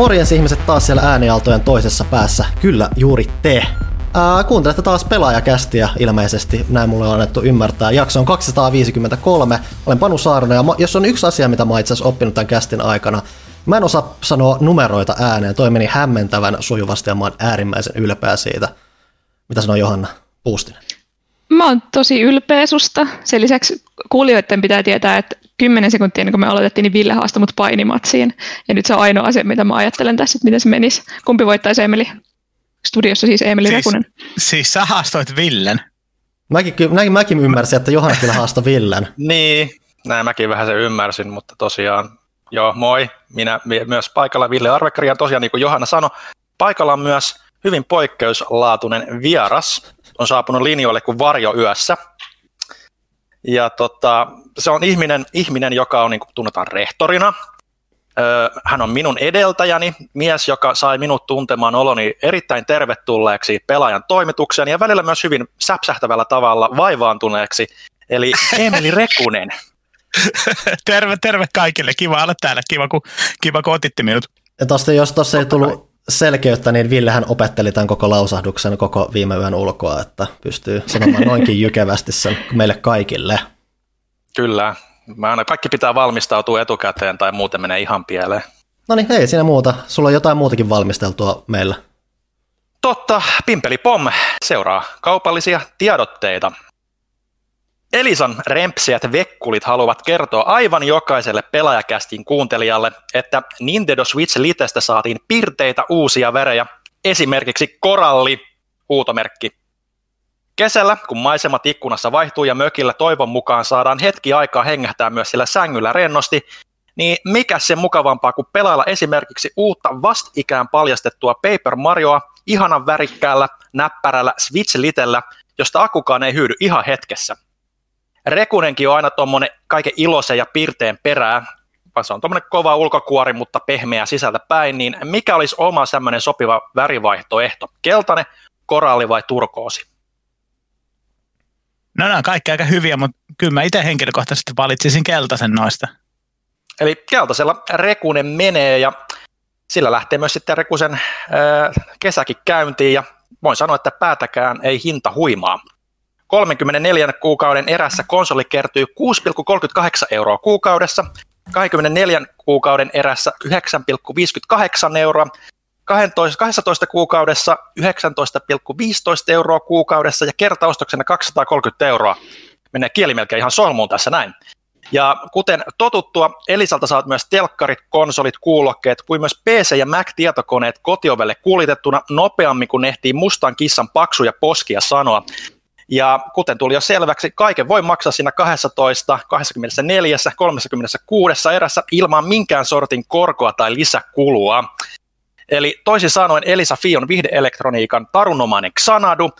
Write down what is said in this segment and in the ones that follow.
Morjens ihmiset taas siellä äänialtojen toisessa päässä. Kyllä, juuri te. Ää, kuuntelette taas pelaajakästiä ilmeisesti, näin mulle on annettu ymmärtää. Jakso on 253, olen Panu Saarinen ja jos on yksi asia, mitä mä itse asiassa oppinut tämän kästin aikana, mä en osaa sanoa numeroita ääneen, toi meni hämmentävän sujuvasti ja mä oon äärimmäisen ylpeä siitä. Mitä sanoo Johanna Puustinen? Mä oon tosi ylpeä susta. Sen lisäksi kuulijoiden pitää tietää, että 10 sekuntia ennen kuin me aloitettiin, niin Ville haastoi mut painimatsiin. Ja nyt se on ainoa asia, mitä mä ajattelen tässä, että miten se menisi. Kumpi voittaisi Emeli? Studiossa siis Emeli siis, Rekunen. Siis sä haastoit Villen. Mäkin, mäkin, mäkin ymmärsin, että Johanna kyllä haastoi Villen. niin, näin mäkin vähän sen ymmärsin, mutta tosiaan, joo, moi. Minä myös paikalla Ville Arvekari ja tosiaan niin kuin Johanna sanoi, paikalla on myös hyvin poikkeuslaatuinen vieras. On saapunut linjoille kuin varjo yössä. Ja tota, se on ihminen, ihminen joka on, niin kuin tunnetaan rehtorina. Hän on minun edeltäjäni, mies, joka sai minut tuntemaan oloni erittäin tervetulleeksi pelaajan toimitukseen ja välillä myös hyvin säpsähtävällä tavalla vaivaantuneeksi, eli Emeli Rekunen. terve, terve kaikille. Kiva olla täällä. Kiva, kun, kiva, kun otitte minut. Ja tosta, jos tuossa ei tullut selkeyttä, niin Villehän opetteli tämän koko lausahduksen koko viime yön ulkoa, että pystyy sanomaan noinkin jykevästi sen meille kaikille. Kyllä. Mä aina, kaikki pitää valmistautua etukäteen tai muuten menee ihan pieleen. No niin, ei siinä muuta. Sulla on jotain muutakin valmisteltua meillä. Totta, Pimpeli Pom seuraa kaupallisia tiedotteita. Elisan rempsiät vekkulit haluavat kertoa aivan jokaiselle pelaajakästin kuuntelijalle, että Nintendo Switch Litestä saatiin pirteitä uusia värejä, esimerkiksi koralli, huutomerkki. Kesällä, kun maisemat ikkunassa vaihtuu ja mökillä toivon mukaan saadaan hetki aikaa hengähtää myös sillä sängyllä rennosti, niin mikä se mukavampaa kuin pelailla esimerkiksi uutta vastikään paljastettua Paper Marioa ihanan värikkäällä, näppärällä Switch Litellä, josta akukaan ei hyydy ihan hetkessä – Rekunenkin on aina tuommoinen kaiken iloisen ja pirteen perää, vaan se on tuommoinen kova ulkokuori, mutta pehmeä sisältä päin, niin mikä olisi oma semmoinen sopiva värivaihtoehto? Keltainen, koralli vai turkoosi? No nämä on kaikki aika hyviä, mutta kyllä mä itse henkilökohtaisesti valitsisin keltaisen noista. Eli keltaisella Rekunen menee ja sillä lähtee myös sitten Rekusen äh, kesäkin käyntiin ja voin sanoa, että päätäkään ei hinta huimaa. 34 kuukauden erässä konsoli kertyy 6,38 euroa kuukaudessa, 24 kuukauden erässä 9,58 euroa, 12, 12 kuukaudessa 19,15 euroa kuukaudessa ja kertaostoksena 230 euroa. Menee kieli melkein ihan solmuun tässä näin. Ja kuten totuttua, Elisalta saat myös telkkarit, konsolit, kuulokkeet, kuin myös PC- ja Mac-tietokoneet kotiovelle kuljetettuna nopeammin kuin ehtii mustan kissan paksuja poskia sanoa. Ja kuten tuli jo selväksi, kaiken voi maksaa siinä 12, 24, 36 erässä ilman minkään sortin korkoa tai lisäkulua. Eli toisin sanoen Elisa Fi on viihdeelektroniikan tarunomainen Xanadu,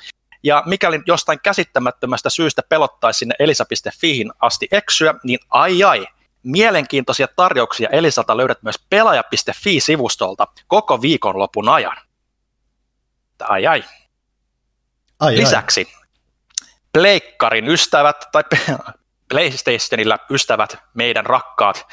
ja mikäli jostain käsittämättömästä syystä pelottaisi sinne elisa.fiihin asti eksyä, niin ai ai, mielenkiintoisia tarjouksia Elisalta löydät myös pelaaja.fi-sivustolta koko viikonlopun ajan. Ai ai. ai Lisäksi ai pleikkarin ystävät tai PlayStationilla ystävät, meidän rakkaat,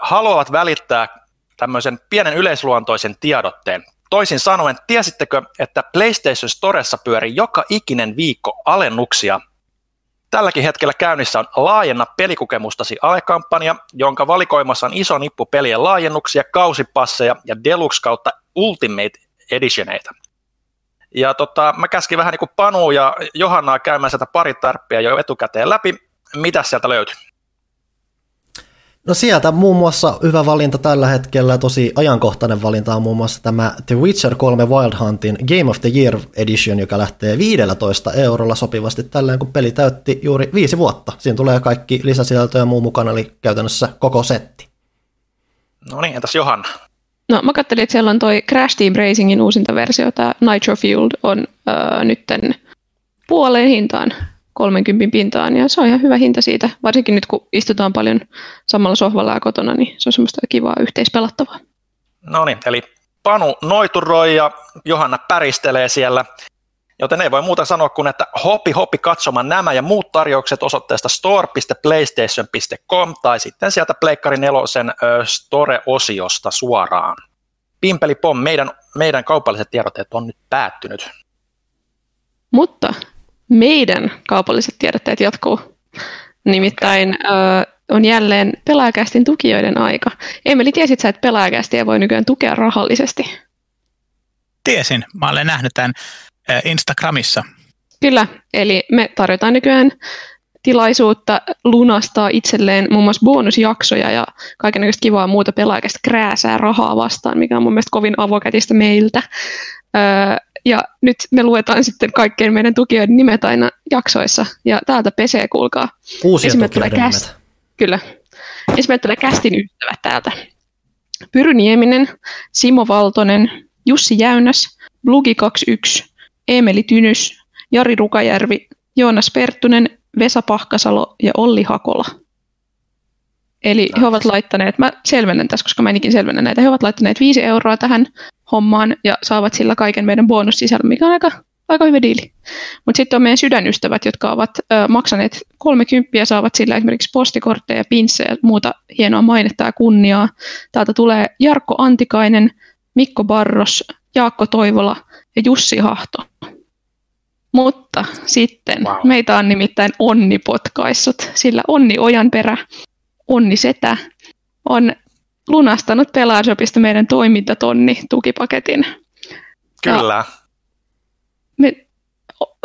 haluavat välittää tämmöisen pienen yleisluontoisen tiedotteen. Toisin sanoen, tiesittekö, että PlayStation Storessa pyörii joka ikinen viikko alennuksia? Tälläkin hetkellä käynnissä on Laajenna pelikokemustasi alekampanja, jonka valikoimassa on iso nippu pelien laajennuksia, kausipasseja ja Deluxe kautta Ultimate Editioneita. Ja tota, mä käskin vähän niin kuin Panu ja Johannaa käymään sieltä pari tarppia jo etukäteen läpi. Mitä sieltä löytyy? No sieltä muun muassa hyvä valinta tällä hetkellä, tosi ajankohtainen valinta on muun muassa tämä The Witcher 3 Wild Huntin Game of the Year Edition, joka lähtee 15 eurolla sopivasti tälleen, kun peli täytti juuri viisi vuotta. Siinä tulee kaikki lisäsisältöjä ja muu mukana, eli käytännössä koko setti. No niin, entäs Johanna? No mä katselin, että siellä on toi Crash Team Racingin uusinta versio, tämä Nitro Fueled on öö, nytten puoleen hintaan, 30 pintaan, ja se on ihan hyvä hinta siitä, varsinkin nyt kun istutaan paljon samalla sohvalla ja kotona, niin se on semmoista kivaa yhteispelattavaa. No niin, eli Panu noituroi ja Johanna päristelee siellä, joten ei voi muuta sanoa kuin, että hopi hopi katsomaan nämä ja muut tarjoukset osoitteesta store.playstation.com tai sitten sieltä Pleikkari nelosen Store-osiosta suoraan. Pimpeli Pom, meidän, meidän kaupalliset tiedotteet on nyt päättynyt. Mutta meidän kaupalliset tiedotteet jatkuu. Nimittäin okay. on jälleen pelaajakästin tukijoiden aika. Emeli, tiesit sä, että pelaajakästiä voi nykyään tukea rahallisesti? Tiesin. Mä olen nähnyt tämän Instagramissa. Kyllä, eli me tarjotaan nykyään tilaisuutta lunastaa itselleen muun muassa bonusjaksoja ja kaikenlaista kivaa muuta pelaajakästä krääsää rahaa vastaan, mikä on mun mielestä kovin avokätistä meiltä. Öö, ja nyt me luetaan sitten kaikkien meidän tukijoiden nimet aina jaksoissa. Ja täältä pesee, kuulkaa. Uusia tukijoiden nimet. Kyllä. Esimerkiksi tulee kästin ystävät täältä. Pyry Nieminen, Simo Valtonen, Jussi Jäynäs, Blugi21, Emeli Tynys, Jari Rukajärvi, Joonas Perttunen, Vesa Pahkasalo ja Olli Hakola. Eli he ovat laittaneet, mä selvennän tässä, koska mä enikin selvennän näitä, he ovat laittaneet 5 euroa tähän hommaan ja saavat sillä kaiken meidän bonussisällön, mikä on aika, aika hyvä diili. Mutta sitten on meidän sydänystävät, jotka ovat ö, maksaneet 30 ja saavat sillä esimerkiksi postikortteja, pinssejä ja muuta hienoa mainetta ja kunniaa. Täältä tulee Jarkko Antikainen, Mikko Barros, Jaakko Toivola ja Jussi Hahto. Mutta sitten wow. meitä on nimittäin Onni potkaissut, sillä Onni Ojanperä, Onni Setä, on lunastanut Pelaajopista meidän toimintatonni tukipaketin. Kyllä. Ja me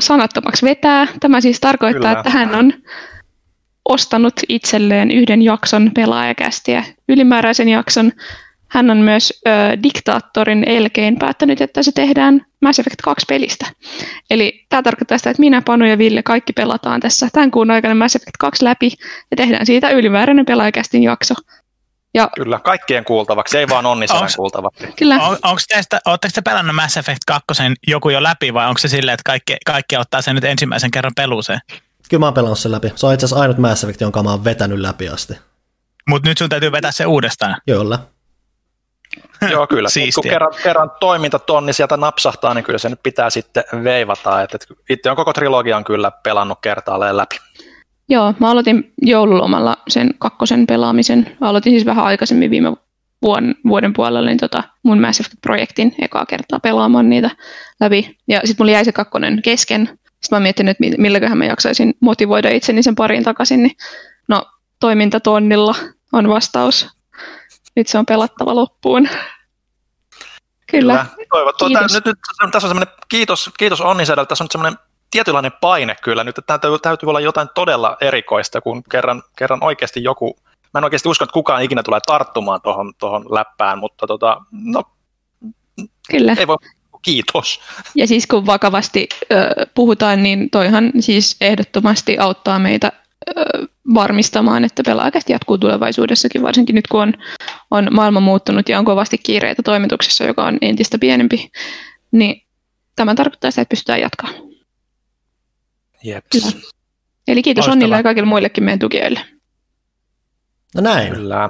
sanattomaksi vetää. Tämä siis tarkoittaa, Kyllä. että hän on ostanut itselleen yhden jakson pelaajakästiä, ylimääräisen jakson. Hän on myös ö, diktaattorin elkein päättänyt, että se tehdään Mass Effect 2 pelistä. Eli tämä tarkoittaa sitä, että minä, Panu ja Ville kaikki pelataan tässä tämän kuun aikana Mass Effect 2 läpi ja tehdään siitä ylimääräinen pelaajakästin jakso. Ja, Kyllä, kaikkien kuultavaksi, ei vaan Onnisonen kuultavaksi. Kyllä. On, onko teistä, oletteko te pelannut Mass Effect 2 joku jo läpi vai onko se silleen, että kaikki, kaikki ottaa sen nyt ensimmäisen kerran peluuseen? Kyllä mä oon pelannut sen läpi. Se on itse asiassa ainut Mass Effect, jonka mä oon vetänyt läpi asti. Mutta nyt sun täytyy vetää se uudestaan. Kyllä. Joo, kyllä. kun kerran, kerran toimintatonni sieltä napsahtaa, niin kyllä se nyt pitää sitten veivata. Et, et itse on koko trilogian kyllä pelannut kertaalleen läpi. Joo, mä aloitin joululomalla sen kakkosen pelaamisen. Aloitin siis vähän aikaisemmin viime vuoden, vuoden puolella niin tota mun Mass Effect-projektin ekaa kertaa pelaamaan niitä läpi. Ja sitten mulla jäi se kakkonen kesken. Sitten mä mietin, että milläköhän mä jaksaisin motivoida itseni sen pariin takaisin. Niin no, toimintatonnilla on vastaus. Nyt se on pelattava loppuun. Kyllä. Kyllä. Tuota, nyt, nyt, tässä on semmoinen, kiitos, kiitos Onnisedältä, tässä on semmoinen tietynlainen paine kyllä nyt, että täytyy, täytyy olla jotain todella erikoista, kun kerran, kerran oikeasti joku, mä en oikeasti usko, että kukaan ikinä tulee tarttumaan tuohon tohon läppään, mutta tota, no, Kyllä. ei voi kiitos. Ja siis kun vakavasti ö, puhutaan, niin toihan siis ehdottomasti auttaa meitä varmistamaan, että pelaajakästi jatkuu tulevaisuudessakin, varsinkin nyt kun on, on maailma muuttunut ja on kovasti kiireitä toimituksessa, joka on entistä pienempi, niin tämä tarkoittaa sitä, että pystytään jatkamaan. Jeps. Eli kiitos Loistava. Onnille ja kaikille muillekin meidän tukijoille. No näin. Kyllä.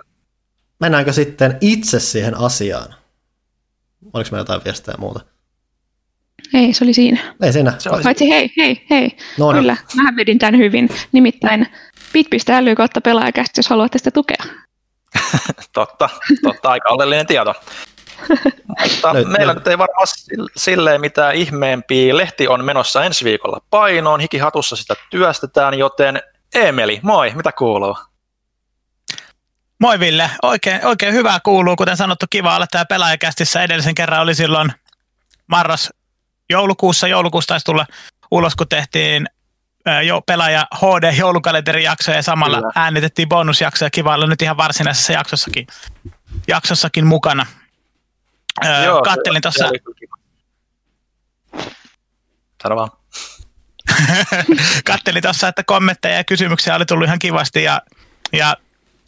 Mennäänkö sitten itse siihen asiaan? Oliko meillä jotain viestiä ja muuta? Ei, se oli siinä. Ei siinä. Se Paitsi hei, hei, hei. No, niin. Kyllä, mä vedin tämän hyvin. Nimittäin bit.ly kautta pelaajakästä, jos haluatte sitä tukea. totta, totta, aika oleellinen tieto. Mutta nyt, meillä nyt. nyt ei varmaan silleen mitään ihmeempiä. Lehti on menossa ensi viikolla painoon, hikihatussa sitä työstetään, joten Emeli, moi, mitä kuuluu? Moi Ville, oikein, oikein hyvää kuuluu, kuten sanottu, kiva olla täällä pelaajakästissä. Edellisen kerran oli silloin marras joulukuussa, joulukuussa taisi tulla ulos, kun tehtiin jo pelaaja HD joulukalenterijaksoja ja samalla Kyllä. äänitettiin bonusjaksoja. Kiva olla nyt ihan varsinaisessa jaksossakin, jaksossakin mukana. Joo, kattelin tuossa... Sano vaan. kattelin tuossa, että kommentteja ja kysymyksiä oli tullut ihan kivasti ja, ja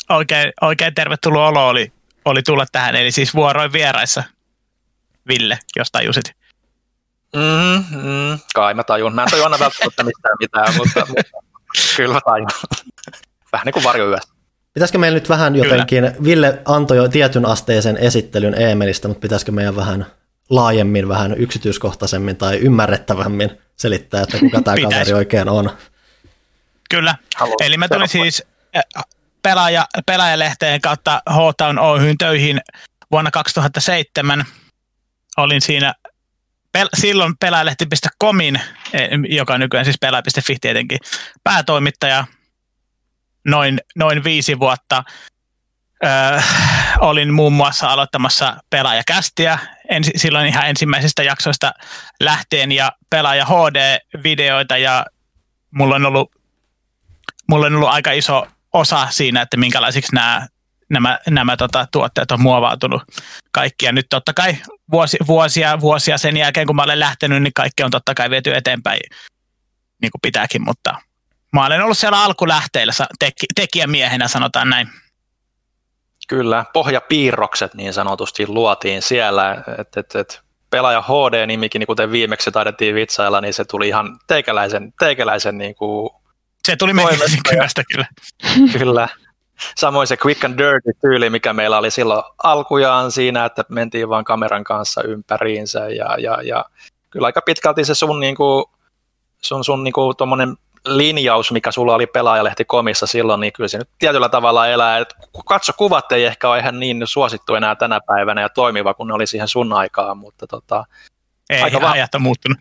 oikein, oikein tervetuloa olo oli, oli tulla tähän. Eli siis vuoroin vieraissa, Ville, jos tajusit. Mm, mm, kai mä tajun. Mä en tajun aina välttämättä mistään mitään, mutta, mutta kyllä mä tajun. Vähän niin kuin varjoyössä. Pitäisikö meillä nyt vähän jotenkin, Kyllä. Ville antoi jo tietyn asteisen esittelyn Eemelistä, mutta pitäisikö meidän vähän laajemmin, vähän yksityiskohtaisemmin tai ymmärrettävämmin selittää, että kuka tämä kaveri oikein on? Kyllä, Haluan. eli mä tulin siis pelaaja, pelaajalehteen kautta H-Town Oyhyn töihin vuonna 2007 olin siinä pel- silloin pelaajalehti.comin, eh, joka nykyään siis pelaaja.fi tietenkin, päätoimittaja noin, noin viisi vuotta. Öö, olin muun muassa aloittamassa pelaajakästiä ensi, silloin ihan ensimmäisistä jaksoista lähtien ja pelaaja HD-videoita ja mulla on ollut, mulla on ollut aika iso osa siinä, että minkälaisiksi nämä nämä, nämä tota, tuotteet on muovautunut kaikki. Ja nyt totta kai vuosi, vuosia, vuosia sen jälkeen, kun mä olen lähtenyt, niin kaikki on totta kai viety eteenpäin niin kuin pitääkin, mutta mä olen ollut siellä alkulähteillä teki, tekijämiehenä, sanotaan näin. Kyllä, pohjapiirrokset niin sanotusti luotiin siellä, että et, et, pelaaja HD-nimikin, niin kuten viimeksi taidettiin vitsailla, niin se tuli ihan teikäläisen, teikäläisen niin kuin se tuli meidän kyllä. kyllä. Samoin se quick and dirty tyyli, mikä meillä oli silloin alkujaan siinä, että mentiin vaan kameran kanssa ympäriinsä ja, ja, ja kyllä aika pitkälti se sun, niin kuin, sun, sun niin kuin, linjaus, mikä sulla oli pelaajalehti komissa silloin, niin kyllä se nyt tietyllä tavalla elää. Et katso, kuvat ei ehkä ole ihan niin suosittu enää tänä päivänä ja toimiva, kun ne oli siihen sun aikaan, mutta tota, ei, aika, vah- on muuttunut.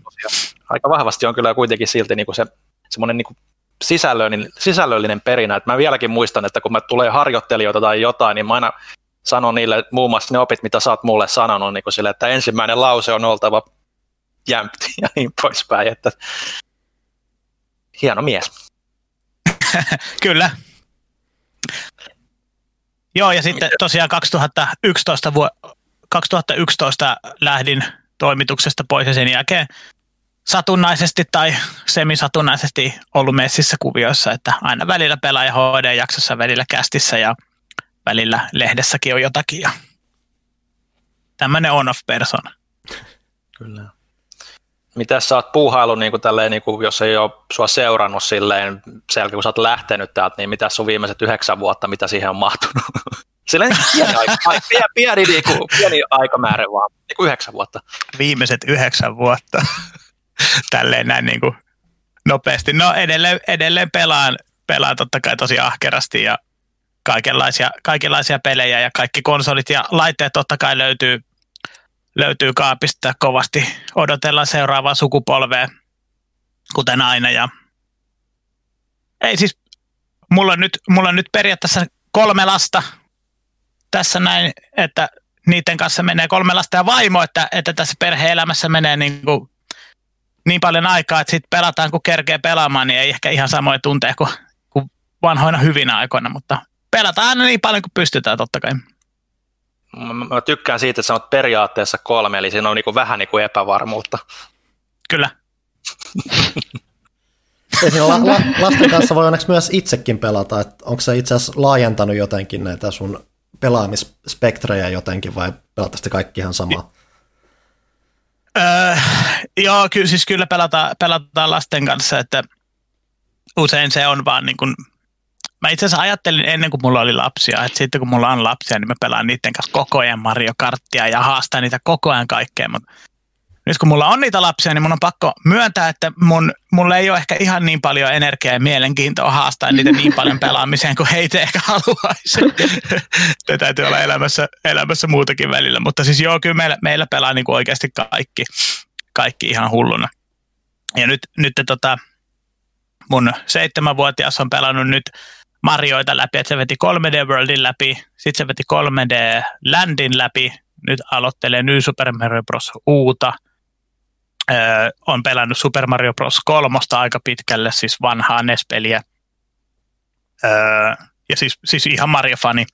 aika vahvasti on kyllä kuitenkin silti niin kuin se semmoinen niin sisällöllinen, sisällöllinen perinä. Et mä vieläkin muistan, että kun mä tulee harjoittelijoita tai jotain, niin mä aina sanon niille muun muassa ne opit, mitä sä oot mulle sanonut, niin sille, että ensimmäinen lause on oltava jämpti ja niin poispäin. Että hieno mies. Kyllä. Joo, ja sitten tosiaan 2011, vu- 2011 lähdin toimituksesta pois ja sen jälkeen satunnaisesti tai semisatunnaisesti ollut messissä kuvioissa, että aina välillä pelaaja HD-jaksossa, välillä kästissä ja välillä lehdessäkin on jotakin. Ja tämmöinen on-off persona. Kyllä. Mitä sä oot puuhailu, niin kuin tälleen, niin kuin, jos ei ole sua seurannut silleen, sen jälkeen kun sä oot lähtenyt täältä, niin mitä sun viimeiset yhdeksän vuotta, mitä siihen on mahtunut? Silleen pieni, aika, pieni, pieni, niin kuin, pieni aikamäärä vaan, niin kuin yhdeksän vuotta. Viimeiset yhdeksän vuotta tälleen näin niin kuin nopeasti. No edelleen, edelleen pelaan, pelaan totta kai tosi ahkerasti ja kaikenlaisia, kaikenlaisia pelejä ja kaikki konsolit ja laitteet totta kai löytyy, löytyy kaapista kovasti. Odotellaan seuraavaa sukupolvea, kuten aina. Ja ei siis, mulla on, nyt, mulla on nyt periaatteessa kolme lasta tässä näin, että niiden kanssa menee kolme lasta ja vaimo, että, että tässä perhe-elämässä menee niin kuin niin paljon aikaa, että sitten pelataan, kun kerkee pelaamaan, niin ei ehkä ihan samoin tunteja kuin, kuin vanhoina hyvinä aikoina, mutta pelataan aina niin paljon kuin pystytään totta kai. Mä tykkään siitä, että sanot periaatteessa kolme, eli siinä on niin vähän niin kuin epävarmuutta. Kyllä. Ei siinä la, la, lasten kanssa voi onneksi myös itsekin pelata, että onko se itse asiassa laajentanut jotenkin näitä sun pelaamisspektrejä jotenkin vai pelataan kaikki ihan samaa? Öö, joo, ky- siis kyllä pelataan, pelataan lasten kanssa, että usein se on vaan niin kuin, mä itse asiassa ajattelin ennen kuin mulla oli lapsia, että sitten kun mulla on lapsia, niin mä pelaan niiden kanssa koko ajan Mario Karttia ja haastan niitä koko ajan kaikkea, mutta nyt kun mulla on niitä lapsia, niin mun on pakko myöntää, että mun, mulla ei ole ehkä ihan niin paljon energiaa ja mielenkiintoa haastaa niitä niin paljon pelaamiseen kuin heitä ehkä haluaisi. Tämä täytyy olla elämässä, elämässä muutakin välillä, mutta siis joo, kyllä meillä, meillä pelaa niin kuin oikeasti kaikki, kaikki ihan hulluna. Ja nyt, nyt tota, mun seitsemänvuotias on pelannut nyt Marioita läpi, että se veti 3D Worldin läpi, sitten se veti 3D Landin läpi, nyt aloittelee New Super Mario Bros. uuta – Öö, on pelannut Super Mario Bros. 3 aika pitkälle, siis vanhaa NES-peliä. Öö, ja siis, siis ihan Mario-fani.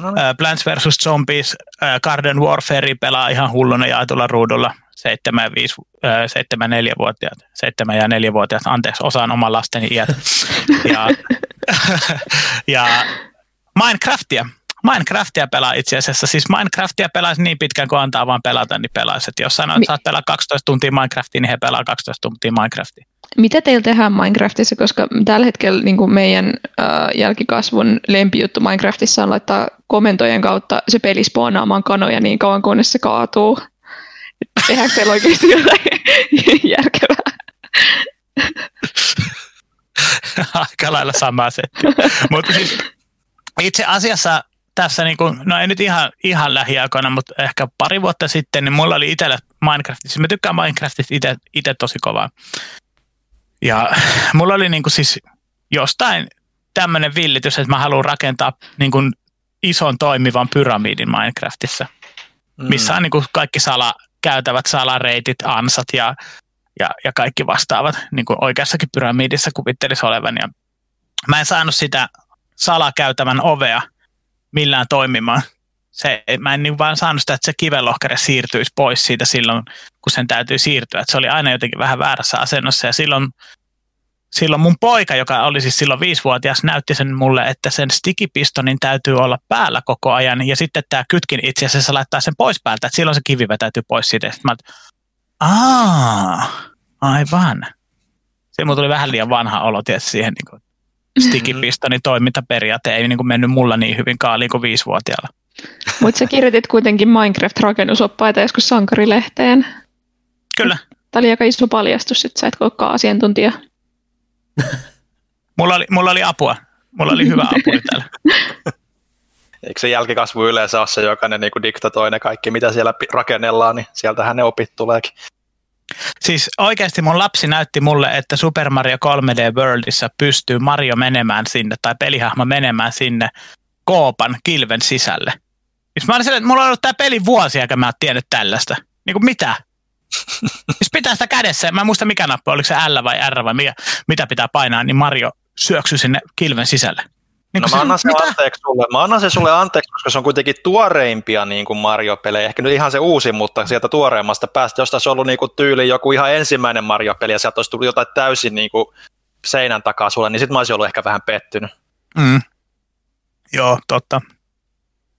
No. Öö, Plants vs. Zombies, öö, Garden Warfare pelaa ihan hulluna jaetulla ruudulla. 7 ja 5, öö, 7 4 vuotiaat, 7 ja 4 vuotiaat, anteeksi, osaan oman lasteni iät. ja, ja Minecraftia Minecraftia pelaa itse asiassa. Siis Minecraftia pelaa niin pitkään kuin antaa vaan pelata, niin pelaisi. Jos sanoo, että saat pelaa 12 tuntia Minecraftia, niin he pelaa 12 tuntia Minecraftia. Mitä teillä tehdään Minecraftissa, koska tällä hetkellä niin kuin meidän äh, jälkikasvun lempijuttu Minecraftissa on laittaa komentojen kautta se peli spoonaamaan kanoja niin kauan, kunnes se kaatuu. Tehdäänkö teillä oikeasti jotain järkevää? Aika lailla sama setti. Mutta siis itse asiassa tässä, niin kuin, no ei nyt ihan, ihan lähiaikoina, mutta ehkä pari vuotta sitten, niin mulla oli itsellä Minecraftissa. Mä tykkään Minecraftista itse tosi kovaa. Ja mulla oli niin kuin siis jostain tämmöinen villitys, että mä haluan rakentaa niin kuin ison toimivan pyramidin Minecraftissa, mm. missä on niin kuin kaikki sala, käytävät salareitit, ansat ja, ja, ja kaikki vastaavat niin kuin oikeassakin pyramidissa kuvittelisi olevan. Ja mä en saanut sitä salakäytävän ovea millään toimimaan. Se, mä en niin vaan saanut sitä, että se kivenlohkare siirtyisi pois siitä silloin, kun sen täytyy siirtyä. Että se oli aina jotenkin vähän väärässä asennossa ja silloin silloin mun poika, joka oli siis silloin viisivuotias, näytti sen mulle, että sen stikipistonin täytyy olla päällä koko ajan, ja sitten tämä kytkin itse asiassa laittaa sen pois päältä, että silloin se kivi vetäytyy pois siitä. Sitten mä Aa, aivan. Se mun tuli vähän liian vanha olo tietysti siihen niin kuin stikipistonin toimintaperiaate ei niin kuin mennyt mulla niin hyvin kaaliin kuin viisivuotiaalla. Mutta sä kirjoitit kuitenkin Minecraft-rakennusoppaita joskus sankarilehteen. Kyllä. Tämä oli aika iso paljastus, että sä et olekaan asiantuntija. mulla, oli, mulla oli apua. Mulla oli hyvä apu täällä. Eikö se jälkikasvu yleensä ole se, joka ne niin diktatoi ne kaikki, mitä siellä rakennellaan, niin sieltähän ne opit tuleekin. Siis oikeasti mun lapsi näytti mulle, että Super Mario 3D Worldissa pystyy Mario menemään sinne, tai pelihahmo menemään sinne koopan kilven sisälle. Siis mä olin että mulla on ollut tämä peli vuosia, eikä mä oon tiennyt tällaista. Niin kuin mitä? Jos pitää sitä kädessä, mä en muista mikä nappi, oliko se L vai R vai mikä, mitä pitää painaa, niin Mario syöksy sinne kilven sisälle. Niin no mä annan, sen anteeksi sulle. mä annan sen sulle anteeksi, koska se on kuitenkin tuoreimpia niin kuin Mario-pelejä. Ehkä nyt ihan se uusi, mutta sieltä tuoreimmasta päästä, jos tässä on ollut niin kuin tyyli joku ihan ensimmäinen Mario-peli ja sieltä olisi tullut jotain täysin niin kuin seinän takaa sulle, niin sitten mä olisin ollut ehkä vähän pettynyt. Mm. Joo, totta.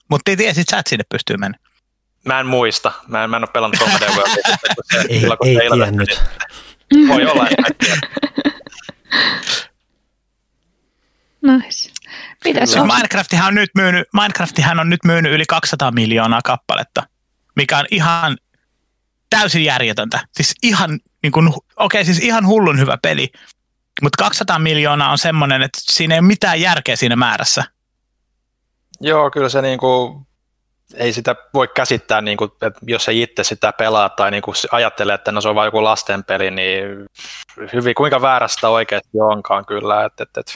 Mutta tiesit sä, että sinne pystyy mennä. Mä en muista. Mä en, mä en ole pelannut 3D Worldia. ei, ei tiennyt. Voi olla, että Nice. Pitäis siis Minecraftihan on, nyt myynyt, Minecraftihan on nyt myynyt yli 200 miljoonaa kappaletta, mikä on ihan täysin järjetöntä. Siis ihan, niin kuin, okei, okay, siis ihan hullun hyvä peli, mutta 200 miljoonaa on semmoinen, että siinä ei ole mitään järkeä siinä määrässä. Joo, kyllä se niin kuin ei sitä voi käsittää, niin kuin, että jos ei itse sitä pelaa tai niin kuin ajattelee, että no se on vain joku lastenpeli, niin hyvin, kuinka väärästä oikeasti onkaan kyllä. Että, että, että.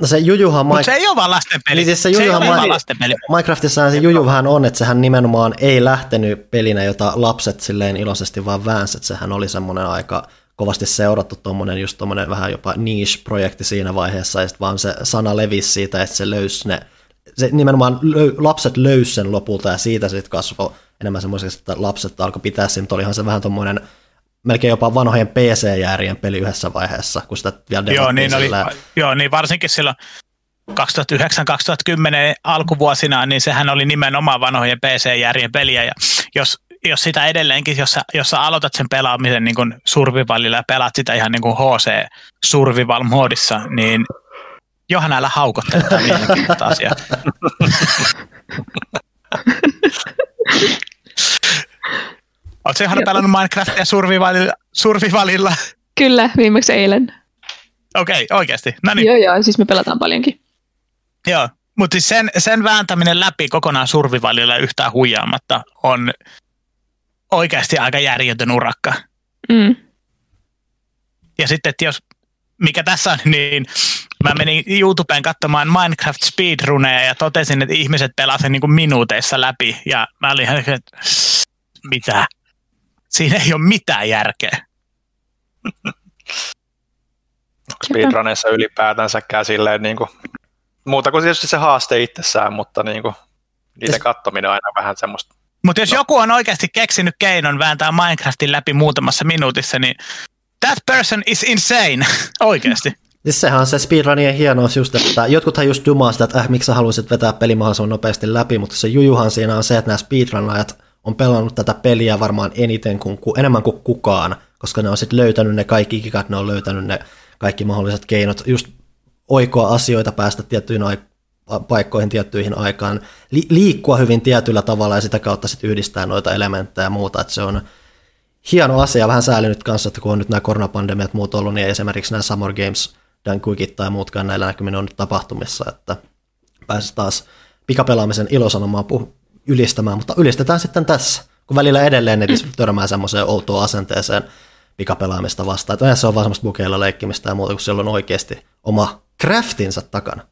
No se jujuhan... Mutta se ei ole vaan lastenpeli. Niin siis se, se ei ole vaan lastenpeli. Minecraftissa se juju vähän on, että sehän nimenomaan ei lähtenyt pelinä, jota lapset silleen iloisesti vaan väänsi, että sehän oli semmoinen aika kovasti seurattu tuommoinen just tuommoinen vähän jopa niche-projekti siinä vaiheessa, ja sitten vaan se sana levisi siitä, että se löysi ne se nimenomaan löy, lapset löysi sen lopulta ja siitä sitten kasvoi enemmän semmoiseksi, että lapset alkoi pitää sen, mutta olihan se vähän tuommoinen melkein jopa vanhojen PC-jäärien peli yhdessä vaiheessa, kun sitä vielä joo niin, oli, joo, niin varsinkin silloin 2009-2010 alkuvuosina, niin sehän oli nimenomaan vanhojen PC-järjen peliä, ja jos, jos sitä edelleenkin, jos sä, jos sä aloitat sen pelaamisen niin kuin survivalilla ja pelaat sitä ihan niin kuin HC survival-moodissa, niin Johan älä haukottele tätä mielenkiintoista asiaa. Oletko Johanna pelannut Minecraftia survivalilla, survivalilla? Kyllä, viimeksi eilen. Okei, okay, oikeasti. No niin. Joo, joo, siis me pelataan paljonkin. Joo, mutta siis sen, sen vääntäminen läpi kokonaan survivalilla yhtään huijaamatta on oikeasti aika järjetön urakka. Mm. Ja sitten, että jos, mikä tässä on, niin Mä menin YouTubeen katsomaan Minecraft speedruneja ja totesin, että ihmiset pelasivat niin kuin minuuteissa läpi. Ja mä olin ihan, että mitä? Siinä ei ole mitään järkeä. Onko speedruneissa ylipäätänsäkään silleen niin kuin, muuta kuin tietysti se haaste itsessään, mutta niin kuin, niiden katsominen on aina vähän semmoista. Mutta jos no. joku on oikeasti keksinyt keinon vääntää Minecraftin läpi muutamassa minuutissa, niin that person is insane, oikeasti. Siis sehän on se speedrunien hienous just, että jotkuthan just dumaa sitä, että äh, miksi sä haluaisit vetää peli mahdollisimman nopeasti läpi, mutta se jujuhan siinä on se, että nämä speedrunajat on pelannut tätä peliä varmaan eniten kuin, enemmän kuin kukaan, koska ne on sitten löytänyt ne kaikki ikikat, ne on löytänyt ne kaikki mahdolliset keinot, just oikoa asioita, päästä tiettyihin aik- paikkoihin tiettyihin aikaan, li- liikkua hyvin tietyllä tavalla ja sitä kautta sitten yhdistää noita elementtejä ja muuta, että se on hieno asia, vähän sääli nyt kanssa, että kun on nyt nämä koronapandemiat muut ollut, niin esimerkiksi nämä Summer Games Dan Quickit tai muutkaan näillä näkymin on nyt tapahtumissa, että pääsi taas pikapelaamisen ilosanomaa puh- ylistämään, mutta ylistetään sitten tässä, kun välillä edelleen netissä mm. törmää semmoiseen outoon asenteeseen pikapelaamista vastaan. Että se on vaan semmoista bukeilla leikkimistä ja muuta, kun siellä on oikeasti oma craftinsa takana.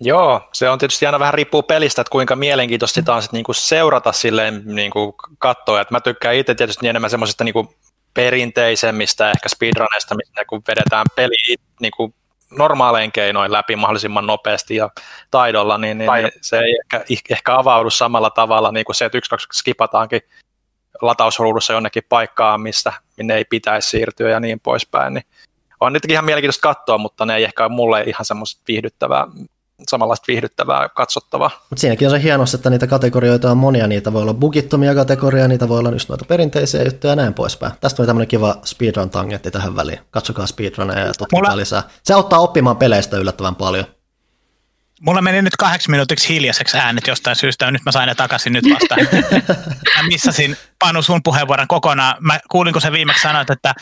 Joo, se on tietysti aina vähän riippuu pelistä, että kuinka mielenkiintoista sitä on sit niinku seurata silleen niinku katsoa. Et mä tykkään itse tietysti enemmän semmoisista niinku perinteisemmistä ehkä speedruneista, missä kun vedetään peli niinku normaalein keinoin läpi mahdollisimman nopeasti ja taidolla, niin, niin, niin se ei ehkä, ehkä avaudu samalla tavalla niin kuin se, että yksi, kaksi skipataankin latausruudussa jonnekin paikkaan, mistä minne ei pitäisi siirtyä ja niin poispäin. Niin on niitäkin ihan mielenkiintoista katsoa, mutta ne ei ehkä ole mulle ihan semmoista viihdyttävää samanlaista viihdyttävää katsottavaa. Mutta siinäkin on se hieno, että niitä kategorioita on monia, niitä voi olla bugittomia kategorioita, niitä voi olla just noita perinteisiä juttuja ja näin poispäin. Tästä on tämmöinen kiva speedrun-tangetti tähän väliin. Katsokaa speedruneja ja tutkikaa Mulla... lisää. Se auttaa oppimaan peleistä yllättävän paljon. Mulla meni nyt kahdeksi minuutiksi hiljaiseksi äänet jostain syystä, ja nyt mä sain ne takaisin nyt vasta. mä missasin Panu sun puheenvuoron kokonaan. Mä kuulin, kun se viimeksi sanoit, että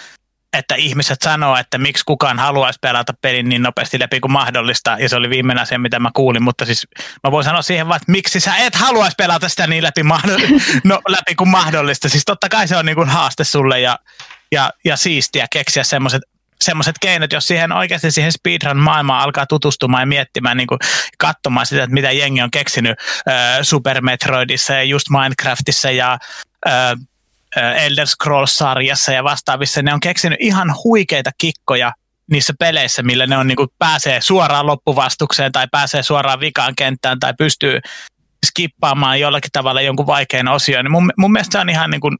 että ihmiset sanoo, että miksi kukaan haluaisi pelata pelin niin nopeasti läpi kuin mahdollista, ja se oli viimeinen asia, mitä mä kuulin, mutta siis mä voin sanoa siihen vaan, että miksi sä et haluaisi pelata sitä niin läpi, no, läpi kuin mahdollista. Siis totta kai se on niin kuin haaste sulle ja, ja, ja siistiä keksiä semmoiset semmoiset keinot, jos siihen oikeasti siihen speedrun-maailmaan alkaa tutustumaan ja miettimään, niin kuin, katsomaan sitä, että mitä jengi on keksinyt äh, Super Metroidissa ja just Minecraftissa ja äh, Elder Scrolls-sarjassa ja vastaavissa, ne on keksinyt ihan huikeita kikkoja niissä peleissä, millä ne on niin kuin, pääsee suoraan loppuvastukseen tai pääsee suoraan vikaan kenttään tai pystyy skippaamaan jollakin tavalla jonkun vaikean osion. Niin mun, mun mielestä se on ihan, niin kuin,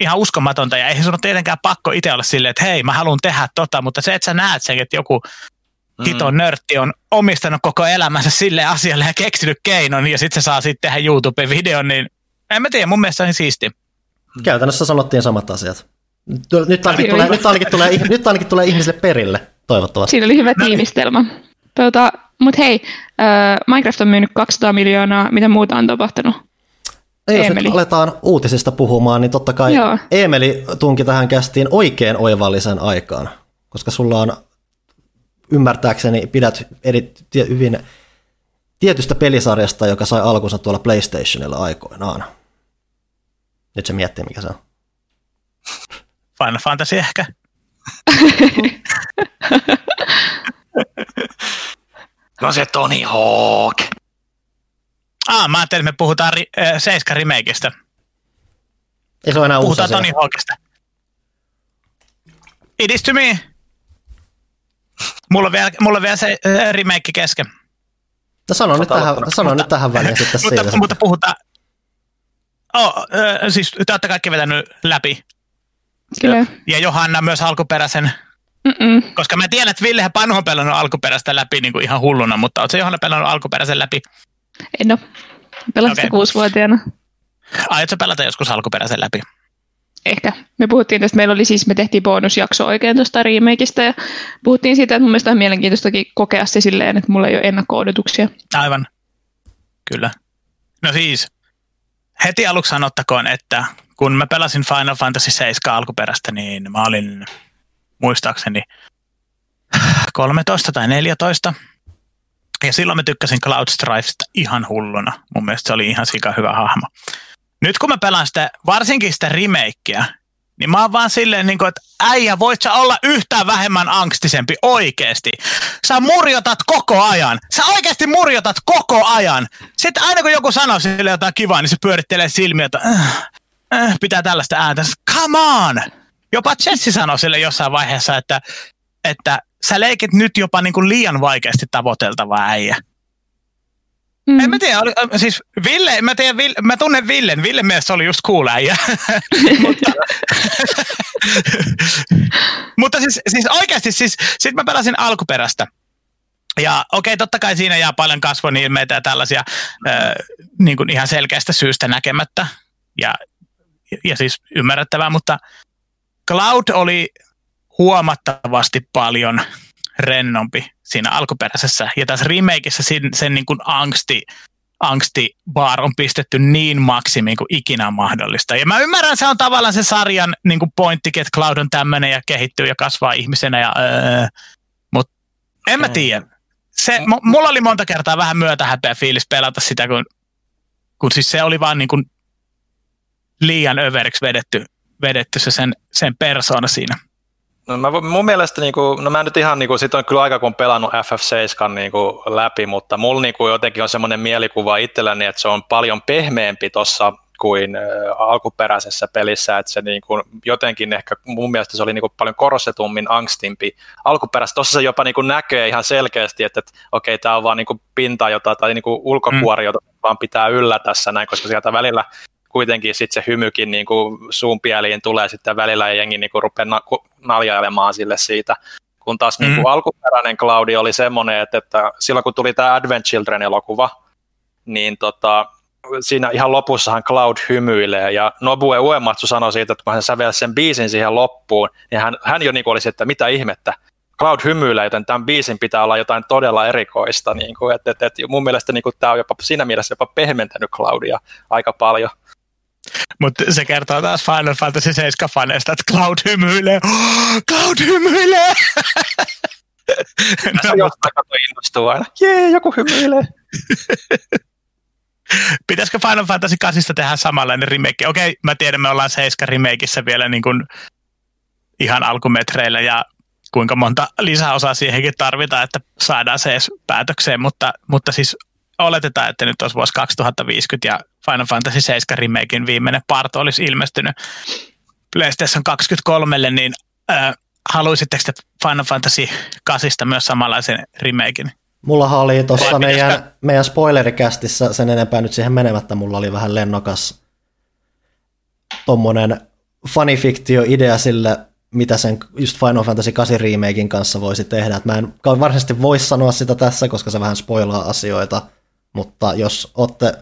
ihan uskomatonta ja eihän sun ole tietenkään pakko itse olla silleen, että hei mä haluan tehdä tota, mutta se, että sä näet sen, että joku mm. hiton nörtti on omistanut koko elämänsä sille asialle ja keksinyt keinon ja sitten se saa sitten tehdä YouTube-videon, niin en mä tiedä, mun mielestä se on siisti. Käytännössä sanottiin samat asiat. Nyt ainakin, tulee, nyt ainakin, tulee, nyt ainakin tulee ihmisille perille, toivottavasti. Siinä oli hyvä tiivistelmä. Tuota, Mutta hei, äh, Minecraft on myynyt 200 miljoonaa, mitä muuta on tapahtunut? Ei, jos nyt aletaan uutisista puhumaan, niin totta kai Joo. Emeli tunki tähän kästiin oikein oivallisen aikaan, koska sulla on ymmärtääkseni pidät eri, hyvin tietystä pelisarjasta, joka sai alkunsa tuolla PlayStationilla aikoinaan. Nyt se miettii, mikä se on. Final Fantasy ehkä. no se Tony Hawk. Ah, mä ajattelin, että me puhutaan ri- äh, Seiska remakeista. Ei se ole enää Puhutaan Tony Hawkista. It is to me. Mulla on vielä, mulla on vielä se äh, remake kesken. No sano, nyt tähän, sano mutta, nyt tähän väliin sitten mutta, siitä. Mutta puhutaan, Oh, äh, siis te olette kaikki vetänyt läpi. Kyllä. Ja Johanna myös alkuperäisen. Mm-mm. Koska mä tiedän, että Ville ja Panu on pelannut alkuperäistä läpi niin kuin ihan hulluna, mutta oletko Johanna pelannut alkuperäisen läpi? En ole. Pelasin okay. kuusivuotiaana. Aiotko pelata joskus alkuperäisen läpi? Ehkä. Me puhuttiin tästä, meillä oli siis, me tehtiin bonusjakso oikein tuosta remakeista ja puhuttiin siitä, että mun mielestä on mielenkiintoistakin kokea se silleen, että mulla ei ole ennakko-odotuksia. Aivan. Kyllä. No siis, heti aluksi sanottakoon, että kun mä pelasin Final Fantasy 7 alkuperäistä, niin mä olin muistaakseni 13 tai 14. Ja silloin mä tykkäsin Cloud Strifesta ihan hulluna. Mun mielestä se oli ihan sika hyvä hahmo. Nyt kun mä pelaan sitä, varsinkin sitä remakea, niin mä oon vaan silleen, niin kuin, että äijä, voit sä olla yhtään vähemmän angstisempi oikeesti. Sä murjotat koko ajan. Sä oikeasti murjotat koko ajan. Sitten aina kun joku sanoo sille jotain kivaa, niin se pyörittelee silmiä, että äh, äh, pitää tällaista ääntä. Come on! Jopa Jesse sanoi sille jossain vaiheessa, että, että sä leikit nyt jopa niin kuin liian vaikeasti tavoiteltavaa äijä. Mm. En mä tiedä, oli, siis Ville, mä, tiedän, Ville, mä tunnen Villen, Ville mielestä oli just cool äijä. mutta, mutta siis, siis oikeasti, siis, sit mä pelasin alkuperäistä. Ja okei, okay, totta kai siinä jää paljon kasvon ilmeitä ja tällaisia äh, niin kuin ihan selkeästä syystä näkemättä. Ja, ja siis ymmärrettävää, mutta Cloud oli huomattavasti paljon rennompi siinä alkuperäisessä. Ja tässä remakeissa sen, sen niin kuin angsti, angsti bar on pistetty niin maksimiin kuin ikinä mahdollista. Ja mä ymmärrän, se on tavallaan se sarjan niin kuin pointtikin, että Cloud on tämmöinen ja kehittyy ja kasvaa ihmisenä. Ja, öö, mutta en mä tiedä. se, m- mulla oli monta kertaa vähän myötähäpeä fiilis pelata sitä, kun, kun siis se oli vaan niin kuin liian överiksi vedetty, vedetty se sen, sen persoona siinä. No mä, mun mielestä, niin kuin, no mä nyt ihan, niin kuin, sit on kyllä aika kun pelannut FF7 niin kuin, läpi, mutta mulla niin kuin, jotenkin on semmoinen mielikuva itselläni, että se on paljon pehmeämpi tuossa kuin äh, alkuperäisessä pelissä, että se niin kuin, jotenkin ehkä mun mielestä se oli niin kuin, paljon korostetummin angstimpi. Alkuperäisessä tuossa se jopa niin kuin, näkee ihan selkeästi, että, että okei, tämä on vaan niin kuin, pinta jota, tai niin kuin, ulkokuori, mm. jota vaan pitää yllä tässä näin, koska sieltä välillä kuitenkin sitten se hymykin niin kuin suun pieliin tulee sitten välillä ja jengi niin kuin rupeaa na- naljailemaan sille siitä. Kun taas mm. niin kuin alkuperäinen Cloudi oli semmoinen, että, että silloin kun tuli tämä Advent Children-elokuva, niin tota, siinä ihan lopussahan Cloud hymyilee, ja Nobue Uematsu sanoi siitä, että kun hän sävelsi sen biisin siihen loppuun, niin hän, hän jo niin kuin olisi, että mitä ihmettä, Cloud hymyilee, joten tämän biisin pitää olla jotain todella erikoista. Niin kuin, että, että, että mun mielestä niin kuin, tämä on jopa, siinä mielessä jopa pehmentänyt Cloudia aika paljon. Mutta se kertoo taas Final Fantasy 7-faneista, että Cloud hymyilee. Oh, Cloud hymyilee! no, jostain kato innostuu aina. Jee, joku hymyilee. Pitäisikö Final Fantasy 8 tehdä samanlainen remake? Okei, mä tiedän, me ollaan 7 remakeissa vielä niin kuin ihan alkumetreillä ja kuinka monta lisäosaa siihenkin tarvitaan, että saadaan se edes päätökseen, mutta, mutta siis oletetaan, että nyt olisi vuosi 2050 ja Final Fantasy 7 remakein viimeinen parto olisi ilmestynyt PlayStation 23, niin äh, haluaisitteko te Final Fantasy 8 myös samanlaisen remakein? Mullahan oli tuossa meidän, meidän spoilerikästissä sen enempää nyt siihen menemättä, mulla oli vähän lennokas tommonen fanifiktio-idea sille, mitä sen just Final Fantasy 8 remakein kanssa voisi tehdä. Et mä en varsinaisesti voi sanoa sitä tässä, koska se vähän spoilaa asioita, mutta jos olette,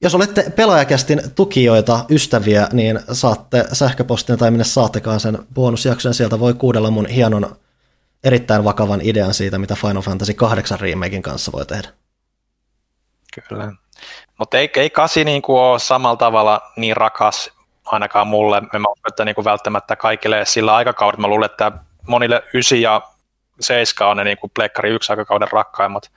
jos olette pelaajakästin tukijoita, ystäviä, niin saatte sähköpostin tai minne saattekaan sen bonusjakson. Sieltä voi kuudella mun hienon, erittäin vakavan idean siitä, mitä Final Fantasy 8 remakein kanssa voi tehdä. Kyllä. Mutta ei, ei kasi niinku ole samalla tavalla niin rakas ainakaan mulle. En mä usko, että niinku välttämättä kaikille sillä aikakaudella. Mä luulen, että monille 9 ja 7 on ne niinku Pleikkari 1 aikakauden rakkaimmat.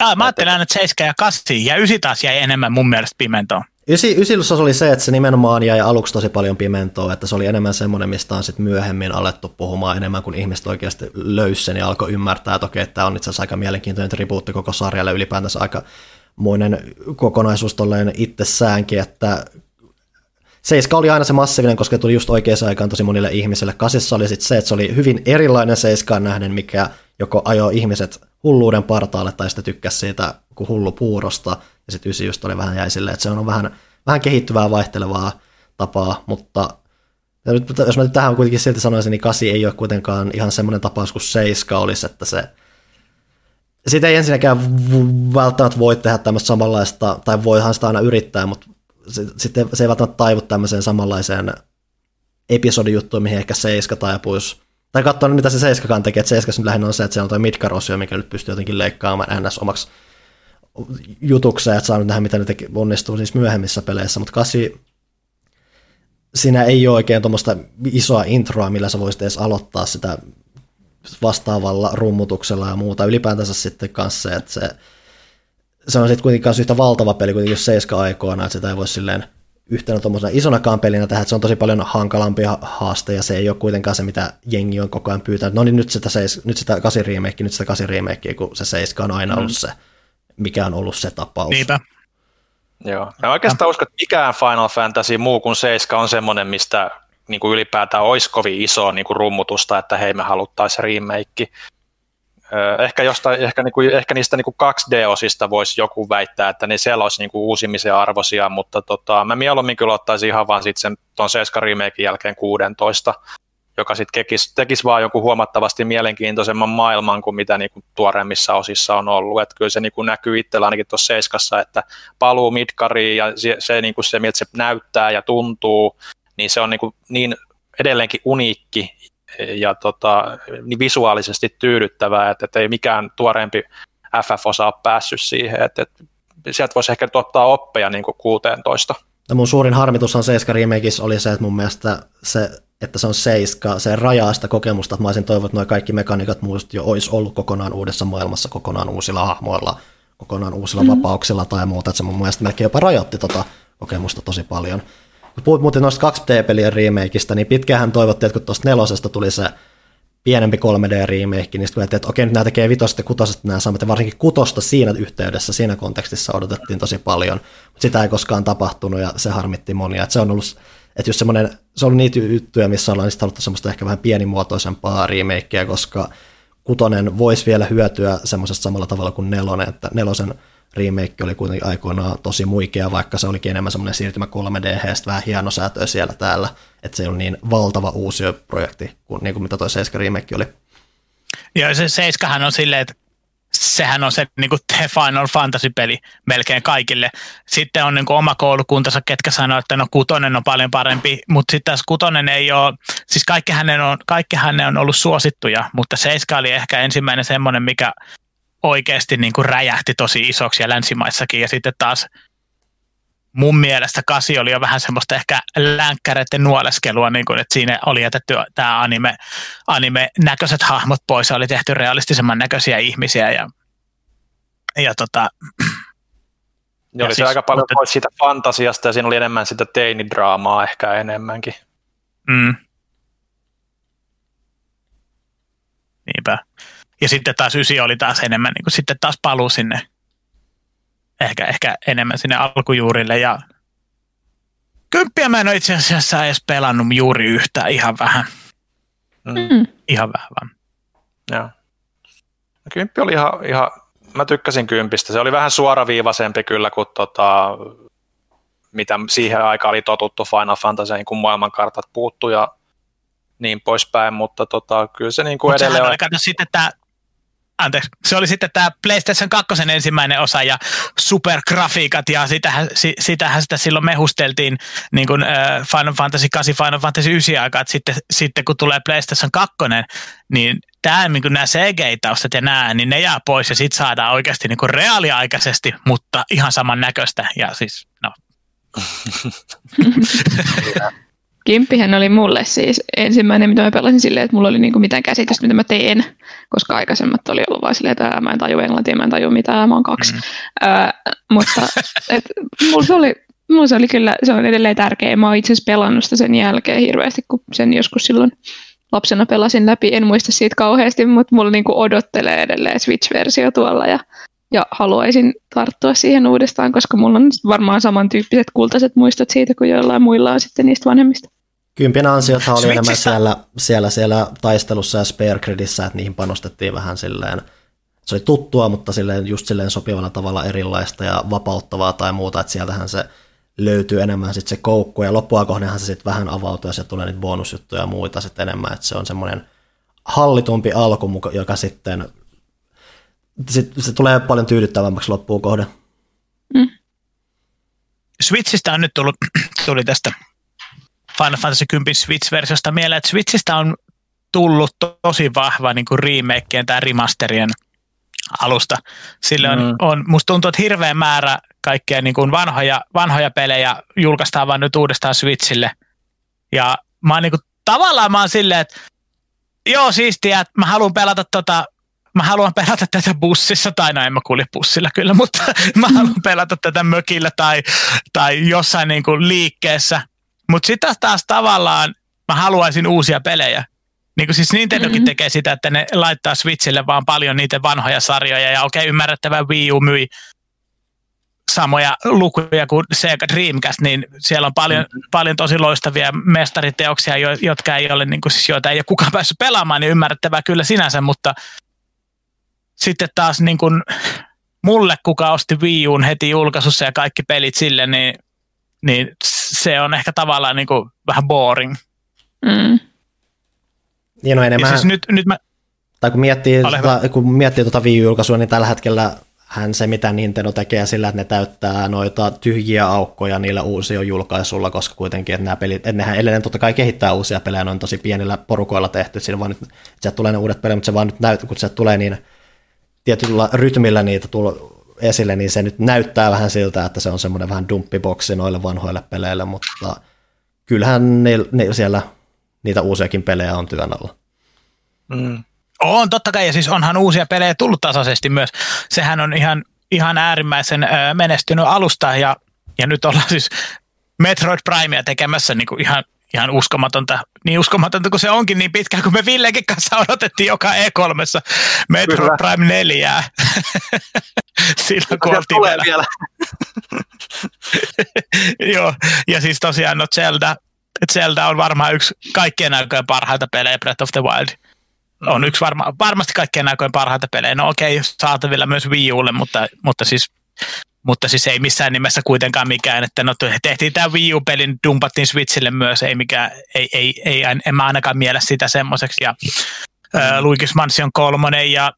Ah, mä ajattelen, että 7 ja 8 ja 9 taas jäi enemmän mun mielestä pimentoon. Ysi, ysilussa oli se, että se nimenomaan jäi aluksi tosi paljon pimentoa, että se oli enemmän semmoinen, mistä on sitten myöhemmin alettu puhumaan enemmän kuin ihmiset oikeasti löysi sen ja alkoi ymmärtää, että okei, tämä on itse asiassa aika mielenkiintoinen tribuutti koko sarjalle ylipäätänsä aika moinen kokonaisuus tolleen itsessäänkin, että Seiska oli aina se massiivinen, koska tuli just oikeaan aikaan tosi monille ihmisille. Kasissa oli sitten se, että se oli hyvin erilainen Seiskaan nähden, mikä joko ajoi ihmiset hulluuden partaalle tai sitten tykkäsi siitä kuin hullu puurosta. Ja sitten ysi just oli vähän jäi silleen, että se on vähän, vähän kehittyvää vaihtelevaa tapaa, mutta nyt, jos mä nyt tähän kuitenkin silti sanoisin, niin kasi ei ole kuitenkaan ihan semmoinen tapaus kuin seiska olisi, että se siitä ei ensinnäkään välttämättä voi tehdä tämmöistä samanlaista, tai voihan sitä aina yrittää, mutta sitten se ei välttämättä taivu tämmöiseen samanlaiseen episodijuttuun, mihin ehkä Seiska taipuisi. Tai katsoa mitä se Seiskakaan tekee, että Seiskas nyt lähinnä on se, että se on toi Midgar-osio, mikä nyt pystyy jotenkin leikkaamaan NS omaksi jutukseen, että saa nyt nähdä, mitä ne teki, onnistuu siis myöhemmissä peleissä, mutta kasi siinä ei ole oikein tuommoista isoa introa, millä sä voisit edes aloittaa sitä vastaavalla rummutuksella ja muuta. Ylipäätänsä sitten kanssa se, että se se on sitten kuitenkin yhtä valtava peli kuin jos seiska aikoina, että sitä ei voi silleen yhtenä tuommoisena isonakaan pelinä tehdä, että se on tosi paljon hankalampi haaste ja se ei ole kuitenkaan se, mitä jengi on koko ajan pyytänyt. No niin nyt sitä, seis, nyt sitä 8 remake, nyt sitä 8 remake, kun se seiska on aina mm. ollut se, mikä on ollut se tapaus. Niinpä. Joo. Ja oikeastaan uskon, että mikään Final Fantasy muu kuin seiska on semmoinen, mistä niin kuin ylipäätään olisi kovin iso niin kuin rummutusta, että hei me haluttaisiin remake. Ehkä, jostain, ehkä, niin kuin, ehkä niistä niin kuin 2D-osista voisi joku väittää, että ne siellä olisi niin kuin uusimisen arvoisia, mutta tota, mä mieluummin kyllä ottaisin ihan vaan sit sen tuon 7 remakein jälkeen 16, joka sitten tekisi, tekisi vaan jonkun huomattavasti mielenkiintoisemman maailman kuin mitä niin kuin tuoreemmissa osissa on ollut. Et kyllä se niin kuin näkyy itsellä ainakin tuossa Seiskassa, että paluu Midgariin ja se, se, niin kuin se, miltä se näyttää ja tuntuu, niin se on niin, niin edelleenkin uniikki ja tota, niin visuaalisesti tyydyttävää, että, että ei mikään tuoreempi FF-osa ole päässyt siihen, että, että sieltä voisi ehkä ottaa oppeja niin kuin 16. Ja mun suurin harmitus on Seiska Remakeissa oli se, että mun mielestä se että se on seiska, se rajaa sitä kokemusta, että mä olisin toivonut, että nuo kaikki mekaniikat muist jo olisi ollut kokonaan uudessa maailmassa, kokonaan uusilla hahmoilla, kokonaan uusilla mm-hmm. vapauksilla tai muuta, että se mun mielestä melkein jopa rajoitti tota kokemusta tosi paljon. Kun puhut muuten noista 2D-pelien remakeista, niin pitkään toivottiin, että kun tuosta nelosesta tuli se pienempi 3D-remake, niin sitten että okei, nyt nämä tekee vitosta ja kutosesta nämä samat, ja varsinkin kutosta siinä yhteydessä, siinä kontekstissa odotettiin tosi paljon, mutta sitä ei koskaan tapahtunut, ja se harmitti monia, että se on ollut, että just semmoinen, se on ollut niitä juttuja, missä ollaan sitten haluttu semmoista ehkä vähän pienimuotoisempaa remakea, koska kutonen voisi vielä hyötyä semmoisesta samalla tavalla kuin nelonen, että nelosen remake oli kuitenkin aikoinaan tosi muikea, vaikka se olikin enemmän semmoinen siirtymä 3D, vähän hienosäätöä siellä täällä, että se ei niin valtava uusi projekti kuin, niin kuin mitä toi 7 remake oli. Joo, se 7 on silleen, että sehän on se niin kuin The Final Fantasy-peli melkein kaikille. Sitten on niin kuin oma koulukuntansa, ketkä sanoo, että no kutonen on paljon parempi, mutta sitten taas kutonen ei ole, siis kaikki hänen on, kaikki hänen on ollut suosittuja, mutta seiska oli ehkä ensimmäinen semmoinen, mikä oikeasti niin kuin räjähti tosi isoksi ja länsimaissakin. Ja sitten taas mun mielestä kasi oli jo vähän semmoista ehkä länkkäreiden nuoleskelua, niin kuin, että siinä oli jätetty tämä anime, anime-näköiset hahmot pois oli tehty realistisemman näköisiä ihmisiä. Ja, ja tota, ja oli siis, se aika paljon mutta, pois siitä fantasiasta ja siinä oli enemmän sitä teinidraamaa ehkä enemmänkin. Mm. Niinpä. Ja sitten taas ysi oli taas enemmän, niin kuin sitten taas paluu sinne, ehkä, ehkä enemmän sinne alkujuurille. Ja kymppiä mä en ole itse asiassa edes pelannut juuri yhtään, ihan vähän. Mm. Ihan vähän vaan. Joo. No, kymppi oli ihan, ihan, mä tykkäsin kympistä. Se oli vähän suoraviivaisempi kyllä kuin tota, mitä siihen aikaan oli totuttu Final Fantasyin, kun maailmankartat puuttu ja niin poispäin, mutta tota, kyllä se niin kuin Mut edelleen... Oli, kato, sitten tämä anteeksi, se oli sitten tämä PlayStation 2 ensimmäinen osa ja supergrafiikat ja sitähän, sitähän sitä silloin mehusteltiin niin kuin Final Fantasy 8, Final Fantasy 9 aikaa, että sitten, sitten kun tulee PlayStation 2, niin tämä, niin nämä CG-taustat ja nämä, niin ne jää pois ja sitten saadaan oikeasti niin kuin reaaliaikaisesti, mutta ihan saman näköistä ja siis no. Kimppihän oli mulle siis ensimmäinen, mitä mä pelasin silleen, että mulla oli niinku mitään käsitystä, mitä mä teen, koska aikaisemmat oli ollut vaan silleen, että mä en taju englantia, mä en taju mitään, mä oon kaksi. Mm. Ö, mutta et, mulla, se oli, mulla se oli kyllä, se on edelleen tärkeä. Mä oon itse asiassa pelannut sitä sen jälkeen hirveästi, kun sen joskus silloin lapsena pelasin läpi. En muista siitä kauheasti, mutta mulla niinku odottelee edelleen Switch-versio tuolla ja ja haluaisin tarttua siihen uudestaan, koska mulla on varmaan samantyyppiset kultaiset muistot siitä kuin joillain muilla on sitten niistä vanhemmista. Kympin ansiothan oli enemmän siellä, siellä, siellä taistelussa ja Spare Gridissä, että niihin panostettiin vähän silleen, se oli tuttua, mutta silleen, just silleen sopivalla tavalla erilaista ja vapauttavaa tai muuta, että sieltähän se löytyy enemmän sitten se koukku, ja loppua kohdenhan se sitten vähän avautuu, ja se tulee niitä bonusjuttuja ja muita sitten enemmän, että se on semmoinen hallitumpi alku, joka sitten se, se tulee paljon tyydyttävämmäksi loppuun kohde. Mm. Switchistä on nyt tullut, tuli tästä Final Fantasy 10 Switch-versiosta mieleen, että Switchistä on tullut tosi vahva niin kuin remakeien tai remasterien alusta. Sillä on, mm. on, musta tuntuu, että hirveä määrä kaikkea niin kuin vanhoja, vanhoja pelejä julkaistaan vain nyt uudestaan Switchille. Ja mä oon niin kuin, tavallaan mä oon silleen, että joo siistiä, että mä haluan pelata tota mä haluan pelata tätä bussissa, tai no en mä kulje bussilla kyllä, mutta mä haluan pelata tätä mökillä tai, tai jossain niin kuin liikkeessä. Mutta sitten taas tavallaan mä haluaisin uusia pelejä. Niin kuin siis Nintendokin mm-hmm. tekee sitä, että ne laittaa Switchille vaan paljon niitä vanhoja sarjoja, ja okei, okay, ymmärrettävä Wii U myi samoja lukuja kuin Sega Dreamcast, niin siellä on paljon, mm-hmm. paljon tosi loistavia mestariteoksia, jotka ei ole, niin kuin siis, joita ei ole kukaan päässyt pelaamaan, niin ymmärrettävää kyllä sinänsä, mutta sitten taas niin kuin mulle, kuka osti Wii Uun heti julkaisussa ja kaikki pelit sille, niin, niin se on ehkä tavallaan niin kuin vähän boring. Mm. Niin no enemmän, ja siis nyt, nyt mä, tai kun miettii, tuota, kun miettii tuota Wii julkaisua, niin tällä hetkellä hän se, mitä Nintendo tekee sillä, että ne täyttää noita tyhjiä aukkoja niillä uusilla julkaisulla, koska kuitenkin, että nämä pelit, että nehän edelleen totta kai kehittää uusia pelejä, ne on tosi pienillä porukoilla tehty, siinä vaan nyt, sieltä tulee ne uudet pelit, mutta se vaan nyt näyttää, kun se tulee niin tietyllä rytmillä niitä tulo esille, niin se nyt näyttää vähän siltä, että se on semmoinen vähän dumppiboksi noille vanhoille peleille, mutta kyllähän ne, ne siellä niitä uusiakin pelejä on työn alla. Mm. On, totta kai, ja siis onhan uusia pelejä tullut tasaisesti myös. Sehän on ihan, ihan äärimmäisen menestynyt alusta, ja, ja nyt ollaan siis Metroid Primea tekemässä niin kuin ihan, ihan uskomatonta, niin uskomatonta kuin se onkin niin pitkään, kun me Villekin kanssa odotettiin joka E3 Metroid Kyllä. Prime 4. Silloin kun oltiin vielä. vielä. Joo, ja siis tosiaan no Zelda, Zelda on varmaan yksi kaikkien aikojen parhaita pelejä, Breath of the Wild. On mm. yksi varma, varmasti kaikkien aikojen parhaita pelejä. No okei, okay, saatavilla myös Wii Ulle, mutta, mutta siis mutta siis ei missään nimessä kuitenkaan mikään, että no tehtiin tämä Wii U-pelin, dumpattiin Switchille myös, ei mikään, ei, ei, ei en mä ainakaan miele sitä semmoiseksi, ja mm. äh, Luigi's Mansion 3 ja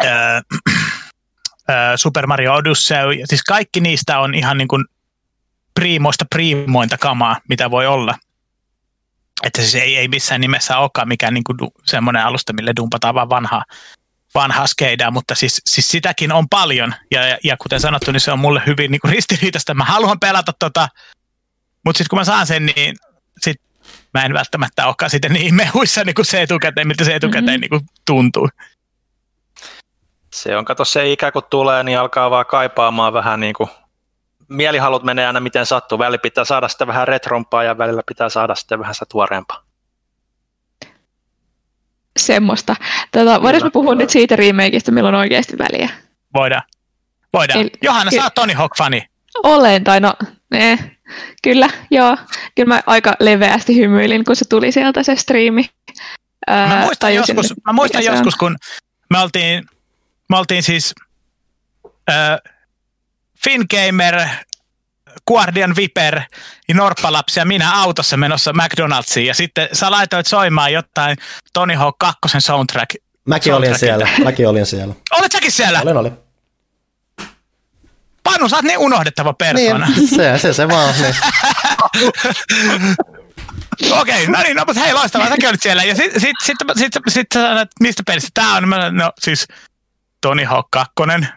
äh, äh, Super Mario Odyssey, siis kaikki niistä on ihan niin kuin priimoista priimointa kamaa, mitä voi olla. Että siis ei, ei missään nimessä olekaan mikään niin kuin semmoinen alusta, mille dumpataan vaan vanhaa, vanhaa skeidaa, mutta siis, siis sitäkin on paljon. Ja, ja, ja kuten sanottu, niin se on mulle hyvin niin kuin ristiriitaista. Mä haluan pelata tota, mutta sitten kun mä saan sen, niin sit mä en välttämättä olekaan sitten niin mehuissa niin kuin se etukäteen, miltä se etukäteen mm-hmm. niin kuin tuntuu. Se on, kato se ikä kun tulee, niin alkaa vaan kaipaamaan vähän niin kuin mielihalut menee aina miten sattuu. Välillä pitää saada sitä vähän retrompaa ja välillä pitää saada sitten vähän sitä tuoreempaa. Semmoista. Tota, voidaanko puhua nyt siitä remakeista, millä on oikeasti väliä? Voidaan. Voidaan. Eli, Johanna, ky- sä oot Tony Hawk-fani. Olen, tai no, eh, kyllä, joo. Kyllä mä aika leveästi hymyilin, kun se tuli sieltä se striimi. Mä muistan, joskus, mä muistan joskus, kun me oltiin, me oltiin siis äh, Fingamer, Guardian Viper ja Norppalapsi ja minä autossa menossa McDonald'siin ja sitten sä laitoit soimaan jotain Tony Hawk 2 soundtrack. Mäkin olin siellä, mäkin olin siellä. Olet säkin siellä? Olin, olin. Panu, sä oot niin unohdettava persona. Niin, se, se, se vaan niin. Okei, okay, no niin, no mutta hei, loistavaa, säkin olit siellä. Ja sitten sit, sit, sit, sit, sit sä sanoit, mistä pelistä tämä on? No siis Tony Hawk 2,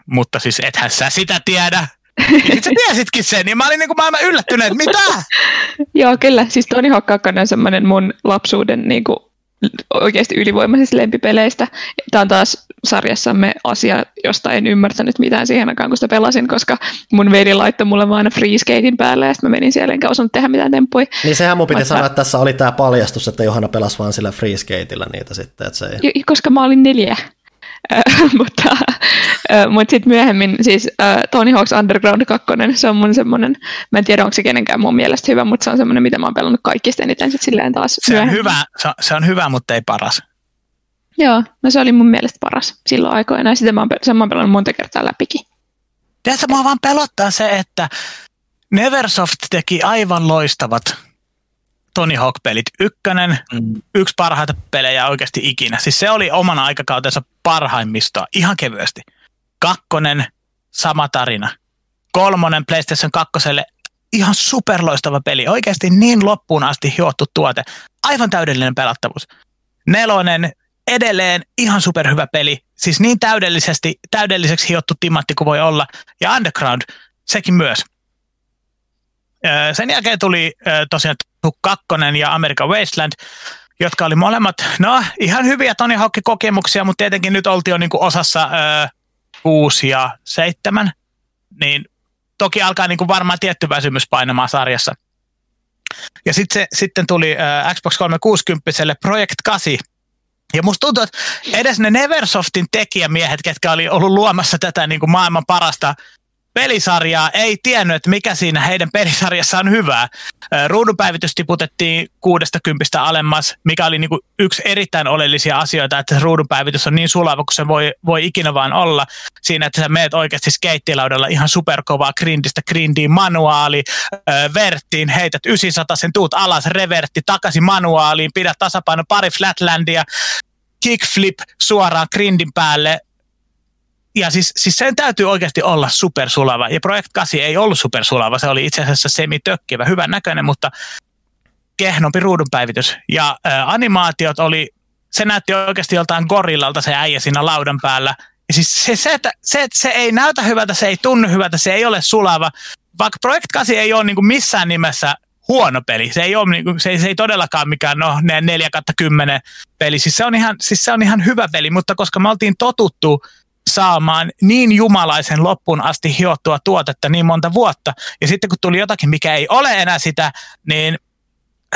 mutta siis ethän sä sitä tiedä. Sitten sä tiesitkin sen, niin mä olin niin kuin maailman yllättynyt, että mitä? Joo, kyllä. Siis Tony Hawk 2 on semmoinen mun lapsuuden niin kuin, oikeasti ylivoimaisista lempipeleistä. Tämä on taas sarjassamme asia, josta en ymmärtänyt mitään siihen aikaan, kun sitä pelasin, koska mun veli laittoi mulle vaan freeskatein päälle ja sitten mä menin siellä enkä osannut tehdä mitään temppuja. Niin sehän mun piti Mutta... sanoa, että tässä oli tämä paljastus, että Johanna pelasi vaan sillä freeskateillä niitä sitten. Että se ei... Koska mä olin neljä. mutta mutta sitten myöhemmin siis uh, Tony Hawk's Underground 2, se on mun semmoinen, mä en tiedä onko se kenenkään mun mielestä hyvä, mutta se on semmoinen, mitä mä oon pelannut kaikista eniten sit silleen taas se on, hyvä, se, on, se on hyvä, mutta ei paras. Joo, no se oli mun mielestä paras silloin aikoina, ja sitä mä oon, sen mä oon pelannut monta kertaa läpikin. Tiedätkö, mua vaan pelottaa se, että Neversoft teki aivan loistavat Tony Hawk-pelit. Ykkönen, mm. yksi parhaita pelejä oikeasti ikinä. Siis se oli omana aikakautensa parhaimmistoa, ihan kevyesti. Kakkonen, sama tarina. Kolmonen PlayStation 2 ihan superloistava peli. Oikeasti niin loppuun asti hiottu tuote. Aivan täydellinen pelattavuus. Nelonen, edelleen ihan superhyvä peli. Siis niin täydellisesti, täydelliseksi hiottu timatti kuin voi olla. Ja Underground, sekin myös. Sen jälkeen tuli tosiaan 2 ja American Wasteland, jotka oli molemmat, no ihan hyviä Tony Hawk-kokemuksia, mutta tietenkin nyt oltiin jo niin kuin osassa ö, 6 ja 7, niin toki alkaa niin kuin varmaan tietty väsymys painamaan sarjassa. Ja sit se, sitten tuli ö, Xbox 360 Project 8, ja musta tuntuu, että edes ne Neversoftin tekijämiehet, ketkä oli ollut luomassa tätä niin kuin maailman parasta pelisarjaa, ei tiennyt, että mikä siinä heidän pelisarjassa on hyvää. Ruudunpäivitys tiputettiin kuudesta kympistä alemmas, mikä oli niin kuin yksi erittäin oleellisia asioita, että se ruudunpäivitys on niin sulava kuin se voi, voi ikinä vaan olla. Siinä, että sä meet oikeasti skeittilaudalla ihan superkovaa grindistä grindiin manuaali, verttiin, heität 900 sen tuut alas, revertti, takaisin manuaaliin, pidät tasapaino pari flatlandia, kickflip suoraan grindin päälle, ja siis, siis sen täytyy oikeasti olla supersulava. Ja Project 8 ei ollut supersulava, se oli itse asiassa semi-tökkivä, hyvän näköinen, mutta kehnompi ruudunpäivitys. Ja ä, animaatiot oli, se näytti oikeasti joltain gorillalta se äijä siinä laudan päällä. Ja siis se, se, että, se, että se ei näytä hyvältä, se ei tunnu hyvältä, se ei ole sulava. Vaikka Project 8 ei ole niin kuin missään nimessä huono peli. Se ei, ole, niin kuin, se, ei, se ei todellakaan mikään no, 4 10 peli. Siis se, on ihan, siis se on ihan hyvä peli, mutta koska me oltiin totuttu saamaan niin jumalaisen loppuun asti hiottua tuotetta niin monta vuotta, ja sitten kun tuli jotakin, mikä ei ole enää sitä, niin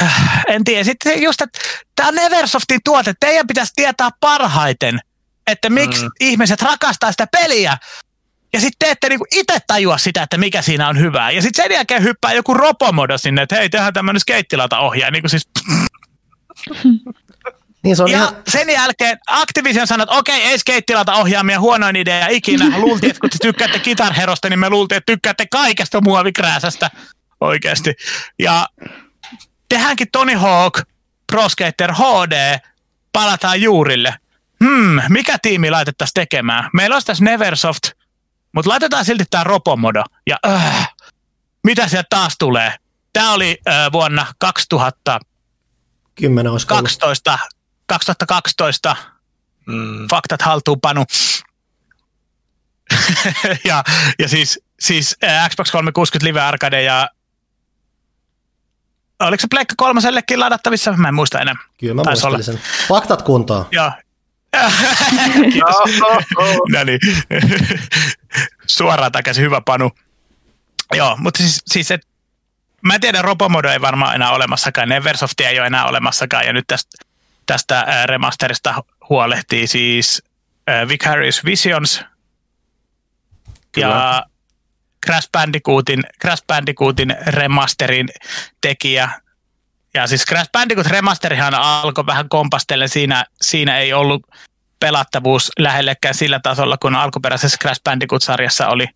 äh, en tiedä. Sitten just, että tämä on Neversoftin tuote, teidän pitäisi tietää parhaiten, että miksi mm. ihmiset rakastaa sitä peliä, ja sitten te ette niinku itse tajua sitä, että mikä siinä on hyvää. Ja sitten sen jälkeen hyppää joku ropomodo sinne, että hei, tehdään tämmöinen skeittilata ohjaa. Niin siis... Niin se on ja ihan... sen jälkeen Activision sanoi, että okei, ei skeittilata ohjaamia huonoin idea ikinä. Luultiin, että kun te tykkäätte kitarherosta, niin me luultiin, että tykkäätte kaikesta muovikrääsästä oikeasti. Ja tehdäänkin Tony Hawk Pro Skater HD, palataan juurille. Hmm, mikä tiimi laitettaisiin tekemään? Meillä olisi tässä Neversoft – mutta laitetaan silti tämä ropomodo. Ja äh, mitä sieltä taas tulee? Tämä oli äh, vuonna 2012, 2012 mm. faktat haltuunpanu. ja, ja siis, siis äh, Xbox 360 Live Arcade ja oliko se Pleikka kolmosellekin ladattavissa? Mä en muista enää. Kyllä mä muistelin sen. Faktat kuntoon. Joo, Kiitos. no niin. Suoraan takaisin, hyvä Panu. Joo, mutta siis, siis et, mä en tiedä, Robomodo ei varmaan enää olemassakaan, Neversoftia ei ole enää olemassakaan, ja nyt tästä, tästä remasterista huolehtii siis Vicarious Visions Kyllä. ja Crash Bandicootin, Crash Bandicootin remasterin tekijä. Ja siis Crash Bandicoot remasterihan alkoi vähän kompastellen, siinä, siinä ei ollut pelattavuus lähellekään sillä tasolla, kun alkuperäisessä Crash Bandicoot-sarjassa oli.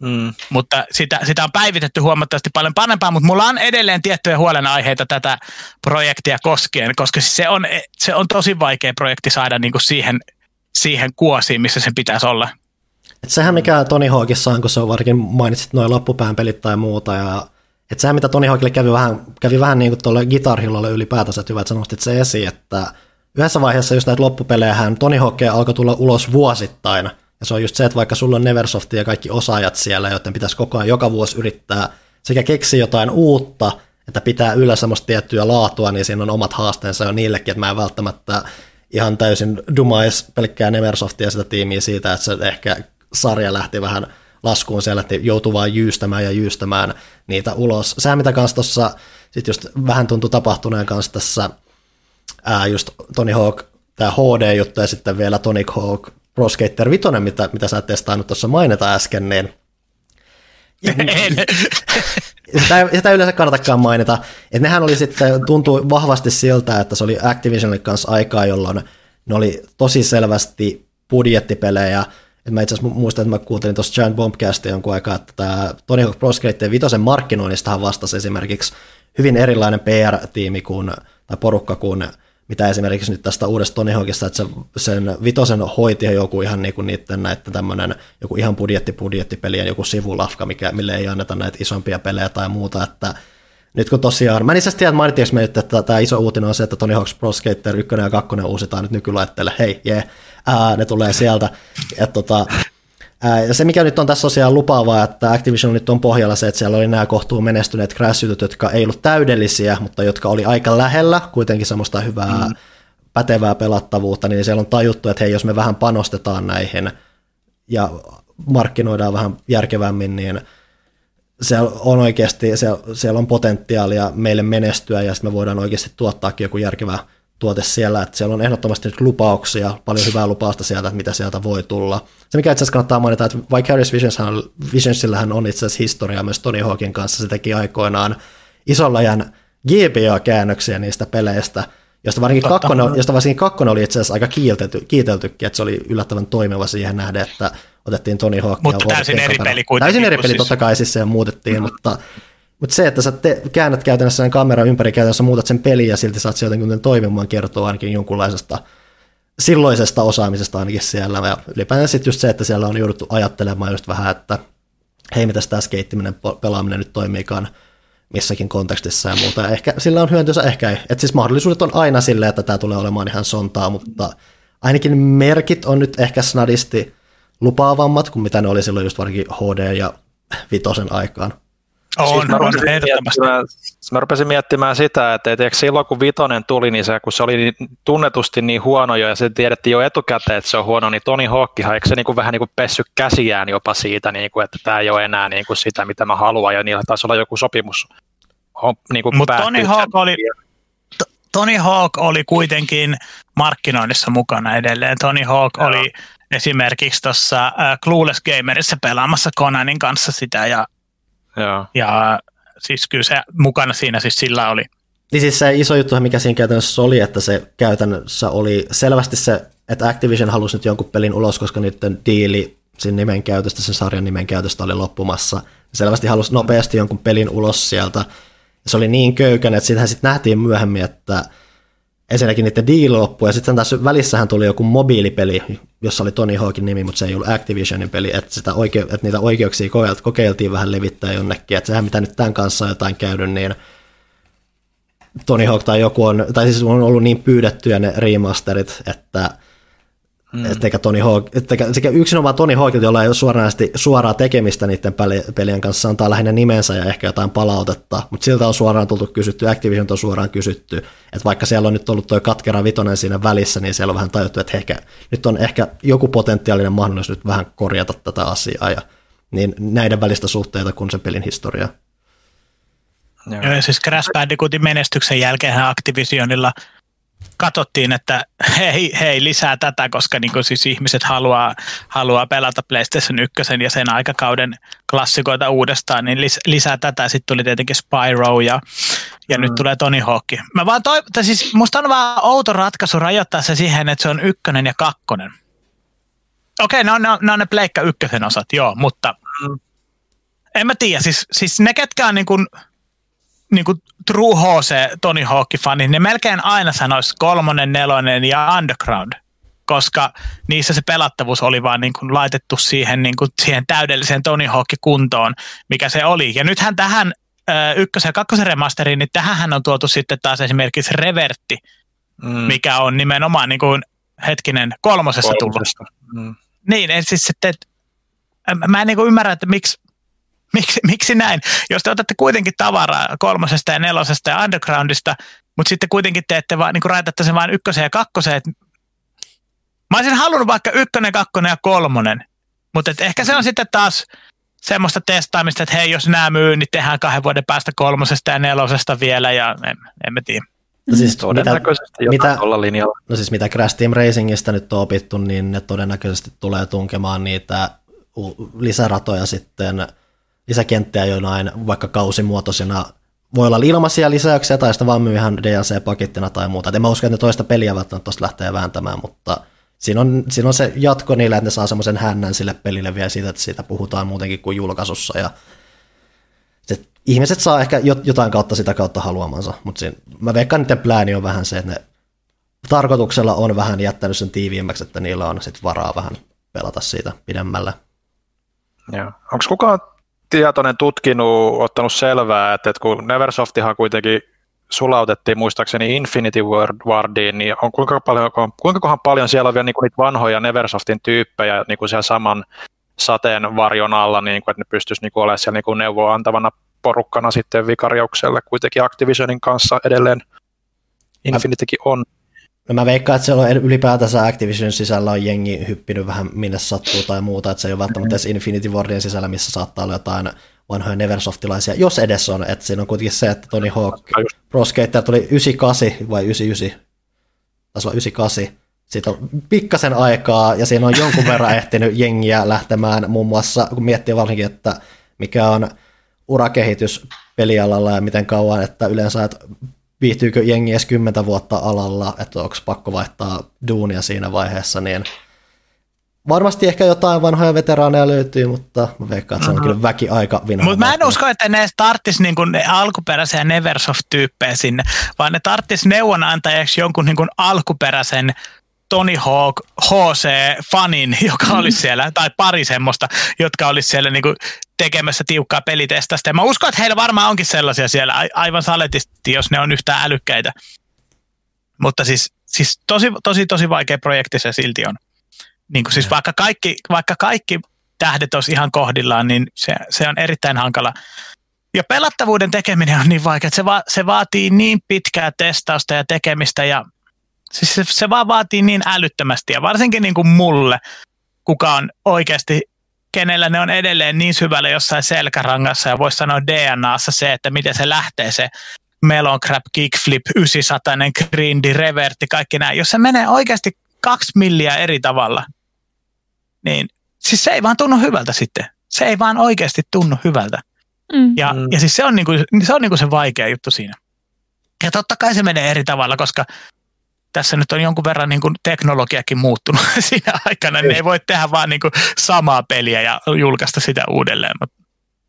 Mm. Mutta sitä, sitä on päivitetty huomattavasti paljon parempaa, mutta mulla on edelleen tiettyjä huolenaiheita tätä projektia koskien, koska se on, se on tosi vaikea projekti saada niin kuin siihen, siihen kuosiin, missä sen pitäisi olla. Et sehän mikä Tony Hawkissa on, kun se on varsinkin mainitsit noin loppupään pelit tai muuta, ja et sehän mitä Tony Hawkille kävi vähän, kävi vähän niin kuin tuolle Guitar Hillolle ylipäätänsä, että hyvä, että nostit se esiin, että yhdessä vaiheessa just näitä loppupelejä, Tony Hawk alkoi tulla ulos vuosittain. Ja se on just se, että vaikka sulla on Neversoft ja kaikki osaajat siellä, joten pitäisi koko ajan joka vuosi yrittää sekä keksiä jotain uutta, että pitää yllä semmoista tiettyä laatua, niin siinä on omat haasteensa jo niillekin, että mä en välttämättä ihan täysin dumais pelkkää Neversoftia sitä tiimiä siitä, että se ehkä sarja lähti vähän laskuun siellä, että joutuu vaan jyystämään ja jyystämään niitä ulos. Sehän mitä kanssa tuossa sitten just vähän tuntui tapahtuneen kanssa tässä ää, just Tony Hawk, tämä HD-juttu ja sitten vielä Tony Hawk Pro Skater 5, mitä, mitä sä et testannut tuossa mainita äsken, niin sitä, ei, sitä ei yleensä kannatakaan mainita. Et nehän oli sitten, tuntui vahvasti siltä, että se oli Activisionin kanssa aikaa, jolloin ne oli tosi selvästi budjettipelejä. Et mä itse asiassa muistan, että mä kuuntelin tuossa Giant Bombcastia jonkun aikaa, että tämä Tony Hawk Pro Skater 5 markkinoinnistahan vastasi esimerkiksi hyvin erilainen PR-tiimi kuin, tai porukka kuin mitä esimerkiksi nyt tästä uudesta Tony Hawkista, että se, sen vitosen hoiti joku ihan niinku niiden näitä tämmöinen joku ihan budjetti budjettipelien joku sivulafka, mikä, mille ei anneta näitä isompia pelejä tai muuta, että nyt kun tosiaan, mä en itse tiedä, me nyt, että tämä iso uutinen on se, että Tony Hawk's Pro Skater 1 ja 2 uusitaan nyt nykylaitteelle, hei, jee, yeah, ne tulee sieltä, että tota, ja se, mikä nyt on tässä tosiaan lupaavaa, että Activision nyt on pohjalla se, että siellä oli nämä kohtuun menestyneet crash jotka ei ollut täydellisiä, mutta jotka oli aika lähellä, kuitenkin semmoista hyvää, mm. pätevää pelattavuutta, niin siellä on tajuttu, että hei, jos me vähän panostetaan näihin ja markkinoidaan vähän järkevämmin, niin siellä on oikeasti, siellä, siellä on potentiaalia meille menestyä ja sitten me voidaan oikeasti tuottaakin joku järkevä tuote siellä, että siellä on ehdottomasti nyt lupauksia, paljon hyvää lupausta sieltä, että mitä sieltä voi tulla. Se mikä itse asiassa kannattaa mainita, että Vicarious Visionsillähän on itse asiassa historiaa myös Tony Hawkin kanssa, se teki aikoinaan isolla ajan GBA-käännöksiä niistä peleistä, josta varsinkin, kakkonen, josta varsinkin kakkonen oli itse asiassa aika kiitelty, kiiteltykin, että se oli yllättävän toimiva siihen nähden, että otettiin Tony Hawk. Mutta täysin eri peli kuitenkin. Täysin eri peli siis... totta kai siis se muutettiin, mm-hmm. mutta mutta se, että sä te, käännät käytännössä sen kameran ympäri, käytännössä muutat sen pelin ja silti saat sieltä jotenkin toimimaan, kertoo ainakin jonkunlaisesta silloisesta osaamisesta ainakin siellä. Ja ylipäätään sitten just se, että siellä on jouduttu ajattelemaan just vähän, että hei, mitä tämä skeittiminen pelaaminen nyt toimiikaan missäkin kontekstissa ja muuta. Ehkä sillä on hyötynsä, ehkä ei. Et siis mahdollisuudet on aina silleen, että tämä tulee olemaan ihan sontaa, mutta ainakin merkit on nyt ehkä snadisti lupaavammat kuin mitä ne oli silloin just varsinkin HD ja Vitosen aikaan. On, Siis mä on, rupesin Mä rupesin miettimään sitä, että et, eikö silloin kun Vitoinen tuli, niin se, kun se oli niin tunnetusti niin huono jo, ja se tiedettiin jo etukäteen, että se on huono, niin Toni Hawkkihan, eikö se niin kuin vähän niin kuin pessy käsiään jopa siitä, niin kuin, että tämä ei ole enää niin kuin sitä, mitä mä haluan, ja niillä taisi olla joku sopimus niin kuin Mutta sen Hawk oli, Tony Hawk oli kuitenkin markkinoinnissa mukana edelleen. Tony Hawk Joo. oli esimerkiksi tuossa äh, Clueless Gamerissa pelaamassa Conanin kanssa sitä ja, Joo. ja siis kyllä se mukana siinä siis sillä oli. Niin siis se iso juttu, mikä siinä käytännössä oli, että se käytännössä oli selvästi se, että Activision halusi nyt jonkun pelin ulos, koska niiden diili sen nimen käytöstä, sen sarjan nimen käytöstä oli loppumassa. Selvästi halusi nopeasti jonkun pelin ulos sieltä. Ja se oli niin köykäinen, että sitähän sitten nähtiin myöhemmin, että ensinnäkin niiden diili loppui, ja sitten tässä välissähän tuli joku mobiilipeli, jossa oli Tony Hawkin nimi, mutta se ei ollut Activisionin peli, että, sitä oike- että niitä oikeuksia kokeil- kokeiltiin vähän levittää jonnekin, että sehän mitä nyt tämän kanssa on jotain käynyt, niin Tony Hawk tai joku on, tai siis on ollut niin pyydettyjä ne remasterit, että mm. ettekä Tony Hawk, ettekä, sekä yksinomaan Tony Hawkilta, jolla ei ole suoranaisesti suoraa tekemistä niiden peli- pelien kanssa, antaa lähinnä nimensä ja ehkä jotain palautetta, mutta siltä on suoraan tultu kysytty, Activision on suoraan kysytty, että vaikka siellä on nyt ollut tuo katkera vitonen siinä välissä, niin siellä on vähän tajuttu, että ehkä, nyt on ehkä joku potentiaalinen mahdollisuus nyt vähän korjata tätä asiaa, ja niin näiden välistä suhteita kuin sen pelin historiaa. Joo. Ja siis Crash Bandicootin menestyksen jälkeen Activisionilla katsottiin, että hei, hei lisää tätä, koska niin kuin siis ihmiset haluaa, haluaa pelata PlayStation 1 ja sen aikakauden klassikoita uudestaan, niin lis, lisää tätä. Sitten tuli tietenkin Spyro ja, ja mm. nyt tulee Tony Hawk. Mä vaan toi, tai siis musta on vaan outo ratkaisu rajoittaa se siihen, että se on ykkönen ja kakkonen. Okei, ne on, ne on, ne on ne Pleikka ykkösen osat, joo, mutta Mm. en mä tiedä, siis, siis ne ketkä on niin kuin, niin kuin True HC Tony Hawk-fanit, ne melkein aina sanois kolmonen, nelonen ja Underground, koska niissä se pelattavuus oli vaan niin kuin laitettu siihen, niin kuin siihen täydelliseen Tony Hawk-kuntoon, mikä se oli. Ja nythän tähän ykkösen ja kakkosen remasteriin, niin tähän on tuotu sitten taas esimerkiksi Revertti, Mm. mikä on nimenomaan niin kuin, hetkinen kolmosessa tullut. Kolmosesta. Mm. Niin, siis et, mä- en niin ymmärrä, että miksi, miksi, miksi näin. Jos te otatte kuitenkin tavaraa kolmosesta ja nelosesta ja undergroundista, mutta sitten kuitenkin teette vaan, niin raitatte sen vain ykkösen ja kakkoseen. Et mä olisin halunnut vaikka ykkönen, kakkonen ja kolmonen, mutta et ehkä se on sitten taas semmoista testaamista, että hei, jos nämä myy, niin tehdään kahden vuoden päästä kolmosesta ja nelosesta vielä ja en, en mä tiedä. No siis mitä, Todennäköisesti mitä- tuolla linjalla. No siis mitä Crash Team Racingista nyt on opittu, niin ne todennäköisesti tulee tunkemaan niitä u- lisäratoja sitten, lisäkenttiä jonain vaikka kausimuotoisina. Voi olla ilmaisia lisäyksiä tai sitten vaan myy ihan DLC-pakettina tai muuta. Et en mä usko, että ne toista peliä välttämättä tuosta lähtee vääntämään, mutta siinä on, siinä on se jatko niille, että ne saa semmoisen hännän sille pelille vielä siitä, että siitä puhutaan muutenkin kuin julkaisussa ja se, ihmiset saa ehkä jot- jotain kautta sitä kautta haluamansa, mutta siinä, mä veikkaan, niiden plääni on vähän se, että ne tarkoituksella on vähän jättänyt sen tiiviimmäksi, että niillä on sit varaa vähän pelata siitä pidemmälle. Onko kukaan tietoinen tutkinut, ottanut selvää, että, että kun Neversoftihan kuitenkin sulautettiin muistaakseni Infinity Ward- Wardiin, niin on kuinka paljon, kuinka kohan paljon siellä on vielä niin kuin niitä vanhoja Neversoftin tyyppejä niin kuin siellä saman sateenvarjon alla, niin kuin, että ne pystyisi niin kuin olemaan siellä niin kuin neuvoa antavana porukkana sitten vikariukselle kuitenkin Activisionin kanssa edelleen. Infinitykin on. No mä veikkaan, että siellä on ylipäätänsä Activision sisällä on jengi hyppinyt vähän minne sattuu tai muuta, että se ei ole välttämättä edes Infinity Wardin sisällä, missä saattaa olla jotain vanhoja Neversoftilaisia, jos edes on, että siinä on kuitenkin se, että Tony Hawk Pro Skater tuli 98 vai 99, taisi olla 98, siitä on pikkasen aikaa ja siinä on jonkun verran ehtinyt jengiä lähtemään muun muassa, kun miettii varsinkin, että mikä on urakehitys pelialalla ja miten kauan, että yleensä, että viihtyykö jengi edes 10 vuotta alalla, että onko pakko vaihtaa duunia siinä vaiheessa, niin varmasti ehkä jotain vanhoja veteraaneja löytyy, mutta mä veikkaan, että se on kyllä väki aika vinha. Mutta mä en usko, että ne tarttis niinku ne alkuperäisiä Neversoft-tyyppejä sinne, vaan ne tarttis neuvonantajaksi jonkun niinku alkuperäisen Tony Hawk HC-fanin, joka olisi siellä, tai pari semmoista, jotka olisi siellä niinku tekemässä tiukkaa pelitestasta. Ja mä uskon, että heillä varmaan onkin sellaisia siellä aivan saletisti, jos ne on yhtään älykkäitä. Mutta siis, siis tosi, tosi, tosi vaikea projekti se silti on. Niin kuin siis vaikka kaikki, vaikka kaikki tähdet olisi ihan kohdillaan, niin se, se on erittäin hankala. Ja pelattavuuden tekeminen on niin vaikea, että se, va- se vaatii niin pitkää testausta ja tekemistä ja siis se, se vaan vaatii niin älyttömästi ja varsinkin niin kuin mulle, kuka on oikeasti, kenellä ne on edelleen niin syvällä jossain selkärangassa ja voisi sanoa DNAssa se, että miten se lähtee se melon crap, kickflip, 900, grindi, reverti, kaikki nämä. Jos se menee oikeasti kaksi milliä eri tavalla, niin siis se ei vaan tunnu hyvältä sitten. Se ei vaan oikeasti tunnu hyvältä. Mm. Ja, mm. ja siis se on, niinku, se on niinku se vaikea juttu siinä. Ja totta kai se menee eri tavalla, koska tässä nyt on jonkun verran niin kuin teknologiakin muuttunut siinä aikana, niin ei voi tehdä vaan niin kuin samaa peliä ja julkaista sitä uudelleen.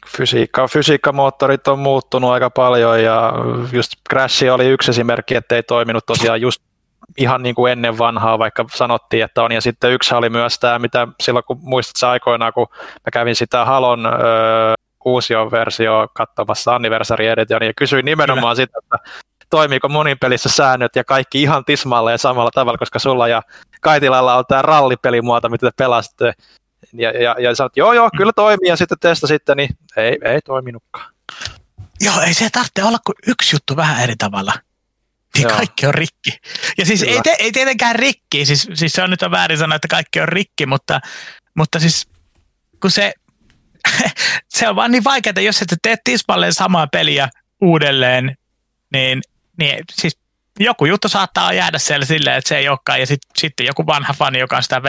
Fysiikka, fysiikkamoottorit on muuttunut aika paljon ja just Crash oli yksi esimerkki, että ei toiminut tosiaan just ihan niin kuin ennen vanhaa, vaikka sanottiin, että on. Ja sitten yksi oli myös tämä, mitä silloin kun muistat sä aikoinaan, kun mä kävin sitä Halon öö, uusion versio katsomassa Anniversary Edition ja kysyin nimenomaan Kyllä. sitä, että toimiiko monin pelissä säännöt ja kaikki ihan tismalleen samalla tavalla, koska sulla ja Kaitilalla on tämä rallipelimuoto, mitä te pelastitte. Ja, ja, ja sanoit, joo joo, kyllä toimii ja sitten testasitte, niin ei, ei toiminutkaan. Joo, ei se tarvitse olla kuin yksi juttu vähän eri tavalla. Niin Joo. kaikki on rikki. Ja siis ei, te, ei tietenkään rikki, siis, siis se on nyt on väärin sanoa, että kaikki on rikki, mutta, mutta siis kun se, se on vaan niin vaikeaa, jos et tee tismalleen samaa peliä uudelleen, niin, niin siis joku juttu saattaa jäädä siellä silleen, että se ei olekaan, ja sitten sit joku vanha fani, joka on sitä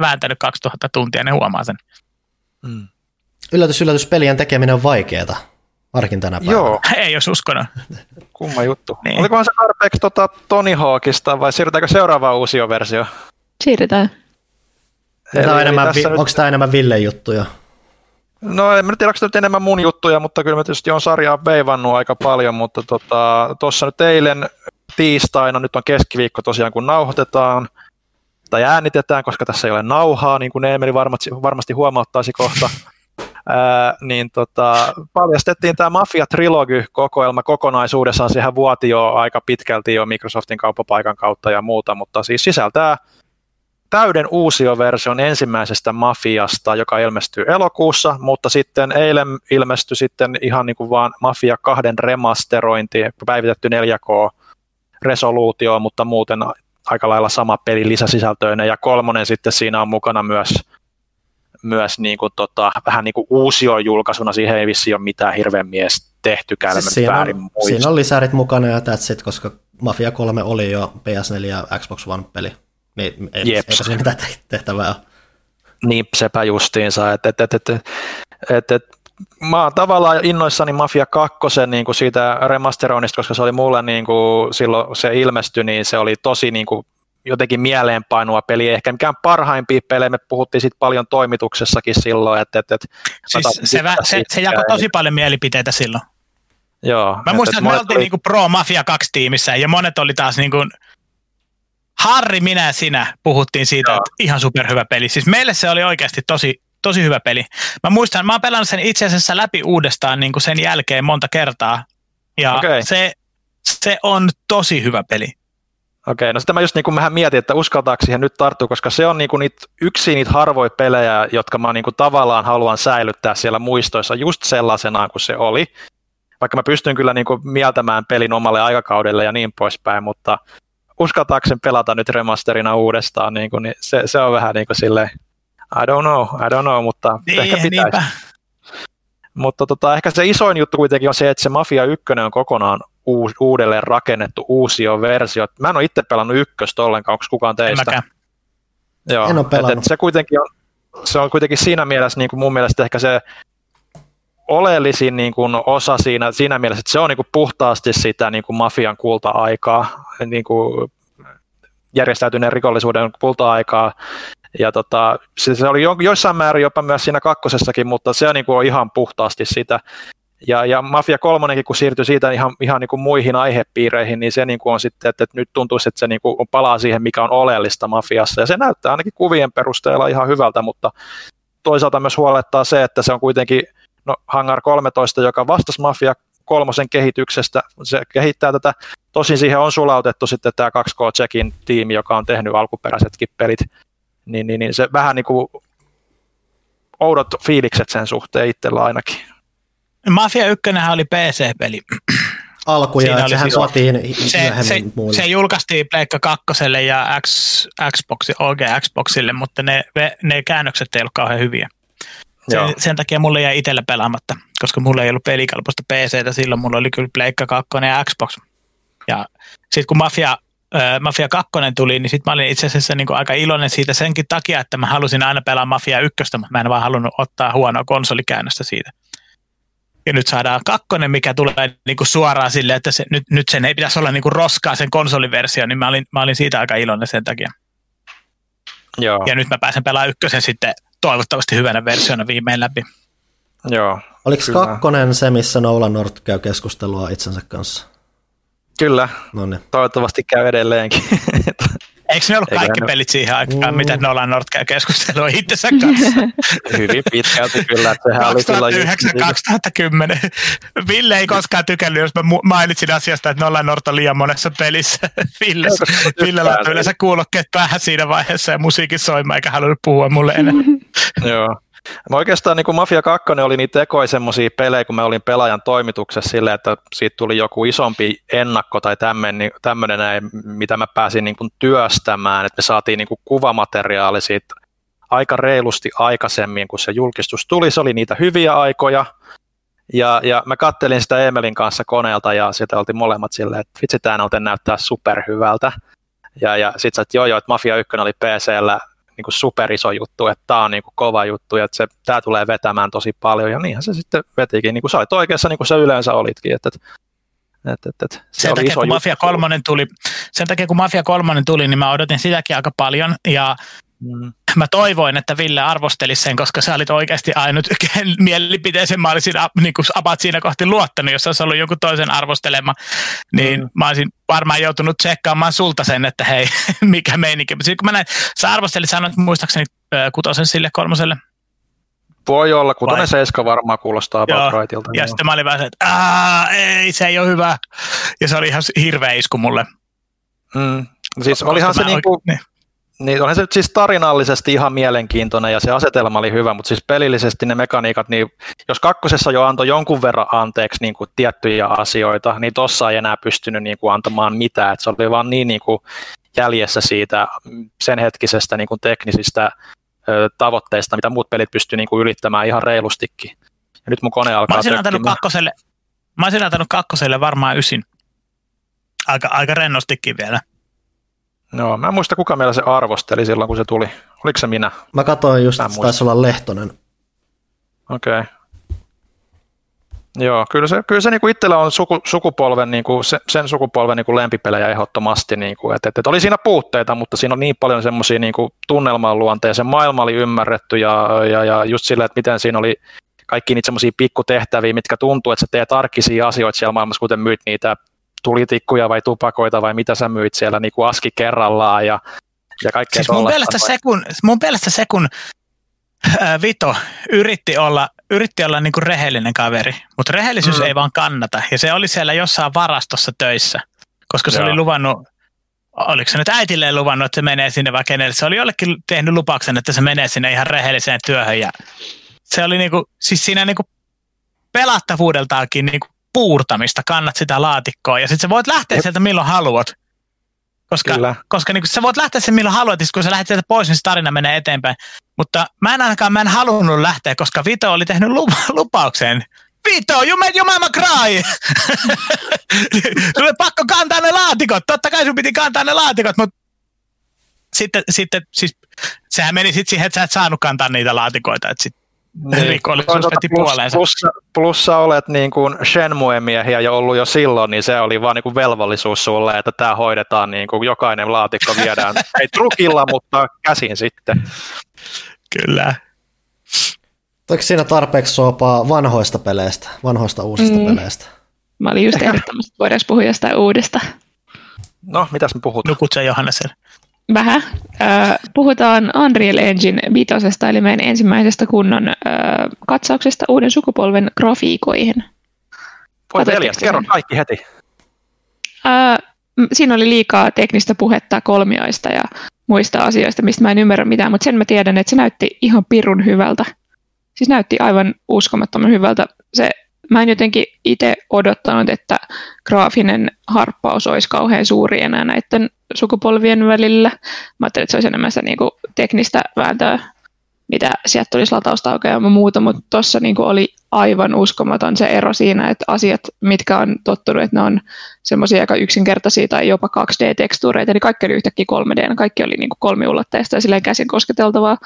vääntänyt 2000 tuntia, ne huomaa sen. Mm. Yllätys, yllätys, pelien tekeminen on vaikeaa. Varsinkin tänä päivänä. Joo. Ei jos uskonut. Kumma juttu. Niin. Olikohan se tarpeeksi tota Tony Hawkista vai siirrytäänkö seuraavaan uusioon versio? Siirrytään. Tämä enemmän, vi- nyt... Onko tämä enemmän Ville juttuja? No en tiedä, onko nyt enemmän mun juttuja, mutta kyllä mä tietysti on sarjaa veivannut aika paljon, mutta tuossa tota, nyt eilen tiistaina, nyt on keskiviikko tosiaan kun nauhoitetaan, tai äänitetään, koska tässä ei ole nauhaa, niin kuin Eemeli varmasti, varmasti huomauttaisi kohta, ää, niin tota, paljastettiin tämä Mafia Trilogy-kokoelma kokonaisuudessaan, sehän vuoti jo aika pitkälti jo Microsoftin kauppapaikan kautta ja muuta, mutta siis sisältää täyden uusioversion ensimmäisestä Mafiasta, joka ilmestyy elokuussa, mutta sitten eilen ilmestyi sitten ihan niin kuin vaan Mafia 2 remasterointi, päivitetty 4K-resoluutio, mutta muuten aika lailla sama peli lisäsisältöinen, ja kolmonen sitten siinä on mukana myös myös niin kuin tota, vähän niin kuin julkaisuna, siihen ei vissi ole mitään hirveän mies tehtykään, siis siinä, on, siinä on lisärit mukana ja that's it, koska Mafia 3 oli jo PS4 ja Xbox One peli, niin ei, Jeps. eikä siinä mitään tehtävää ole. Niin, sepä justiinsa, että et, et, et, et, et, mä oon tavallaan innoissani Mafia 2 niin kuin siitä remasteroinnista, koska se oli mulle niin kuin, silloin se ilmestyi, niin se oli tosi niin kuin, jotenkin mieleenpainua peli, ehkä mikään parhaimpia pelejä, me puhuttiin siitä paljon toimituksessakin silloin. Että, että, että siis se, vä, se, se jakoi tosi paljon mielipiteitä silloin. Joo. Mä muistan, että, että me oltiin oli... niinku Pro Mafia 2 tiimissä ja monet oli taas niin kuin, Harri, minä ja sinä puhuttiin siitä, Joo. että ihan superhyvä peli. Siis meille se oli oikeasti tosi, tosi hyvä peli. Mä muistan, mä oon pelannut sen itse asiassa läpi uudestaan niin kuin sen jälkeen monta kertaa. Ja okay. se, se on tosi hyvä peli. Okei, no sitten mä just niin kuin mähän mietin, että uskaltaako siihen nyt tarttua, koska se on niin kuin niitä, yksi niitä harvoja pelejä, jotka mä niin kuin tavallaan haluan säilyttää siellä muistoissa just sellaisenaan kuin se oli. Vaikka mä pystyn kyllä niin kuin mieltämään pelin omalle aikakaudelle ja niin poispäin, mutta uskaltaako sen pelata nyt remasterina uudestaan, niin, kuin, niin se, se, on vähän niin kuin silleen, I don't know, I don't know, mutta niin, ehkä pitäisi. Niinpä. Mutta tota, ehkä se isoin juttu kuitenkin on se, että se Mafia 1 on kokonaan uus, uudelleen rakennettu uusio versio. Mä en ole itse pelannut ykköstä ollenkaan, onko kukaan teistä? En Joo, en ole pelannut. Et, et se, kuitenkin on, se on kuitenkin siinä mielessä niin kuin mun mielestä ehkä se oleellisin niin kuin osa siinä, siinä mielessä, että se on niin kuin puhtaasti sitä niin kuin mafian kulta-aikaa, niin kuin järjestäytyneen rikollisuuden kulta-aikaa, ja tota, se oli joissain määrin jopa myös siinä kakkosessakin, mutta se on, niin kuin on ihan puhtaasti sitä. Ja, ja Mafia 3, kun siirtyi siitä ihan, ihan niin kuin muihin aihepiireihin, niin se niin kuin on sitten, että, että nyt tuntuisi, että se niin kuin palaa siihen, mikä on oleellista mafiassa. Ja se näyttää ainakin kuvien perusteella ihan hyvältä, mutta toisaalta myös huolettaa se, että se on kuitenkin no, Hangar 13, joka vastasi Mafia kolmosen kehityksestä. Se kehittää tätä. Tosin siihen on sulautettu sitten tämä 2K Checkin tiimi, joka on tehnyt alkuperäisetkin pelit. Niin, niin, niin se vähän niin kuin oudot fiilikset sen suhteen itsellä ainakin. Mafia 1 oli PC-peli. Alkuja, Siinä että oli sehän siis- tuotiin Se, se, muille. se julkaistiin Pleikka 2 ja X, Xbox, OG Xboxille, mutta ne, ne käännökset ei ollut kauhean hyviä. Joo. Sen, sen takia mulle jäi itsellä pelaamatta, koska mulla ei ollut pelikelpoista PCtä silloin, mulla oli kyllä Pleikka 2 ja Xbox. Ja sitten kun Mafia, äh, Mafia 2 tuli, niin sitten mä olin itse asiassa niin aika iloinen siitä senkin takia, että mä halusin aina pelaa Mafia 1, mutta mä en vaan halunnut ottaa huonoa konsolikäännöstä siitä. Ja nyt saadaan kakkonen, mikä tulee niin kuin suoraan silleen, että se, nyt, nyt sen ei pitäisi olla niin kuin roskaa sen konsoliversio, niin mä olin, mä olin siitä aika iloinen sen takia. Joo, Ja nyt mä pääsen pelaamaan ykkösen sitten toivottavasti hyvänä versiona viimein läpi. joo. Oliko Kyllä. kakkonen se, missä Nolan North käy keskustelua itsensä kanssa? Kyllä, No niin. toivottavasti käy edelleenkin. Eikö ne ollut Eiköhän kaikki ne- pelit siihen aikaan, Mm. mitä Nolan North käy keskustelua itsensä kanssa? Hyvin pitkälti kyllä, että sehän oli silloin just- 2009-2010. Ville ei koskaan tykännyt, jos mä mainitsin asiasta, että Nolan North on liian monessa pelissä. Ville, Ville laittoi yleensä kuulokkeet päähän siinä vaiheessa ja musiikin soimaan, eikä halunnut puhua mulle enää. Joo. Mä oikeastaan niin kuin Mafia 2 oli niitä ekoja semmoisia pelejä, kun mä olin pelaajan toimituksessa silleen, että siitä tuli joku isompi ennakko tai tämmöinen, tämmöinen näin, mitä mä pääsin niin kuin työstämään, että me saatiin niin kuin kuvamateriaali siitä aika reilusti aikaisemmin, kun se julkistus tuli, se oli niitä hyviä aikoja, ja, ja mä kattelin sitä Emelin kanssa koneelta ja sitten oltiin molemmat silleen, että vitsi tämä näyttää superhyvältä. Ja, ja sitten sä, että joo joo, että Mafia 1 oli PCllä niin kuin superiso juttu, että tämä on niin kuin kova juttu ja että se, tämä tulee vetämään tosi paljon. Ja niinhän se sitten vetikin, niin kuin sä olit oikeassa niin kuin sä yleensä olitkin, että, että, että, että, että se Sen oli takia, iso kun juttu. Mafia 3 tuli, sen takia, kun Mafia 3 tuli, niin mä odotin sitäkin aika paljon. Ja Mm. mä toivoin, että Ville arvostelisi sen, koska sä olit oikeasti ainut mielipiteeseen mä olisin niin kuin abat siinä kohti luottanut, jos olisi ollut jonkun toisen arvostelema, niin Mm. mä olisin varmaan joutunut tsekkaamaan sulta sen, että hei, mikä meininki. Mutta sitten kun mä näin, sä arvostelit, sanoit muistaakseni kutosen sille kolmoselle, Voi olla, kutonen Vai? seiska varmaan kuulostaa Joo, about rightilta. ja joo. sitten mä olin vähän se, että ei, se ei ole hyvä. Ja se oli ihan hirveä isku mulle. Mm. Siis olihan se mä niin kuin, oikein- niin. Niin, onhan se nyt siis tarinallisesti ihan mielenkiintoinen ja se asetelma oli hyvä, mutta siis pelillisesti ne mekaniikat, niin jos kakkosessa jo antoi jonkun verran anteeksi niin kuin tiettyjä asioita, niin tossa ei enää pystynyt niin kuin antamaan mitään, että se oli vaan niin, niin kuin jäljessä siitä sen hetkisestä niin kuin teknisistä ö, tavoitteista, mitä muut pelit pystyy niin kuin ylittämään ihan reilustikin. Ja nyt mun kone Mä alkaa olisin antanut tökkimään. kakkoselle, mä olisin antanut kakkoselle varmaan ysin. Aika, aika rennostikin vielä. Joo, mä en muista kuka meillä se arvosteli silloin, kun se tuli. Oliko se minä? Mä katsoin just, Mä että taisi olla Lehtonen. Okei. Okay. Joo, kyllä se, kyllä se niinku itsellä on suku, sukupolven, niinku, se, sen sukupolven niinku lempipelejä ehdottomasti. Niinku, et, et, et oli siinä puutteita, mutta siinä on niin paljon semmoisia niinku, tunnelman luonteja. Se maailma oli ymmärretty ja, ja, ja just silleen, että miten siinä oli kaikki niitä semmoisia pikkutehtäviä, mitkä tuntuu, että sä teet arkisia asioita siellä maailmassa, kuten myyt niitä tulitikkuja vai tupakoita vai mitä sä myyt siellä niinku aski kerrallaan ja, ja kaikkea Siis mun mielestä, se, kun, mun mielestä se, kun ää, Vito yritti olla, yritti olla niinku rehellinen kaveri, mutta rehellisyys Mm. ei vaan kannata. Ja se oli siellä jossain varastossa töissä, koska se Joo. oli luvannut, oliko se nyt äitilleen luvannut, että se menee sinne vai kenelle. Se oli jollekin tehnyt lupauksen, että se menee sinne ihan rehelliseen työhön. Ja se oli niinku, siis siinä niinku pelattavuudeltaankin niinku puurtamista, kannat sitä laatikkoa. Ja sitten sä voit lähteä sieltä milloin haluat. Koska Kyllä. koska niin sä voit lähteä sen milloin haluat, kun sä lähdet sieltä pois, niin se tarina menee eteenpäin. Mutta mä en ainakaan mä en halunnut lähteä, koska Vito oli tehnyt lupa- lupauksen. Vito, you made your mama cry! Sulle pakko kantaa ne laatikot. Totta kai sun piti kantaa ne laatikot, mutta sitten, sitten siis, sehän meni sitten siihen, että sä et saanut kantaa niitä laatikoita. Että sit rikollisuus Toisaalta veti Niin. plus- puoleensa. Plussa, plussa olet niin kuin Shenmue-miehiä jo ollut jo silloin, niin se oli vaan niin kuin velvollisuus sulle, että tämä hoidetaan, niin kuin jokainen laatikko viedään, ei trukilla, mutta käsin sitten. Kyllä. Oliko siinä tarpeeksi suopaa vanhoista peleistä, vanhoista uusista Mm. peleistä? Mä olin just ehdottamassa, että voidaan puhua jostain uudesta. No, mitäs me puhutaan? Nukut se Johanneselle. Vähän. Puhutaan Unreal Engine 5, eli meidän ensimmäisestä kunnon katsauksesta uuden sukupolven grafiikoihin. Voi sen? kerro kaikki heti. Siinä oli liikaa teknistä puhetta kolmioista ja muista asioista, mistä mä en ymmärrä mitään, mutta sen mä tiedän, että se näytti ihan pirun hyvältä. Siis näytti aivan uskomattoman hyvältä. Se mä en jotenkin itse odottanut, että graafinen harppaus olisi kauhean suuri enää näiden sukupolvien välillä. Mä ajattelin, että se olisi enemmän sitä niin kuin teknistä vääntöä, mitä sieltä tulisi latausta ja muuta, mutta tuossa niin oli aivan uskomaton se ero siinä, että asiat, mitkä on tottunut, että ne on semmoisia aika yksinkertaisia tai jopa 2D-tekstuureita, niin kaikki oli yhtäkkiä 3D, kaikki oli niin kolmiulotteista ja silleen käsin kosketeltavaa.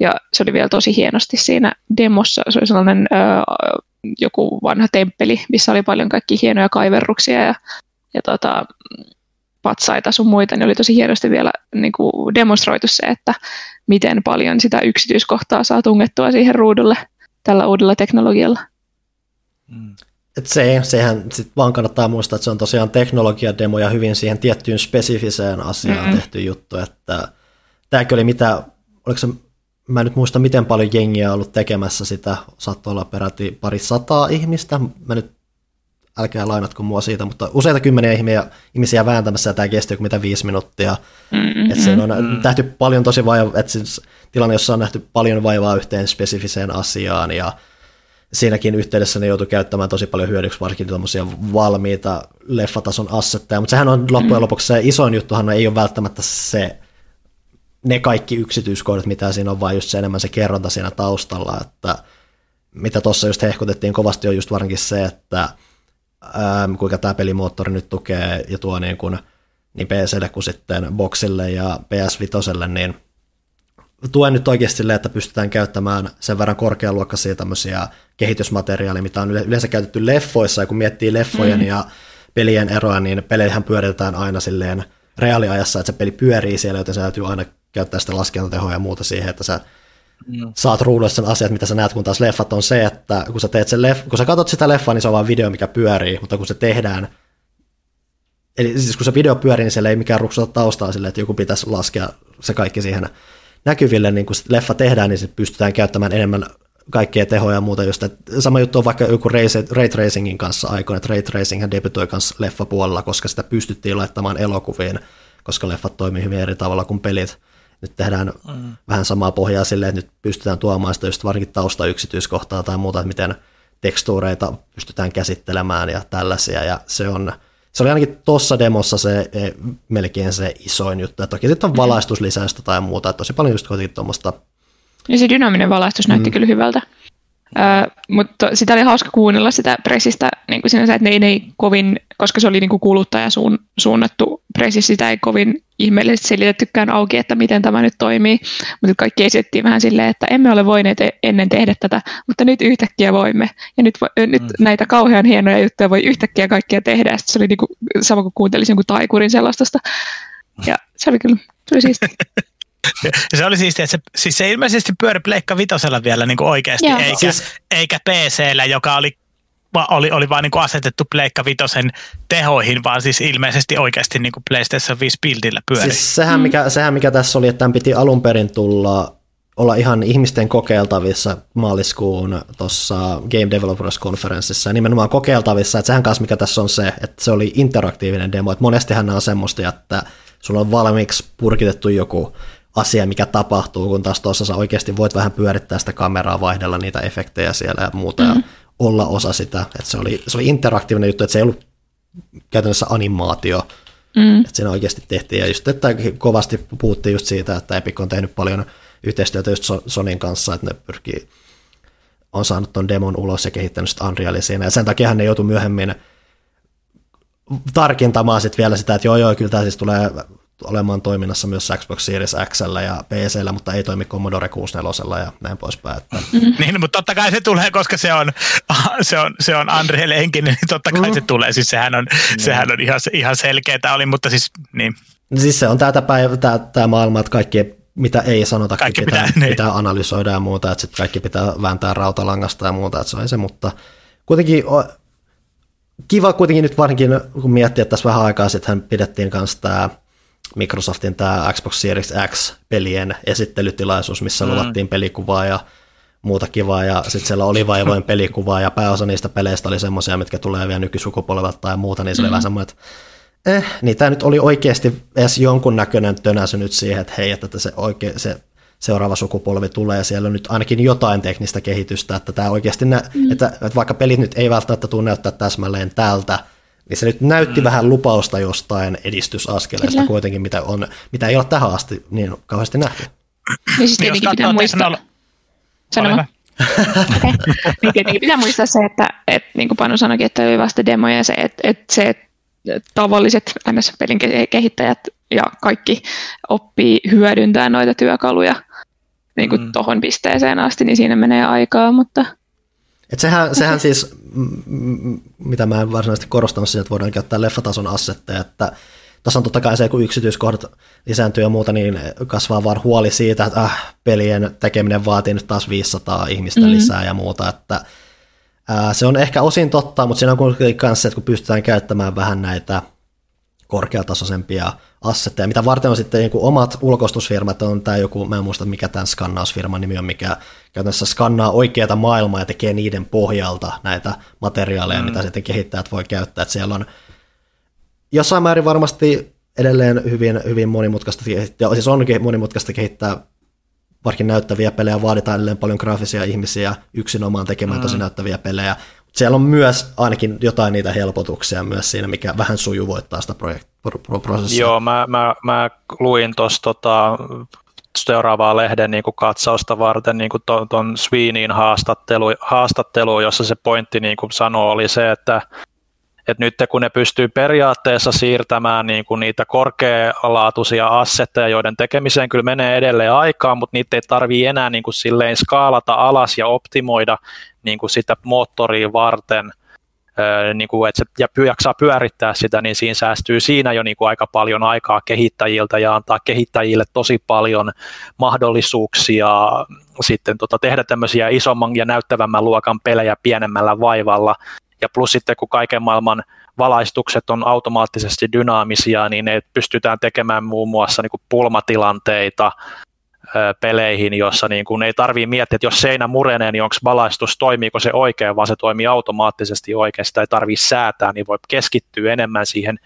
Ja se oli vielä tosi hienosti siinä demossa. Se oli sellainen ö, joku vanha temppeli, missä oli paljon kaikki hienoja kaiverruksia ja, ja tota, patsaita sun muita, niin oli tosi hienosti vielä niin kuin demonstroitu se, että miten paljon sitä yksityiskohtaa saa tungettua siihen ruudulle tällä uudella teknologialla. Mm. Et se, sehän sit vaan kannattaa muistaa, että se on tosiaan teknologiademo ja hyvin siihen tiettyyn spesifiseen asiaan mm-hmm. tehty juttu, että tämäkin oli mitä, oliko se mä en nyt muista miten paljon jengiä on ollut tekemässä sitä, saattoi olla peräti pari sataa ihmistä, mä nyt älkää lainatko mua siitä, mutta useita kymmeniä ihmisiä, ihmisiä vääntämässä ja tämä kesti joku mitä viisi minuuttia. Mm-hmm. Että siinä on mm-hmm. nähty paljon tosi vaivaa, että siis tilanne, jossa on nähty paljon vaivaa yhteen spesifiseen asiaan ja siinäkin yhteydessä ne joutui käyttämään tosi paljon hyödyksi varsinkin tämmöisiä valmiita leffatason assetteja, mutta sehän on loppujen mm-hmm. lopuksi se isoin juttuhan ei ole välttämättä se ne kaikki yksityiskohdat, mitä siinä on, vaan just se enemmän se kerronta siinä taustalla, että mitä tuossa just hehkutettiin kovasti on just varsinkin se, että ää, kuinka tämä pelimoottori nyt tukee ja tuo niin, kuin, niin PClle kuin sitten Boxille ja PS5, niin tuen nyt oikeasti silleen, että pystytään käyttämään sen verran korkealuokkaisia tämmöisiä kehitysmateriaaleja, mitä on yleensä käytetty leffoissa, ja kun miettii leffojen mm. ja pelien eroa, niin peleihän pyöritetään aina silleen reaaliajassa, että se peli pyörii siellä, joten se täytyy aina käyttää sitä laskentatehoa ja muuta siihen, että sä mm. saat ruudulla sen asiat, mitä sä näet, kun taas leffat on se, että kun sä, teet sen leff- kun sä katsot sitä leffaa, niin se on vain video, mikä pyörii, mutta kun se tehdään, eli siis kun se video pyörii, niin siellä ei mikään ruksota taustaa sille, että joku pitäisi laskea se kaikki siihen näkyville, niin kun leffa tehdään, niin se pystytään käyttämään enemmän kaikkea tehoja ja muuta just, sama juttu on vaikka joku Ray Tracingin kanssa aikoina, että Ray Tracing debutoi kanssa leffapuolella, koska sitä pystyttiin laittamaan elokuviin, koska leffat toimii hyvin eri tavalla kuin pelit, nyt tehdään mm. vähän samaa pohjaa silleen, että nyt pystytään tuomaan sitä just varsinkin taustayksityiskohtaa tai muuta, että miten tekstuureita pystytään käsittelemään ja tällaisia, ja se on, se oli ainakin tuossa demossa se e, melkein se isoin juttu, ja toki sitten on mm. valaistuslisäystä tai muuta, että tosi paljon just kuitenkin tuommoista. Ja se dynaaminen valaistus näytti mm. kyllä hyvältä. Uh, mutta sitä oli hauska kuunnella sitä pressistä niin kuin sinänsä, että ne ei, ne ei kovin, koska se oli niin kuin kuluttaja suun, suunnattu pressi, sitä ei kovin ihmeellisesti selitettykään auki, että miten tämä nyt toimii, mutta kaikki esittiin vähän silleen, että emme ole voineet e-, ennen tehdä tätä, mutta nyt yhtäkkiä voimme, ja nyt, vo, nyt mm. näitä kauhean hienoja juttuja voi yhtäkkiä kaikkia tehdä, ja se oli niin kuin, sama kuin kuuntelisin jonkun taikurin sellaista, ja se oli kyllä, se oli siistiä. se oli siistiä, että se, siis se ilmeisesti pyöri Pleikka Vitosella vielä niin kuin oikeasti, Joo. eikä, siis... eikä PCllä, joka oli oli, oli vaan niin kuin asetettu Pleikka Vitosen tehoihin, vaan siis ilmeisesti oikeasti niin kuin PlayStation 5 Buildillä pyöri. Siis sehän, mikä, sehän mikä tässä oli, että tämän piti alun perin tulla olla ihan ihmisten kokeiltavissa maaliskuun tuossa Game Developers Conferenceissa, nimenomaan kokeiltavissa, että sehän kanssa mikä tässä on se, että se oli interaktiivinen demo, että monestihan nämä on semmoista, että sulla on valmiiksi purkitettu joku asia, mikä tapahtuu, kun taas tuossa sä oikeasti voit vähän pyörittää sitä kameraa, vaihdella niitä efektejä siellä ja muuta, mm-hmm. ja olla osa sitä. Että se, oli, se oli interaktiivinen juttu, että se ei ollut käytännössä animaatio, mm. että siinä oikeasti tehtiin. Ja just, että kovasti puhuttiin just siitä, että Epic on tehnyt paljon yhteistyötä just Sonin kanssa, että ne pyrkii, on saanut ton demon ulos ja kehittänyt sitä Unrealia siinä. Ja sen takia ne joutui myöhemmin tarkentamaan sitten vielä sitä, että joo joo, kyllä tämä siis tulee olemaan toiminnassa myös Xbox Series X ja PCllä, mutta ei toimi Commodore 64 ja näin poispäin. Että. Mm-hmm. Niin, mutta totta kai se tulee, koska se on, se on, se on Unreal Engine, niin totta kai mm. se tulee. Siis sehän on, mm. sehän on ihan, ihan selkeää oli, mutta siis niin. Siis se on tätä päivä, tämä, tämä maailma, että kaikki mitä ei sanota, kaikki pitää, pitää, niin. pitää analysoida ja muuta, että sitten kaikki pitää vääntää rautalangasta ja muuta, että se on se, mutta kuitenkin kiva kuitenkin nyt varsinkin, kun miettii, että tässä vähän aikaa sitten pidettiin kanssa tämä Microsoftin tämä Xbox Series X-pelien esittelytilaisuus, missä mm. luvattiin pelikuvaa ja muuta kivaa, ja sitten siellä oli vaivoin pelikuvaa, ja pääosa niistä peleistä oli semmoisia, mitkä tulee vielä nykysukupolvelta tai muuta, niin se mm. oli vähän semmoinen, että eh, niin tämä nyt oli oikeasti edes jonkunnäköinen tönäsy nyt siihen, että hei, että se, oikein, se seuraava sukupolvi tulee, siellä on nyt ainakin jotain teknistä kehitystä, että tämä oikeasti, nä- mm. että, että vaikka pelit nyt ei välttämättä tule näyttää täsmälleen tältä, niin se nyt näytti mm. vähän lupausta jostain edistysaskeleesta Kyllä. kuitenkin, mitä, on, mitä ei ole tähän asti niin kauheasti nähty. Niin siis tietenkin pitää muistaa. Sano okay. niin tietenkin pitää muistaa se, että, että niin kuin Panu sanoikin, että oli vasta demoja ja se, että, että se, että tavalliset MS-pelin kehittäjät ja kaikki oppii hyödyntää noita työkaluja niin kuin mm. tohon pisteeseen asti, niin siinä menee aikaa, mutta... Et sehän, sehän siis, mitä mä en varsinaisesti korostanut siinä, että voidaan käyttää leffatason assetteja, että tässä on totta kai se, kun yksityiskohdat lisääntyy ja muuta, niin kasvaa vaan huoli siitä, että äh, pelien tekeminen vaatii nyt taas 500 ihmistä mm-hmm. lisää ja muuta, että ää, se on ehkä osin totta, mutta siinä on kuitenkin kanssa, että kun pystytään käyttämään vähän näitä korkeatasoisempia assetteja, mitä varten on sitten niin omat ulkoistusfirmat, on tämä joku, mä en muista mikä tämän skannausfirman nimi on, mikä käytännössä skannaa oikeata maailmaa ja tekee niiden pohjalta näitä materiaaleja, mm. mitä sitten kehittäjät voi käyttää, että siellä on jossain määrin varmasti edelleen hyvin, hyvin monimutkaista kehittää, siis onkin monimutkaista kehittää varsinkin näyttäviä pelejä, vaaditaan edelleen paljon graafisia ihmisiä yksinomaan tekemään mm. tosi näyttäviä pelejä. Siellä on myös ainakin jotain niitä helpotuksia myös siinä, mikä vähän sujuvoittaa sitä projekt- pro- prosessia. Joo, mä, mä, mä luin tuossa tota, seuraavaa lehden niin kuin katsausta varten niin ton, ton Sweeneyin haastattelu, haastattelu, jossa se pointti niin kuin sanoo oli se, että että nyt kun ne pystyy periaatteessa siirtämään niin kuin niitä korkealaatuisia assetteja, joiden tekemiseen kyllä menee edelleen aikaa, mutta niitä ei tarvitse enää niin kuin silleen skaalata alas ja optimoida niin kuin sitä moottoria varten, niin kuin, että se ja jaksaa pyörittää sitä, niin siinä säästyy siinä jo niin kuin aika paljon aikaa kehittäjiltä ja antaa kehittäjille tosi paljon mahdollisuuksia sitten tota, tehdä tämmöisiä isomman ja näyttävämmän luokan pelejä pienemmällä vaivalla, ja plus sitten kun kaiken maailman valaistukset on automaattisesti dynaamisia, niin ne pystytään tekemään muun muassa niin kuin pulmatilanteita peleihin, jossa niin kuin ei tarvitse miettiä, että jos seinä murenee, niin onko valaistus, toimiiko se oikein, vaan se toimii automaattisesti oikein, sitä ei tarvitse säätää, niin voi keskittyä enemmän siihen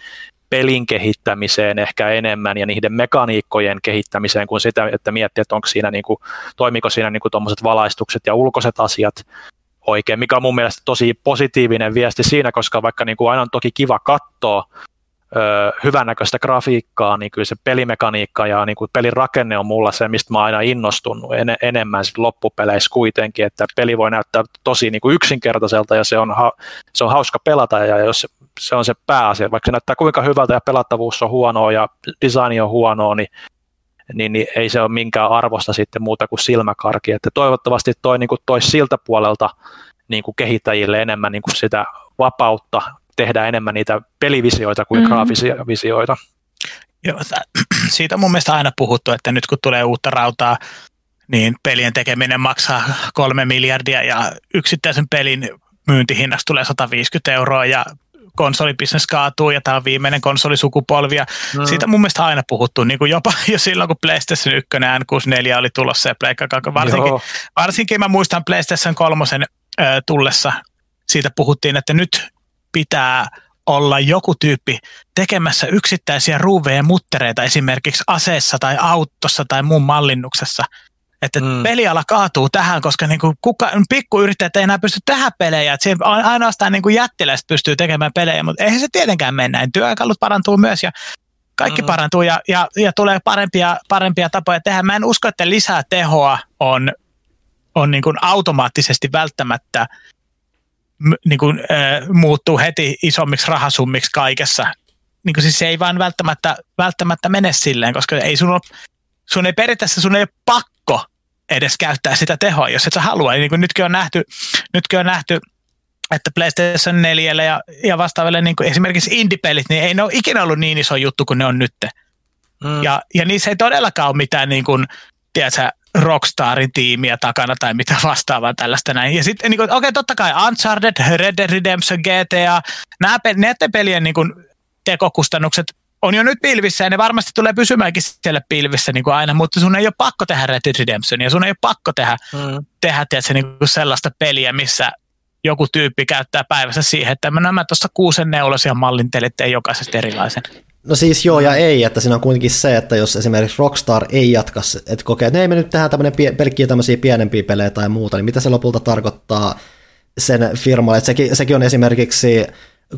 pelin kehittämiseen ehkä enemmän ja niiden mekaniikkojen kehittämiseen kuin sitä, että miettiä, että onko siinä niin kuin, toimiko siinä niin kuin valaistukset ja ulkoiset asiat oikein, mikä on mun mielestä tosi positiivinen viesti siinä, koska vaikka niin kuin aina on toki kiva katsoa ö, hyvännäköistä grafiikkaa, niin kyllä se pelimekaniikka ja niin kuin pelin rakenne on mulla se, mistä mä oon aina innostunut en, enemmän sit loppupeleissä kuitenkin, että peli voi näyttää tosi niin kuin yksinkertaiselta ja se on, ha, se on hauska pelata ja jos se on se pääasia, vaikka se näyttää kuinka hyvältä ja pelattavuus on huonoa ja design on huonoa, niin niin, niin ei se ole minkään arvosta sitten muuta kuin silmäkarki. Että toivottavasti toi niin kuin toisi siltä puolelta niin kuin kehittäjille enemmän niin kuin sitä vapautta tehdä enemmän niitä pelivisioita kuin mm-hmm. graafisia visioita. Joo, siitä on mun mielestä aina puhuttu, että nyt kun tulee uutta rautaa, niin pelien tekeminen maksaa kolme miljardia ja yksittäisen pelin myyntihinnasta tulee 150 euroa ja konsolibisnes kaatuu ja tämä on viimeinen konsolisukupolvi. Ja mm. Siitä mun mielestä aina puhuttu, niin kuin jopa jo silloin, kun PlayStation 1 N64 oli tulossa ja Pleikka 2. Varsinkin, varsinkin mä muistan PlayStation 3 äh, tullessa, siitä puhuttiin, että nyt pitää olla joku tyyppi tekemässä yksittäisiä ruuveja ja muttereita esimerkiksi aseessa tai autossa tai muun mallinnuksessa – että mm. peliala kaatuu tähän, koska niin kuin kuka, pikkuyrittäjät ei enää pysty tähän pelejä. Että ainoastaan niin kuin jättiläiset pystyy tekemään pelejä, mutta eihän se tietenkään mennä. Työkalut parantuu myös ja kaikki mm. parantuu ja, ja, ja tulee parempia, parempia tapoja tehdä. Mä en usko, että lisää tehoa on, on niin kuin automaattisesti välttämättä niin kuin, äh, muuttuu heti isommiksi rahasummiksi kaikessa. Niin kuin siis se ei vaan välttämättä, välttämättä mene silleen, koska ei sun, ole, sun ei periaatteessa sun ei ole pakko edes käyttää sitä tehoa, jos et sä halua. Niin kuin nytkin on nähty, nytkin on nähty että PlayStation 4 ja, ja vastaaville niin kuin esimerkiksi indie-pelit, niin ei ne ole ikinä ollut niin iso juttu kuin ne on nyt. Mm. Ja, ja niissä ei todellakaan ole mitään niin kuin, tiedätkö, Rockstarin tiimiä takana tai mitä vastaavaa tällaista näin. Ja sitten, niin okei, okay, totta kai Uncharted, Red Dead Redemption, GTA, nämä, näiden pelien niin kuin, tekokustannukset on jo nyt pilvissä ja ne varmasti tulee pysymäänkin siellä pilvissä niin kuin aina, mutta sun ei ole pakko tehdä Red Dead Redemption ja sun ei ole pakko tehdä, mm. tehdä tiedätkö, niin kuin sellaista peliä, missä joku tyyppi käyttää päivässä siihen, että nämä tuossa kuusen neulosia mallintelette jokaisesta erilaisen. No siis joo ja ei, että siinä on kuitenkin se, että jos esimerkiksi Rockstar ei jatka, että kokee, että ei me nyt tehdään tämmöinen pie, pelkkiä tämmöisiä pienempiä pelejä tai muuta, niin mitä se lopulta tarkoittaa sen firmalle, että sekin, sekin on esimerkiksi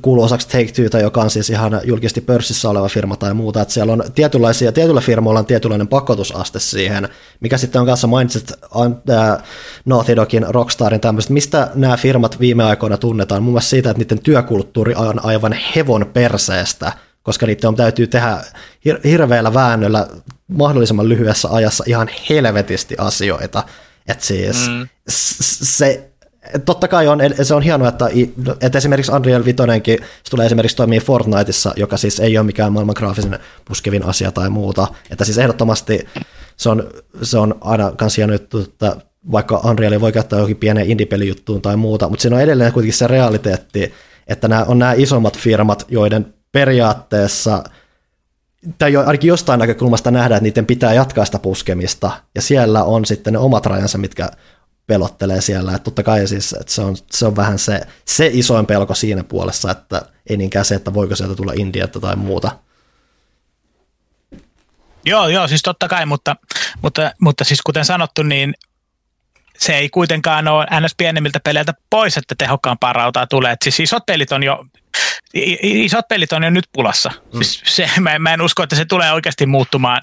kuuluu osaksi Take-Twota, joka on siis ihan julkisesti pörssissä oleva firma tai muuta, että siellä on tietynlaisia, tietyillä firmoilla on tietynlainen pakotusaste siihen, mikä sitten on kanssa mainitsit äh, Naughty Dogin, Rockstarin tämmöiset, mistä nämä firmat viime aikoina tunnetaan, muun muassa siitä, että niiden työkulttuuri on aivan hevon perseestä, koska niiden täytyy tehdä hir- hirveällä väännöllä mahdollisimman lyhyessä ajassa ihan helvetisti asioita. Että siis mm. se totta kai on, se on hienoa, että, että esimerkiksi Unreal Vitonenkin, se tulee esimerkiksi toimii Fortniteissa, joka siis ei ole mikään maailman graafisen puskevin asia tai muuta. Että siis ehdottomasti se on, se on aina kans hieno juttu, että vaikka Unreal voi käyttää johonkin pieneen indie-pelijuttuun tai muuta, mutta siinä on edelleen kuitenkin se realiteetti, että nämä on nämä isommat firmat, joiden periaatteessa tai ainakin jostain näkökulmasta nähdään, että niiden pitää jatkaa sitä puskemista, ja siellä on sitten ne omat rajansa, mitkä pelottelee siellä. Että totta kai siis, että se, on, se on vähän se, se isoin pelko siinä puolessa, että ei niinkään se, että voiko sieltä tulla Indietta tai muuta. Joo, joo, siis totta kai, mutta, mutta, mutta siis kuten sanottu, niin se ei kuitenkaan ole ns. pienemmiltä peleiltä pois, että tehokkaampaa rautaa tulee. Et siis isot pelit on jo isot pelit on jo nyt pulassa. Mm. Siis se, mä, mä en usko, että se tulee oikeasti muuttumaan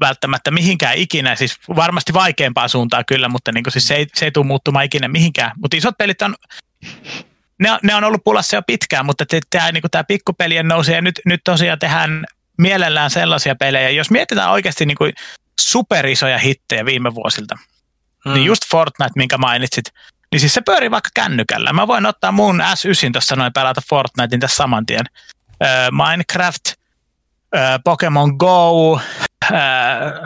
välttämättä mihinkään ikinä, siis varmasti vaikeampaa suuntaa kyllä, mutta niin siis se, ei, se ei tule muuttumaan ikinä mihinkään. Mutta isot pelit on, ne, ne on ollut pulassa jo pitkään, mutta tämä niin pikkupelien nousi ja nyt, nyt tosiaan tehdään mielellään sellaisia pelejä, jos mietitään oikeasti niin kuin superisoja hittejä viime vuosilta, mm. niin just Fortnite, minkä mainitsit, niin siis se pyörii vaikka kännykällä. Mä voin ottaa mun S9 tuossa noin pelata Fortnitein tässä saman tien. Minecraft, Pokemon Go,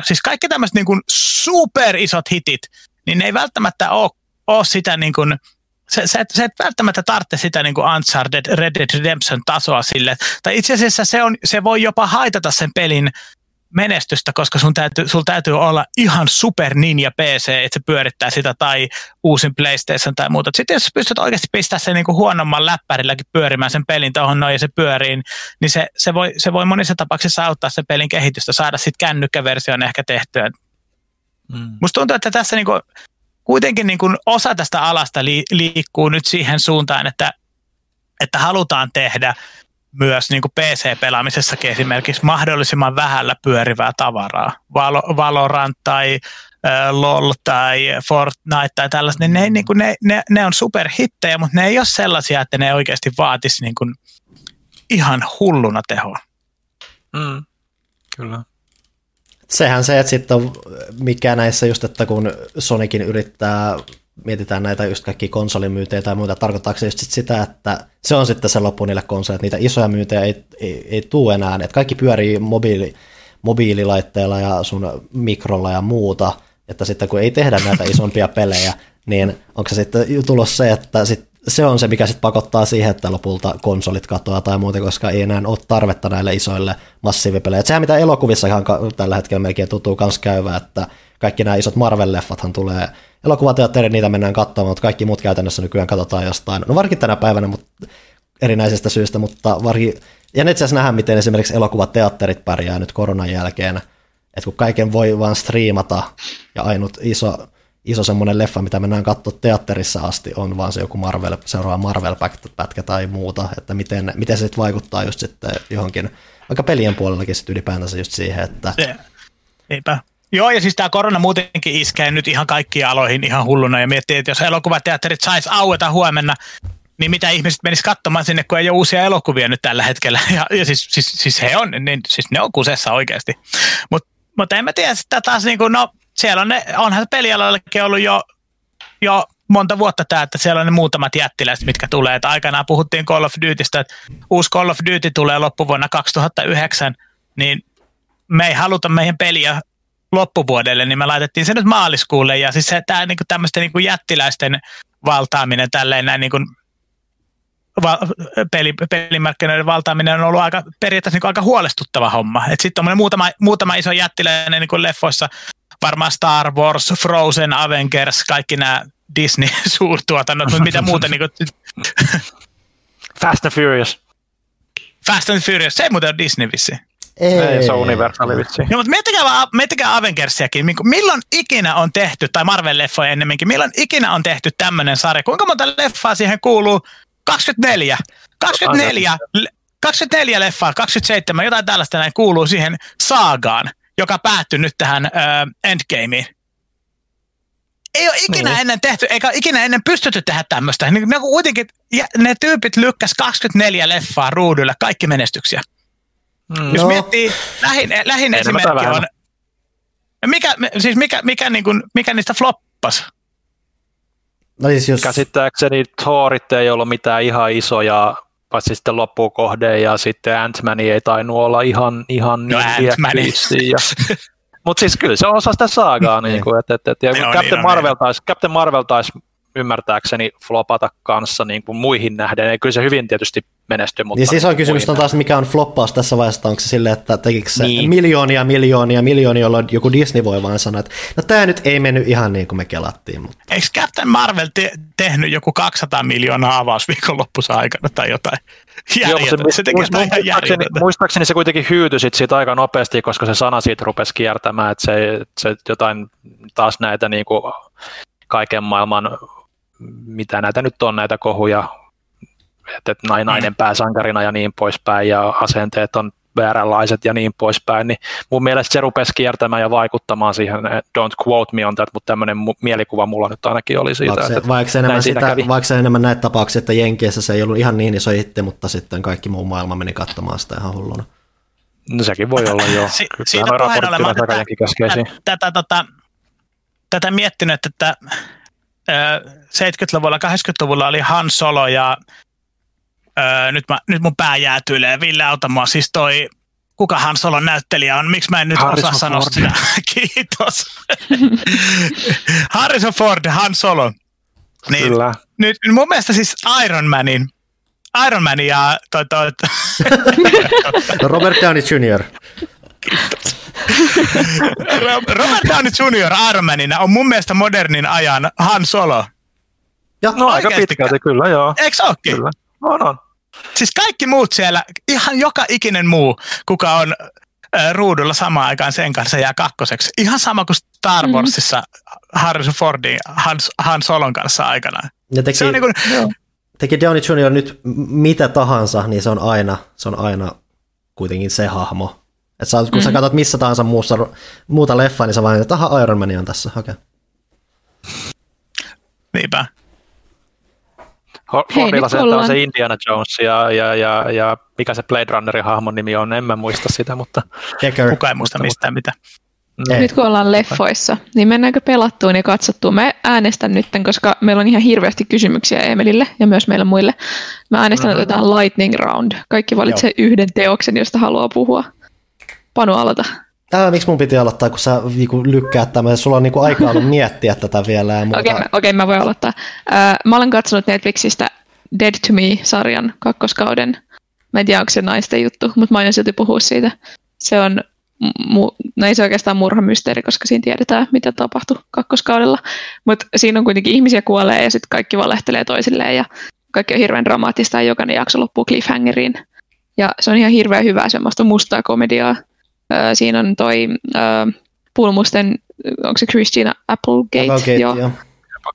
siis kaikki tämmöiset niin superisot hitit, niin ne ei välttämättä ole, ole sitä niin kuin, se, se, se et välttämättä tarvitse sitä niin kuin Uncharted Red Dead Redemption tasoa sille. Tai itse asiassa se, on, se voi jopa haitata sen pelin menestystä, koska sun täytyy, sul täytyy olla ihan super ninja PC, että se pyörittää sitä tai uusin PlayStation tai muuta. Sitten jos pystyt oikeasti pistämään sen niin kuin huonomman läppärilläkin pyörimään sen pelin tuohon noin ja se pyörii, niin se, se, voi, se voi monissa tapauksissa auttaa sen pelin kehitystä, saada sitten kännykkäversion ehkä tehtyä. Mm. Musta tuntuu, että tässä niin kuin, kuitenkin niin kuin osa tästä alasta li, liikkuu nyt siihen suuntaan, että, että halutaan tehdä myös niin kuin PC-pelaamisessakin esimerkiksi mahdollisimman vähällä pyörivää tavaraa. Val- Valorant tai äh, LOL tai Fortnite tai tällaiset, niin ne, niin kuin ne, ne, ne on superhittejä, mutta ne ei ole sellaisia, että ne oikeasti vaatisi niin kuin ihan hulluna tehoa. Mm, kyllä. Sehän se, että sitten on mikä näissä just, että kun Sonikin yrittää mietitään näitä just kaikki konsolimyyntejä tai muuta, tarkoittaako se just sit sitä, että se on sitten se loppu niille konsoleille, että niitä isoja myyntejä ei, ei, ei tule enää, että kaikki pyörii mobiili, mobiililaitteilla ja sun mikrolla ja muuta, että sitten kun ei tehdä näitä isompia pelejä, niin onko se sitten tulos se, että sit se on se, mikä sitten pakottaa siihen, että lopulta konsolit katoaa tai muuta, koska ei enää ole tarvetta näille isoille massiivipeleille. sehän mitä elokuvissa ihan tällä hetkellä melkein tuntuu kans käyvää, että kaikki nämä isot Marvel-leffathan tulee elokuvateatteriin, niitä mennään katsomaan, mutta kaikki muut käytännössä nykyään katsotaan jostain, no varsinkin tänä päivänä, mutta erinäisistä syistä, mutta varhi, ja itse nähdään, miten esimerkiksi elokuvateatterit pärjää nyt koronan jälkeen, että kun kaiken voi vaan striimata ja ainut iso, iso semmoinen leffa, mitä mennään katsoa teatterissa asti, on vaan se joku Marvel, seuraava Marvel-pätkä tai muuta, että miten, miten se sitten vaikuttaa just sitten johonkin, vaikka pelien puolellakin sitten ylipäätänsä just siihen, että... Eipä. Joo, ja siis tämä korona muutenkin iskee nyt ihan kaikkiin aloihin ihan hulluna, ja miettii, että jos elokuvateatterit saisi aueta huomenna, niin mitä ihmiset menis katsomaan sinne, kun ei ole uusia elokuvia nyt tällä hetkellä. Ja, ja siis, siis, siis, he on, niin, siis ne on kusessa oikeasti. Mutta mut en mä tiedä, että taas niin kuin, no siellä on ne, onhan pelialallekin ollut jo, jo monta vuotta tämä, että siellä on ne muutamat jättiläiset, mitkä tulee. Että aikanaan puhuttiin Call of Dutystä, että uusi Call of Duty tulee loppuvuonna 2009, niin me ei haluta meidän peliä loppuvuodelle, niin me laitettiin se nyt maaliskuulle. Ja siis tämä niin tämmöisten niin jättiläisten valtaaminen tälleen näin niin kuin, va, peli, pelimarkkinoiden valtaaminen on ollut aika, periaatteessa niin aika huolestuttava homma. Sitten on muutama, muutama iso jättiläinen niin leffoissa, varmaan Star Wars, Frozen, Avengers, kaikki nämä Disney-suurtuotannot, mutta mitä muuta. niin kuin... Fast and Furious. Fast and Furious, se ei muuten ole Disney vissi. Ei, Ei, se on universaali vitsi. No, mutta miettikää, vaan- miettikää Avengersiakin. Milloin ikinä on tehty, tai Marvel-leffoja ennemminkin, milloin ikinä on tehty tämmöinen sarja? Kuinka monta leffaa siihen kuuluu? 24. 24, le- 24 leffaa, 27, jotain tällaista näin kuuluu siihen saagaan, joka päättyi nyt tähän ö, Endgameen. Ei ole ikinä Niin. ennen tehty, eikä ole ikinä ennen pystytty tehdä tämmöistä. Niin, ne, kuitenkin, ja ne tyypit lykkäs 24 leffaa ruudulle, kaikki menestyksiä. Mm. Jos No. miettii, lähin, lähin Enemmän tai esimerkki on, mikä, siis mikä, mikä, niin kuin, mikä niistä floppas? No siis jos, Käsittääkseni Thorit ei ollut mitään ihan isoja, paitsi sitten loppuun kohde ja sitten Ant-Man ei tainnut olla ihan, ihan No, niin. Ja... Mutta siis kyllä se on osa sitä saagaa. Niin. niin kuin, et, et, et, ja Captain, niin on, Marvel taisi, Captain Marvel taisi ymmärtääkseni flopata kanssa niin kuin muihin nähden. Ja kyllä se hyvin tietysti menestyi, mutta niin siis on kysymys muihin on taas, mikä on floppaus tässä vaiheessa, että onko se silleen, että tekikö se Niin. miljoonia, miljoonia, miljoonia, jolloin joku Disney voi vaan sanoa, että no tämä nyt ei mennyt ihan niin kuin me kelattiin. Mutta. Eikö Captain Marvel te- tehnyt joku 200 miljoonaa avausviikonloppussa aikana tai jotain? Joo, Järjetöntä. Se, teki ihan muistaakseni, järjetöntä. muistaakseni se kuitenkin hyytyi sit siitä aika nopeasti, koska se sana siitä rupesi kiertämään, että se, se jotain taas näitä niin kuin kaiken maailman, mitä näitä nyt on näitä kohuja, että et nai- nainen pääsankarina ja niin poispäin ja asenteet on vääränlaiset ja niin poispäin, niin mun mielestä se rupesi kiertämään ja vaikuttamaan siihen, että don't quote me on that, mutta tämmöinen mu- mielikuva mulla nyt ainakin oli siitä. Vaikka se, että, vaikka, se enemmän sitä, vaikka se enemmän näitä tapauksia, että Jenkeissä se ei ollut ihan niin iso hitti, mutta sitten kaikki muu maailma meni katsomaan sitä ihan hulluna. no sekin voi olla joo. Si- Kyllä siitä puheen aika tätä- jenkikeskeisiä. tä- tätä, tota, tätä miettinyt, että 70-luvulla, 80-luvulla oli Han Solo ja ö, nyt, mä, nyt mun pää jäätyilee. Ville, auta mua. Siis toi, kuka Han Solon näyttelijä on? Miksi mä en nyt Harrison osaa sanoa sitä? Kiitos. Harrison Ford, Han Solo. Niin, Kyllä. nyt mun mielestä siis Iron Manin, Iron Man ja toi, toi, toi, Robert Downey Jr. Robert Downey Jr. Iron Manina on mun mielestä modernin ajan Han Solo. Ja, No aika pitkälti kyllä, joo. Eikö ookin? Kyllä. On, on. Siis kaikki muut siellä, ihan joka ikinen muu, kuka on äh, ruudulla samaan aikaan sen kanssa jää kakkoseksi. Ihan sama kuin Star Mhm. Warsissa Harrison Fordin Han, Han Solon kanssa aikanaan. ja teki, Se on niin kuin, teki Downey Jr. nyt mitä tahansa, niin se on aina, se on aina kuitenkin se hahmo. Et sä, kun mm. sä katsot missä tahansa muussa, muuta leffaa, niin sä vaan, että aha, Iron Man on tässä, okei. Okay. niinpä. Fordilla nyt se, että on ollaan- se Indiana Jones ja, ja, ja, ja mikä se Blade Runnerin hahmon nimi on, en mä muista sitä, mutta Decker. Kuka ei muista mistään mitä. Ei. Nyt kun ollaan leffoissa, niin mennäänkö pelattuun ja katsottuun? Mä äänestän nytten, koska meillä on ihan hirveästi kysymyksiä Emelille ja myös meille muille. Mä äänestän, että otetaan lightning round. Kaikki valitsee yhden teoksen, josta haluaa puhua. Panu aloita. Ää, miksi mun piti aloittaa, kun sä niinku, lykkäät tämmöisen, sulla on niinku aikaa ollut miettiä tätä vielä. Okei, okay, mä, okay, mä voin aloittaa. Äh, mä olen katsonut Netflixistä Dead to Me-sarjan kakkoskauden. Mä en tiedä, onko se naisten juttu, mutta mä aion silti puhua siitä. Se on, mu- no ei se oikeastaan murhamysteeri, koska siinä tiedetään, mitä tapahtui kakkoskaudella. Mutta siinä on kuitenkin ihmisiä kuolee ja sitten kaikki valehtelee toisilleen ja kaikki on hirveän dramaattista ja jokainen jakso loppuu cliffhangeriin. Ja se on ihan hirveän hyvää semmoista mustaa komediaa. Siinä on toi öö, Pulmusten, onko se Christina Applegate? Applegate, Joo. joo.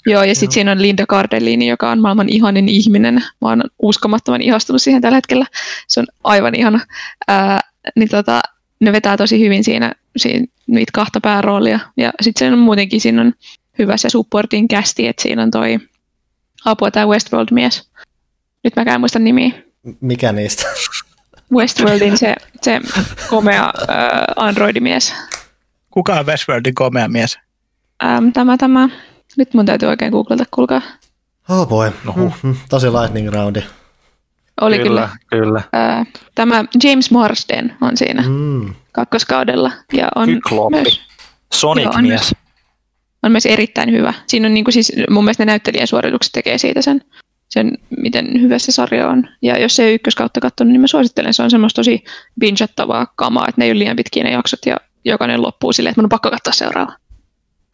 Joo, ja sitten siinä on Linda Cardellini, joka on maailman ihanin ihminen. Mä oon uskomattoman ihastunut siihen tällä hetkellä. Se on aivan ihana. Ää, niin tota, ne vetää tosi hyvin siinä, siinä niitä kahta pääroolia. Ja sitten siinä on muutenkin siinä on hyvä se supporting kästi, että siinä on toi apua tämä Westworld-mies. Nyt mä en muista nimiä. Mikä niistä? Westworldin se, se komea ää, androidimies. Kuka on Westworldin komea mies? Ähm, tämä, tämä. Nyt mun täytyy oikein googlata, kuulkaa. Oh boy. No huh. Mm, tosi lightning roundi. Oli kyllä. kyllä. kyllä. Ää, tämä James Marsden on siinä Mm. kakkoskaudella ja on Kykloppi. myös, Sonic-mies. on myös erittäin hyvä. Siinä on niin kuin siis, mun mielestä ne näyttelijän suoritukset tekee siitä sen, sen, miten hyvä se sarja on. Ja jos ei ykköskautta katsonut, niin mä suosittelen. Se on semmoista tosi bingeattavaa kamaa, että ne ei ole liian pitkiä ne jaksot ja jokainen loppuu silleen, että mun on pakko katsoa seuraava.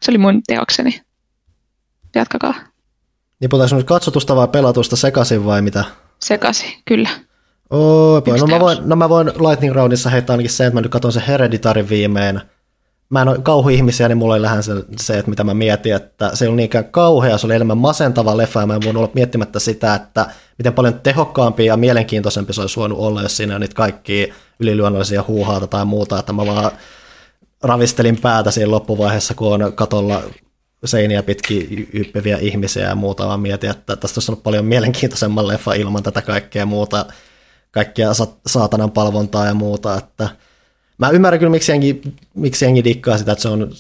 Se oli mun teokseni. Jatkakaa. Niin nyt katsotusta vai pelatusta sekaisin vai mitä? Sekasi, kyllä. Oh, no, mä voin, no mä voin Lightning Roundissa heittää ainakin se, että mä nyt katson se Hereditary viimein. Mä en ole kauhu-ihmisiä, niin mulla oli lähes se, se, että mitä mä mietin, että se ei ollut niinkään kauhea, se oli enemmän masentava leffa, ja mä en voinut olla miettimättä sitä, että miten paljon tehokkaampi ja mielenkiintoisempi se olisi voinut olla, jos siinä on niitä kaikkia ylilyönnollisia huuhaata tai muuta, että mä vaan ravistelin päätä siinä loppuvaiheessa, kun on katolla seiniä pitkin yppiviä ihmisiä ja muuta, vaan mietin, että tästä olisi ollut paljon mielenkiintoisemman leffa ilman tätä kaikkea muuta, kaikkia saatanan palvontaa ja muuta, että mä ymmärrän kyllä, miksi jengi, miksi jengi dikkaa sitä, että se on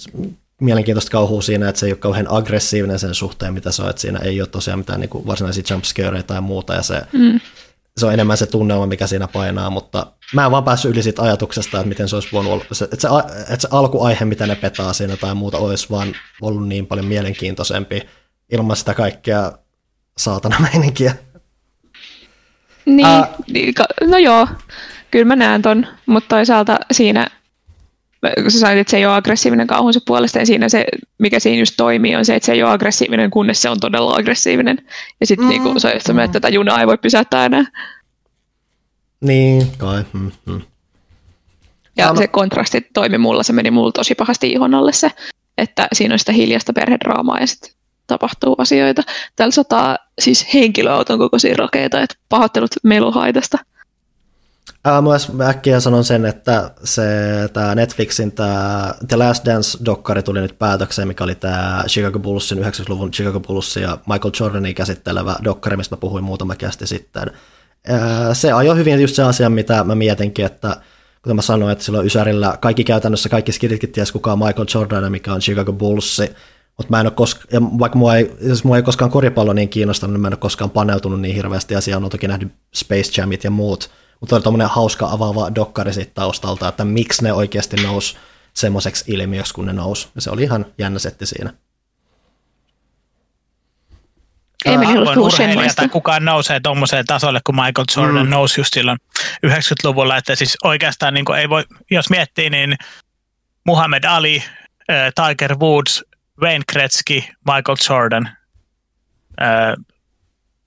mielenkiintoista kauhua siinä, että se ei ole kauhean aggressiivinen sen suhteen, mitä se on, että siinä ei ole tosiaan mitään niin kuin varsinaisia jumpscareja tai muuta, ja se, mm. se on enemmän se tunnelma, mikä siinä painaa, mutta mä en vaan päässyt yli siitä ajatuksesta, että miten se olisi voinut olla, että se, että se alkuaihe, mitä ne petaa siinä tai muuta, olisi vaan ollut niin paljon mielenkiintoisempi ilman sitä kaikkea saatana meininkiä. Niin, uh, no joo, kyllä mä näen ton, mutta toisaalta siinä, kun sä sanoit, että se ei ole aggressiivinen kauhunsa puolesta, ja siinä se, mikä siinä just toimii, on se, että se ei ole aggressiivinen, kunnes se on todella aggressiivinen. Ja sitten mm, niin se on just mm. että tätä junaa ei voi pysäyttää enää. Niin, kai. Mm-hmm. Ja Sama. se kontrasti toimi mulla, se meni mulla tosi pahasti ihon alle se, että siinä on sitä hiljasta perhedraamaa ja sitten tapahtuu asioita. Täällä sataa siis henkilöauton kokoisia rakeita, että pahoittelut meluhaitasta. Ää, myös äkkiä sanon sen, että se tää Netflixin tää The Last Dance-dokkari tuli nyt päätökseen, mikä oli tämä Chicago Bullsin, 90-luvun Chicago Bullsin ja Michael Jordanin käsittelevä dokkari, mistä mä puhuin muutama kästi sitten. Ää, se ajoi hyvin just se asia, mitä mä mietinkin, että kuten mä sanoin, että silloin Ysärillä kaikki käytännössä, kaikki skiditkin ties kuka on Michael Jordan, mikä on Chicago Bullsi, mutta mä en ole koska, ja vaikka mua ei, jos mua ei koskaan koripallo niin kiinnostanut, niin mä en ole koskaan paneutunut niin hirveästi asiaan, on toki nähnyt Space Jamit ja muut, mutta oli tommonen hauska avaava dokkari siitä taustalta, että miksi ne oikeasti nousi semmoiseksi ilmiöksi, kun ne nousi. Ja se oli ihan jännä setti siinä. Ei meni urheilija tai kukaan nousee tuommoiseen tasolle, kun Michael Jordan mm. nousi just silloin 90-luvulla, että siis oikeastaan niin ei voi, jos miettii, niin Muhammad Ali, Tiger Woods, Wayne Gretzky, Michael Jordan,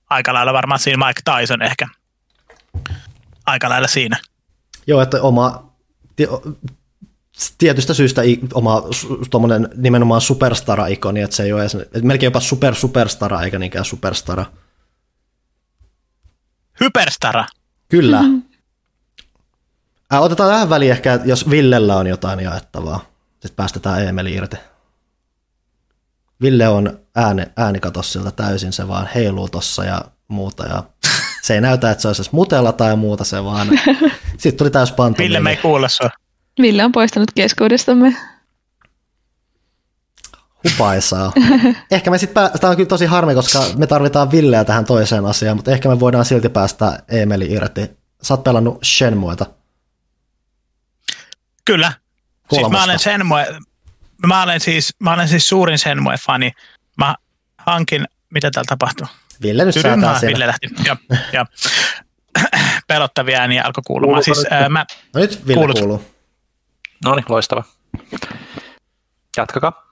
aika lailla varmaan siinä Mike Tyson ehkä aika lailla siinä. Joo, että oma tietystä syystä oma tuommoinen nimenomaan superstara-ikoni, että se ei ole edes, että melkein jopa super superstara eikä niinkään superstara. Hyperstara. Kyllä. Mm-hmm. Äh, otetaan tähän väliin ehkä, jos Villellä on jotain jaettavaa. Sitten päästetään Emeli irti. Ville on ääni, äänikatos siltä täysin, se vaan heiluu tossa ja muuta ja se ei näytä, että se olisi mutella tai muuta, se vaan, sitten tuli täys pantu. Ville me ei kuule sua. Ville on poistanut keskuudestamme. Hupaisaa. Ehkä me sitten, tämä on kyllä tosi harmi, koska me tarvitaan Villeä tähän toiseen asiaan, mutta ehkä me voidaan silti päästä Emeli irti. Sä oot pelannut Shenmueta. Kyllä. Siis mä olen Shenmue, mä olen siis, mä olen siis suurin Shenmue-fani. Mä hankin, mitä täällä tapahtuu? Ville nyt säätää Ville lähti, ja, ja pelottavia ääniä alkoi kuulumaan. Siis, ää, mä, no nyt Ville kuulut. kuuluu. No niin, loistava. Jatkakaa.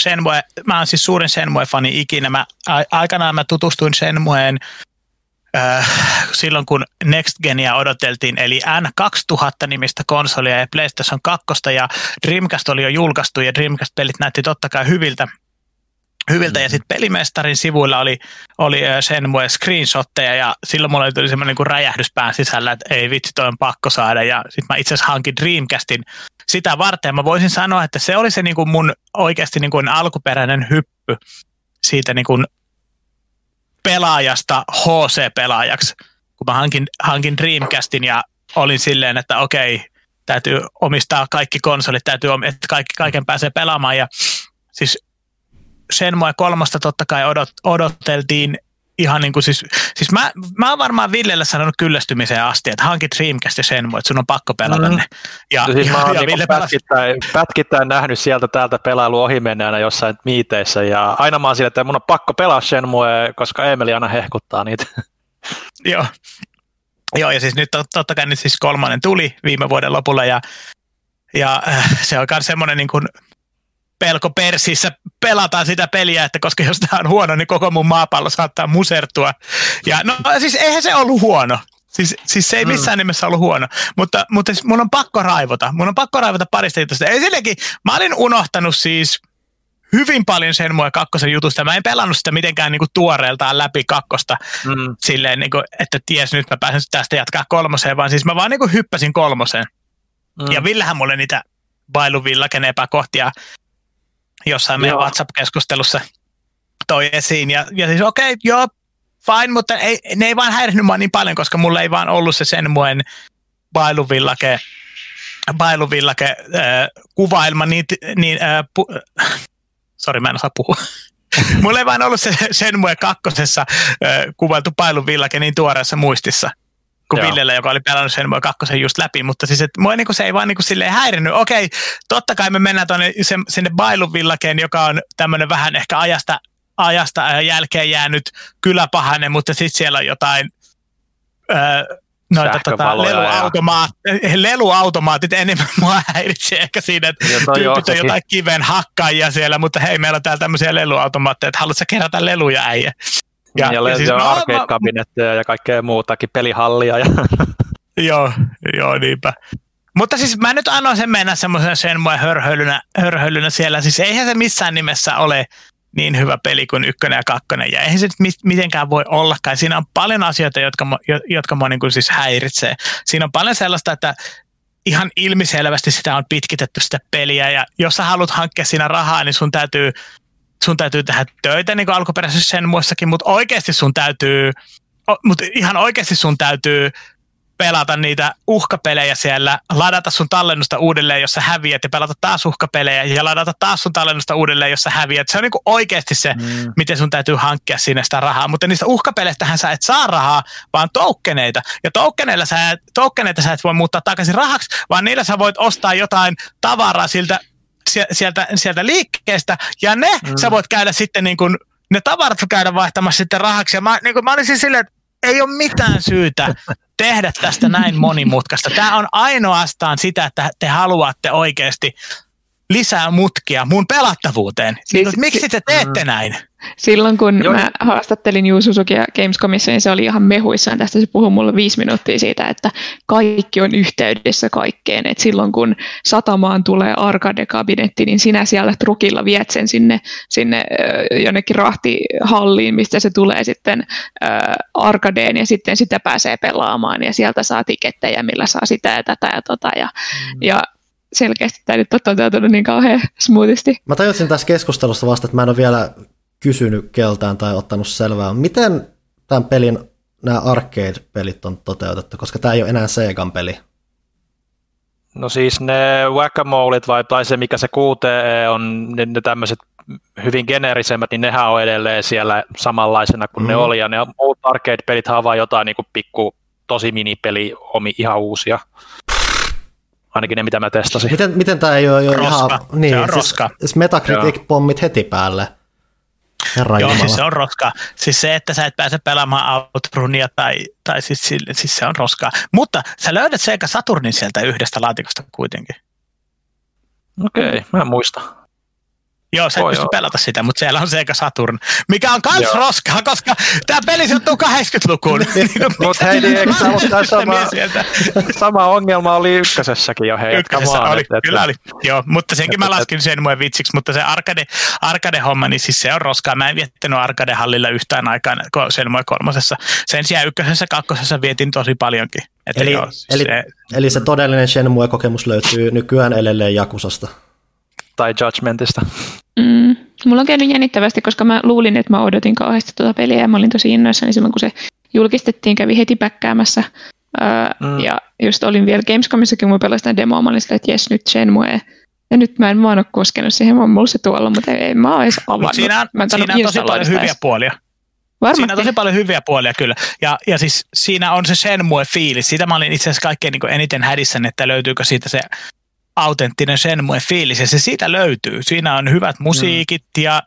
Shenmue, mä oon siis suurin Shenmue-fani ikinä. Mä, a, aikanaan mä tutustuin Shenmueen äh, silloin, kun Next Genia odoteltiin, eli N2000-nimistä konsolia ja PlayStation 2 ja Dreamcast oli jo julkaistu ja Dreamcast-pelit näytti totta kai hyviltä hyviltä. Ja sitten pelimestarin sivuilla oli, oli Shenmue screenshotteja ja silloin mulla tuli semmoinen niin räjähdys pään sisällä, että ei vitsi, toi on pakko saada. Ja sitten mä itse asiassa hankin Dreamcastin sitä varten. Mä voisin sanoa, että se oli se niin kuin mun oikeasti niin kuin alkuperäinen hyppy siitä niin kuin pelaajasta HC-pelaajaksi, kun mä hankin, hankin Dreamcastin ja olin silleen, että okei, täytyy omistaa kaikki konsolit, täytyy, että kaikki, kaiken pääsee pelaamaan ja siis Shenmue kolmosta totta kai odot, odoteltiin ihan niin kuin siis, siis mä, mä oon varmaan Villelle sanonut kyllästymiseen asti, että hankit Dreamcast ja Shenmue, että sun on pakko pelata mm. ne. Ja, no siis ja, mä oon ja niin pätkittäin, pätkittäin, nähnyt sieltä täältä pelailu ohimenneenä jossain miiteissä ja aina mä oon sillä, että mun on pakko pelaa Shenmue, koska Emeli aina hehkuttaa niitä. Joo. Joo, ja siis nyt totta kai nyt siis kolmannen tuli viime vuoden lopulla ja, ja äh, se on myös semmoinen niin kuin pelko persissä pelataan sitä peliä, että koska jos tämä on huono, niin koko mun maapallo saattaa musertua. Ja no siis eihän se ollut huono. Siis, siis se ei missään mm. nimessä ollut huono, mutta, mutta siis mun on pakko raivota. Mun on pakko raivota parista jutusta. Ensinnäkin mä olin unohtanut siis hyvin paljon sen mua kakkosen jutusta. Mä en pelannut sitä mitenkään niin kuin tuoreeltaan läpi kakkosta mm. silleen, niin kuin, että ties nyt mä pääsen tästä jatkaa kolmoseen, vaan siis mä vaan niin kuin hyppäsin kolmoseen. Mm. Ja Villehän mulle niitä bailuvillaken epäkohtia jossain meidän WhatsApp-keskustelussa toi esiin. Ja, ja siis okei, okay, joo, fine, mutta ei, ne ei vaan häirinyt mua niin paljon, koska mulla ei vaan ollut se sen muen bailuvillake, bailuvillake äh, kuvailma niin, niin äh, pu, Sori, mä en osaa puhua. Mulla ei vain ollut se Shenmue kakkosessa äh, kuvailtu pailuvillake niin tuoreessa muistissa kuin Joo. Villellä, joka oli pelannut Shenmue kakkosen just läpi, mutta siis et, mua niinku, se ei vaan niinku silleen häirinyt. Okei, totta kai me mennään tuonne se, sinne bailuvillakeen, joka on tämmöinen vähän ehkä ajasta, ajasta jälkeen jäänyt kyläpahainen, mutta sitten siellä on jotain noita tota, leluautomaat, ja... leluautomaatit enemmän mua häiritsee ehkä siinä, että ja tyypit on jotain kiven hakkaajia siellä, mutta hei, meillä on täällä tämmöisiä leluautomaatteja, että haluatko kerätä leluja äijä? Ja, ja, ja siis, no, arcade-kabinetteja ja kaikkea muutakin, pelihallia. Ja... joo, joo, niinpä. Mutta siis mä nyt annoin sen mennä semmoisen sen mua hörhöilynä, hörhöilynä siellä. Siis eihän se missään nimessä ole niin hyvä peli kuin ykkönen ja kakkonen. Ja eihän se nyt mitenkään voi ollakaan. Siinä on paljon asioita, jotka, jotka mua niin kuin siis häiritsee. Siinä on paljon sellaista, että ihan ilmiselvästi sitä on pitkitetty sitä peliä. Ja jos sä haluat hankkia siinä rahaa, niin sun täytyy, sun täytyy tehdä töitä niin kuin alkuperäisessä sen muissakin, mutta oikeasti sun täytyy, mutta ihan oikeasti sun täytyy pelata niitä uhkapelejä siellä, ladata sun tallennusta uudelleen, jos sä häviät, ja pelata taas uhkapelejä, ja ladata taas sun tallennusta uudelleen, jos sä häviät. Se on niinku oikeasti se, mm. miten sun täytyy hankkia sinne sitä rahaa. Mutta niistä uhkapeleistähän sä et saa rahaa, vaan toukkeneita. Ja toukkeneilla sä, et, toukkeneita sä et voi muuttaa takaisin rahaksi, vaan niillä sä voit ostaa jotain tavaraa siltä, sieltä, sieltä liikkeestä, ja ne mm. sä voit käydä sitten niin kuin, ne tavarat käydä vaihtamassa sitten rahaksi. Ja mä, niin kuin, mä olin siis silleen, että ei ole mitään syytä tehdä tästä näin monimutkaista. Tämä on ainoastaan sitä, että te haluatte oikeasti lisää mutkia mun pelattavuuteen. Siis, miksi te teette mm. näin? Silloin kun Joo. mä haastattelin Juususukia Gamescomissa, niin se oli ihan mehuissaan tästä. Se puhui mulle viisi minuuttia siitä, että kaikki on yhteydessä kaikkeen. Et silloin kun satamaan tulee arcade-kabinetti, niin sinä siellä trukilla viet sen sinne, sinne jonnekin rahtihalliin, mistä se tulee sitten äh, arcadeen ja sitten sitä pääsee pelaamaan ja sieltä saa tikettejä, millä saa sitä ja tätä ja tota. Ja, mm. ja selkeästi tämä nyt on toteutunut niin kauhean smoothisti. Mä tajusin tässä keskustelussa vasta, että mä en ole vielä kysynyt keltään tai ottanut selvää. Miten tämän pelin nämä arcade-pelit on toteutettu, koska tämä ei ole enää Segan peli? No siis ne whack vai tai se mikä se QTE on, ne, ne tämmöiset hyvin geneerisemmät, niin nehän on edelleen siellä samanlaisena kuin mm. ne oli, ja ne muut arcade-pelit on vaan jotain niin kuin pikku tosi minipeli, omi ihan uusia ainakin ne, mitä mä testasin. Miten, miten tämä ei ole jo roska. ihan... Niin, se on siis, roska. Siis Metacritic-pommit heti päälle. Herra Joo, siis se on roska. Siis se, että sä et pääse pelaamaan Outrunia tai, tai siis, siis se on roska. Mutta sä löydät Sega Saturnin sieltä yhdestä laatikosta kuitenkin. Okei, okay, mä en muista. Joo, sä et pysty pelata sitä, mutta siellä on Sega Saturn, mikä on kans Joo. roskaa, koska tämä peli sijoittuu 80-lukuun. Niin, mutta hei, niin, eikö tämä sama, sama ongelma oli ykkösessäkin jo, hei, Ykkösessä oli, että, kyllä oli, joo, mutta senkin mä laskin sen muen vitsiksi, mutta se arcade, arcade-homma, niin siis se on roskaa. Mä en viettänyt arcade-hallilla yhtään aikaa sen muen kolmosessa. Sen sijaan ykkösessä, kakkosessa vietin tosi paljonkin. Että eli, joo, eli, se, eli se todellinen Shenmue-kokemus löytyy nykyään edelleen Jakusasta tai Judgmentista. Mm. Mulla on käynyt jännittävästi, koska mä luulin, että mä odotin kauheasti tuota peliä ja mä olin tosi innoissani silloin, kun se julkistettiin, kävi heti päkkäämässä. Öö, mm. Ja just olin vielä Gamescomissakin, kun mä pelasin demoa, mä olin sillä, että jes, nyt Shenmue. Ja nyt mä en vaan ole koskenut siihen, mä mulla se tuolla, mutta ei, mä oon edes avannut. Siinä on, mä siinä on tosi paljon hyviä puolia. Varmasti. Siinä on tosi paljon hyviä puolia kyllä. Ja, ja siis siinä on se Shenmue-fiilis. Siitä mä olin itse asiassa kaikkein niin eniten hädissäni, että löytyykö siitä se autenttinen Shenmue-fiilis, ja se siitä löytyy. Siinä on hyvät musiikit mm. ja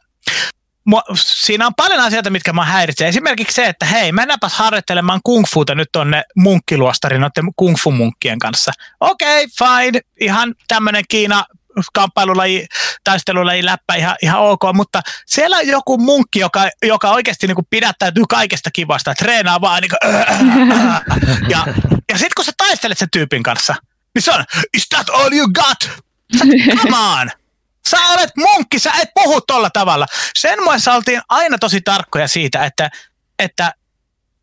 siinä on paljon asioita, mitkä mä häiritsee. Esimerkiksi se, että hei, mennäpäs harjoittelemaan kungfuuta nyt tonne munkkiluostarin noiden kungfu-munkkien kanssa. Okei, okay, fine, ihan tämmöinen Kiina kamppailulaji, taistelulaji läppä ihan, ihan ok, mutta siellä on joku munkki, joka, joka oikeasti niin pidättäytyy kaikesta kivasta, treenaa vaan niin kuin, ja, ja sitten kun sä taistelet sen tyypin kanssa, niin se on, is that all you got? Sä, come on! Sä olet munkki, sä et puhu tolla tavalla. Sen muassa oltiin aina tosi tarkkoja siitä, että, että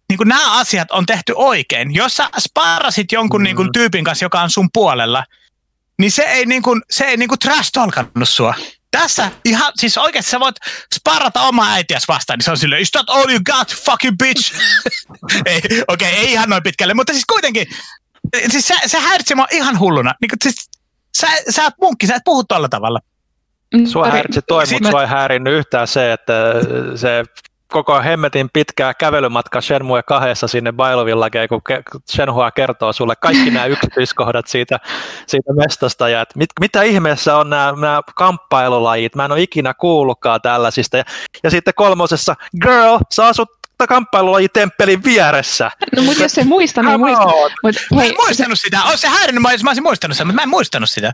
niin kuin nämä asiat on tehty oikein. Jos sä sparrasit jonkun mm. niin kuin, tyypin kanssa, joka on sun puolella, niin se ei, niin kuin, se ei niin kuin trash talkannut sua. Tässä ihan, siis oikeasti sä voit sparrata omaa äitiäs vastaan, niin se on silleen, is that all you got, fucking bitch? ei, okei, okay, ei ihan noin pitkälle, mutta siis kuitenkin, siis se, se häiritsi mua ihan hulluna. Niin kuin, siis, sä, sä oot munkki, sä et puhu tolla tavalla. Mm, sua häiritsi toi, mutta sua ei häirinnyt yhtään se, että se koko hemmetin pitkää kävelymatka Shenmue kahdessa sinne Bailovillageen, kun Shenhua kertoo sulle kaikki nämä yksityiskohdat siitä, siitä mestasta ja että mit, mitä ihmeessä on nämä, nämä kamppailulajit, mä en ole ikinä kuullutkaan tällaisista. Ja, ja sitten kolmosessa, girl, sä asut kamppailulajitemppelin vieressä. No mutta jos se muista, niin muista. Mut, hei, mä en muistanut se... sitä. Olisi se häirinnyt, mä, mä olisin muistanut sen, mutta mä en muistanut sitä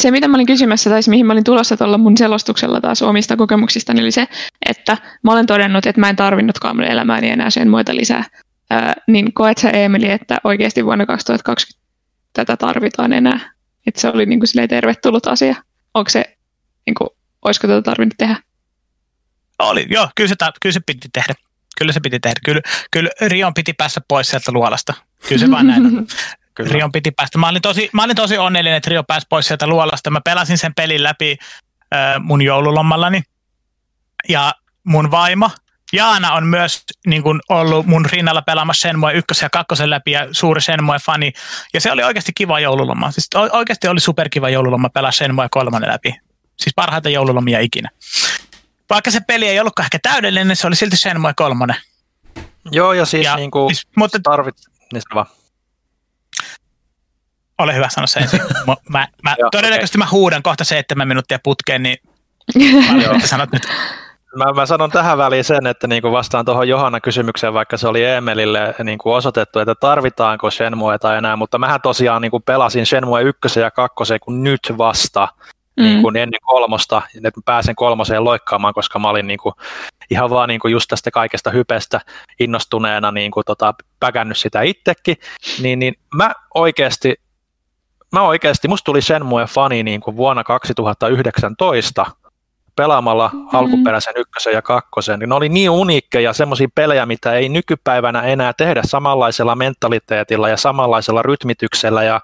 se, mitä mä olin kysymässä, tai mihin mä olin tulossa tuolla mun selostuksella taas omista kokemuksista, niin oli se, että mä olen todennut, että mä en tarvinnutkaan mun elämääni enää sen muita lisää. Ää, niin koet sä, Emeli, että oikeasti vuonna 2020 tätä tarvitaan enää? Että se oli niin kuin tervetullut asia. Onko se, niin kuin, olisiko tätä tarvinnut tehdä? Oli, joo, kyllä se, kyllä se piti tehdä. Kyllä se piti tehdä. Kyllä, kyllä Rion piti päästä pois sieltä luolasta. Kyllä se vaan näin on. Kyllä. Rion piti päästä. Mä olin, tosi, mä olin tosi onnellinen, että Rio pääsi pois sieltä luolasta. Mä pelasin sen pelin läpi äh, mun joululomallani. Ja mun vaimo, Jaana on myös niin kuin, ollut mun rinnalla pelaamassa Shenmue 1 ja 2 läpi ja suuri Shenmue-fani. Ja se oli oikeasti kiva joululoma. Siis oikeasti oli superkiva joululoma pelaa Shenmue 3 läpi. Siis parhaita joululomia ikinä. Vaikka se peli ei ollutkaan ehkä täydellinen, se oli silti Shenmue 3. Joo, ja siis ja, niin kuin siis, mutta, tarvit, niin vaan. Ole hyvä sanoa se ensin. Mä, mä, mä Joo, todennäköisesti okay. mä huudan kohta seitsemän minuuttia putkeen, niin sanot nyt. Mä, mä sanon tähän väliin sen, että niin kuin vastaan tuohon Johanna kysymykseen, vaikka se oli Emelille niin kuin osoitettu, että tarvitaanko Shenmueta enää, mutta mähän tosiaan niin kuin pelasin Shenmue 1 ja 2 kun nyt vasta, mm. niin kuin ennen kolmosta, että mä pääsen kolmoseen loikkaamaan, koska mä olin niin kuin ihan vaan niin kuin just tästä kaikesta hypestä innostuneena niin kuin tota, päkännyt sitä itsekin, niin, niin mä oikeasti mä oikeasti, musta tuli Shenmue-fani niin kuin vuonna 2019 pelaamalla mm-hmm. alkuperäisen ykkösen ja kakkosen. Ne oli niin uniikkeja semmoisia pelejä, mitä ei nykypäivänä enää tehdä samanlaisella mentaliteetilla ja samanlaisella rytmityksellä ja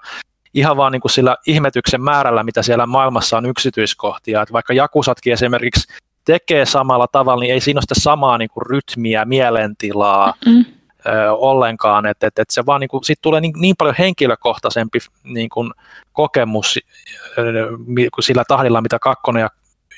ihan vaan niin kuin sillä ihmetyksen määrällä, mitä siellä maailmassa on yksityiskohtia. Että vaikka Jakusatkin esimerkiksi tekee samalla tavalla, niin ei siinä ole sitä samaa niin kuin rytmiä, mielentilaa, mm-hmm ö, ollenkaan, että et, et se vaan niin kuin, siitä tulee niin, niin paljon henkilökohtaisempi niin kuin, kokemus ö, sillä tahdilla, mitä kakkonen ja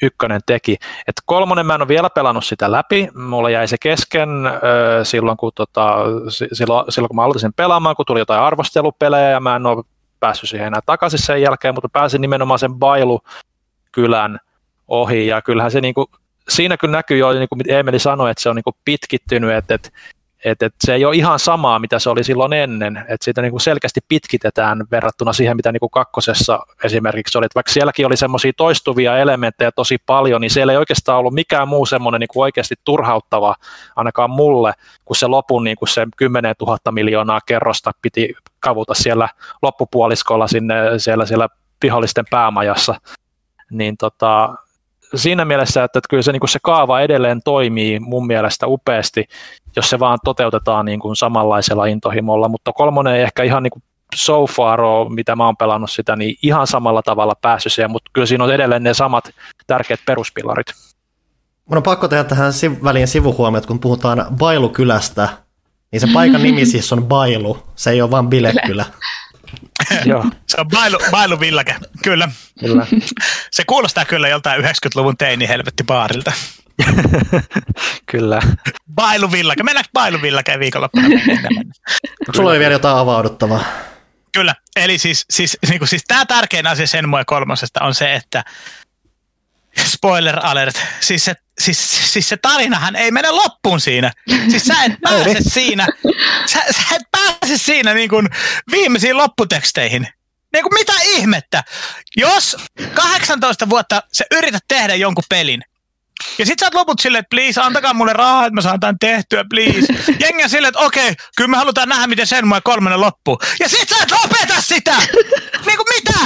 ykkönen teki. Et kolmonen mä en ole vielä pelannut sitä läpi, mulla jäi se kesken ö, silloin, kun, tota, silloin, silloin, kun mä aloitin sen pelaamaan, kun tuli jotain arvostelupelejä ja mä en ole päässyt siihen enää takaisin sen jälkeen, mutta pääsin nimenomaan sen Bailu-kylän ohi. Ja kyllähän se niin kuin, siinä kyllä näkyy jo, niin kuin Emeli sanoi, että se on niin kuin pitkittynyt, että, että et, et se ei ole ihan samaa, mitä se oli silloin ennen, että sitä niin kuin selkeästi pitkitetään verrattuna siihen, mitä niin kuin kakkosessa esimerkiksi oli. Et vaikka sielläkin oli semmoisia toistuvia elementtejä tosi paljon, niin siellä ei oikeastaan ollut mikään muu semmoinen niin kuin oikeasti turhauttava, ainakaan mulle, kun se lopun niin kuin se 10 000 miljoonaa kerrosta piti kavuta siellä loppupuoliskolla sinne siellä, siellä vihollisten päämajassa. Niin tota, siinä mielessä, että, että kyllä se, niin kuin se kaava edelleen toimii mun mielestä upeasti, jos se vaan toteutetaan niin kuin samanlaisella intohimolla, mutta kolmonen ei ehkä ihan niin kuin so far ole, mitä mä oon pelannut sitä, niin ihan samalla tavalla päässyt siihen, mutta kyllä siinä on edelleen ne samat tärkeät peruspilarit. Mun on pakko tehdä tähän väliin sivuhuomiot, kun puhutaan Bailukylästä, niin se paikan nimi siis on Bailu, se ei ole vaan bilekylä. Joo. Se on bailu, bailuvillake, kyllä. kyllä. Se kuulostaa kyllä joltain 90-luvun teini helvetti baarilta. kyllä. Bailuvillake. Mennäänkö bailuvillakeen viikonloppuna? Sulla oli vielä jotain avauduttavaa. Kyllä. Eli siis, siis, niin kuin, siis tämä tärkein asia sen kolmosesta on se, että spoiler alert, siis se, siis, siis se tarinahan ei mene loppuun siinä. Siis sä et pääse siinä, sä, sä et pääse siinä niin kuin viimeisiin lopputeksteihin. Niin kuin mitä ihmettä? Jos 18 vuotta sä yrität tehdä jonkun pelin, ja sit sä oot loput silleen, että please, antakaa mulle rahaa, että mä saan tämän tehtyä, please. Jengi on silleen, että okei, okay, kyllä me halutaan nähdä, miten sen mua kolmannen loppuu. Ja sit sä et lopeta sitä! Niin kuin mitä?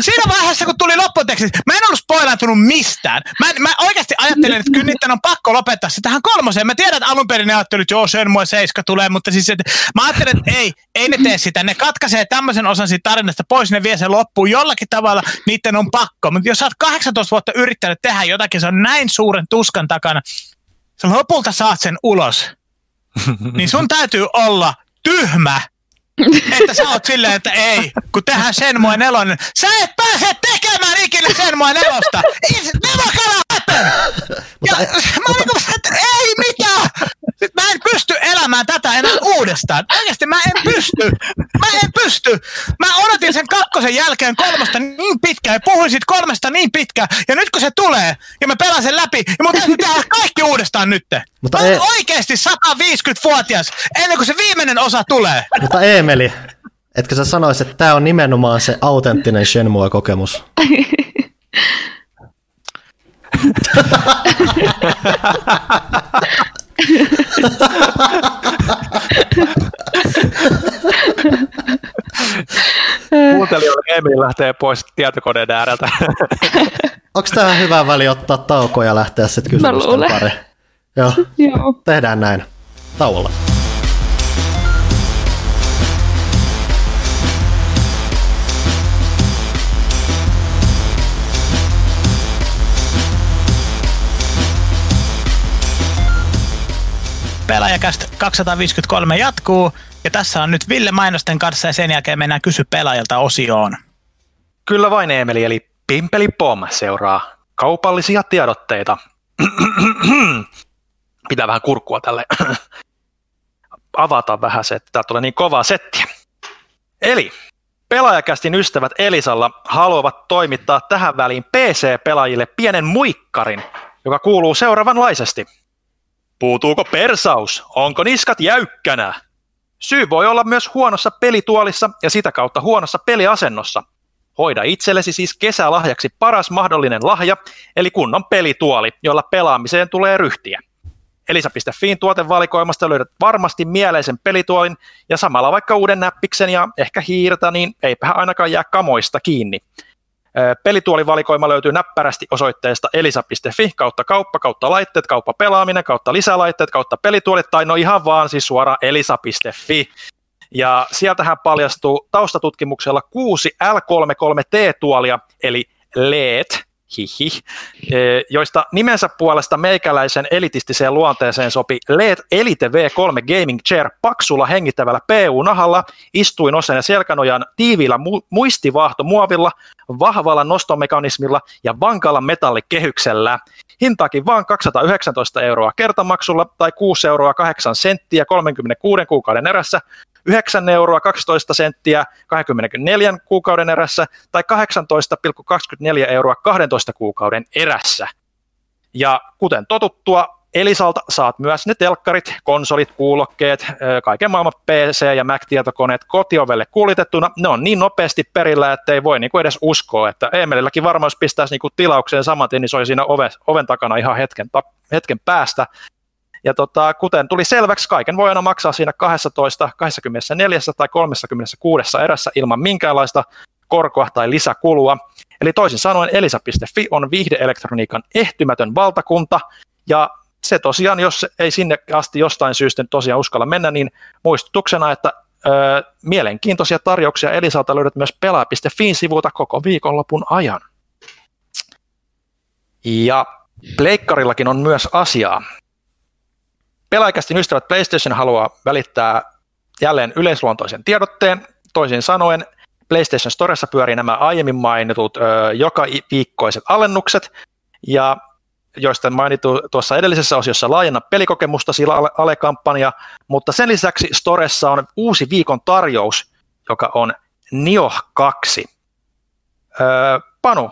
Siinä vaiheessa, kun tuli lopputeksti, mä en ollut spoilantunut mistään. Mä, mä oikeasti ajattelin, että kyllä niiden on pakko lopettaa se tähän kolmoseen. Mä tiedän, että alun perin ne ajattelin, että joo, sen mua seiska tulee, mutta siis että, mä ajattelin, että ei, ei ne tee sitä. Ne katkaisee tämmöisen osan siitä tarinasta pois, ne vie sen loppuun jollakin tavalla, niiden on pakko. Mutta jos sä oot 18 vuotta yrittänyt tehdä jotakin, se on näin suuren tuskan takana, sä lopulta saat sen ulos. niin sun täytyy olla tyhmä että sä oot silleen, että ei, kun tehdään sen mua nelonen. Sä et pääse tekemään ikinä sen mua nelosta. Never gonna happen! Ja mä olin että ei mitään! Sitten mä en pysty elämään tätä enää uudestaan. Oikeasti mä en pysty. Mä en pysty. Mä odotin sen kakkosen jälkeen kolmosta niin pitkään ja puhuin siitä kolmesta niin pitkään. Ja nyt kun se tulee ja mä pelaan sen läpi, ja mun täytyy tehdä kaikki uudestaan nyt. Mutta mä olen e- oikeasti 150-vuotias ennen kuin se viimeinen osa tulee. Mutta Eemeli, etkö sä sanoisi, että tämä on nimenomaan se autenttinen Shenmue-kokemus? Kuuntelijoille Emil lähtee pois tietokoneen ääreltä. Onko tämä hyvä väli ottaa tauko ja lähteä sitten kysymysten pari? Joo. Joo. Tehdään näin. Tauolla. Pelaajakästä 253 jatkuu, ja tässä on nyt Ville Mainosten kanssa, ja sen jälkeen mennään kysy pelaajalta osioon. Kyllä vain Emeli, eli Pimpeli Pom seuraa kaupallisia tiedotteita. Pitää vähän kurkkua tälle avata vähän se, että tää tulee niin kovaa settiä. Eli pelaajakästin ystävät Elisalla haluavat toimittaa tähän väliin PC-pelaajille pienen muikkarin, joka kuuluu seuraavanlaisesti – Puutuuko persaus? Onko niskat jäykkänä? Syy voi olla myös huonossa pelituolissa ja sitä kautta huonossa peliasennossa. Hoida itsellesi siis kesälahjaksi paras mahdollinen lahja, eli kunnon pelituoli, jolla pelaamiseen tulee ryhtiä. Elisa.fiin tuotevalikoimasta löydät varmasti mieleisen pelituolin ja samalla vaikka uuden näppiksen ja ehkä hiirtä, niin eipä ainakaan jää kamoista kiinni. Pelituolivalikoima löytyy näppärästi osoitteesta elisa.fi kautta kauppa kautta laitteet, kauppa pelaaminen kautta lisälaitteet kautta pelituolit tai no ihan vaan siis suoraan elisa.fi. Ja sieltähän paljastuu taustatutkimuksella kuusi L33T-tuolia, eli LED, hihi, e, joista nimensä puolesta meikäläisen elitistiseen luonteeseen sopi Elite V3 Gaming Chair paksulla hengittävällä PU-nahalla, istuinosen ja selkänojan tiiviillä mu- muistivahtomuovilla, vahvalla nostomekanismilla ja vankalla metallikehyksellä. Hintaakin vain 219 euroa kertamaksulla tai 6 euroa 8 senttiä 36 kuukauden erässä 9 euroa 12 senttiä 24 kuukauden erässä tai 18,24 euroa 12 kuukauden erässä. Ja kuten totuttua, Elisalta saat myös ne telkkarit, konsolit, kuulokkeet, kaiken maailman PC- ja Mac-tietokoneet kotiovelle kuljetettuna. Ne on niin nopeasti perillä, että ei voi niinku edes uskoa, että Emelilläkin varmaan jos pistäisi niinku tilaukseen saman niin se oli siinä oven, oven takana ihan hetken, hetken päästä. Ja tota, kuten tuli selväksi, kaiken voi aina maksaa siinä 12, 24 tai 36 erässä ilman minkäänlaista korkoa tai lisäkulua. Eli toisin sanoen elisa.fi on viihdeelektroniikan ehtymätön valtakunta, ja se tosiaan, jos ei sinne asti jostain syystä tosiaan uskalla mennä, niin muistutuksena, että ö, mielenkiintoisia tarjouksia Elisalta löydät myös pelaa.fin sivulta koko viikonlopun ajan. Ja Pleikkarillakin on myös asiaa. Pelaajakästin ystävät PlayStation haluaa välittää jälleen yleisluontoisen tiedotteen. Toisin sanoen PlayStation Storessa pyörii nämä aiemmin mainitut ö, joka viikkoiset alennukset, ja joista mainittu tuossa edellisessä osiossa laajenna pelikokemusta sillä ale-kampanja, mutta sen lisäksi Storessa on uusi viikon tarjous, joka on Nio 2. Öö, Panu,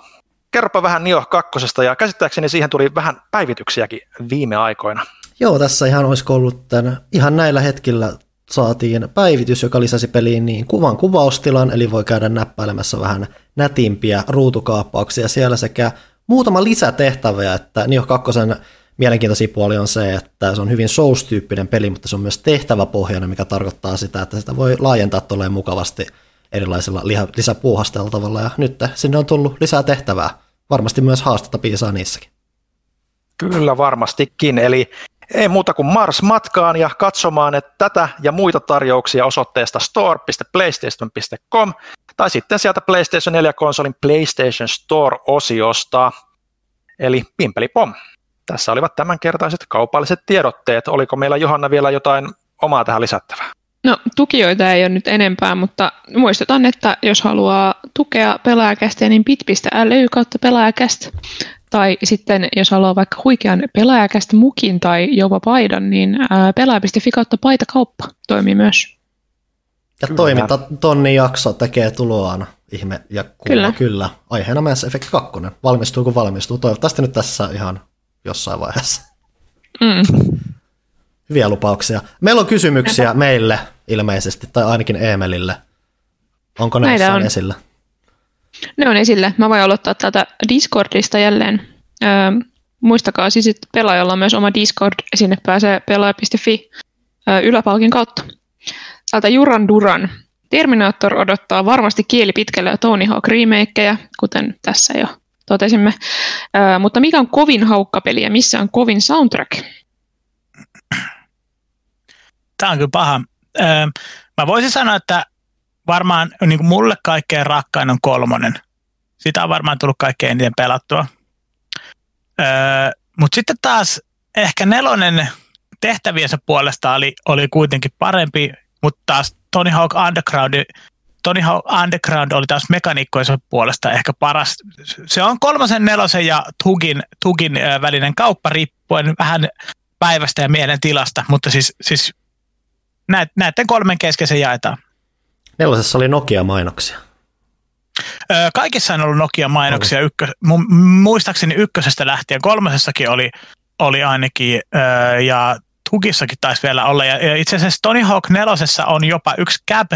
kerropa vähän Nio 2, ja käsittääkseni siihen tuli vähän päivityksiäkin viime aikoina. Joo, tässä ihan olisiko ollut tämän, ihan näillä hetkillä saatiin päivitys, joka lisäsi peliin niin kuvan kuvaustilan, eli voi käydä näppäilemässä vähän nätimpiä ruutukaappauksia siellä sekä muutama lisätehtävä, että Nioh 2 mielenkiintoisia puoli on se, että se on hyvin Souls-tyyppinen peli, mutta se on myös tehtäväpohjainen, mikä tarkoittaa sitä, että sitä voi laajentaa tolleen mukavasti erilaisilla lisäpuuhasteltavalla, ja nyt sinne on tullut lisää tehtävää. Varmasti myös haastetta piisaa niissäkin. Kyllä varmastikin, eli ei muuta kuin Mars matkaan ja katsomaan että tätä ja muita tarjouksia osoitteesta store.playstation.com tai sitten sieltä PlayStation 4-konsolin PlayStation Store-osiosta. Eli pimpeli pom. Tässä olivat tämänkertaiset kaupalliset tiedotteet. Oliko meillä Johanna vielä jotain omaa tähän lisättävää? No tukijoita ei ole nyt enempää, mutta muistutan, että jos haluaa tukea pelaajakästiä, niin bit.ly kautta pelaajakäst. Tai sitten jos haluaa vaikka huikean pelaajakästä mukin tai jopa paidan, niin pelaaja.fi kautta paitakauppa toimii myös. Ja toiminta tonni jakso tekee tuloaan. Ihme ja kuva, kyllä. kyllä. Aiheena Mass Effect 2. Valmistuu kun valmistuu. Toivottavasti nyt tässä ihan jossain vaiheessa. Mm. Hyviä lupauksia. Meillä on kysymyksiä Näitä. meille ilmeisesti, tai ainakin Emelille. Onko ne on. esillä? Ne on esillä. Mä voin aloittaa tätä Discordista jälleen. Öö, muistakaa siis, että pelaajalla on myös oma Discord, sinne pääsee pelaaja.fi öö, yläpalkin kautta. Täältä Juran Duran. Terminator odottaa varmasti kieli pitkälle Tony Hawk remakeja, kuten tässä jo totesimme. Öö, mutta mikä on kovin haukkapeli ja missä on kovin soundtrack? Tämä on kyllä paha. Öö, mä voisin sanoa, että varmaan niin kuin mulle kaikkein rakkain on kolmonen. Sitä on varmaan tullut kaikkein eniten pelattua. Öö, Mutta sitten taas ehkä nelonen tehtäviensä puolesta oli, oli kuitenkin parempi, mutta taas Tony Hawk Underground, Tony Hawk Underground oli taas mekaniikkojensa puolesta ehkä paras. Se on kolmosen, nelosen ja Tugin, Tugin välinen kauppa riippuen vähän päivästä ja mielen tilasta, mutta siis, siis näiden kolmen kesken se jaetaan. Nelosessa oli Nokia-mainoksia. Kaikissa on ollut Nokia-mainoksia, ykkö, muistaakseni ykkösestä lähtien, kolmosessakin oli, oli ainakin, ja Tukissakin taisi vielä olla, ja itse asiassa Tony Hawk nelosessa on jopa yksi cab,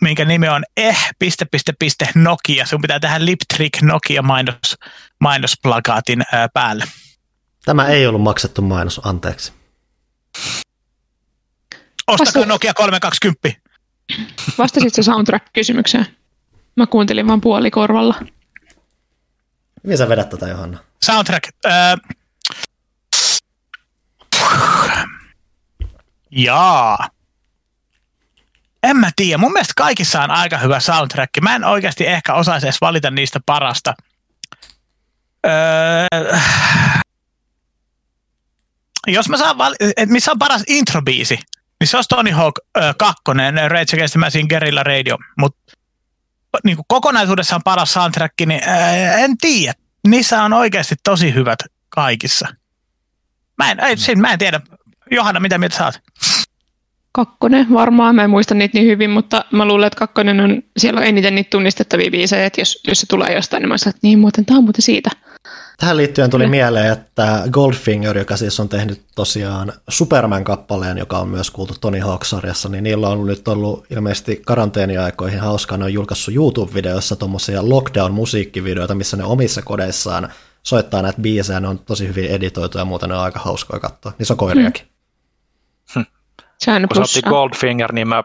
minkä nimi on eh, piste, piste, piste, Nokia. Sun pitää tehdä lip trick Nokia mainos, mainosplakaatin päälle. Tämä ei ollut maksettu mainos, anteeksi. Ostakaa Nokia 320. Vastasitko soundtrack-kysymykseen? Mä kuuntelin vaan puolikorvalla. Miten sä vedät tätä, Johanna? Soundtrack. Äh... Jaa. En mä tiedä. Mun mielestä kaikissa on aika hyvä soundtrack. Mä en oikeasti ehkä osaisi edes valita niistä parasta. Öö, jos mä saan val- missä on paras introbiisi, niin se olisi Tony Hawk 2, Rage Against the Machine Guerrilla Radio, mutta niin kokonaisuudessaan paras soundtrack, niin ää, en tiedä. Niissä on oikeasti tosi hyvät kaikissa. Mä en, ei, siinä, mä en tiedä. Johanna, mitä mieltä saat? Kakkonen varmaan, mä en muista niitä niin hyvin, mutta mä luulen, että kakkonen on, siellä on eniten niitä tunnistettavia biisejä, että jos, jos se tulee jostain, niin mä sanon, että niin muuten, tämä on muuten siitä. Tähän liittyen tuli mieleen, että Goldfinger, joka siis on tehnyt tosiaan Superman-kappaleen, joka on myös kuultu Tony Hawk-sarjassa, niin niillä on nyt ollut ilmeisesti karanteeniaikoihin hauskaa, ne on julkaissut YouTube-videoissa tuommoisia lockdown-musiikkivideoita, missä ne omissa kodeissaan soittaa näitä biisejä, ne on tosi hyvin editoitu ja muuten ne on aika hauskoja katsoa. Niissä on koiriakin. Hmm. Sehän Kun Goldfinger, niin mä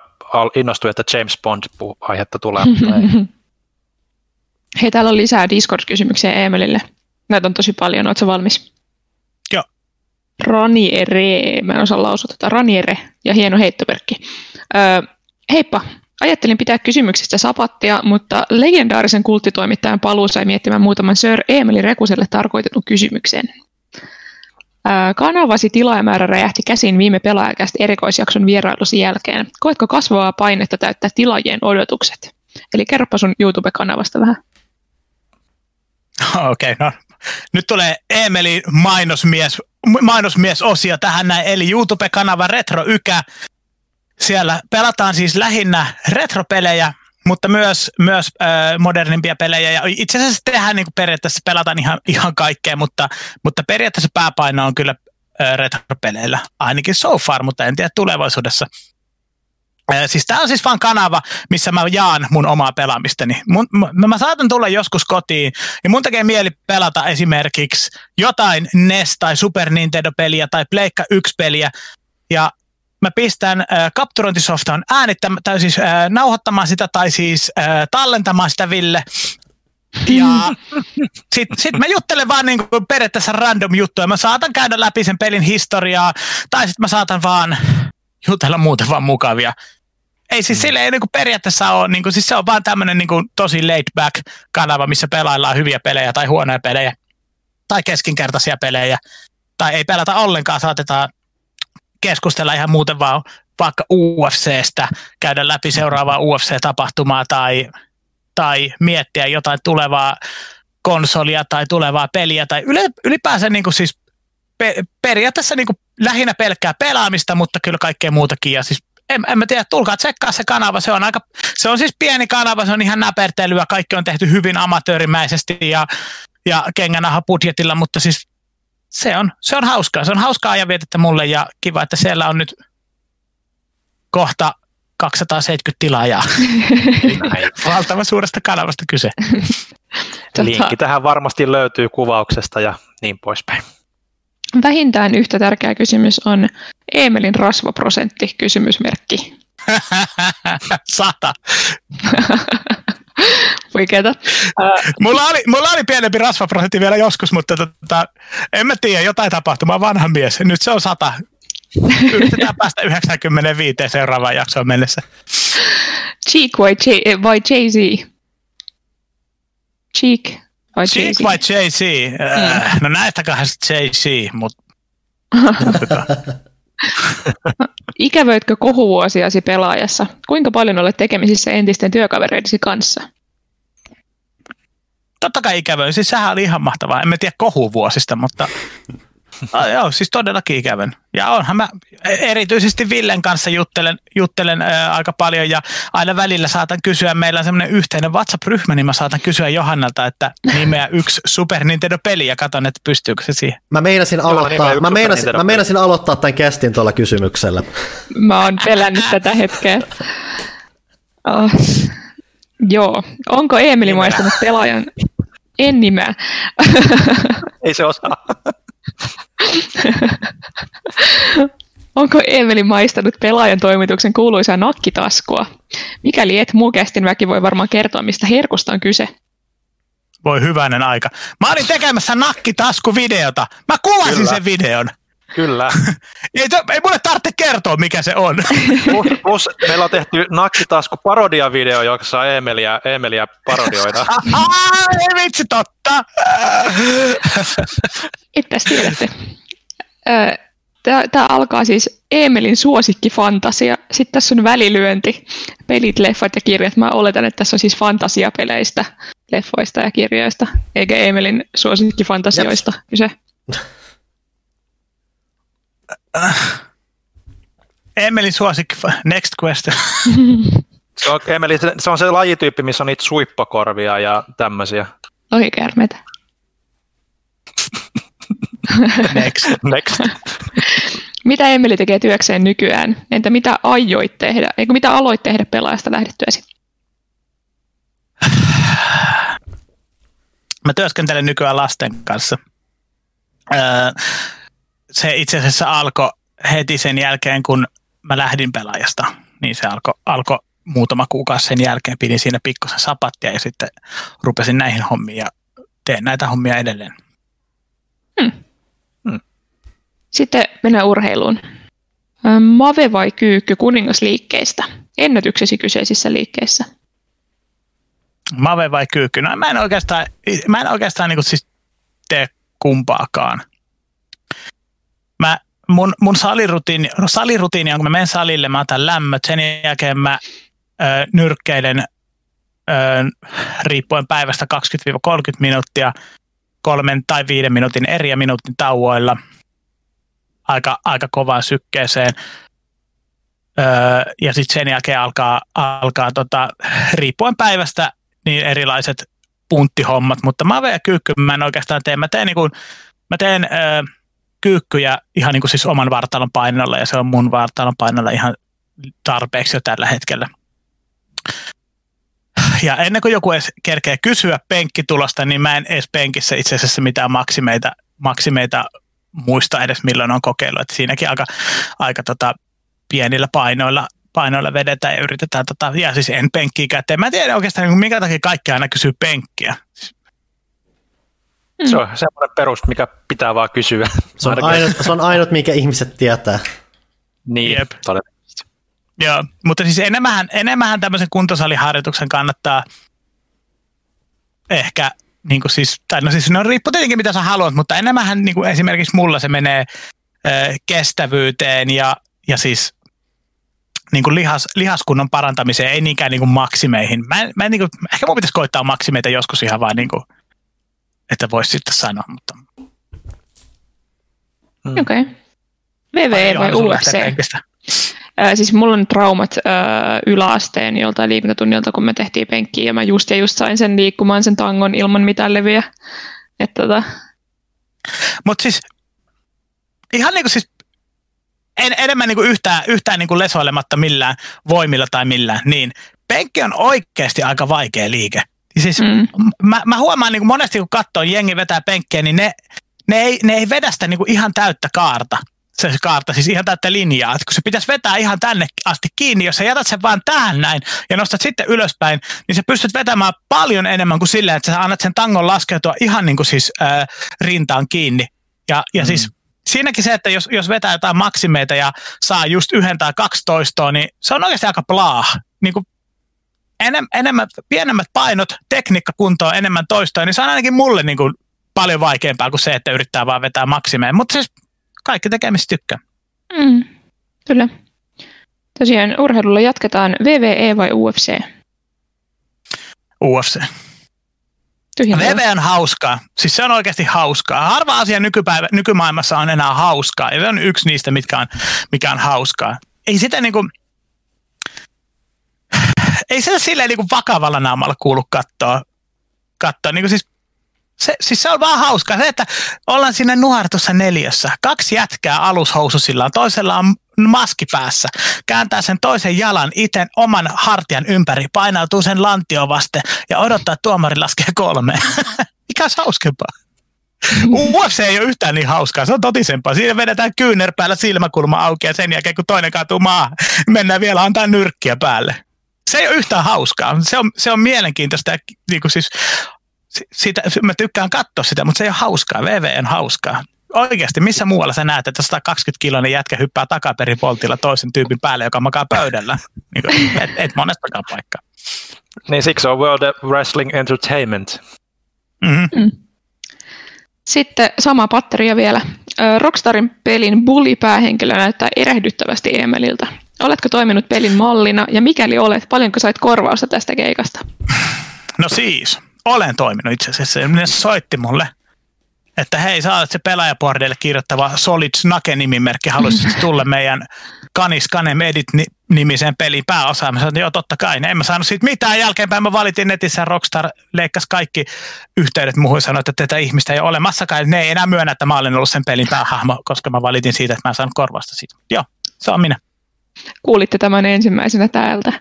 innostuin, että James Bond-aihetta tulee. Hei, täällä on lisää Discord-kysymyksiä Emelille. Näitä on tosi paljon. Oletko valmis? Joo. Raniere, mä en osaa lausua tätä, Raniere ja hieno heittoperkki. Öö, heippa, ajattelin pitää kysymyksistä sapattia, mutta legendaarisen kulttitoimittajan paluu sai miettimään muutaman Sir Emeli Rekuselle tarkoitetun kysymyksen. Öö, kanavasi tilaajamäärä räjähti käsiin viime pelaajakästä erikoisjakson vierailusi jälkeen. Koetko kasvavaa painetta täyttää tilaajien odotukset? Eli kerropa sun YouTube-kanavasta vähän. Okei, okay, no nyt tulee Emeli mainosmies, mainosmies-osio tähän näin, eli YouTube-kanava Retro Ykä. Siellä pelataan siis lähinnä retropelejä, mutta myös, myös äh, modernimpia pelejä. Ja itse asiassa tehdään niin periaatteessa pelataan ihan, ihan kaikkea, mutta, mutta periaatteessa pääpaino on kyllä äh, retropeleillä, ainakin so far, mutta en tiedä tulevaisuudessa. Siis tämä on siis vaan kanava, missä mä jaan mun omaa pelaamistani. Mun, mä, mä saatan tulla joskus kotiin ja mun tekee mieli pelata esimerkiksi jotain NES tai Super Nintendo-peliä tai Pleikka 1-peliä ja mä pistän äh, kapturointisoftaan äänittämään, tai siis äh, nauhoittamaan sitä tai siis äh, tallentamaan sitä Ville. Ja sitten sit mä juttelen vaan niinku periaatteessa random juttuja. Mä saatan käydä läpi sen pelin historiaa, tai sitten mä saatan vaan jutella muuten vaan mukavia. Ei siis mm. sille ei niinku periaatteessa ole, niinku, siis se on vaan tämmöinen niinku tosi laid back kanava, missä pelaillaan hyviä pelejä tai huonoja pelejä tai keskinkertaisia pelejä. Tai ei pelata ollenkaan, saatetaan keskustella ihan muuten vaan vaikka UFCstä, käydä läpi seuraavaa UFC-tapahtumaa tai, tai miettiä jotain tulevaa konsolia tai tulevaa peliä tai ylipäänsä niin kuin siis pe- periaatteessa niin kuin lähinnä pelkkää pelaamista, mutta kyllä kaikkea muutakin. Ja siis en, en mä tiedä, tulkaa tsekkaa se kanava. Se on, aika, se on siis pieni kanava, se on ihan näpertelyä. Kaikki on tehty hyvin amatöörimäisesti ja, ja kengänaha budjetilla, mutta siis se on, se on hauskaa. Se on hauskaa ajanvietettä mulle ja kiva, että siellä on nyt kohta 270 tilaajaa. Valtavan suuresta kanavasta kyse. Linkki tähän varmasti löytyy kuvauksesta ja niin poispäin. Vähintään yhtä tärkeä kysymys on Emelin rasvaprosentti, kysymysmerkki. Sata. Huikeeta. mulla, oli, mulla oli pienempi rasvaprosentti vielä joskus, mutta tota, en mä tiedä, jotain tapahtumaa, vanha mies. Nyt se on sata. Yritetään päästä 95 seuraavaan jaksoon mennessä. Cheek vai, J- vai Jay-Z? Cheek vai Cheek vai Jay-Z? Mm. No näistä kahdesta Jay-Z, mutta... Ikävöitkö kohuvuosiasi pelaajassa? Kuinka paljon olet tekemisissä entisten työkavereidesi kanssa? Totta kai ikävöin. Siis sehän oli ihan mahtavaa. En tiedä kohuvuosista, mutta Ah, joo, siis todellakin ikävän. Ja onhan mä erityisesti Villen kanssa juttelen, juttelen ää, aika paljon ja aina välillä saatan kysyä, meillä on semmoinen yhteinen WhatsApp-ryhmä, niin mä saatan kysyä Johannalta, että nimeä yksi Super Nintendo-peli ja katson, että pystyykö se siihen. Mä meinasin aloittaa, mä meinasin, mä meinasin aloittaa tämän kästin tuolla kysymyksellä. Mä oon pelännyt tätä hetkeä. Oh. Joo. Onko Emeli maistanut pelaajan? En nimeä. Ei se osaa. Onko Emeli maistanut pelaajan toimituksen kuuluisaa nakkitaskua? Mikäli et, muu kästin väki voi varmaan kertoa, mistä herkusta on kyse. Voi hyvänen aika. Mä olin tekemässä nakkitaskuvideota. Mä kuvasin Kyllä. sen videon. Kyllä. ei, to, ei mulle tarvitse kertoa, mikä se on. plus, plus meillä on tehty nakkitasku parodiavideo, jossa Emeliä, Emeliä parodioidaan. ei vitsi, totta. Ettäs tiedätte. Tämä alkaa siis Emelin suosikkifantasia. Sitten tässä on välilyönti, pelit, leffat ja kirjat. Mä oletan, että tässä on siis fantasiapeleistä, leffoista ja kirjoista, eikä Emelin suosikkifantasioista kyse. Emeli suosikki, next question. se, on, Emeli, se on se lajityyppi, missä on niitä suippakorvia ja tämmöisiä. Lohikärmeitä. next. next. mitä Emeli tekee työkseen nykyään? Entä mitä aioit tehdä? Eikö mitä aloit tehdä pelaajasta lähdettyäsi? Mä työskentelen nykyään lasten kanssa. Öö, se itse asiassa alkoi heti sen jälkeen, kun mä lähdin pelaajasta. Niin se alkoi alko muutama kuukausi sen jälkeen. Pidin siinä pikkusen sapattia ja sitten rupesin näihin hommiin ja teen näitä hommia edelleen. Hmm. Hmm. Sitten mennään urheiluun. Mave vai kyykky kuningasliikkeistä? Ennätyksesi kyseisissä liikkeissä? Mave vai kyykky? No mä en oikeastaan, mä en oikeastaan niin siis tee kumpaakaan mä, mun, mun salirutiini, salirutiini on, kun mä menen salille, mä otan lämmöt, sen jälkeen mä ö, nyrkkeilen ö, riippuen päivästä 20-30 minuuttia kolmen tai viiden minuutin eri minuutin tauoilla aika, aika kovaan sykkeeseen. Öö, ja sitten sen jälkeen alkaa, alkaa tota, riippuen päivästä niin erilaiset punttihommat, mutta mä ja kyykky mä en oikeastaan tee. Mä teen, niin kuin, mä teen öö, kyykkyjä ihan niin kuin siis oman vartalon painolla ja se on mun vartalon painolla ihan tarpeeksi jo tällä hetkellä. Ja ennen kuin joku edes kerkee kysyä penkkitulosta, niin mä en edes penkissä itse asiassa mitään maksimeita, maksimeita muista edes milloin on kokeillut. Että siinäkin aika, aika tota, pienillä painoilla, painoilla vedetään ja yritetään, tota, ja siis en penkkiä käteen. Mä en tiedä oikeastaan, minkä takia kaikki aina kysyy penkkiä. Se on semmoinen perus, mikä pitää vaan kysyä. Se on, ainut, se on ainut, mikä ihmiset tietää. Niin, Jep. todennäköisesti. Joo, mutta siis enemmän, enemmän tämmöisen kuntosaliharjoituksen kannattaa ehkä, niin kuin siis, tai no siis no riippuu tietenkin mitä sä haluat, mutta enemmän niin kuin esimerkiksi mulla se menee ö, kestävyyteen ja, ja siis niin kuin lihas, lihaskunnon parantamiseen, ei niinkään niin kuin maksimeihin. Mä en, mä en niin kuin, ehkä mun pitäisi koittaa maksimeita joskus ihan vaan niin kuin, että voisi sitten sanoa, mutta Okei. Okay. VV vai sulla UFC? Ää, siis mulla on traumat ää, yläasteen joltain liikuntatunnilta, kun me tehtiin penkkiä ja mä just ja just sain sen liikkumaan sen tangon ilman mitään levyjä. Että tota, Mutta siis ihan niin kuin siis en, enemmän niin kuin yhtään, yhtään niin kuin lesoilematta millään voimilla tai millään, niin penkki on oikeasti aika vaikea liike. Siis Mm. mä, mä huomaan niin kuin monesti, kun katsoo jengi vetää penkkiä, niin ne, ne, ei, ne ei vedä sitä niin kuin ihan täyttä kaarta. Se kaarta, siis ihan täyttä linjaa. Et kun se pitäisi vetää ihan tänne asti kiinni, jos sä jätät sen vaan tähän näin ja nostat sitten ylöspäin, niin sä pystyt vetämään paljon enemmän kuin silleen, että sä annat sen tangon laskeutua ihan niin kuin siis äh, rintaan kiinni. Ja, ja mm. siis siinäkin se, että jos, jos vetää jotain maksimeita ja saa just yhden tai kaksi toistoa, niin se on oikeasti aika plaa. Niin kuin enem, enemmän, pienemmät painot, tekniikka kuntoon, enemmän toistoa, niin se on ainakin mulle niin kuin paljon vaikeampaa kuin se, että yrittää vaan vetää maksimeen. Mutta siis kaikki tekemistä tykkää. mm, kyllä. Tosiaan urheilulla jatketaan VVE vai UFC? UFC. VV on hauskaa. Siis se on oikeasti hauskaa. Harva asia nykypäivä, nykymaailmassa on enää hauskaa. Ja se on yksi niistä, mitkä on, mikä on hauskaa. Ei sitä niinku, ei se silleen niinku vakavalla naamalla kuulu katsoa. katsoa. Niinku siis, se, siis se on vaan hauskaa. Se, että ollaan siinä nuhartussa neljässä. Kaksi jätkää alushoususillaan. Toisella on maski päässä. Kääntää sen toisen jalan itse oman hartian ympäri. Painautuu sen lantio vasten ja odottaa, että tuomari laskee kolme. Mikä olisi hauskempaa? UFC ei ole yhtään niin hauskaa, se on totisempaa. Siinä vedetään kyynärpäällä silmäkulma auki ja sen jälkeen kun toinen kaatuu maahan, mennään vielä antaa nyrkkiä päälle. Se ei ole yhtään hauskaa. Se on, se on mielenkiintoista. Niin kuin siis, si- sitä, mä tykkään katsoa sitä, mutta se ei ole hauskaa. VV on hauskaa. Oikeasti, missä muualla sä näet, että 120 kiloinen jätkä hyppää takaperin voltilla toisen tyypin päälle, joka makaa pöydällä? Niin kuin, et, et monestakaan paikkaa. Niin siksi on World Wrestling Entertainment. Mm-hmm. Sitten sama patteria vielä. Rockstarin pelin Bully-päähenkilö näyttää erehdyttävästi Emeliltä. Oletko toiminut pelin mallina ja mikäli olet, paljonko sait korvausta tästä keikasta? No siis, olen toiminut itse asiassa. Ne soitti mulle, että hei, sä olet se pelaajapordeille kirjoittava Solid Snake-nimimerkki, haluaisit tulla meidän Canis Canem Edit-nimiseen peliin pääosaan. Mä sanoin, että joo, totta kai. En mä saanut siitä mitään. Jälkeenpäin mä valitin netissä, Rockstar leikkasi kaikki yhteydet muuhun sanoi, että tätä ihmistä ei ole olemassakaan. Ne ei enää myönnä, että mä olen ollut sen pelin päähahmo, koska mä valitin siitä, että mä en saanut korvasta siitä. Joo, se on minä. Kuulitte tämän ensimmäisenä täältä.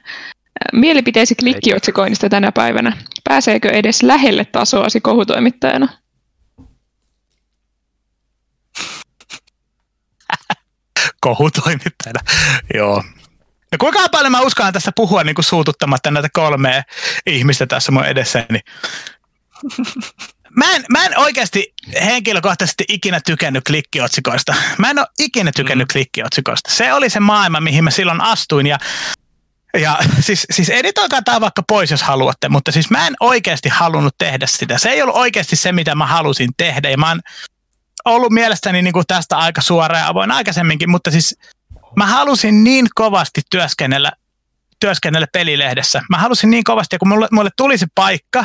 Mielipiteesi klikkiotsikoinnista tänä päivänä. Pääseekö edes lähelle tasoasi kohutoimittajana? kohutoimittajana. Joo. Ja kuinka paljon mä uskallan tässä puhua niin kuin suututtamatta näitä kolmea ihmistä tässä mun edessäni. Mä en, mä en oikeasti henkilökohtaisesti ikinä tykännyt klikkiotsikoista. Mä en ole ikinä tykännyt mm. klikkiotsikoista. Se oli se maailma, mihin mä silloin astuin. Ja, ja siis, siis editoikaa tämä vaikka pois, jos haluatte, mutta siis mä en oikeasti halunnut tehdä sitä. Se ei ollut oikeasti se, mitä mä halusin tehdä. Ja mä oon ollut mielestäni niin kuin tästä aika suora ja avoin aikaisemminkin, mutta siis mä halusin niin kovasti työskennellä, työskennellä pelilehdessä. Mä halusin niin kovasti, ja kun mulle, mulle tuli se paikka,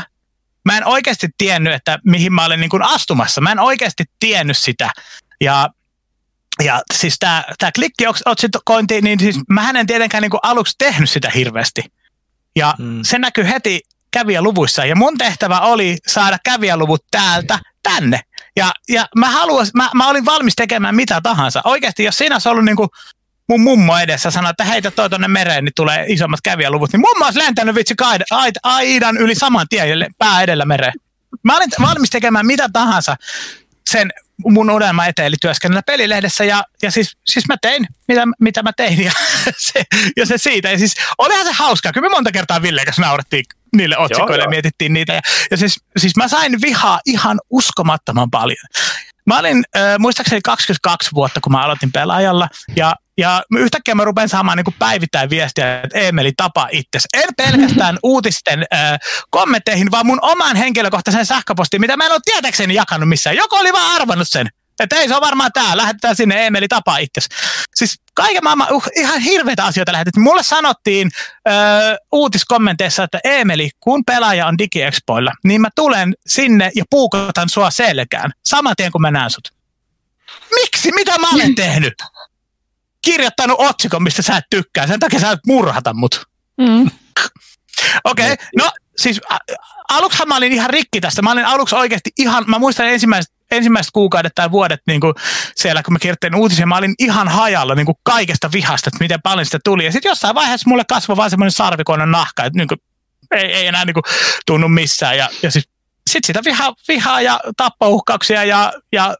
mä en oikeasti tiennyt, että mihin mä olen niin kuin astumassa. Mä en oikeasti tiennyt sitä. Ja, ja siis tämä tää klikkiotsikointi, niin siis mä en tietenkään niin kuin aluksi tehnyt sitä hirveästi. Ja mm. se näkyy heti kävijäluvuissa. Ja mun tehtävä oli saada kävijäluvut täältä tänne. Ja, ja mä, haluas, mä, mä olin valmis tekemään mitä tahansa. Oikeasti, jos siinä olisi ollut niin kuin mun mummo edessä sanoi, että heitä toi tonne mereen, niin tulee isommat kävijäluvut. Niin mummo olisi lentänyt vitsi aidan yli saman tien pää edellä mereen. Mä olin valmis tekemään mitä tahansa sen mun unelma eteen, eli työskennellä pelilehdessä, ja, ja siis, siis mä tein, mitä, mitä mä tein, ja se, ja se siitä. Ja siis olihan se hauskaa, kyllä me monta kertaa Ville kanssa naurettiin niille otsikoille ja mietittiin niitä. Ja, ja siis, siis mä sain vihaa ihan uskomattoman paljon. Mä olin äh, muistaakseni 22 vuotta, kun mä aloitin pelaajalla, ja, ja yhtäkkiä mä rupean saamaan niin päivittäin viestiä, että Emeli tapa itse. En pelkästään uutisten äh, kommentteihin, vaan mun oman henkilökohtaisen sähköpostiin, mitä mä en ole tietääkseni jakanut missään. Joku oli vaan arvannut sen. Että ei se on varmaan tää, lähetetään sinne Emeli tapaa itse. Siis kaiken maailman uh, ihan hirveitä asioita lähetettiin. Mulle sanottiin uh, uutiskommenteissa, että Emeli, kun pelaaja on DigiExpoilla, niin mä tulen sinne ja puukotan sua selkään. Saman tien kun mä näen sut. Miksi? Mitä mä olen tehnyt? Kirjoittanut otsikon, mistä sä et tykkää. Sen takia sä et murhata mut. Mm. Okei, okay. no siis aluksihan mä olin ihan rikki tästä. Mä olin aluksi oikeasti ihan, mä muistan ensimmäiset ensimmäiset kuukaudet tai vuodet niin kuin siellä, kun mä kirjoittelin uutisia, mä olin ihan hajalla niin kuin kaikesta vihasta, että miten paljon sitä tuli. Ja sitten jossain vaiheessa mulle kasvoi vaan semmoinen sarvikoinen nahka, että niin kuin, ei, ei enää niin kuin, tunnu missään. Ja, ja sitten sit sitä vihaa, vihaa ja tappouhkauksia ja, ja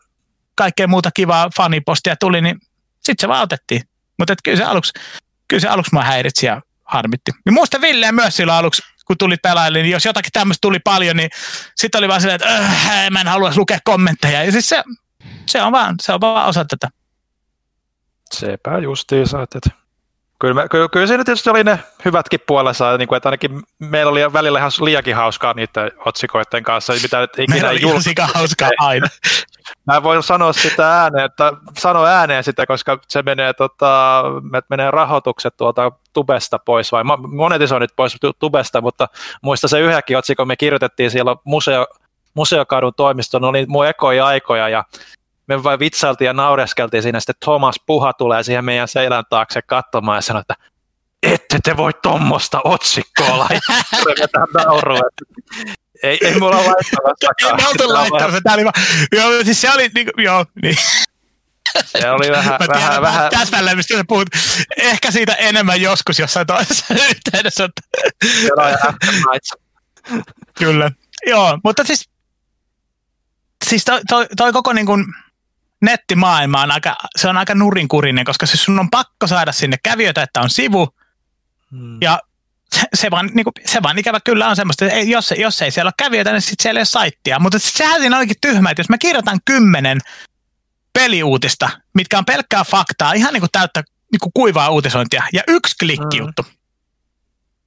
kaikkea muuta kivaa fanipostia tuli, niin sitten se vaan otettiin. Mutta kyllä se aluksi, kyllä se aluksi mua häiritsi ja harmitti. Ja muista Ville myös silloin aluksi kun tuli pelaajille, niin jos jotakin tämmöistä tuli paljon, niin sitten oli vaan silleen, että öh, mä en halua lukea kommentteja. Ja siis se, se, on vaan, se on vaan osa tätä. Sepä justiinsa, että kyllä, me, kyllä, kyllä siinä tietysti oli ne hyvätkin puolensa, niin kuin, että ainakin meillä oli välillä ihan liiakin hauskaa niiden otsikoiden kanssa, mitä nyt ikinä meillä oli jul... hauskaa aina. Mä en voi sanoa sitä ääneen, että sano ääneen sitä, koska se menee, tota, menee rahoitukset tuolta tubesta pois, vai monetisoinnit pois tubesta, mutta muista se yhdenkin otsikon me kirjoitettiin siellä museo, museokadun toimiston, oli mun ekoja aikoja, ja me vain vitsailtiin ja naureskeltiin siinä, sitten Thomas Puha tulee siihen meidän seilän taakse katsomaan ja sanoi, että ette te voi tuommoista otsikkoa laittaa. ei, ei mulla laittamassa. Ei me laittamassa. Tämä oli vaan, joo, siis se oli, niin, joo, niin. Se oli vähän, Mä tiedän, vähän, vähän... Täsmälleen, mistä sä puhut. Ehkä siitä enemmän joskus jossain toisessa yhteydessä. Kyllä. Joo, mutta siis, siis toi, toi, toi koko niin kuin, nettimaailma on aika, se on aika nurinkurinen, koska se sun on pakko saada sinne kävijöitä, että on sivu, hmm. ja se vaan, niin kuin, se vaan ikävä kyllä on semmoista, että jos, jos ei siellä ole kävijöitä, niin sitten siellä ei ole saittia. Mutta sehän siinä onkin tyhmä, että jos mä kirjoitan kymmenen peliuutista, mitkä on pelkkää faktaa, ihan niin kuin täyttä niin kuin kuivaa uutisointia, ja yksi klikki juttu, mm.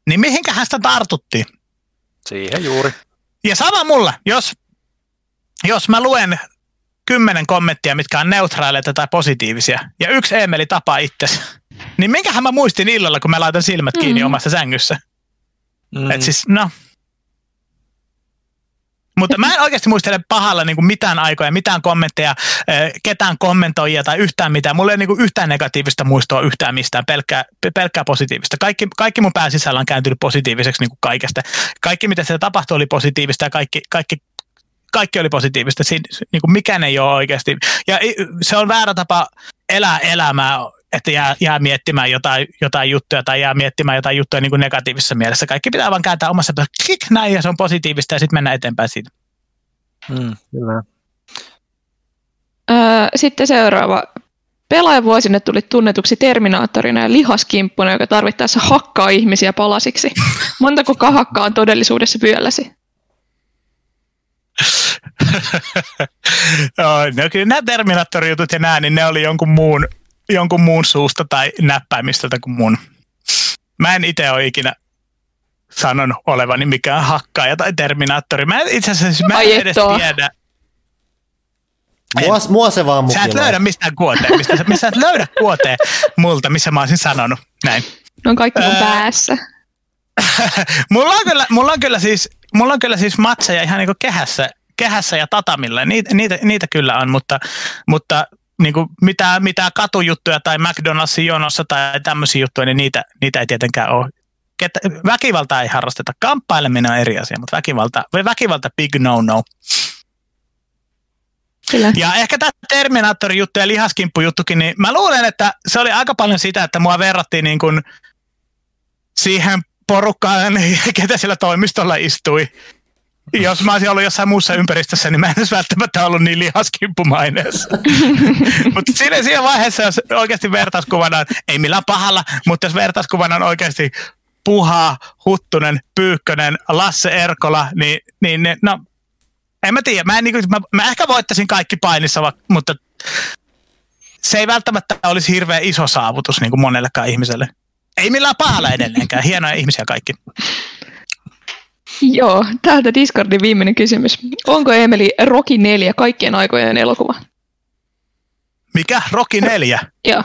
niin mihinkähän sitä tartuttiin? Siihen juuri. Ja sama mulla, jos, jos mä luen kymmenen kommenttia, mitkä on neutraaleita tai positiivisia, ja yksi Emeli tapaa itsesi, niin minkähän mä muistin illalla, kun mä laitan silmät kiinni mm. omassa sängyssä. Mm. Et siis, no. Mutta mä en oikeasti muistele pahalla niin kuin mitään aikoja, mitään kommentteja, ketään kommentoijia tai yhtään mitään. Mulla ei niin kuin yhtään negatiivista muistoa yhtään mistään, pelkkää, pelkkää positiivista. Kaikki, kaikki mun pääsisällä on kääntynyt positiiviseksi niin kuin kaikesta. Kaikki, mitä se tapahtui, oli positiivista ja kaikki, kaikki kaikki oli positiivista. Siin, niin kuin mikään ei ole oikeasti. Ja se on väärä tapa elää elämää, että jää, jää miettimään jotain, jotain juttuja tai jää miettimään jotain juttuja niin kuin negatiivisessa mielessä. Kaikki pitää vaan kääntää omassa klik näin ja se on positiivista ja sitten mennään eteenpäin siitä. Mm, kyllä. sitten seuraava. Pelaajavuosina tuli tunnetuksi Terminaattorina ja lihaskimppuna, joka tarvittaessa hakkaa ihmisiä palasiksi. Montako kahakkaa on todellisuudessa pyölläsi? no kyllä nämä Terminaattorijutut ja nämä, niin ne oli jonkun muun, jonkun muun suusta tai näppäimistöltä kuin mun. Mä en itse ole ikinä sanonut olevani mikään hakkaaja tai Terminaattori. Mä itse asiassa mä en edes tiedä. Mua, mua se vaan mukiloi. Sä et löydä mistään kuoteen. Mistä, missä et löydä kuoteen multa, missä mä olisin sanonut näin. Ne on kaikki mun päässä. mulla, on kyllä, mulla, on kyllä siis, mulla on kyllä siis matseja ihan niin kehässä kehässä ja tatamilla. Niitä, niitä, niitä kyllä on, mutta, mutta niin kuin mitä, mitä katujuttuja tai McDonald'sin jonossa tai tämmöisiä juttuja, niin niitä, niitä ei tietenkään ole. Ketä, väkivalta ei harrasteta. Kamppaileminen on eri asia, mutta väkivalta, vai väkivalta big no no. Kyllä. Ja ehkä tämä Terminaattori-juttu ja lihaskimppu-juttukin, niin mä luulen, että se oli aika paljon sitä, että mua verrattiin niin kuin siihen porukkaan, ketä siellä toimistolla istui. Jos mä olisin ollut jossain muussa ympäristössä, niin mä en olisi välttämättä ollut niin lihaskimppumaineessa. mutta siinä, siinä vaiheessa, jos oikeasti vertauskuvana, ei millään pahalla, mutta jos vertauskuvana on oikeasti Puha, Huttunen, Pyykkönen, Lasse Erkola, niin, niin ne, no, en mä tiedä. Mä, en, niin kuin, mä, mä ehkä voittaisin kaikki painissa, mutta se ei välttämättä olisi hirveän iso saavutus niin kuin monellekaan ihmiselle. Ei millään pahalla edelleenkään. Hienoja ihmisiä kaikki. Joo, täältä Discordin viimeinen kysymys. Onko Emeli Rocky 4 kaikkien aikojen elokuva? Mikä? Rocky 4? Joo.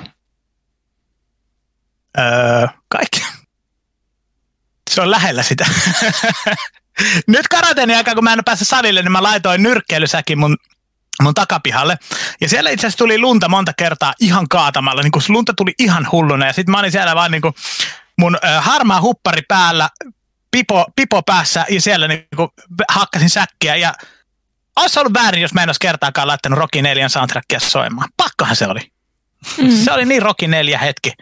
Öö, kaikki. Se on lähellä sitä. Nyt karateeni aikaa, kun mä en päässyt salille, niin mä laitoin nyrkkeilysäkin mun, mun takapihalle. Ja siellä itse asiassa tuli lunta monta kertaa ihan kaatamalla. Niin kun lunta tuli ihan hulluna. Ja sitten mä olin siellä vaan niin kuin mun harmaa huppari päällä, pipo, pipo päässä ja siellä niin kuin hakkasin säkkiä. Ja olisi ollut väärin, jos mä en olisi kertaakaan laittanut Rocky 4 soundtrackia soimaan. Pakkohan se oli. Mm. Se oli niin Rocky 4 hetki,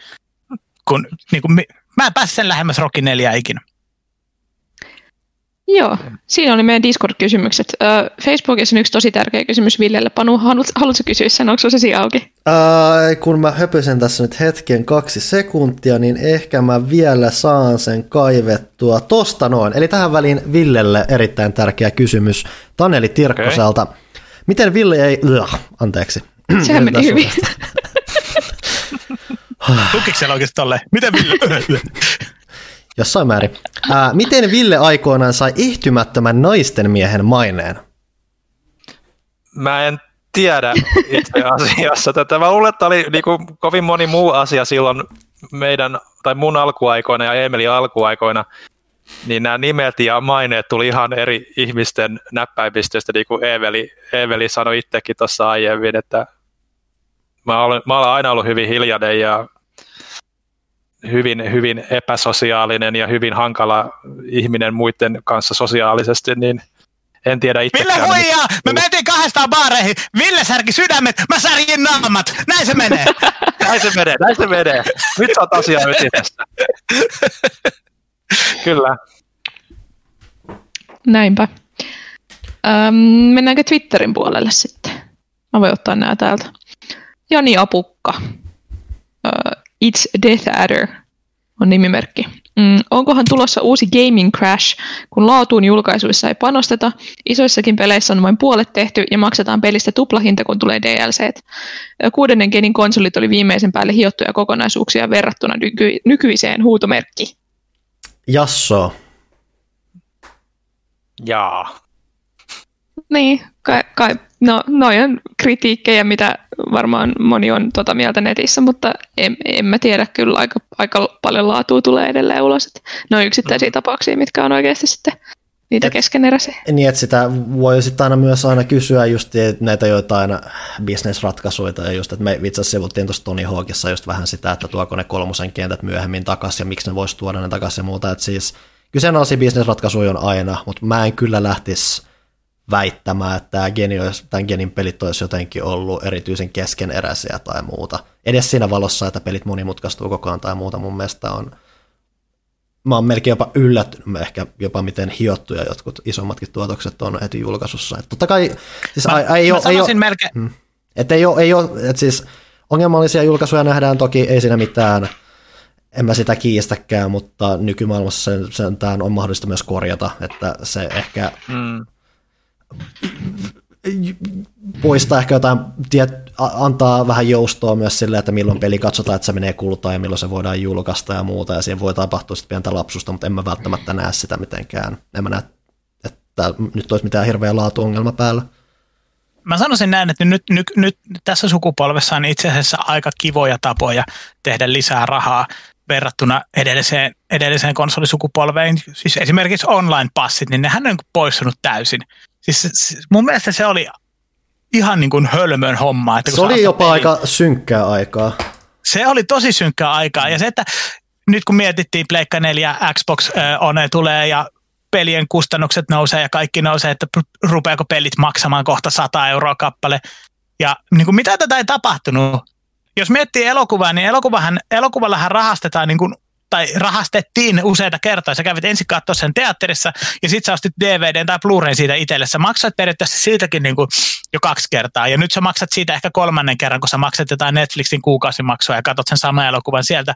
kun niin kuin, mä en päässyt sen lähemmäs Rocky 4 ikinä. Joo, siinä oli meidän Discord-kysymykset. Facebookissa on yksi tosi tärkeä kysymys Villelle. Panu, haluatko kysyä sen, onko se auki? Ää, kun mä höpösen tässä nyt hetken kaksi sekuntia, niin ehkä mä vielä saan sen kaivettua tosta noin. Eli tähän väliin Villelle erittäin tärkeä kysymys Taneli Tirkkoselta. Okay. Miten Ville ei... Ugh, anteeksi. Sehän meni hyvin. Tukiko siellä oikeasti tolleen? Miten Ville? jossain määrin. Ää, miten Ville aikoinaan sai ihtymättömän naisten miehen maineen? Mä en tiedä itse asiassa tätä. Mä luulen, että oli niin kuin kovin moni muu asia silloin meidän, tai mun alkuaikoina ja Emelin alkuaikoina, niin nämä nimet ja maineet tuli ihan eri ihmisten näppäimistöstä, niin kuin Eveli, Eveli sanoi itsekin tuossa aiemmin, että mä olen, mä olen aina ollut hyvin hiljainen ja hyvin, hyvin epäsosiaalinen ja hyvin hankala ihminen muiden kanssa sosiaalisesti, niin en tiedä itse. Ville huijaa! Me mentiin kahdestaan baareihin. Ville särki sydämet, mä särjin naamat. Näin se menee. näin se menee, näin se menee. Nyt sä oot asiaa ytimessä. Kyllä. Näinpä. Öm, mennäänkö Twitterin puolelle sitten? Mä voin ottaa nämä täältä. Jani Apukka. It's Death Adder on nimimerkki. Mm, onkohan tulossa uusi Gaming Crash, kun laatuun julkaisuissa ei panosteta, isoissakin peleissä on vain puolet tehty ja maksetaan pelistä tuplahinta, kun tulee DLC. Kuudennen genin konsolit oli viimeisen päälle hiottuja kokonaisuuksia verrattuna nyky- nykyiseen huutomerkki. Jasso. Jaa. Niin, kai, kai, no noin on kritiikkejä, mitä varmaan moni on tota mieltä netissä, mutta en, en mä tiedä, kyllä aika, aika paljon laatua tulee edelleen ulos. Että ne on yksittäisiä mm. tapauksia, mitkä on oikeasti sitten niitä et, keskeneräisiä. Niin, että sitä voi sitten aina myös aina kysyä just näitä joitain bisnesratkaisuja, ja just, että me itse asiassa sivuttiin tuossa Tony Hawkissa just vähän sitä, että tuoko ne kolmosen kentät myöhemmin takaisin, ja miksi ne voisi tuoda ne takaisin ja muuta, että siis kyseenalaisia bisnesratkaisuja on aina, mutta mä en kyllä lähtisi väittämään, että tämä geni olisi, tämän genin pelit olisi jotenkin ollut erityisen keskeneräisiä tai muuta. Edes siinä valossa, että pelit monimutkaistuu koko ajan tai muuta mun mielestä on, mä oon melkein jopa yllättynyt ehkä jopa miten hiottuja jotkut isommatkin tuotokset on heti julkaisussa. Että totta kai, siis mä, ei, ole, ei ole, melkein. Että ei ole, ei ole, että siis ongelmallisia julkaisuja nähdään toki, ei siinä mitään, en mä sitä kiistäkään, mutta nykymaailmassa sen, sen on mahdollista myös korjata, että se ehkä mm poistaa ehkä jotain, tiet, antaa vähän joustoa myös sille, että milloin peli katsotaan, että se menee kultaan ja milloin se voidaan julkaista ja muuta, ja siihen voi tapahtua sitten pientä lapsusta, mutta en mä välttämättä näe sitä mitenkään. En mä näe, että nyt olisi mitään hirveä laatuongelma päällä. Mä sanoisin näin, että nyt, nyt, nyt tässä sukupolvessa on itse asiassa aika kivoja tapoja tehdä lisää rahaa verrattuna edelliseen, edelliseen konsolisukupolveen. Siis esimerkiksi online-passit, niin nehän on poistunut täysin Siis mun mielestä se oli ihan niin kuin hölmön homma. Että se oli jopa peli, aika synkkää aikaa. Se oli tosi synkkää aikaa. Ja se, että nyt kun mietittiin Pleikka 4, Xbox äh, One tulee ja pelien kustannukset nousee ja kaikki nousee, että rupeako pelit maksamaan kohta 100 euroa kappale. Ja niin kuin mitä tätä ei tapahtunut? Jos miettii elokuvaa, niin elokuvahan, elokuvallahan rahastetaan niin kuin tai rahastettiin useita kertoja. Sä kävit ensin katsoa sen teatterissa ja sitten sä ostit DVD tai Blu-ray siitä itselle. Sä maksat periaatteessa siitäkin niin kuin jo kaksi kertaa ja nyt sä maksat siitä ehkä kolmannen kerran, kun sä maksat jotain Netflixin kuukausimaksua ja katsot sen saman elokuvan sieltä.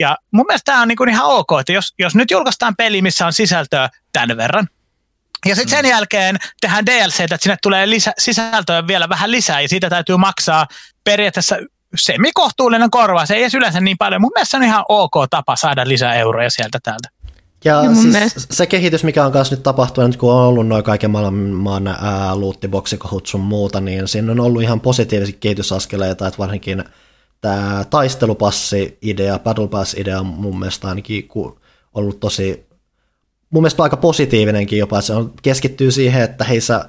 Ja mun mielestä tämä on niin kuin ihan ok, että jos, jos nyt julkaistaan peli, missä on sisältöä tämän verran, ja sitten sen mm. jälkeen tehdään DLC, että sinne tulee lisä, sisältöä vielä vähän lisää ja siitä täytyy maksaa periaatteessa semikohtuullinen korvaus, ei edes yleensä niin paljon. Mun mielestä se on ihan ok tapa saada lisää euroja sieltä täältä. Ja, ja siis mielestä... se kehitys, mikä on kanssa nyt tapahtunut, kun on ollut noin kaiken maailman luuttiboksikohut sun muuta, niin siinä on ollut ihan positiivisia kehitysaskeleita, että varsinkin tämä taistelupassi-idea, Battle Pass-idea on mun mielestä ainakin ollut tosi, mun mielestä aika positiivinenkin jopa, että se on, keskittyy siihen, että hei sä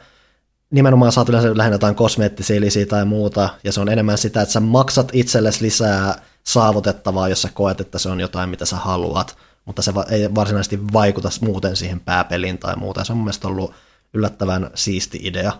nimenomaan saat yleensä lähinnä jotain kosmeettisia lisiä tai muuta, ja se on enemmän sitä, että sä maksat itsellesi lisää saavutettavaa, jos sä koet, että se on jotain, mitä sä haluat, mutta se ei varsinaisesti vaikuta muuten siihen pääpeliin tai muuta. Se on mun mielestä ollut yllättävän siisti idea.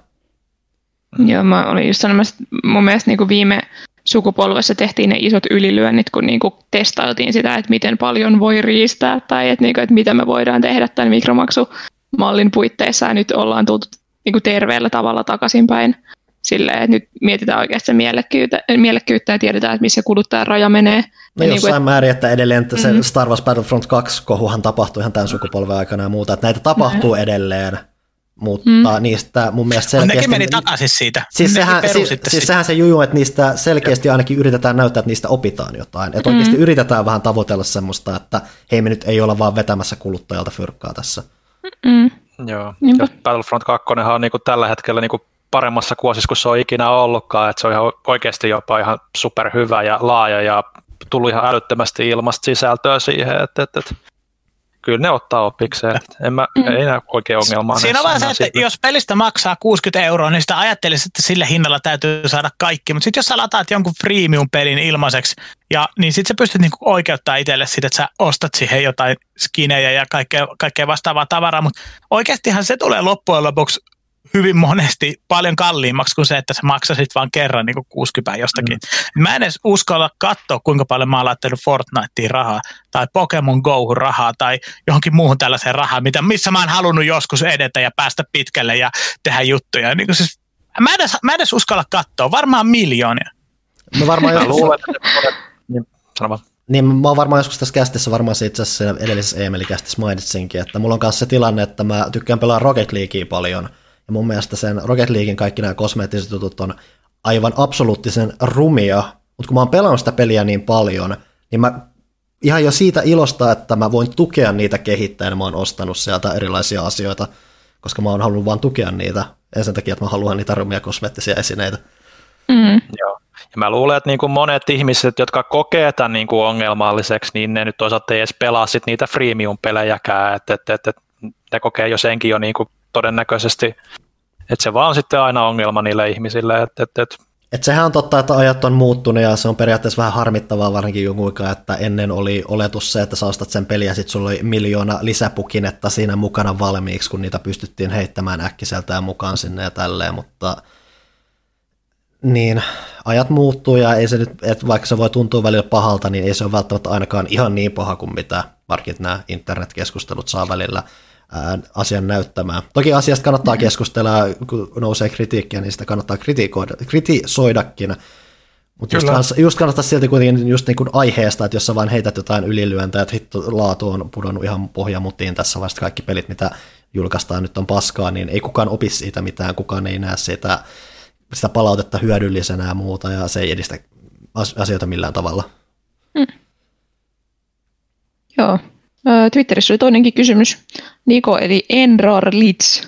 Joo, mä olin just sanomassa, mun mielestä niin kuin viime sukupolvessa tehtiin ne isot ylilyönnit, kun niin kuin testailtiin sitä, että miten paljon voi riistää tai että, niin kuin, että mitä me voidaan tehdä tämän mikromaksumallin puitteissa ja nyt ollaan tultu niin kuin terveellä tavalla takaisinpäin silleen, että nyt mietitään oikeasti mielekkyyttä, mielekkyyttä ja tiedetään, että missä kuluttajan raja menee. No ja jossain niin kuin, määrin, että edelleen että se mm-hmm. Star Wars Battlefront 2 kohuhan tapahtui ihan tämän sukupolven aikana ja muuta, että näitä tapahtuu mm-hmm. edelleen, mutta mm. niistä mun mielestä selkeästi... Nekin meni takaisin siitä. Siis, sehän, siis, siis sehän se juju, että niistä selkeästi ainakin yritetään näyttää, että niistä opitaan jotain. Että mm. oikeasti yritetään vähän tavoitella semmoista, että hei me nyt ei olla vaan vetämässä kuluttajalta fyrkkaa tässä. Mm. Joo, ja Battlefront 2 on niin kuin tällä hetkellä niin kuin paremmassa kuosissa kuin se on ikinä ollutkaan, että se on ihan oikeasti jopa ihan superhyvä ja laaja ja tullut ihan älyttömästi ilmasta sisältöä siihen, että, että, että kyllä ne ottaa opikseen. En mä, mm. ei näe oikein ongelmaa. Siinä on vaan se, että siitä. jos pelistä maksaa 60 euroa, niin sitä ajattelisi, että sillä hinnalla täytyy saada kaikki. Mutta sitten jos sä lataat jonkun freemium-pelin ilmaiseksi, ja, niin sitten sä pystyt niinku oikeuttaa itselle sitä, että sä ostat siihen jotain skinejä ja kaikkea, kaikkea vastaavaa tavaraa. Mutta oikeastihan se tulee loppujen lopuksi hyvin monesti paljon kalliimmaksi kuin se, että sä maksasit vain kerran niin kuin 60 jostakin. Mm. Mä en edes uskalla katsoa, kuinka paljon mä oon laittanut Fortniteen rahaa tai Pokemon Go rahaa tai johonkin muuhun tällaiseen rahaa, mitä, missä mä oon halunnut joskus edetä ja päästä pitkälle ja tehdä juttuja. Niin kuin siis, mä, en edes, mä en edes uskalla katsoa, varmaan miljoonia. Mä varmaan joskus... luulen, että... niin, Niin, mä oon varmaan joskus tässä kästissä, varmaan itse asiassa edellisessä Emeli-kästissä mainitsinkin, että mulla on kanssa se tilanne, että mä tykkään pelaa Rocket Leaguea paljon – ja mun mielestä sen Rocket Leaguein kaikki nämä kosmeettiset jutut on aivan absoluuttisen rumia, mutta kun mä oon pelannut sitä peliä niin paljon, niin mä ihan jo siitä ilosta, että mä voin tukea niitä kehittäjänä, mä oon ostanut sieltä erilaisia asioita, koska mä oon halunnut vaan tukea niitä, ja sen takia, että mä haluan niitä rumia kosmeettisia esineitä. Mm. Joo. Ja mä luulen, että niin kuin monet ihmiset, jotka kokee tämän niin kuin ongelmalliseksi, niin ne nyt toisaalta ei edes pelaa sit niitä freemium-pelejäkään, että, että, että, että ne kokee jo senkin jo niin kuin todennäköisesti. Että se vaan on sitten aina ongelma niille ihmisille. Että, että, että et sehän on totta, että ajat on muuttunut ja se on periaatteessa vähän harmittavaa varsinkin jonkun että ennen oli oletus se, että sä ostat sen peliä ja sitten sulla oli miljoona lisäpukinetta siinä mukana valmiiksi, kun niitä pystyttiin heittämään äkkiseltään mukaan sinne ja tälleen, mutta niin, ajat muuttuu ja ei se nyt, että vaikka se voi tuntua välillä pahalta, niin ei se ole välttämättä ainakaan ihan niin paha kuin mitä varsinkin nämä internetkeskustelut saa välillä asian näyttämään. Toki asiasta kannattaa mm. keskustella, kun nousee kritiikkiä, niin sitä kannattaa kritikoida, kritisoidakin. Mutta just, kans, just kannattaa silti kuitenkin just niin kuin aiheesta, että jos sä vain heität jotain ylilyöntä, että hitto laatu on pudonnut ihan pohjamutiin tässä vasta kaikki pelit, mitä julkaistaan nyt on paskaa, niin ei kukaan opi siitä mitään, kukaan ei näe sitä, sitä palautetta hyödyllisenä ja muuta, ja se ei edistä asioita millään tavalla. Mm. Joo, Twitterissä oli toinenkin kysymys. Niko eli Enrar Litz.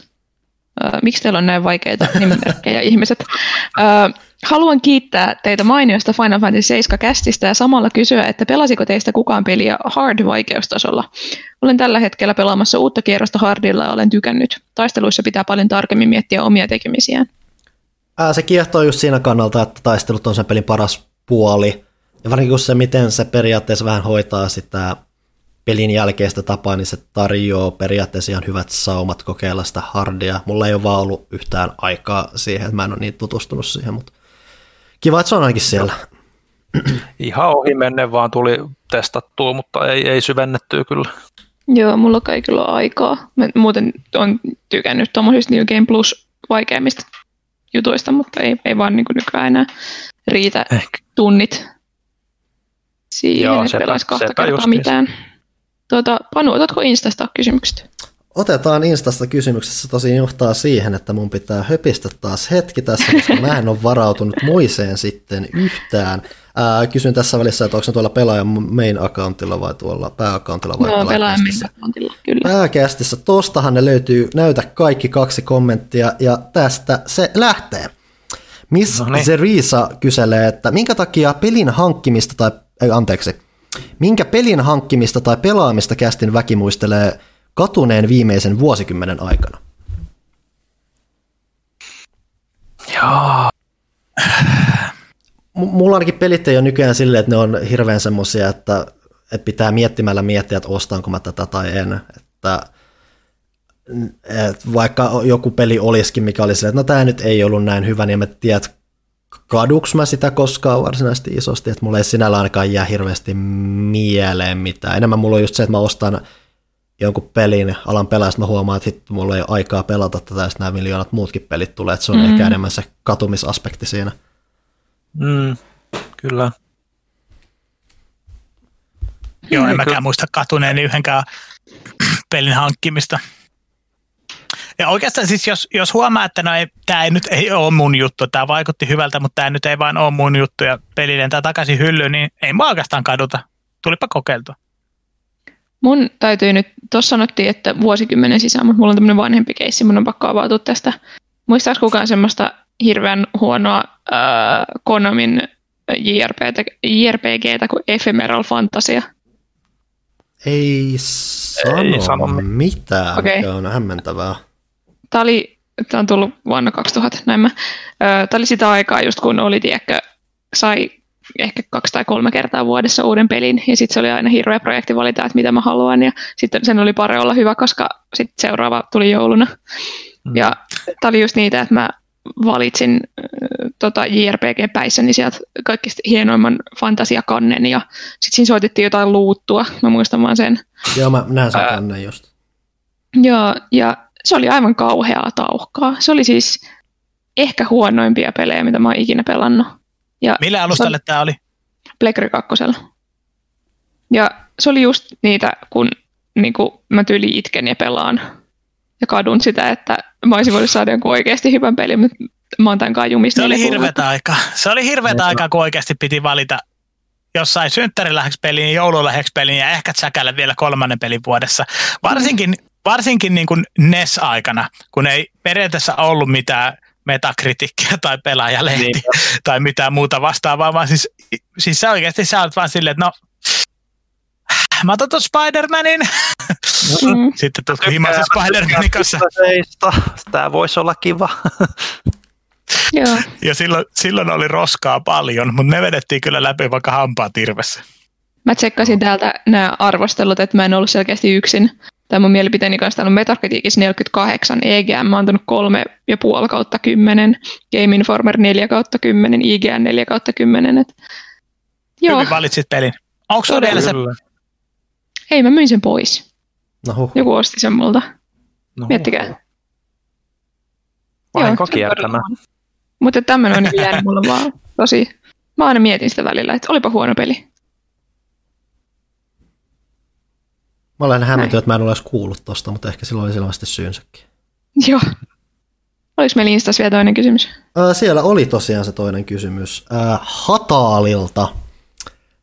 Miksi teillä on näin vaikeita nimimerkkejä ihmiset? Haluan kiittää teitä mainiosta Final Fantasy 7 kästistä ja samalla kysyä, että pelasiko teistä kukaan peliä hard-vaikeustasolla? Olen tällä hetkellä pelaamassa uutta kierrosta hardilla ja olen tykännyt. Taisteluissa pitää paljon tarkemmin miettiä omia tekemisiään. Se kiehtoo just siinä kannalta, että taistelut on sen pelin paras puoli. Ja varsinkin se, miten se periaatteessa vähän hoitaa sitä pelin jälkeistä tapaa, niin se tarjoaa periaatteessa ihan hyvät saumat kokeilla sitä hardia. Mulla ei ole vaan ollut yhtään aikaa siihen, että mä en ole niin tutustunut siihen, mutta kiva, että se on ainakin siellä. Ihan ohi menne vaan tuli testattua, mutta ei, ei syvennettyä kyllä. Joo, mulla ei kyllä ole aikaa. Mä muuten on tykännyt tuommoisista New Game Plus vaikeimmista jutuista, mutta ei, ei vaan niin nykyään enää riitä Ehkä. tunnit siihen, Joo, että sepä- pelaisi kahta sepä kertaa mitään. Tuota, Panu, otatko Instasta kysymykset? Otetaan Instasta kysymyksessä tosi johtaa siihen, että mun pitää höpistä taas hetki tässä, koska mä en ole varautunut moiseen sitten yhtään. Ää, kysyn tässä välissä, että onko se tuolla pelaajan main accountilla vai tuolla pääaccountilla vai Joo, pelaajan Pelaajacastissa? accountilla, kyllä. Pääkästissä. Tostahan ne löytyy, näytä kaikki kaksi kommenttia ja tästä se lähtee. Miss No niin. Zerisa kyselee, että minkä takia pelin hankkimista tai, ei, anteeksi, minkä pelin hankkimista tai pelaamista kästin väki muistelee katuneen viimeisen vuosikymmenen aikana? Joo. M- mulla ainakin pelit ei ole nykyään silleen, että ne on hirveän semmosia, että, että pitää miettimällä miettiä, että ostanko mä tätä tai en. Että, että vaikka joku peli olisikin, mikä oli silleen, että no tämä nyt ei ollut näin hyvä, niin mä tiedän, että kaduks mä sitä koskaan varsinaisesti isosti, että mulla ei sinällä ainakaan jää hirveästi mieleen mitään. Enemmän mulla on just se, että mä ostan jonkun pelin, alan pelaa, mä huomaan, että hitto, mulla ei ole aikaa pelata tätä, ja nämä miljoonat muutkin pelit tulee, että se on mm. ehkä enemmän se katumisaspekti siinä. Mm, kyllä. Joo, en mäkään muista katuneeni yhdenkään pelin hankkimista. Ja oikeastaan siis jos, jos huomaa, että no ei, tämä ei nyt ei ole mun juttu, tämä vaikutti hyvältä, mutta tämä nyt ei vain ole mun juttu ja peli lentää takaisin hyllyyn, niin ei mä oikeastaan kaduta. Tulipa kokeiltua. Mun täytyy nyt, tuossa sanottiin, että vuosikymmenen sisään, mutta mulla on tämmöinen vanhempi keissi, mun on pakko avautua tästä. Muistaaks kukaan semmoista hirveän huonoa äh, Konamin JRPtä, JRPGtä kuin Ephemeral Fantasia? Ei sano, Ei sano mitään. Okei. mikä on hämmentävää. Tämä oli, tämä on tullut vuonna 2000, näin mä. Tämä oli sitä aikaa just kun oli, tiedätkö, sai ehkä kaksi tai kolme kertaa vuodessa uuden pelin, ja sitten se oli aina hirveä projekti valita, että mitä mä haluan, ja sitten sen oli pare olla hyvä, koska sitten seuraava tuli jouluna. Mm. Ja tämä oli just niitä, että mä valitsin äh, tota JRPG-päissäni sieltä kaikista hienoimman fantasiakannen, ja sitten siinä soitettiin jotain luuttua, mä muistan vaan sen. Joo, mä näen sen tänne just. Ja, ja se oli aivan kauheaa tauhkaa. Se oli siis ehkä huonoimpia pelejä, mitä mä oon ikinä pelannut. Ja Millä alustalle tämä oli? Blackberry 2. Ja se oli just niitä, kun niin kuin mä tyyli itken ja pelaan ja kadun sitä, että mä olisin voinut saada jonkun oikeasti hyvän pelin, mutta mä oon tämän kanssa jumissa Se oli hirveätä aikaa. Se oli hirveätä aikaa, kun oikeasti piti valita jossain synttäriläheksi peliin, joululäheksi peliin ja ehkä säkällä vielä kolmannen pelin vuodessa. Varsinkin, varsinkin niin kuin NES-aikana, kun ei periaatteessa ollut mitään metakritiikkiä tai pelaajalehti Niin. tai mitään muuta vastaavaa, vaan siis, siis sä oikeasti sä olet vaan silleen, että no, mä otan ton Spider-Manin. Mm. Sitten tulet himassa Spider-Manin kanssa. Tämä voisi olla kiva. Joo. Ja silloin, silloin oli roskaa paljon, mutta ne vedettiin kyllä läpi vaikka hampaa tirvessä. Mä tsekkasin täältä nämä arvostelut, että mä en ollut selkeästi yksin. Tämä mun mielipiteeni kanssa on Metacriticissa 48, EGM mä oon antanut 3,5 kautta 10, Game Informer 4 kautta 10, IGN 4 kautta 10. Et... Joo, Hyvin valitsit pelin. Onko Todella. vielä se ei mä myin sen pois. No huh. Joku osti sen multa. No, Miettikää. Vahinko se on kiertämä. todella huono. Mutta tämmöinen on niin jäänyt mulle vaan tosi... Mä aina mietin sitä välillä, että olipa huono peli. Mä olen hämmentynyt, että mä en ole edes kuullut tosta, mutta ehkä silloin oli selvästi syynsäkin. Joo. Oliko meillä Instas vielä toinen kysymys? Ää, Siellä oli tosiaan se toinen kysymys. Ää, Hataalilta.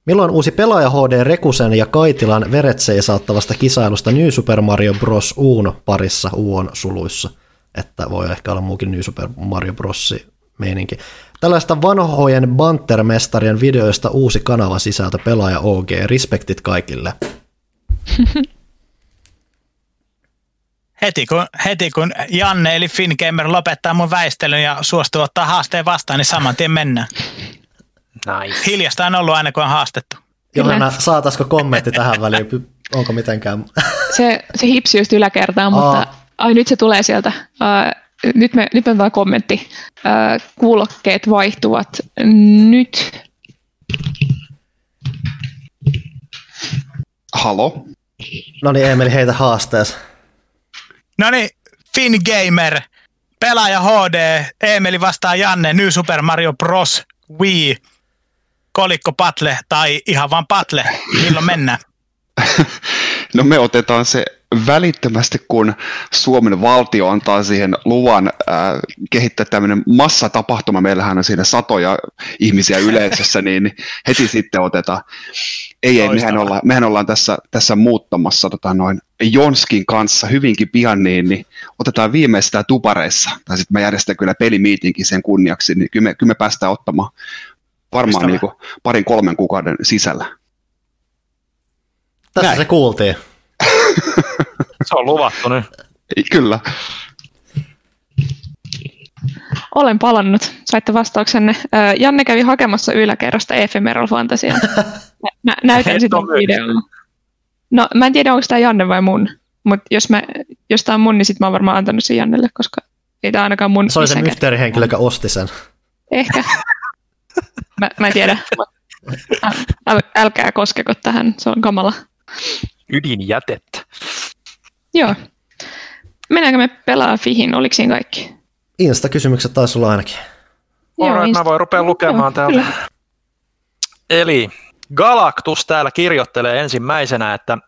Milloin uusi pelaaja HD Rekusen ja Kaitilan veretsei saattavasta kisailusta New Super Mario Bros. Uun parissa Uon suluissa? Että voi ehkä olla muukin New Super Mario Bros. meininki. Tällaista vanhojen Banter-mestarien videoista uusi kanava sisältö pelaaja OG. Respektit kaikille. heti kun, heti kun Janne eli Fingamer lopettaa mun väistelyn ja suostuu ottaa haasteen vastaan, niin saman tien mennään. Nice. Hiljasta on ollut aina, kun on haastettu. Johanna, saataisiko kommentti tähän väliin? Onko mitenkään? Se, se hipsi just yläkertaan, mutta Aa. ai nyt se tulee sieltä. Uh, nyt me, nyt me vaan kommentti. Uh, kuulokkeet vaihtuvat nyt. Halo? No niin, Emeli, heitä haasteessa. No niin, Finn Gamer, pelaaja HD, Emeli vastaa Janne, New Super Mario Bros. Wii, kolikko patle tai ihan vaan patle. Milloin mennään? No me otetaan se välittömästi, kun Suomen valtio antaa siihen luvan äh, kehittää tämmöinen massatapahtuma. Meillähän on siinä satoja ihmisiä yleisössä, niin heti sitten otetaan. Ei, ei, mehän ollaan, mehän ollaan tässä, tässä muuttamassa tota noin Jonskin kanssa hyvinkin pian, niin, niin otetaan viimeistään tupareissa. Tai sitten mä järjestän kyllä pelimiitinkin sen kunniaksi, niin kyllä me, kyllä me päästään ottamaan varmaan niin kuin parin kolmen kuukauden sisällä. Tässä Näin. se kuultiin. Se on luvattu nyt. Ei, Kyllä. Olen palannut. Saitte vastauksenne. Janne kävi hakemassa yläkerrasta Ephemeral Fantasiaa. Mä, näytän sitä videoa. No, mä en tiedä, onko tämä Janne vai mun. Mutta jos, mä, jos tämä on mun, niin sit mä oon varmaan antanut sen Jannelle, koska ei tämä ainakaan mun Se oli se mysteerihenkilö, joka osti sen. Ehkä. Mä, mä en tiedä. Äl, älkää koskeko tähän, se on kamala. Ydinjätettä. Joo. Mennäänkö me pelaa Fihin? Oliko siinä kaikki? Insta-kysymykset taisi olla ainakin. Alright, Insta- mä voin rupea lukemaan Joo, täältä. kyllä. Eli Galactus täällä kirjoittelee ensimmäisenä, että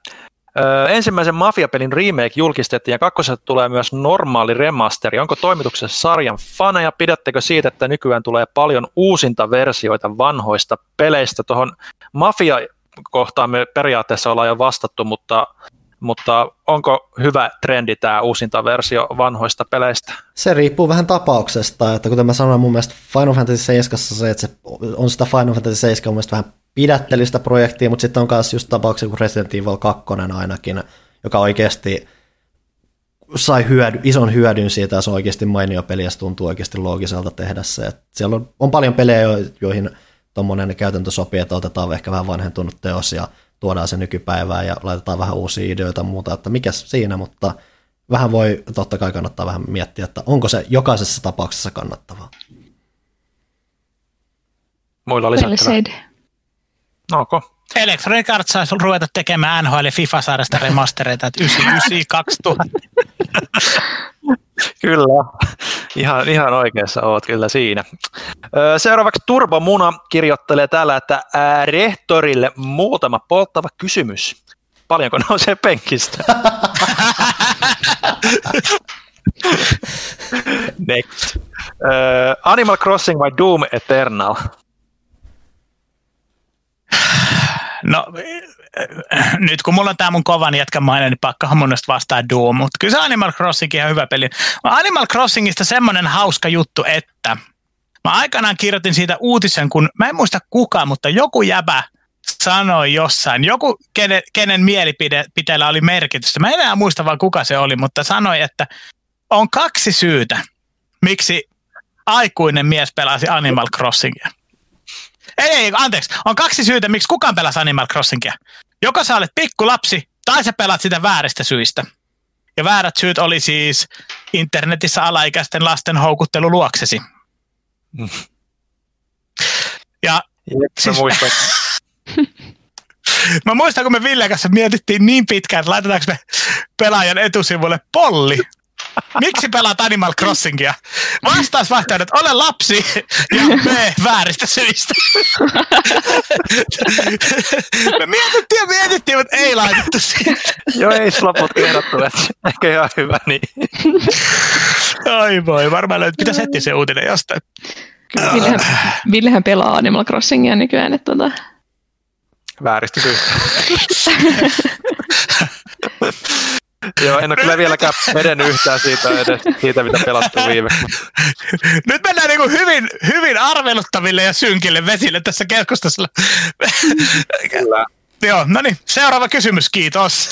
ö, ensimmäisen Mafia-pelin remake julkistettiin ja kakkosesta tulee myös normaali remasteri. Onko toimituksessa sarjan faneja? Pidättekö siitä, että nykyään tulee paljon uusinta versioita vanhoista peleistä? Tuohon Mafia-kohtaan me periaatteessa ollaan jo vastattu, mutta, mutta onko hyvä trendi tämä uusinta versio vanhoista peleistä? Se riippuu vähän tapauksesta, että kuten mä sanoin, mun mielestä Final Fantasy 7 se, että se on sitä Final Fantasy 7 mun vähän pidättelistä projektia, mutta sitten on myös just tapauksia kuin Resident Evil 2 ainakin, joka oikeasti sai hyödy, ison hyödyn siitä ja se on oikeasti mainio peli ja se tuntuu oikeasti loogiselta tehdä se. Et siellä on, on paljon pelejä, jo- joihin tuommoinen käytäntö sopii, että otetaan ehkä vähän vanhentunut teos ja tuodaan se nykypäivään ja laitetaan vähän uusia ideoita ja muuta, että mikä siinä, mutta vähän voi, totta kai kannattaa vähän miettiä, että onko se jokaisessa tapauksessa kannattavaa. Muilla lisättävää. said. Onko? Electronic Arts saisi ruveta tekemään NHL ja FIFA-sarjasta remastereita, että 99, 2000. Kyllä, ihan, ihan oikeassa oot kyllä siinä. Seuraavaksi Turbo Muna kirjoittelee täällä, että ää, rehtorille muutama polttava kysymys. Paljonko nousee penkistä? Next. Animal Crossing vai Doom Eternal? No, nyt kun mulla on tää mun kovan jätkämainen, niin pakkahan mun vastaa Doom, mutta kyllä se Animal Crossing on hyvä peli. Animal Crossingista semmonen hauska juttu, että mä aikanaan kirjoitin siitä uutisen, kun mä en muista kuka, mutta joku jäbä sanoi jossain, joku kenen, kenen mielipiteellä oli merkitystä. Mä en enää muista vaan kuka se oli, mutta sanoi, että on kaksi syytä, miksi aikuinen mies pelasi Animal Crossingia. Ei, ei, anteeksi. On kaksi syytä, miksi kukaan pelasi Animal Crossingia. Joko sä olet pikkulapsi, tai sä pelaat sitä vääristä syistä. Ja väärät syyt oli siis internetissä alaikäisten lasten houkuttelu luoksesi. Mm. Ja Jep, Siis- muistan. mä muistan, kun me Ville kanssa mietittiin niin pitkään, että laitetaanko me pelaajan etusivulle polli. Miksi pelaat Animal Crossingia? Vastausvaihtoehdot, ole lapsi ja B vääristä syistä. Me mietittiin ja mietittiin, mutta ei laitettu siitä. Joo, ei se loput kerrottu, että ehkä ihan hyvä niin. Ai voi, varmaan löytyy. Pitäisi etsiä se uutinen jostain. Villehän, Villehän pelaa Animal Crossingia nykyään, että tota, Vääristä syystä. Joo, en ole kyllä vieläkään edennyt yhtään siitä, edes, siitä mitä pelattu viimeksi. Nyt mennään niin hyvin, hyvin arveluttaville ja synkille vesille tässä keskustelussa. Kyllä. Joo, no niin, seuraava kysymys, kiitos.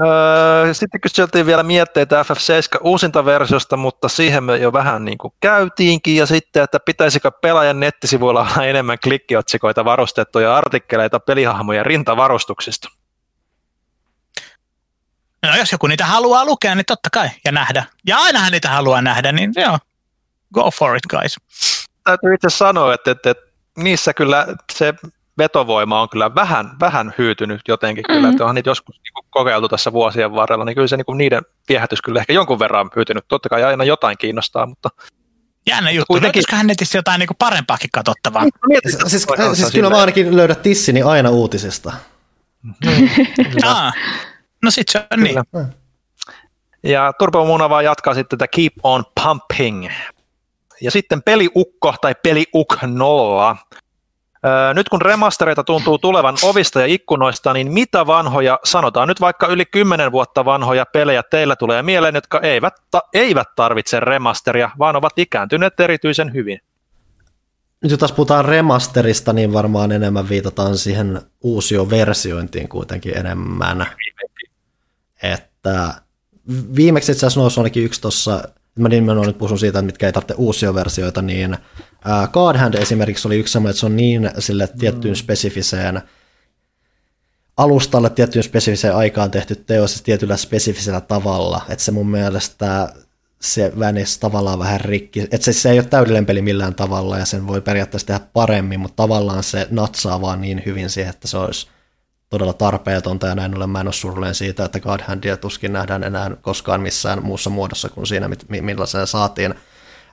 Öö, sitten kyseltiin vielä mietteitä FF7 uusinta versiosta, mutta siihen me jo vähän niin kuin käytiinkin. Ja sitten, että pitäisikö pelaajan nettisivuilla olla enemmän klikkiotsikoita varustettuja artikkeleita pelihahmojen rintavarustuksista. No jos joku niitä haluaa lukea, niin totta kai, ja nähdä. Ja ainahan niitä haluaa nähdä, niin joo, go for it guys. Täytyy itse sanoa, että, että, että niissä kyllä se vetovoima on kyllä vähän, vähän hyytynyt jotenkin mm-hmm. kyllä, että onhan niitä joskus niin kokeiltu tässä vuosien varrella, niin kyllä se niin niiden viehätys kyllä ehkä jonkun verran hyytynyt. Totta kai aina jotain kiinnostaa, mutta Jännä juttu. Kuitenkin... Löytyisikö netistä jotain niin parempaakin katsottavaa? Siis, siis, siis kyllä mä ainakin löydät tissini aina uutisista. Mm, ah, no sit se on niin. Ja Turbo Muna vaan jatkaa sitten tätä Keep on Pumping. Ja sitten peliukko tai peliuk nolla. Nyt kun remastereita tuntuu tulevan ovista ja ikkunoista, niin mitä vanhoja, sanotaan nyt vaikka yli 10 vuotta vanhoja pelejä teillä tulee mieleen, jotka eivät, ta- eivät tarvitse remasteria, vaan ovat ikääntyneet erityisen hyvin? Nyt jos taas puhutaan remasterista, niin varmaan enemmän viitataan siihen uusioversiointiin kuitenkin enemmän. Että viimeksi itse asiassa nousi ainakin yksi tuossa, mä nimenomaan nyt puhun siitä, että mitkä ei tarvitse uusioversioita, niin Uh, God Hand esimerkiksi oli yksi semmoinen, että se on niin sille tiettyyn mm. spesifiseen alustalle tiettyyn spesifiseen aikaan tehty teos siis tietyllä spesifisellä tavalla, että se mun mielestä se vänisi tavallaan vähän rikki, että se, se ei ole täydellinen peli millään tavalla ja sen voi periaatteessa tehdä paremmin, mutta tavallaan se natsaa vaan niin hyvin siihen, että se olisi todella tarpeetonta ja näin ollen mä en ole surullinen siitä, että God Handia tuskin nähdään enää koskaan missään muussa muodossa kuin siinä, millä se saatiin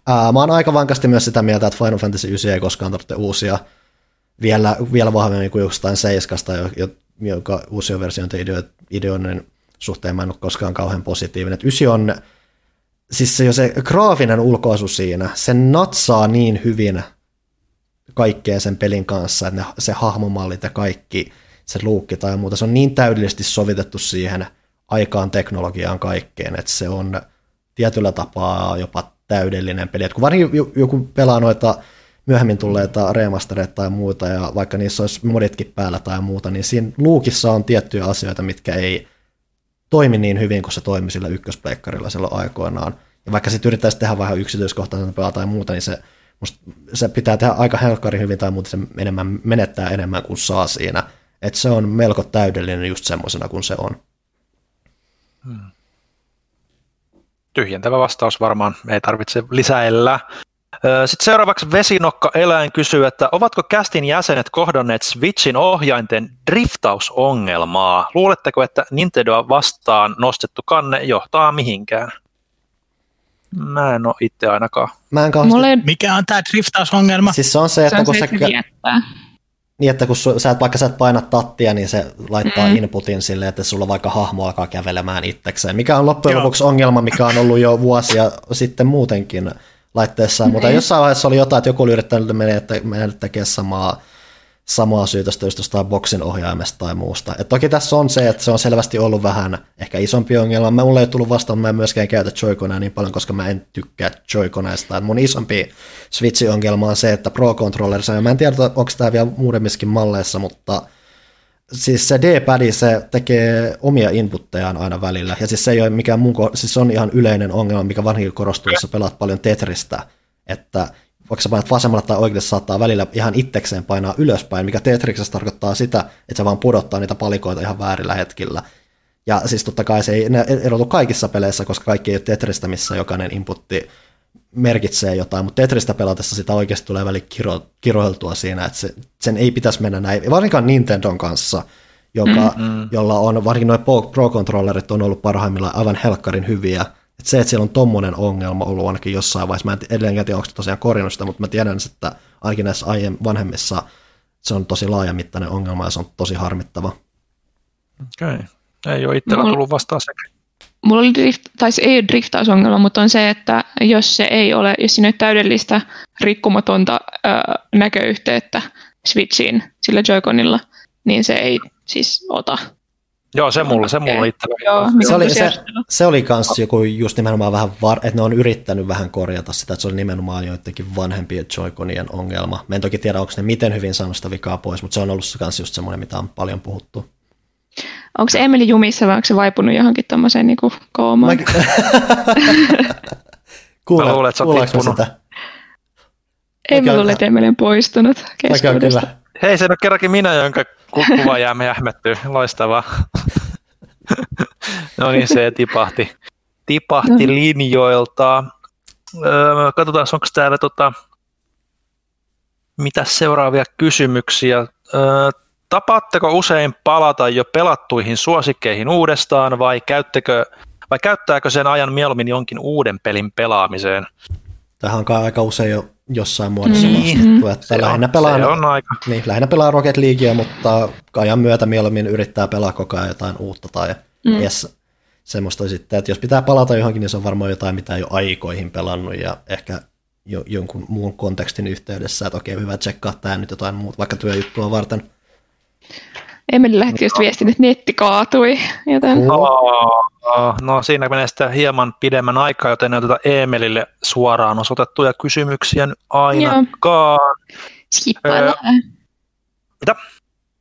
Ää, mä oon aika vankasti myös sitä mieltä, että Final Fantasy 9 ei koskaan tarvitse uusia vielä, vielä vahvemmin kuin jostain seiskasta, joka uusia versioita ideoiden suhteen mä en ole koskaan kauhean positiivinen. Et 9 on, siis se, se graafinen ulkoasu siinä, se natsaa niin hyvin kaikkeen sen pelin kanssa, että ne, se hahmomallit ja kaikki, se luukki tai muuta, se on niin täydellisesti sovitettu siihen aikaan teknologiaan kaikkeen, että se on tietyllä tapaa jopa täydellinen peli. Et kun varsinkin joku pelaa noita myöhemmin tulleita remastereita tai muuta, ja vaikka niissä olisi moditkin päällä tai muuta, niin siinä luukissa on tiettyjä asioita, mitkä ei toimi niin hyvin kuin se toimi sillä ykköspleikkarilla silloin aikoinaan. Ja vaikka sitten yrittäisi tehdä vähän yksityiskohtaisempaa tai muuta, niin se, se pitää tehdä aika helkkari hyvin tai muuta, se enemmän, menettää enemmän kuin saa siinä. Et se on melko täydellinen just semmoisena kuin se on. Hmm tyhjentävä vastaus varmaan, ei tarvitse lisäillä. Sitten seuraavaksi Vesinokka Eläin kysyy, että ovatko kästin jäsenet kohdanneet Switchin ohjainten driftausongelmaa? Luuletteko, että Nintendoa vastaan nostettu kanne johtaa mihinkään? Mä en ole itse ainakaan. Mä en Mulle... Mikä on tämä driftausongelma? Siis se on se, että se on kun se, sä niin, että kun su, sä et, vaikka sä et paina tattia, niin se laittaa mm. inputin sille, että sulla vaikka hahmo alkaa kävelemään itsekseen, mikä on loppujen lopuksi ongelma, mikä on ollut jo vuosia sitten muutenkin laitteessa, mm. mutta jossain vaiheessa oli jotain, että joku oli yrittänyt mennä tekemään samaa samaa syytöstä just jostain boksin ohjaimesta tai muusta. Et toki tässä on se, että se on selvästi ollut vähän ehkä isompi ongelma. Mä mulle ei tullut vastaan, mä en myöskään käytä joy niin paljon, koska mä en tykkää joy Mun isompi Switch-ongelma on se, että Pro Controllerissa, mä en tiedä, onko tämä vielä muudemmissakin malleissa, mutta siis se D-pad, se tekee omia inputtejaan aina välillä, ja siis se ei ole mikään muu, siis se on ihan yleinen ongelma, mikä vanhin korostuu, jos pelaat paljon Tetristä, että vaikka sä painat vasemmalla tai oikealle, saattaa välillä ihan itsekseen painaa ylöspäin, mikä Tetriksessä tarkoittaa sitä, että se vaan pudottaa niitä palikoita ihan väärillä hetkillä. Ja siis totta kai se ei erotu kaikissa peleissä, koska kaikki ei ole Tetristä, missä jokainen inputti merkitsee jotain, mutta Tetristä pelatessa sitä oikeasti tulee väli kiro, kiroiltua siinä, että se, sen ei pitäisi mennä näin, varsinkaan Nintendon kanssa, joka, mm-hmm. jolla on, varsinkin nuo Pro-controllerit on ollut parhaimmillaan aivan helkkarin hyviä, et se, että siellä on tommonen ongelma ollut ainakin jossain vaiheessa, mä en edelleenkään tiedä, onko se tosiaan korjannut sitä, mutta mä tiedän, että ainakin näissä aiemmin vanhemmissa se on tosi laajamittainen ongelma ja se on tosi harmittava. Okei. Okay. Ei ole itsellä tullut vastaan sekin. Mulla oli drift, tai se ei ole driftausongelma, mutta on se, että jos se ei ole, jos siinä ei ole täydellistä rikkumatonta ö, näköyhteyttä Switchiin sillä Joy-Conilla, niin se ei siis ota Joo, se mulla, se mulla itsellä. Joo, se, oli, se, se oli kans joku just nimenomaan vähän, var, että ne on yrittänyt vähän korjata sitä, että se oli nimenomaan joidenkin vanhempien Joy-Conien ongelma. Mä en toki tiedä, onko ne miten hyvin saanut sitä vikaa pois, mutta se on ollut kans just semmoinen, mitä on paljon puhuttu. Onko se Emeli jumissa vai onko se vaipunut johonkin tommoseen niinku koomaan? Mä... Kuule, mä luulen, että sä oot sitä? Ei mä luule, että Emeli on poistunut keskuudesta. Hei, se on kerrankin minä, jonka kuva jää jähmettyy. Loistavaa. no niin, se tipahti, tipahti No. linjoilta. Öö, katsotaan, onko täällä tota, mitä seuraavia kysymyksiä. Öö, tapaatteko usein palata jo pelattuihin suosikkeihin uudestaan vai, käyttekö, vai käyttääkö sen ajan mieluummin jonkin uuden pelin pelaamiseen? Tähän on aika usein jo jossain muodossa Mm. nostettu, että Se lähinnä on, pelaan, se on aika. niin, lähinnä pelaa Rocket Leaguea, mutta ajan myötä mieluummin yrittää pelaa koko ajan jotain uutta tai Mm. yes, semmoista sitten, että jos pitää palata johonkin, niin se on varmaan jotain, mitä ei ole aikoihin pelannut ja ehkä jo, jonkun muun kontekstin yhteydessä, että okei, hyvä tsekkaa tämä nyt jotain muuta, vaikka työjuttua varten. Emeli lähetti just viestin, että netti kaatui. Joten Oh, no siinä menee sitten hieman pidemmän aikaa, joten ei oteta Emelille suoraan osoitettuja kysymyksiä ainakaan. skippaillaan Öö, vähän. mitä?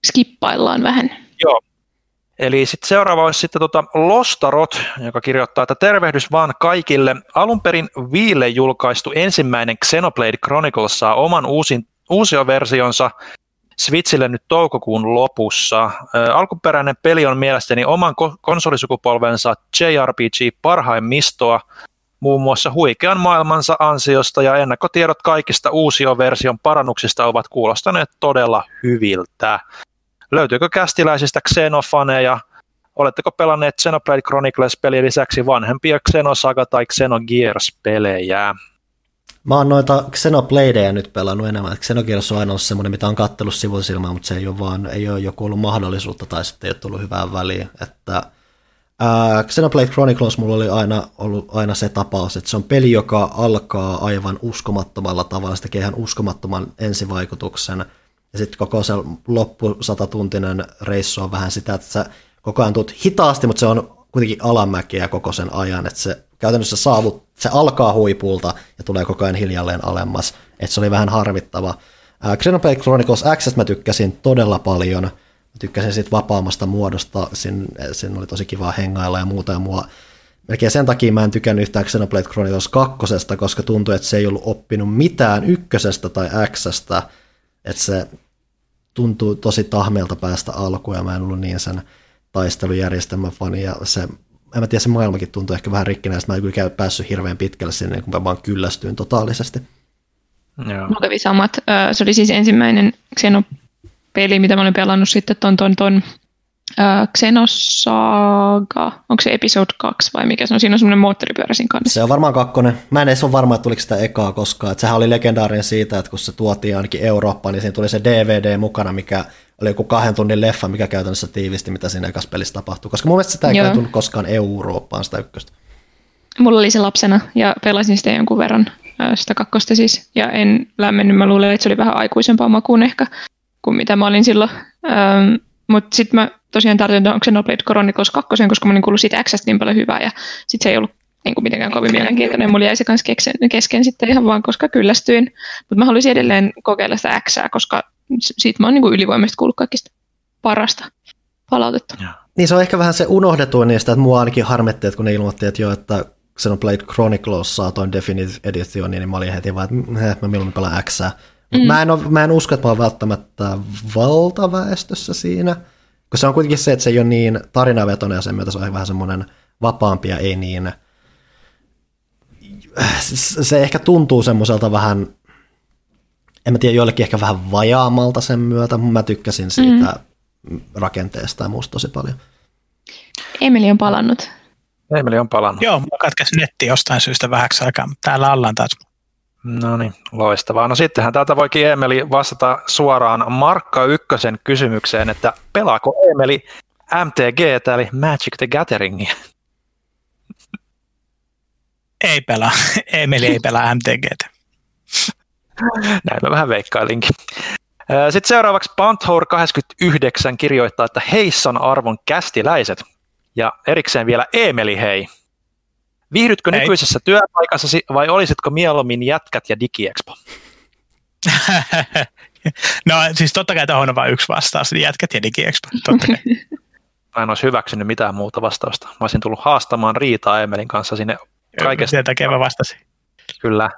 Skippaillaan vähän. Eli sitten seuraava olisi sitten tota Lostarot, joka kirjoittaa, että tervehdys vaan kaikille. Alun perin Viille julkaistu ensimmäinen Xenoblade Chronicles saa oman uusin, uusioversionsa Switchille nyt toukokuun lopussa. Alkuperäinen peli on mielestäni oman ko- konsolisukupolvensa JRPG parhaimmistoa, muun muassa huikean maailmansa ansiosta ja ennakkotiedot kaikista uusioversion parannuksista ovat kuulostaneet todella hyviltä. Löytyykö kästiläisistä Xenofaneja? Oletteko pelanneet Xenoblade Chronicles-pelin lisäksi vanhempia Xenosaga tai Xenogears-pelejä? Mä oon noita Xenobladeja nyt pelannut enemmän. Xenogears on aina ollut semmoinen, mitä on kattellut sivusilmään, mutta se ei ole vaan, ei ole joku ollut mahdollisuutta tai sitten ei ole tullut hyvää väliä. Että, ää, Xenoblade Chronicles mulla oli aina ollut aina se tapaus, että se on peli, joka alkaa aivan uskomattomalla tavalla, se tekee ihan uskomattoman ensivaikutuksen. Ja sitten koko se loppu satatuntinen reissu on vähän sitä, että sä koko ajan tuut hitaasti, mutta se on kuitenkin alamäkeä koko sen ajan, että se käytännössä saavut, se alkaa huipulta ja tulee koko ajan hiljalleen alemmas, että se oli vähän harmittava. Ää, Xenoblade Chronicles X mä tykkäsin todella paljon, mä tykkäsin siitä vapaammasta muodosta, siinä, siinä oli tosi kiva hengailla ja muuta ja mua Melkein sen takia mä en tykännyt yhtään Xenoblade Chronicles 2, koska tuntui, että se ei ollut oppinut mitään ykkösestä tai Xstä, että se tuntuu tosi tahmeelta päästä alkuun ja mä en ollut niin sen taistelujärjestelmän fani ja se, en mä tiedä, se maailmakin tuntuu ehkä vähän rikkinäistä, mä en kyllä käy päässyt hirveän pitkälle sinne, kun mä vaan kyllästyin totaalisesti. Joo. Mulla kävi samat. Se oli siis ensimmäinen Xeno-peli, mitä mä olin pelannut sitten ton, ton, ton Xenosaga. Onko se episode 2 vai mikä se on? Siinä on semmoinen moottoripyörä siinä kannessa. Se on varmaan kakkonen. Mä en edes ole varma, että tuliko sitä ekaa koskaan. Että sehän oli legendaarinen siitä, että kun se tuotiin ainakin Eurooppaan, niin siinä tuli se DVD mukana, mikä oli joku kahden tunnin leffa, mikä käytännössä tiivisti, mitä siinä ekassa pelissä tapahtuu. Koska mun mielestä sitä ei Joo. tullut koskaan Eurooppaan sitä ykköstä. Mulla oli se lapsena ja pelasin sitä jonkun verran sitä kakkosta siis. Ja en lämmennyt, mä luulen, että se oli vähän aikuisempaa makuun ehkä kuin mitä mä olin silloin. Mutta sitten mä tosiaan tarvitsin tuon Xenoblade Chronicles 2, koska mä olin kuullut siitä Xstä niin paljon hyvää ja sitten se ei ollut niin kuin mitenkään kovin mielenkiintoinen. Mulla jäi se kanssa kesken, kesken sitten ihan vaan, koska kyllästyin. Mutta mä haluaisin edelleen kokeilla sitä Xää, koska siitä mä oon niin kuin ylivoimaisesti kuullut kaikista parasta palautetta. Niin se on ehkä vähän se unohdetuin niistä, että mua ainakin harmitti, että kun ne ilmoitti, että joo, että Xenoblade Chronicles saa toin Definitive Edition, niin mä olin heti vaan, että mm, eh, mä mieluummin pelaan X. Mm. Mä, en ole, mä en usko, että mä oon välttämättä valtaväestössä siinä, kun se on kuitenkin se, että se ei ole niin tarinavetoinen ja sen myötä se on vähän semmoinen vapaampi ja ei niin, se se ehkä tuntuu semmoiselta vähän, en mä tiedä, joillekin ehkä vähän vajaamalta sen myötä, mutta mä tykkäsin siitä mm. rakenteesta ja muusta tosi paljon. Emeli on palannut. Emeli on palannut. Joo, mulla katkesi netti jostain syystä vähäksi aikaa, mutta täällä ollaan taas. No niin, loistavaa. No sittenhän täältä voikin Emeli vastata suoraan Markka Ykkösen kysymykseen, että pelaako Emeli MTG eli Magic the Gatheringia? Ei pelaa. Emeli ei pelaa MTGtä. Näin mä vähän veikkailinkin. Sitten seuraavaksi Panthor 29 kirjoittaa, että heissan arvon kästiläiset. Ja erikseen vielä Emeli hei. Viihdytkö Hei. nykyisessä työpaikassasi vai olisitko mieluummin jätkät ja digiexpo? no siis totta kai tuohon on vain yksi vastaus, eli jätkät ja digiexpo. Totta kai. Mä en olisi hyväksynyt mitään muuta vastausta. Mä olisin tullut haastamaan riitaa Emelin kanssa sinne Kaikesta. Sen takia mä vastasin. Kyllä.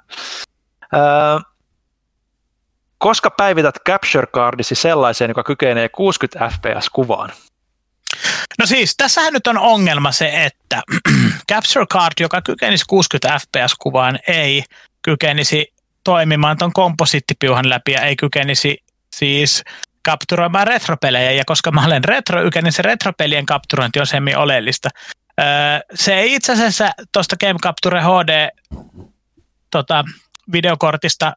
Öö, koska päivität capture cardisi sellaiseen, joka kykenee 60 fps kuvaan? No siis, tässähän nyt on ongelma se, että Capture Card, joka kykenisi 60 fps-kuvaan, ei kykenisi toimimaan tuon komposiittipiuhan läpi ja ei kykenisi siis kapturoimaan retropelejä, ja koska mä olen retro niin se retropelien kapturointi on semmin oleellista. Öö, se ei itse asiassa tuosta Game Capture HD tota, videokortista,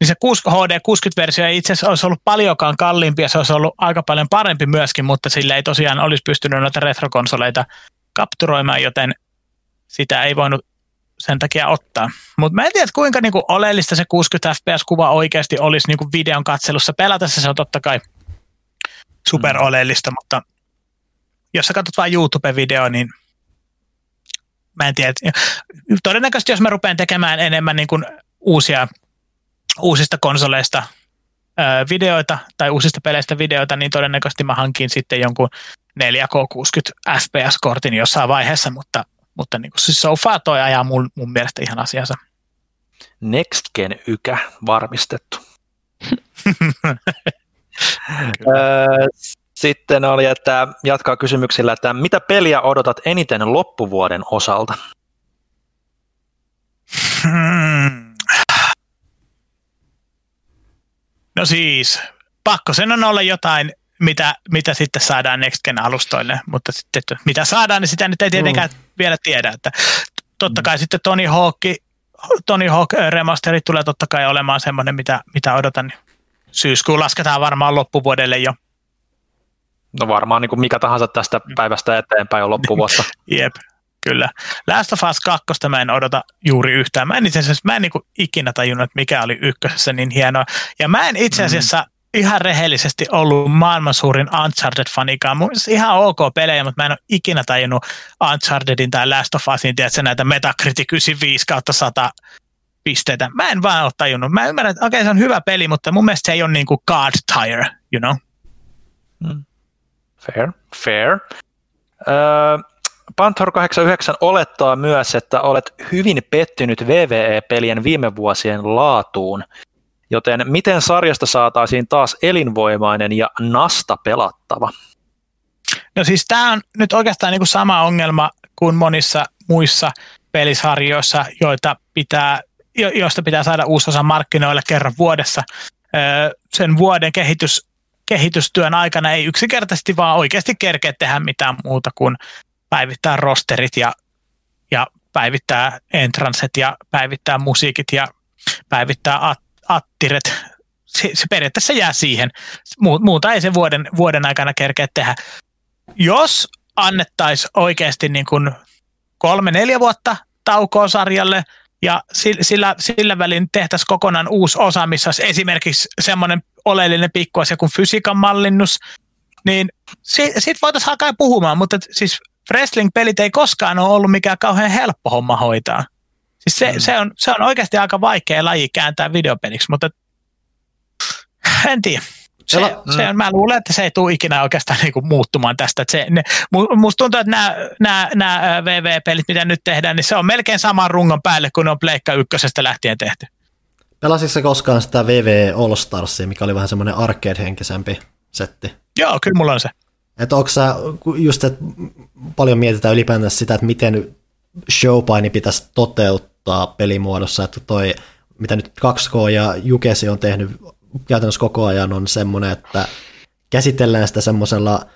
niin se HD 60-versio ei itse asiassa olisi ollut paljonkaan kalliimpi ja se olisi ollut aika paljon parempi myöskin, mutta sillä ei tosiaan olisi pystynyt noita retrokonsoleita kapturoimaan, joten sitä ei voinut sen takia ottaa. Mutta mä en tiedä, kuinka niinku oleellista se 60 fps-kuva oikeasti olisi niinku videon katselussa. Pelatessa se on totta kai super mm. oleellista, mutta jos sä katsot vain YouTube-video, niin mä en tiedä. Todennäköisesti jos mä rupean tekemään enemmän niin kuin uusia, uusista konsoleista videoita tai uusista peleistä videoita, niin todennäköisesti mä hankin sitten jonkun 4K 60 FPS-kortin jossain vaiheessa, mutta mutta niin kuin, siis so far toi ajaa mun, mun mielestä ihan asiansa. Next Gen ykä varmistettu. Sitten oli, että jatkaa kysymyksillä, että mitä peliä odotat eniten loppuvuoden osalta? Hmm. No siis, pakko sen on olla jotain mitä, mitä sitten saadaan Next Gen alustoille, mutta sitten että mitä saadaan, niin sitä nyt ei tietenkään mm. vielä tiedä. Että totta kai mm. sitten Tony Hawk, Tony Hawk remasterit tulee totta kai olemaan semmoinen, mitä, mitä odotan. Syyskuun lasketaan varmaan loppuvuodelle jo. No varmaan niin kuin mikä tahansa tästä mm. päivästä eteenpäin on loppuvuotta. Jep, kyllä. Last of Us 2 mä en odota juuri yhtään. Mä en itse asiassa, mä en niin ikinä tajunnut, että mikä oli ykkösessä niin hienoa. Ja mä en itse asiassa mm ihan rehellisesti ollut maailman suurin Uncharted-fanikaan. Mun ihan ok pelejä, mutta mä en ole ikinä tajunnut Unchartedin tai Last of Usin, tiedätkö, näitä Metacritic 95 kautta 100 pisteitä. Mä en vaan ole tajunnut. Mä ymmärrän, että okei, okay, se on hyvä peli, mutta mun mielestä se ei ole niin kuin God Tire, you know? Hmm. Fair, fair. Uh, Panther 89 olettaa myös, että olet hyvin pettynyt VVE-pelien viime vuosien laatuun – Joten miten sarjasta saataisiin taas elinvoimainen ja nasta pelattava? No siis tämä on nyt oikeastaan niin kuin sama ongelma kuin monissa muissa pelisarjoissa, joita pitää, jo, joista pitää saada uusi osa markkinoille kerran vuodessa. Sen vuoden kehitys, kehitystyön aikana ei yksinkertaisesti vaan oikeasti kerkeä tehdä mitään muuta kuin päivittää rosterit ja, ja päivittää entranset ja päivittää musiikit ja päivittää at, attiret, se, se periaatteessa jää siihen. Muuta ei se vuoden, vuoden aikana kerkeä tehdä. Jos annettaisiin oikeasti niin kuin kolme-neljä vuotta taukoa sarjalle ja sillä, sillä välin tehtäisiin kokonaan uusi osa, missä olisi esimerkiksi semmoinen oleellinen pikkuasia kuin fysiikan mallinnus, niin siitä voitaisiin alkaa puhumaan, mutta siis wrestling-pelit ei koskaan ole ollut mikään kauhean helppo homma hoitaa. Siis se, mm. se, on, se on oikeasti aika vaikea laji kääntää videopeliksi, mutta en tiedä. Se, mm. se on, mä luulen, että se ei tule ikinä oikeastaan niinku muuttumaan tästä. Että se, ne, musta tuntuu, että nämä, nämä, nämä VV-pelit, mitä nyt tehdään, niin se on melkein saman rungon päälle, kun ne on Pleikka ykkösestä lähtien tehty. Pelasitko se koskaan sitä VV All Starsia, mikä oli vähän semmoinen arcade-henkisempi setti? Joo, kyllä mulla on se. Että onko sä, just että paljon mietitään ylipäätään sitä, että miten showpaini pitäisi toteuttaa pelimuodossa, että toi, mitä nyt 2K ja Jukesi on tehnyt käytännössä koko ajan, on semmoinen, että käsitellään sitä semmoisella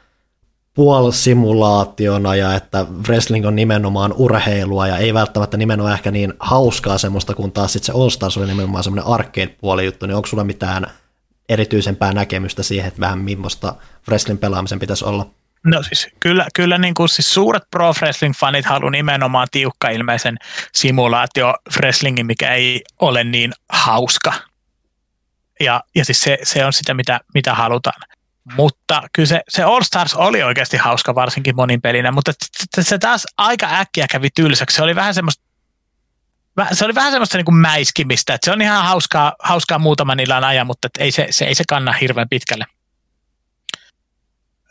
puolisimulaationa ja että wrestling on nimenomaan urheilua ja ei välttämättä nimenomaan ehkä niin hauskaa semmoista, kun taas sitten se All Stars oli nimenomaan semmoinen arcade-puoli juttu, niin onko sulla mitään erityisempää näkemystä siihen, että vähän millaista wrestling pelaamisen pitäisi olla? No siis kyllä, kyllä niin kuin siis suuret pro wrestling fanit haluaa nimenomaan tiukka ilmeisen simulaatio wrestlingin, mikä ei ole niin hauska. Ja, ja siis se, se on sitä, mitä, mitä halutaan. Mutta kyllä se, se All Stars oli oikeasti hauska varsinkin monin pelinä, mutta se taas aika äkkiä kävi tylsäksi. Se oli vähän semmoista se oli vähän semmoista niin kuin mäiskimistä, että se on ihan hauskaa, hauskaa muutaman illan ajan, mutta ei se, se, ei se kanna hirveän pitkälle.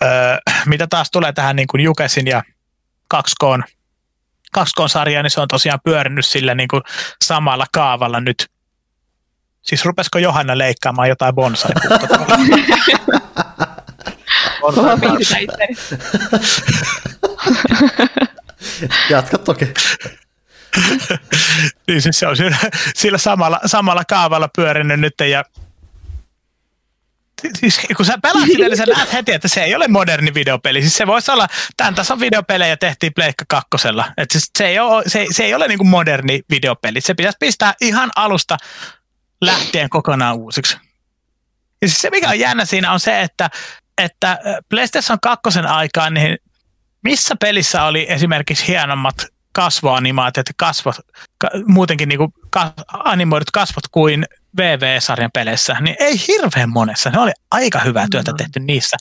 Öö, mitä taas tulee tähän niin kuin Jukesin ja 2K, 2K-sarjaan, niin se on tosiaan pyörinyt sillä niin kuin samalla kaavalla nyt. Siis rupesiko Johanna leikkaamaan jotain bonsai. Jatka toki. niin siis se on sillä, sillä samalla, samalla kaavalla pyörinyt nyt ja Siis kun sä pelaat sitä, niin sä näet heti, että se ei ole moderni videopeli. Siis se voisi olla, tämän tason videopelejä tehtiin Pleikka kakkosella. Et siis se, ei ole, se, se ei ole niin kuin moderni videopeli. Se pitäisi pistää ihan alusta lähtien kokonaan uusiksi. Ja siis se, mikä on jännä siinä, on se, että, että PlayStation 2 aikaan, niin missä pelissä oli esimerkiksi hienommat kasvoanimaatiot ja kasvot, ka, muutenkin niin kuin ka, animoidut kasvot kuin VV-sarjan peleissä, niin ei hirveän monessa. Ne oli aika hyvää työtä tehty niissä.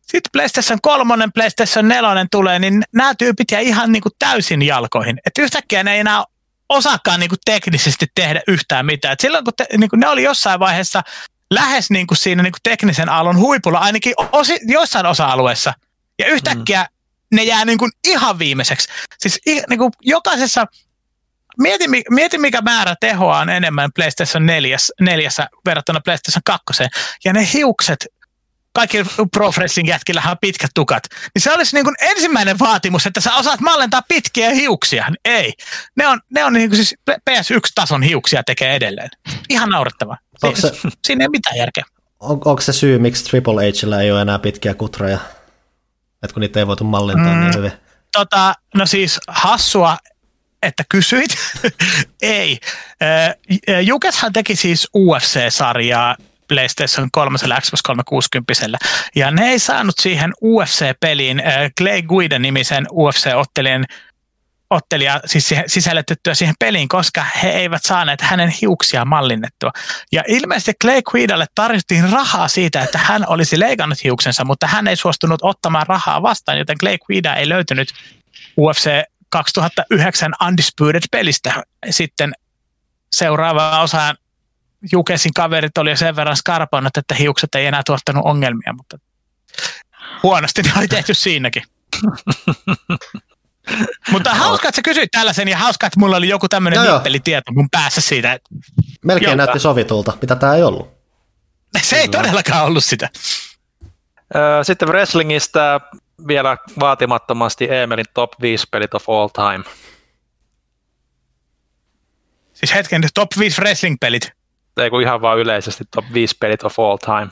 Sitten PlayStation 3, PlayStation 4 tulee, niin nämä tyypit jää ihan niin kuin täysin jalkoihin. Et yhtäkkiä ne ei enää osaakaan niin kuin teknisesti tehdä yhtään mitään. Et silloin kun te, niin kuin ne oli jossain vaiheessa lähes niin kuin siinä niin kuin teknisen aallon huipulla, ainakin osi, joissain osa-alueissa, ja yhtäkkiä mm. Ne jää niin kuin ihan viimeiseksi. Siis niin kuin jokaisessa, mieti, mi- mieti mikä määrä tehoa on enemmän PlayStation 4, 4 verrattuna PlayStation 2, ja ne hiukset, kaikki Pro Wrestling jätkillähän on pitkät tukat, niin se olisi niin kuin ensimmäinen vaatimus, että sä osaat mallentaa pitkiä hiuksia. Ei. Ne on, ne on niin kuin siis PS1-tason hiuksia tekee edelleen. Ihan naurettavaa. Onko se, Siinä ei mitään järkeä. on, onko se syy, miksi Triple Hllä ei ole enää pitkiä kutroja? Et kun niitä ei voitu mallintaa mm. niin hyvin. Tota, no siis hassua, että kysyit. ei. Jukeshan teki siis UFC-sarjaa PlayStation 3 Xbox 360 ja ne ei saanut siihen UFC-peliin Clay Guida nimisen UFC-ottelijan ottelija siis sisällytettyä siihen peliin, koska he eivät saaneet hänen hiuksia mallinnettua. Ja ilmeisesti Clay Guidalle tarjottiin rahaa siitä, että hän olisi leikannut hiuksensa, mutta hän ei suostunut ottamaan rahaa vastaan, joten Clay Guida ei löytynyt UFC 2009 Undisputed-pelistä. Sitten seuraava osaan Jukesin kaverit oli jo sen verran skarpannut, että hiukset ei enää tuottanut ongelmia, mutta huonosti ne oli tehty siinäkin. Mutta hauska, että sä kysyit tällaisen ja hauska, että mulla oli joku tämmöinen joo. nippelitieto mun päässä siitä. Melkein Joo. näytti sovitulta, mitä tämä ei ollut. Se ei todellakaan ollut sitä. Sitten wrestlingistä vielä vaatimattomasti Emelin top 5 pelit of all time. Siis hetken, top 5 wrestling-pelit. Ei kun ihan vaan yleisesti top 5 pelit of all time.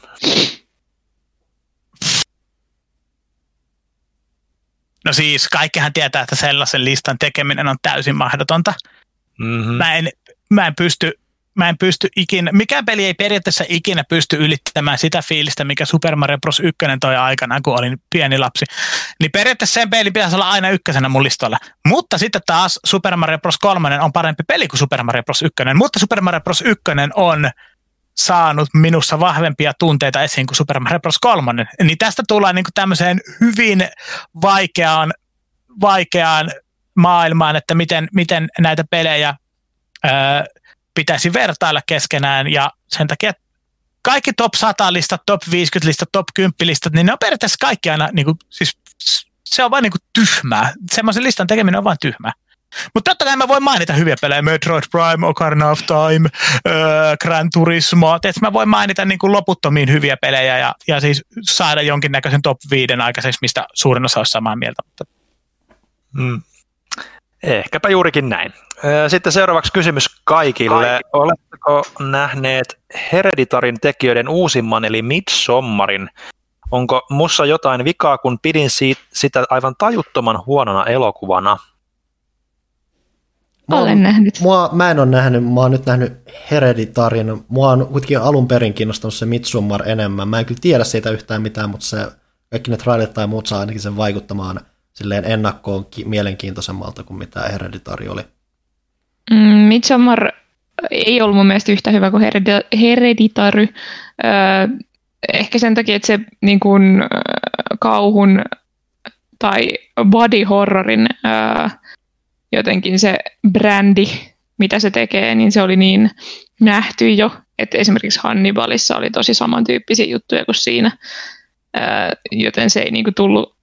No siis kaikkihan tietää, että sellaisen listan tekeminen on täysin mahdotonta. Mm-hmm. Mä en, mä en pysty mä en pysty ikinä, mikään peli ei periaatteessa ikinä pysty ylittämään sitä fiilistä, mikä Super Mario Bros. 1 toi aikana, kun olin pieni lapsi. Niin periaatteessa sen peli pitäisi olla aina ykkösenä mun listalla. Mutta sitten taas Super Mario Bros. 3 on parempi peli kuin Super Mario Bros. 1. Mutta Super Mario Bros. 1 on saanut minussa vahvempia tunteita esiin kuin Super Mario Bros. 3. Niin tästä tullaan niin tämmöiseen hyvin vaikeaan, vaikeaan maailmaan, että miten, miten näitä pelejä öö, pitäisi vertailla keskenään ja sen takia kaikki top 100 listat, top 50 listat, top 10 listat, niin ne on periaatteessa kaikki aina, niin kuin, siis se on vain niin kuin tyhmää. Semmoisen listan tekeminen on vain tyhmää. Mutta totta kai mä voin mainita hyviä pelejä, Metroid Prime, Ocarina of Time, öö, Gran Turismo, että mä voin mainita niin kuin loputtomiin hyviä pelejä ja, ja siis saada jonkinnäköisen top 5 aikaiseksi, mistä suurin osa on samaa mieltä. Mutta Mm. Ehkäpä juurikin näin. Sitten seuraavaksi kysymys kaikille. Kaikki. Oletteko nähneet Hereditarin tekijöiden uusimman eli Midsommarin? Onko mussa jotain vikaa, kun pidin siitä, sitä aivan tajuttoman huonona elokuvana? Mä Olen nähnyt. Mua, mä en ole nähnyt, mä oon nyt nähnyt Hereditarin. Mua on kuitenkin alun perin kiinnostanut se Midsommar enemmän. Mä en kyllä tiedä siitä yhtään mitään, mutta se, kaikki ne trailit tai muut saa ainakin sen vaikuttamaan silleen ennakkoon ki- mielenkiintoisemmalta kuin mitä Hereditari oli. Mm, Midsommar ei ollut mun mielestä yhtä hyvä kuin Heredi- Hereditary. Öö, ehkä sen takia, että se niin kuin, öö, kauhun tai body horrorin öö, jotenkin se brändi, mitä se tekee, niin se oli niin nähty jo, että esimerkiksi Hannibalissa oli tosi samantyyppisiä juttuja kuin siinä, joten se ei niin kuin tullut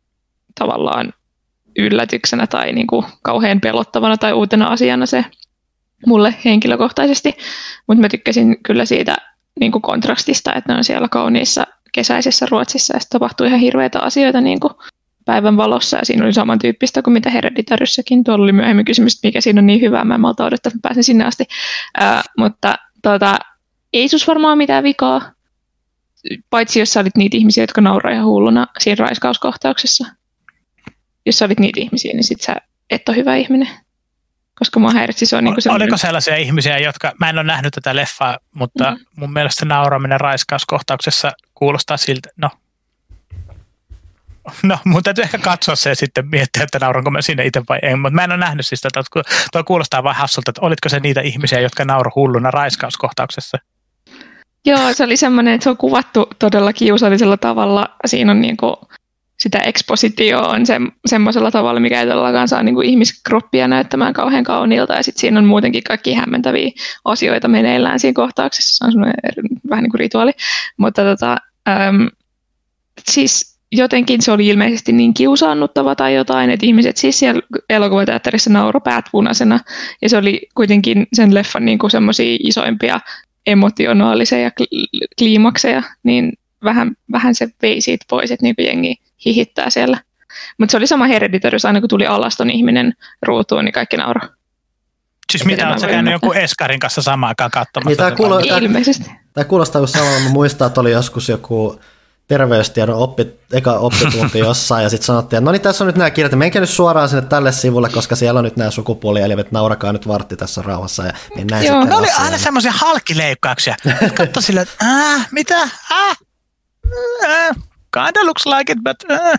tavallaan yllätyksenä tai niin kuin kauhean pelottavana tai uutena asiana se mulle henkilökohtaisesti, mutta mä tykkäsin kyllä siitä niin kuin kontrastista, että ne on siellä kauniissa kesäisessä Ruotsissa ja sitten tapahtui ihan hirveitä asioita niin kuin päivän valossa ja siinä oli samantyyppistä kuin mitä Hereditaryssäkin. Tuolla oli myöhemmin kysymys, että mikä siinä on niin hyvää. Mä en malta odottaa, että pääsen sinne asti. Ää, mutta tota, ei sus varmaan mitään vikaa, paitsi jos sä olit niitä ihmisiä, jotka nauraa ihan hulluna siinä raiskauskohtauksessa. Jos sä olit niitä ihmisiä, niin sit sä et ole hyvä ihminen. Koska mua häiritsi se on niin kuin Oliko sellaisia ihmisiä, jotka, mä en ole nähnyt tätä leffaa, mutta mm. mun mielestä nauraminen raiskauskohtauksessa kuulostaa siltä, no No, mun täytyy ehkä katsoa se ja sitten miettiä, että nauranko mä sinne itse vai en, mutta mä en ole nähnyt siis tätä. Tuo kuulostaa vain hassulta, että olitko se niitä ihmisiä, jotka nauro hulluna raiskauskohtauksessa? Joo, se oli semmoinen, että se on kuvattu todella kiusallisella tavalla. Siinä on niin kuin sitä ekspositioa on se, semmoisella tavalla, mikä ei todellakaan saa niin kuin ihmiskroppia näyttämään kauhean kauniilta. Ja sitten siinä on muutenkin kaikki hämmentäviä asioita meneillään siinä kohtauksessa. Se on semmoinen vähän niin kuin rituaali. Mutta tota, äm, siis jotenkin se oli ilmeisesti niin kiusaannuttava tai jotain, että ihmiset siis siellä elokuvateatterissa nauro päät punaisena. Ja se oli kuitenkin sen leffan niin kuin semmoisia isoimpia emotionaalisia kliimakseja, niin vähän, vähän se vei siitä pois, että niin jengi hihittää siellä. Mutta se oli sama Hereditarius, aina kun tuli alaston ihminen ruutuun, niin kaikki nauro. Siis mitä, oletko käynyt joku Eskarin kanssa samaan aikaan katsomassa? Niin, tämä, kuulostaa, Ilmeisesti. Tämä kuulostaa kuin samalla, mä muistan, että oli joskus joku terveystiedon oppi, eka oppitunti jossain, ja sitten sanottiin, että no niin, tässä on nyt nämä kirjat, menkää nyt suoraan sinne tälle sivulle, koska siellä on nyt nämä sukupuolielimet, naurakaa nyt vartti tässä rauhassa, ja mennään Joo, sitten ne oli aina semmoisia halkileikkauksia. Katso silleen, että äh, mitä, äh, äh, kinda looks like it, but... Uh.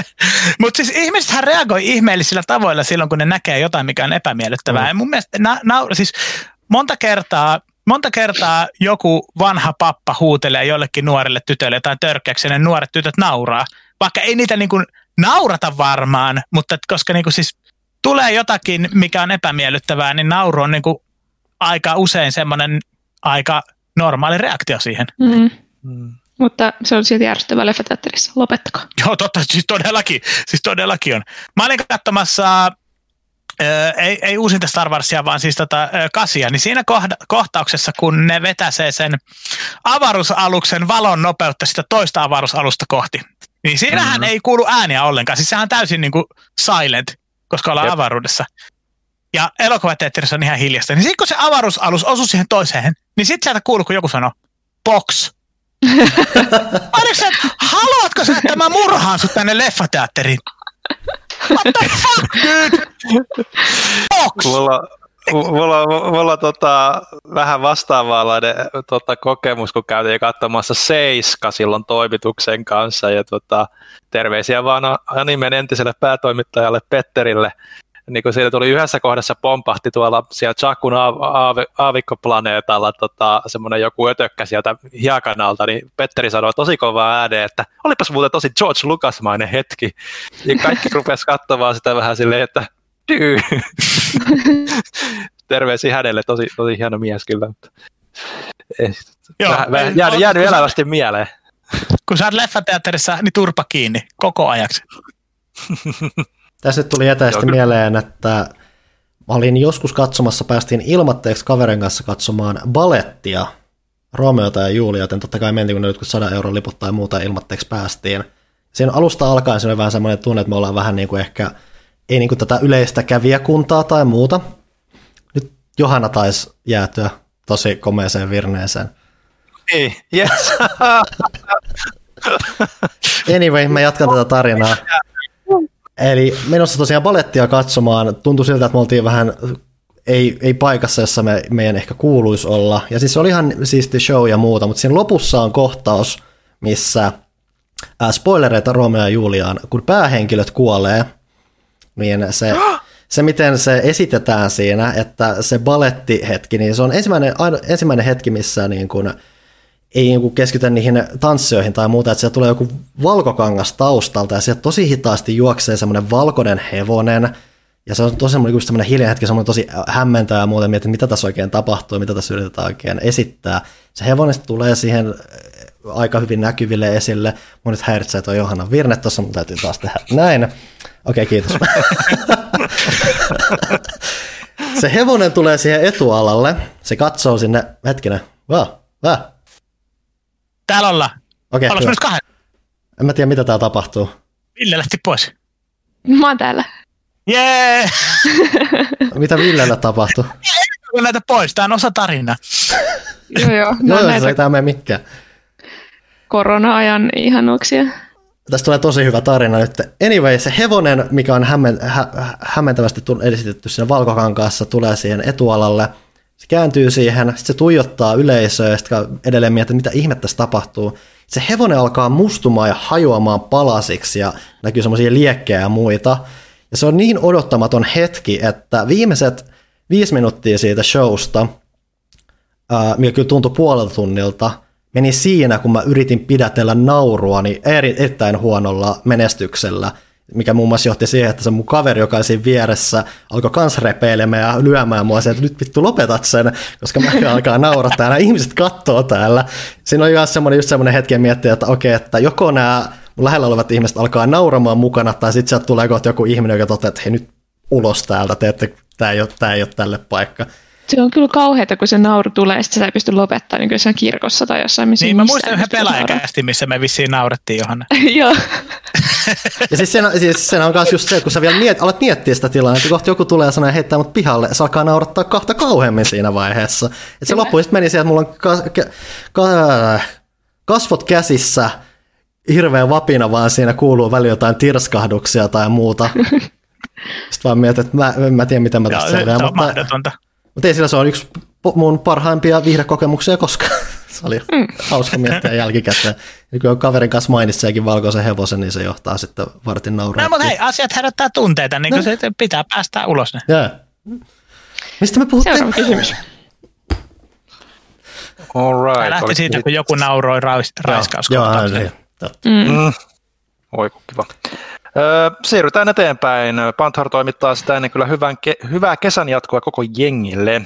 Mutta siis ihmisethän reagoi ihmeellisillä tavoilla silloin, kun ne näkee jotain, mikä on epämiellyttävää. Mm. Ja mun mielestä, na, na, siis monta kertaa monta kertaa joku vanha pappa huutelee jollekin nuorille tytöille jotain törkeäksi ja ne nuoret tytöt nauraa. Vaikka ei niitä niin kuin naurata varmaan, mutta koska niin kuin siis tulee jotakin, mikä on epämiellyttävää, niin nauru on niin kuin aika usein semmoinen aika normaali reaktio siihen. Mm. Mm. Mutta se on silti järjestävä leffateatterissa. Lopettako? Joo, totta, siis todellakin, siis todellakin on. Mä olin katsomassa Öö, ei, ei uusinta Star Warsia, vaan siis tota, ö, kasia, niin siinä kohda, kohtauksessa, kun ne vetäsee sen avaruusaluksen valon nopeutta sitä toista avaruusalusta kohti, niin siinähän mm-hmm. ei kuulu ääniä ollenkaan. Siis sehän on täysin niin kuin silent, koska ollaan Jep. avaruudessa. Ja elokuvateatterissa on ihan hiljasta. Niin sitten kun se avaruusalus osui siihen toiseen, niin sitten sieltä kuuluu, kun joku sanoo, box. Oliko haluatko sä, että mä murhaan sut tänne leffateatteriin? What the fuck, dude? Box! Mulla, mulla, mulla tota, vähän vastaavaanlainen tota, kokemus, kun käytiin katsomassa Seiska silloin toimituksen kanssa. Ja tota, terveisiä vaan animen entiselle päätoimittajalle Petterille niin kuin siinä tuli yhdessä kohdassa pompahti tuolla siellä Chakun aav- aavikkoplaneetalla tota, semmoinen joku ötökkä sieltä hiekanalta, niin Petteri sanoi tosi kovaa ääneen, että olipas muuten tosi George Lucasmainen hetki. Ja kaikki rupesi katsomaan sitä vähän silleen, että dyy. Terveisiä hänelle, tosi, tosi hieno mies kyllä. Joo, vähän, vähän, jäänyt, jäänyt elävästi mieleen. Kun sä oot leffateatterissa, niin turpa kiinni koko ajaksi. Tässä nyt tuli etäisesti mieleen, että mä olin joskus katsomassa, päästiin ilmatteeksi kaverin kanssa katsomaan balettia, Romeota ja Julia, joten totta kai mentiin, kun ne jotkut 100 euron liput tai muuta ilmatteeksi päästiin. Siinä alusta alkaen se oli vähän semmoinen tunne, että me ollaan vähän niin kuin ehkä, ei niin kuin tätä yleistä kävijäkuntaa tai muuta. Nyt Johanna taisi jäätyä tosi komeeseen virneeseen. Ei, yes. anyway, mä jatkan tätä tarinaa. Eli menossa tosiaan balettia katsomaan. Tuntui siltä, että me oltiin vähän ei, ei paikassa, jossa me, meidän ehkä kuuluisi olla. Ja siis se oli ihan siisti show ja muuta, mutta siinä lopussa on kohtaus, missä äh, spoilereita Romeo ja Juliaan, kun päähenkilöt kuolee, niin se, se miten se esitetään siinä, että se balettihetki, niin se on ensimmäinen, ensimmäinen hetki, missä niin kuin, ei niin keskitytä niihin tanssioihin tai muuta, että sieltä tulee joku valkokangas taustalta ja sieltä tosi hitaasti juoksee semmoinen valkoinen hevonen ja se on tosi semmoinen, semmoinen hiljainen hetki, semmoinen tosi hämmentävä ja muuten mietin, mitä tässä oikein tapahtuu, mitä tässä yritetään oikein esittää. Se hevonen tulee siihen äh, aika hyvin näkyville esille. Mun nyt häiritsee tuo Johanna Virne tuossa, mun täytyy taas tehdä näin. Okei, okay, kiitos. se hevonen tulee siihen etualalle, se katsoo sinne, hetkinen, vaa, vaa, Täällä ollaan. Okei, Ollaanko hyvä. nyt kahden? En mä tiedä, mitä täällä tapahtuu. Ville lähti pois. Mä oon täällä. Jee! Mitä Villellä tapahtuu? Kun näitä pois, tämä on osa tarinaa. Joo, joo. Joo, joo, näitä ei tää mene mikään. korona-ajan ihanuuksia. Tästä tulee tosi hyvä tarina nyt. Anyway, se hevonen, mikä on hämmen, hä, hä- hämmentävästi esitetty siinä valkokankaassa, tulee siihen etualalle. Se kääntyy siihen, sitten se tuijottaa yleisöä ja sitten edelleen miettii, mitä ihmettä tässä tapahtuu. Se hevonen alkaa mustumaan ja hajoamaan palasiksi ja näkyy semmoisia liekkejä ja muita. Ja se on niin odottamaton hetki, että viimeiset viisi minuuttia siitä showsta, mikä kyllä tuntui puolelta tunnilta, meni siinä, kun mä yritin pidätellä naurua niin eri, erittäin huonolla menestyksellä, mikä muun muassa johti siihen, että se mun kaveri, joka siinä vieressä, alkoi kans repeilemään ja lyömään mua se, että nyt vittu lopetat sen, koska mä alkaa naurattaa nämä ihmiset kattoo täällä. Siinä oli myös semmoinen, just semmoinen hetki miettiä, että okei, että joko nämä mun lähellä olevat ihmiset alkaa nauramaan mukana, tai sitten sieltä tulee kohta joku ihminen, joka toteaa, että hei nyt ulos täältä, te ette, tämä ei ole, ei ole tälle paikka. Se on kyllä kauheata, kun se nauru tulee, ja sitten sitä ei pysty lopettamaan niin jossain kirkossa tai jossain, missä Niin, mä muistan yhden pelaajakästi, missä me vissiin naurettiin Johanna. Joo. Ja siis sen, siis sen on myös just se, että kun sä vielä miet, alat miettiä sitä tilannetta, että kohta joku tulee ja sanoo, heittää mut pihalle, se alkaa naurattaa kahta kauheammin siinä vaiheessa. Et se loppu sitten meni siihen, että mulla on ka, ka, ka, kasvot käsissä, hirveä vapina vaan siinä kuuluu välillä jotain tirskahduksia tai muuta. Sitten vaan mietin, että mä, en mä tiedä, mitä mä tästä se, se selviän, on mutta, mahdotonta. Mutta ei sillä se on yksi mun parhaimpia viihdekokemuksia koskaan. Se oli hauska miettiä jälkikäteen. Ja kun kaverin kanssa mainitseekin valkoisen hevosen, niin se johtaa sitten vartin nauraa. No, mutta hei, asiat herättää tunteita, niin kuin se että pitää päästä ulos ne. Jää. Mistä me puhuttiin? Seuraava kysymys. All Tämä right. lähti oli- siitä, kun joku nauroi rais, Joo, raiskauskohtauksen. niin. Totta. Mm. Oi kiva. Öö, siirrytään eteenpäin. Panthar toimittaa sitä ennen kyllä hyvän ke- hyvää kesän jatkoa koko jengille.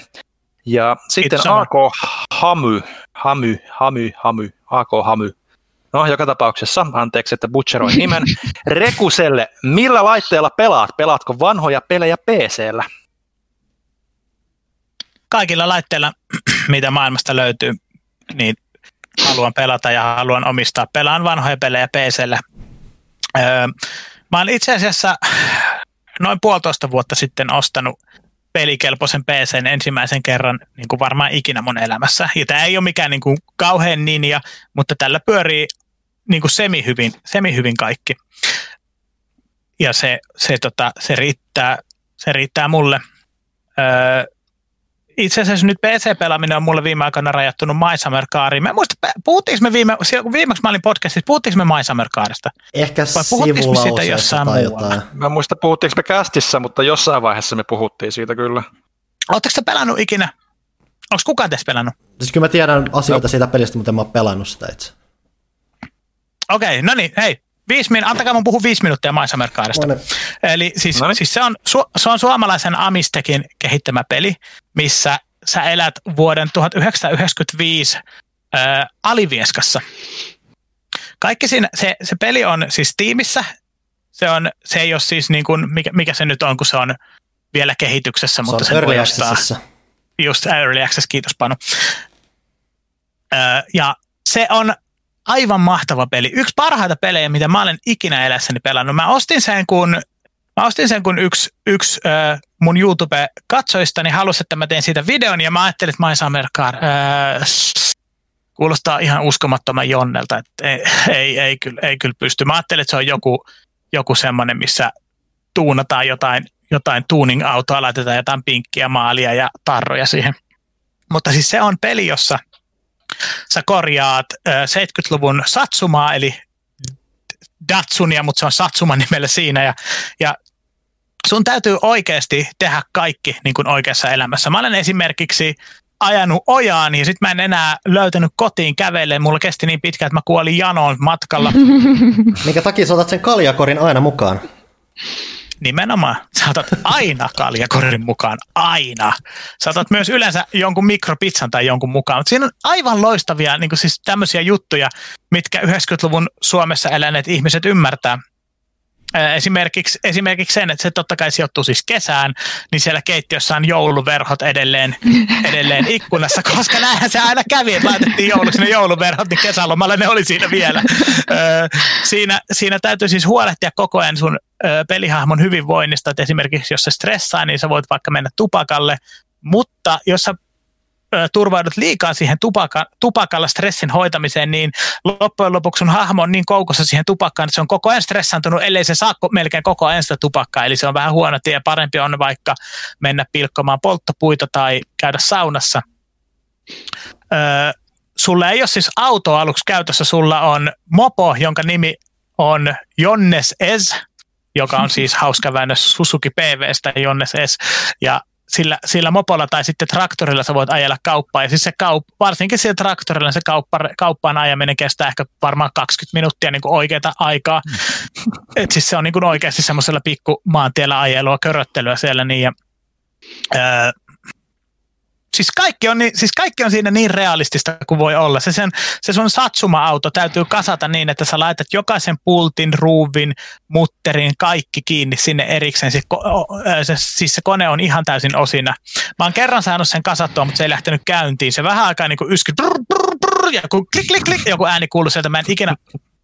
Ja sitten. AK Hamy, Hamy, Hamy, Hamy, AK Hamy. No, joka tapauksessa, anteeksi, että butcheroin nimen. Rekuselle, millä laitteella pelaat? Pelaatko vanhoja pelejä PCllä? Kaikilla laitteilla, mitä maailmasta löytyy, niin haluan pelata ja haluan omistaa. Pelaan vanhoja pelejä PCllä. Öö, mä oon itse asiassa noin puolitoista vuotta sitten ostanut pelikelpoisen PCn ensimmäisen kerran niin kuin varmaan ikinä mun elämässä. Ja tämä ei ole mikään niin kuin kauhean ninja, mutta tällä pyörii niin kuin semi-hyvin, semi-hyvin kaikki. Ja se, se, tota, se, riittää, se riittää mulle. Öö, itse asiassa nyt PC-pelaaminen on mulle viime aikoina rajattunut My Summer Cariin. Mä muista, puhuttiinko me viime, kun viimeksi mä olin podcastissa, puhuttiinko me My Summer Carista? Ehkä Vai puhuttiinko me siitä sivulauseessa jossain tai muualla? jotain. Mä muista, puhuttiinko me kästissä, mutta jossain vaiheessa me puhuttiin siitä kyllä. Oletteko te pelannut ikinä? Onko kukaan teistä pelannut? Siis kyllä mä tiedän asioita siitä pelistä, mutta en mä oon pelannut sitä itse. Okei, okay, no niin, hei. Viisi min, antakaa mun puhua viisi minuuttia My Summer Carista. Monen- Eli siis, Noniin. siis se, on, su, se on suomalaisen Amistekin kehittämä peli, missä sä elät vuoden 1995 ää, Alivieskassa. Kaikki siinä, se, se peli on siis tiimissä. Se, on, se ei ole siis niin kuin, mikä, mikä se nyt on, kun se on vielä kehityksessä, Se mutta on sen Early voi ostaa. Accessissa. Just Early Access, kiitos Panu. Öö, ja se on aivan mahtava peli. Yksi parhaita pelejä, mitä mä olen ikinä elässäni pelannut. Mä ostin sen, kun, mä ostin sen, kun yksi, yksi öö, mun YouTube-katsojistani halusi, että mä teen siitä videon, ja mä ajattelin, että My Summer Car öö, kuulostaa ihan uskomattoman Jonnelta, että ei, ei, ei, kyllä, ei kyllä pysty. Mä ajattelin, että se on joku, joku semmoinen, missä tuunataan jotain, jotain tuning-autoa, laitetaan jotain pinkkiä maalia ja tarroja siihen. Mutta siis se on peli, jossa sä korjaat ö, 70-luvun Satsumaa, eli Datsunia, mutta se on Satsuma nimellä siinä. Ja, ja sun täytyy oikeasti tehdä kaikki niin kuin oikeassa elämässä. Mä olen esimerkiksi ajanut ojaan ja sitten mä en enää löytänyt kotiin kävelemään. Mulla kesti niin pitkään, että mä kuolin janoon matkalla. Minkä takia sä otat sen kaljakorin aina mukaan? Nimenomaan. Sä otat aina kaljakorin mukaan. Aina. Sä otat myös yleensä jonkun mikropizzan tai jonkun mukaan. Mutta siinä on aivan loistavia niin siis tämmöisiä juttuja, mitkä 90-luvun Suomessa eläneet ihmiset ymmärtää. Esimerkiksi, esimerkiksi sen, että se totta kai sijoittuu siis kesään, niin siellä keittiössä on jouluverhot edelleen, edelleen ikkunassa, koska näinhän se aina kävi, että laitettiin jouluksi ne jouluverhot, niin kesälomalla ne oli siinä vielä. Siinä, siinä täytyy siis huolehtia koko ajan sun pelihahmon hyvinvoinnista, että esimerkiksi jos se stressaa, niin sä voit vaikka mennä tupakalle, mutta jos sä turvaudut liikaa siihen tupaka, tupakalla stressin hoitamiseen, niin loppujen lopuksi sun hahmo on niin koukussa siihen tupakkaan, että se on koko ajan stressantunut, ellei se saa melkein koko ajan sitä tupakkaa. Eli se on vähän huono tie. Parempi on vaikka mennä pilkkomaan polttopuita tai käydä saunassa. Öö, sulla ei ole siis auto aluksi käytössä, sulla on mopo, jonka nimi on Jonnes Es, joka on siis hauska väännös Suzuki PVstä Jonnes S. Ja sillä, sillä mopolla tai sitten traktorilla sä voit ajella kauppaa. Ja siis se kaup, varsinkin sillä traktorilla se kauppa, kauppaan ajaminen kestää ehkä varmaan 20 minuuttia niin kuin oikeaa aikaa. Mm. Et siis se on niin kuin oikeasti semmoisella pikku maantiellä ajelua, köröttelyä siellä. Niin ja, öö, siis kaikki, on niin, siis kaikki on siinä niin realistista kuin voi olla. Se, sen, se sun satsuma-auto täytyy kasata niin, että sä laitat jokaisen pultin, ruuvin, mutterin, kaikki kiinni sinne erikseen. Siis, se, siis se kone on ihan täysin osina. Mä oon kerran saanut sen kasattua, mutta se ei lähtenyt käyntiin. Se vähän aikaa niin kuin yski, brr, brr, brr, ja kun klik, klik, klik, joku ääni kuului sieltä. Mä en ikinä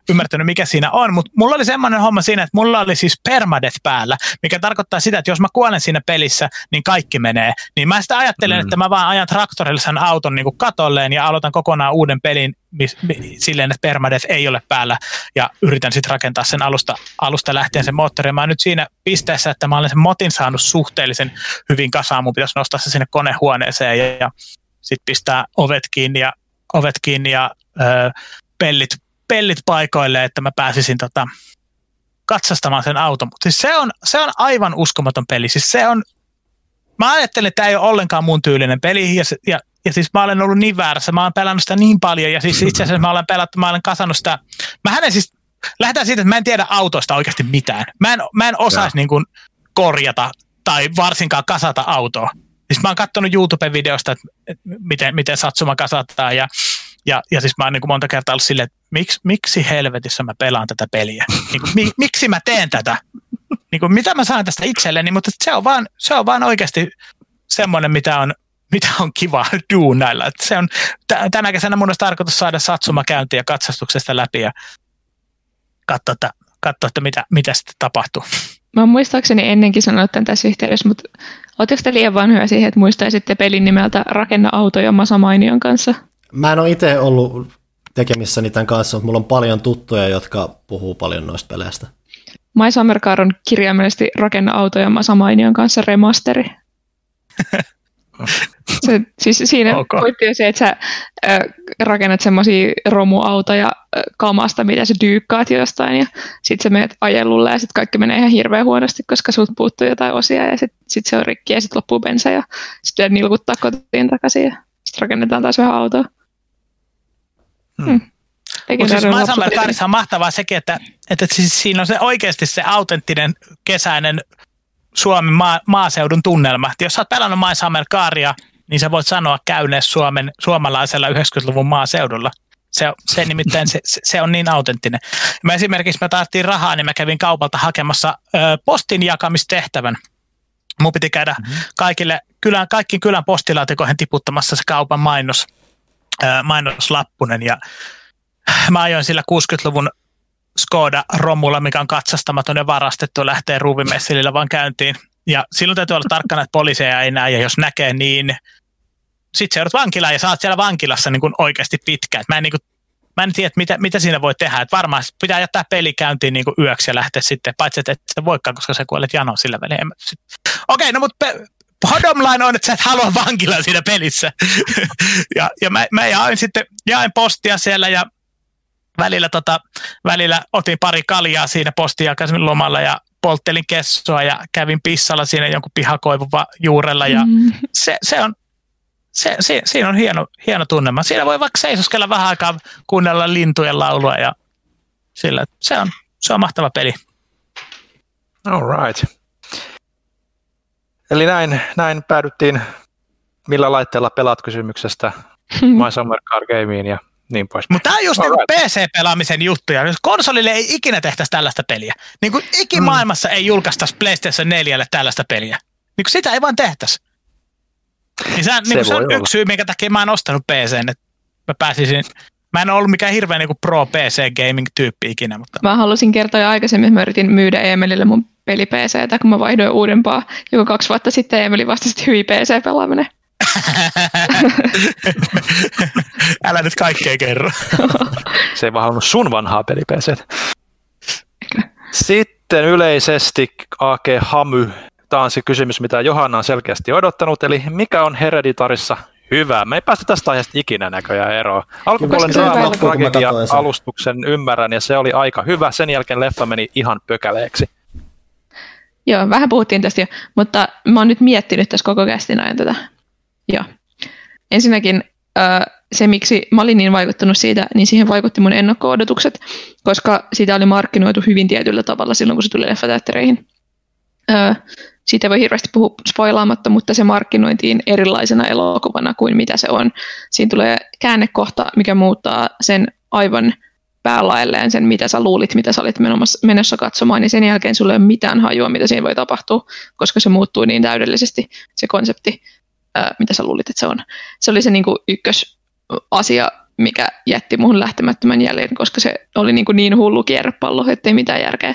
ymmärtänyt, mikä siinä on, mutta mulla oli semmoinen homma siinä, että mulla oli siis permadeath päällä, mikä tarkoittaa sitä, että jos mä kuolen siinä pelissä, niin kaikki menee. Niin mä sitä ajattelen, mm. että mä vaan ajan traktorilla sen auton niin kuin katolleen ja aloitan kokonaan uuden pelin mis, mis, silleen, että permadeath ei ole päällä ja yritän sitten rakentaa sen alusta, alusta lähtien sen moottorin. Mä oon nyt siinä pisteessä, että mä olen sen motin saanut suhteellisen hyvin kasaan. Mun pitäisi nostaa se sinne konehuoneeseen ja, ja sitten pistää ovet kiinni ja, ovet kiinni ja ö, pellit pellit paikoille, että mä pääsisin tota, katsastamaan sen auton. Mutta siis se on, se on aivan uskomaton peli. Siis se on, mä ajattelin, että tämä ei ole ollenkaan mun tyylinen peli, ja, ja, ja siis mä olen ollut niin väärässä, mä olen pelannut sitä niin paljon, ja siis itse asiassa mä olen pelattu, mä olen kasannut sitä, mä en siis, lähdetään siitä, että mä en tiedä autoista oikeasti mitään. Mä en, mä en osaisi niin kuin korjata tai varsinkaan kasata autoa. Siis mä oon katsonut YouTube-videosta, että miten, miten satsuma kasataan, ja ja, ja siis mä oon niin kuin monta kertaa ollut silleen, että miksi, miksi helvetissä mä pelaan tätä peliä? Niin kuin, mi, miksi mä teen tätä? Niin kuin, mitä mä saan tästä itselleni? Mutta se on vaan, se on vaan oikeasti semmoinen, mitä on, mitä on kiva duunailla. Että se on, tänä kesänä mun olisi tarkoitus saada satsuma käyntiä katsastuksesta läpi ja katsoa, että, katsoa, että mitä, mitä sitten tapahtuu. Mä muistaakseni ennenkin sanonut tämän tässä yhteydessä, mutta oletteko te liian vanhoja siihen, että muistaisitte pelin nimeltä Rakenna autoja Masa Mainion kanssa? Mä en ole itse ollut tekemissä niiden kanssa, mutta mulla on paljon tuttuja, jotka puhuu paljon noista peleistä. My Summer Car on kirjaimellisesti rakenna autoja Masamainion kanssa remasteri. se, siis siinä okay. pointti on se, että sä äh, rakennat semmoisia romuautoja äh, kamasta, mitä sä dyykkaat jostain ja sit sä menet ajelulle ja sit kaikki menee ihan hirveän huonosti, koska sulta puuttuu jotain osia ja sit, sit se on rikki ja sit loppuu bensa ja sit nilkuttaa kotiin takaisin ja sit rakennetaan taas vähän autoa. Hmm. Hmm. Mutta siis Kaarissa on mahtavaa sekin, että, että siis siinä on se oikeasti se autenttinen kesäinen Suomen maa, maaseudun tunnelma. Et jos sä oot pelannut Kaaria, niin sä voit sanoa käyneessä Suomen, suomalaisella 90-luvun maaseudulla. Se, se nimittäin se, se, on niin autenttinen. Mä esimerkiksi mä tarvittiin rahaa, niin mä kävin kaupalta hakemassa ö, postin jakamistehtävän. Mun piti käydä mm-hmm. kaikille kylän, kaikki kylän postilaatikoihin tiputtamassa se kaupan mainos mainoslappunen ja mä ajoin sillä 60-luvun Skoda Romulla, mikä on katsastamaton ja varastettu, lähtee ruuvimessilillä vaan käyntiin. Ja silloin täytyy olla tarkkana, että poliiseja ei näe, ja jos näkee, niin sitten sä joudut vankilaan ja saat siellä vankilassa niin kuin oikeasti pitkään. Mä en, niin kuin, mä en tiedä, mitä, mitä siinä voi tehdä. Et varmaan pitää jättää peli käyntiin niin kuin yöksi ja lähteä sitten, paitsi että et se voikaan, koska sä kuolet janoon sillä välin. Okei, okay, no mutta bottom line on, että sä et halua vankilaan siinä pelissä. ja ja mä, mä jaoin sitten, jain postia siellä ja välillä, tota, välillä otin pari kaljaa siinä postijakaisemmin lomalla ja polttelin kessoa ja kävin pissalla siinä jonkun pihakoivuva juurella ja mm. se, se on se, se, siinä on hieno, hieno tunnelma. Siinä voi vaikka seisoskella vähän aikaa kuunnella lintujen laulua ja sillä, se on, se on mahtava peli. All right. Eli näin, näin päädyttiin millä laitteella pelaat kysymyksestä My Summer Car Gameen ja niin pois. Mutta tämä on just niinku Alright. PC-pelaamisen juttuja. Jos konsolille ei ikinä tehtäisi tällaista peliä. Niin kuin ikimaailmassa ei julkaistaisi PlayStation 4 tällaista peliä. Niin kuin sitä ei vaan tehtäisi. Niin se, niin se on olla. yksi syy, minkä takia mä en ostanut PCn. Että mä pääsisin, mä en ole ollut mikään hirveä niin pro PC-gaming-tyyppi ikinä, mutta Mä halusin kertoa jo aikaisemmin, että mä yritin myydä Emelille mun peli PCtä, kun mä vaihdoin uudempaa. Joku kaksi vuotta sitten Emeli vastasi, että hyi PC-pelaaminen. älä nyt kaikkea kerro. Se ei vaan halunnut sun vanhaa peli Sitten yleisesti AK Hamy. Tämä on se kysymys, mitä Johanna on selkeästi odottanut, eli mikä on Hereditarissa hyvä? Me ei päästä tästä aiheesta ikinä näköjään eroon. Alkupuolen Koska se on draama loppu, kun mä tragedia alustuksen ymmärrän, ja se oli aika hyvä. Sen jälkeen leffa meni ihan pökäleeksi. Joo, vähän puhuttiin tästä jo, mutta mä oon nyt miettinyt tässä koko kästin ajan tätä. Joo. Ensinnäkin se, miksi mä olin niin vaikuttunut siitä, niin siihen vaikutti mun ennakko-odotukset, koska sitä oli markkinoitu hyvin tietyllä tavalla silloin, kun se tuli leffateattereihin. Siitä voi hirveästi puhua spoilaamatta, mutta se markkinointiin erilaisena elokuvana kuin mitä se on. Siinä tulee käännekohta, mikä muuttaa sen aivan päälaelleen sen, mitä sä luulit, mitä sä olit menossa- katsomaan, niin sen jälkeen sulla ei ole mitään hajua, mitä siinä voi tapahtua, koska se muuttuu niin täydellisesti, se konsepti, ää, mitä sä luulit, että se on. Se oli se niin kuin ykkösasia, mikä jätti muhun lähtemättömän jäljen, koska se oli niin, kuin niin hullu kierrepallo, ettei mitään järkeä.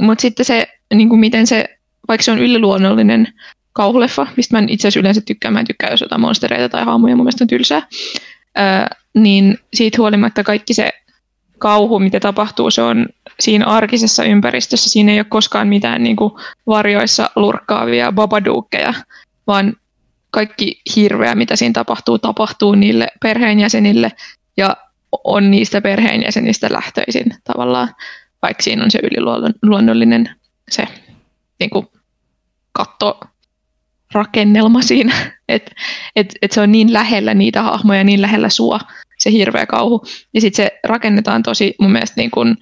Mutta sitten se, niin kuin miten se, vaikka se on yliluonnollinen kauhuleffa, mistä mä itse asiassa yleensä tykkään, mä en tykkää jos jotain monstereita tai haamuja, mun mielestä on tylsää, ää, niin siitä huolimatta kaikki se kauhu, mitä tapahtuu, se on siinä arkisessa ympäristössä. Siinä ei ole koskaan mitään niin kuin varjoissa lurkkaavia babadookkeja, vaan kaikki hirveä, mitä siinä tapahtuu, tapahtuu niille perheenjäsenille ja on niistä perheenjäsenistä lähtöisin tavallaan, vaikka siinä on se yliluonnollinen se niin kuin katto rakennelma siinä, että et, et se on niin lähellä niitä hahmoja, niin lähellä sua, se hirveä kauhu. Ja sitten se rakennetaan tosi mun mielestä niin kuin,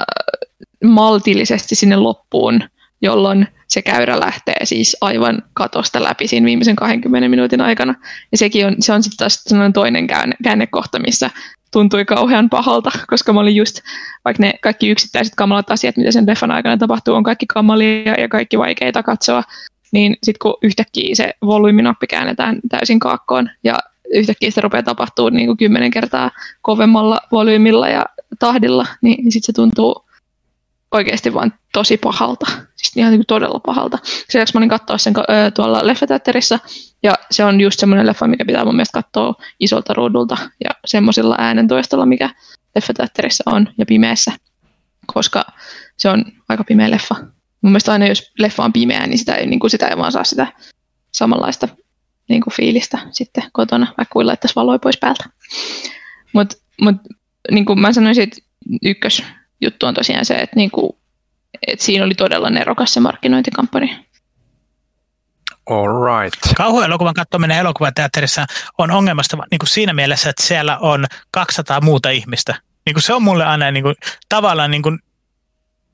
äh, maltillisesti sinne loppuun, jolloin se käyrä lähtee siis aivan katosta läpi siinä viimeisen 20 minuutin aikana. Ja sekin on, se on sitten taas toinen käänne, käännekohta, missä tuntui kauhean pahalta, koska mä olin just, vaikka ne kaikki yksittäiset kamalat asiat, mitä sen leffan aikana tapahtuu, on kaikki kamalia ja kaikki vaikeita katsoa, niin sitten kun yhtäkkiä se volyyminappi käännetään täysin kaakkoon ja yhtäkkiä se rupeaa tapahtuu niin kuin kymmenen kertaa kovemmalla volyymilla ja tahdilla, niin sitten se tuntuu oikeasti vaan tosi pahalta. Siis ihan niin todella pahalta. Sen lisäksi mä olin katsoa sen ö, tuolla leffateatterissa, ja se on just semmoinen leffa, mikä pitää mun mielestä katsoa isolta ruudulta ja semmoisella äänentoistolla, mikä leffateatterissa on ja pimeässä, koska se on aika pimeä leffa. Mun mielestä aina jos leffa on pimeä, niin sitä ei, niin kuin sitä ei vaan saa sitä samanlaista niin kuin fiilistä sitten kotona, vaikka kuin laittaisi valoja pois päältä. Mutta mut, niin kuin mä sanoisin, että ykkösjuttu on tosiaan se, että, niin kuin, että siinä oli todella nerokas se markkinointikampanja. All right. Kauhuelokuvan katsominen elokuvateatterissa on ongelmasta niin kuin siinä mielessä, että siellä on 200 muuta ihmistä. Niin kuin se on mulle aina niin kuin, tavallaan niin kuin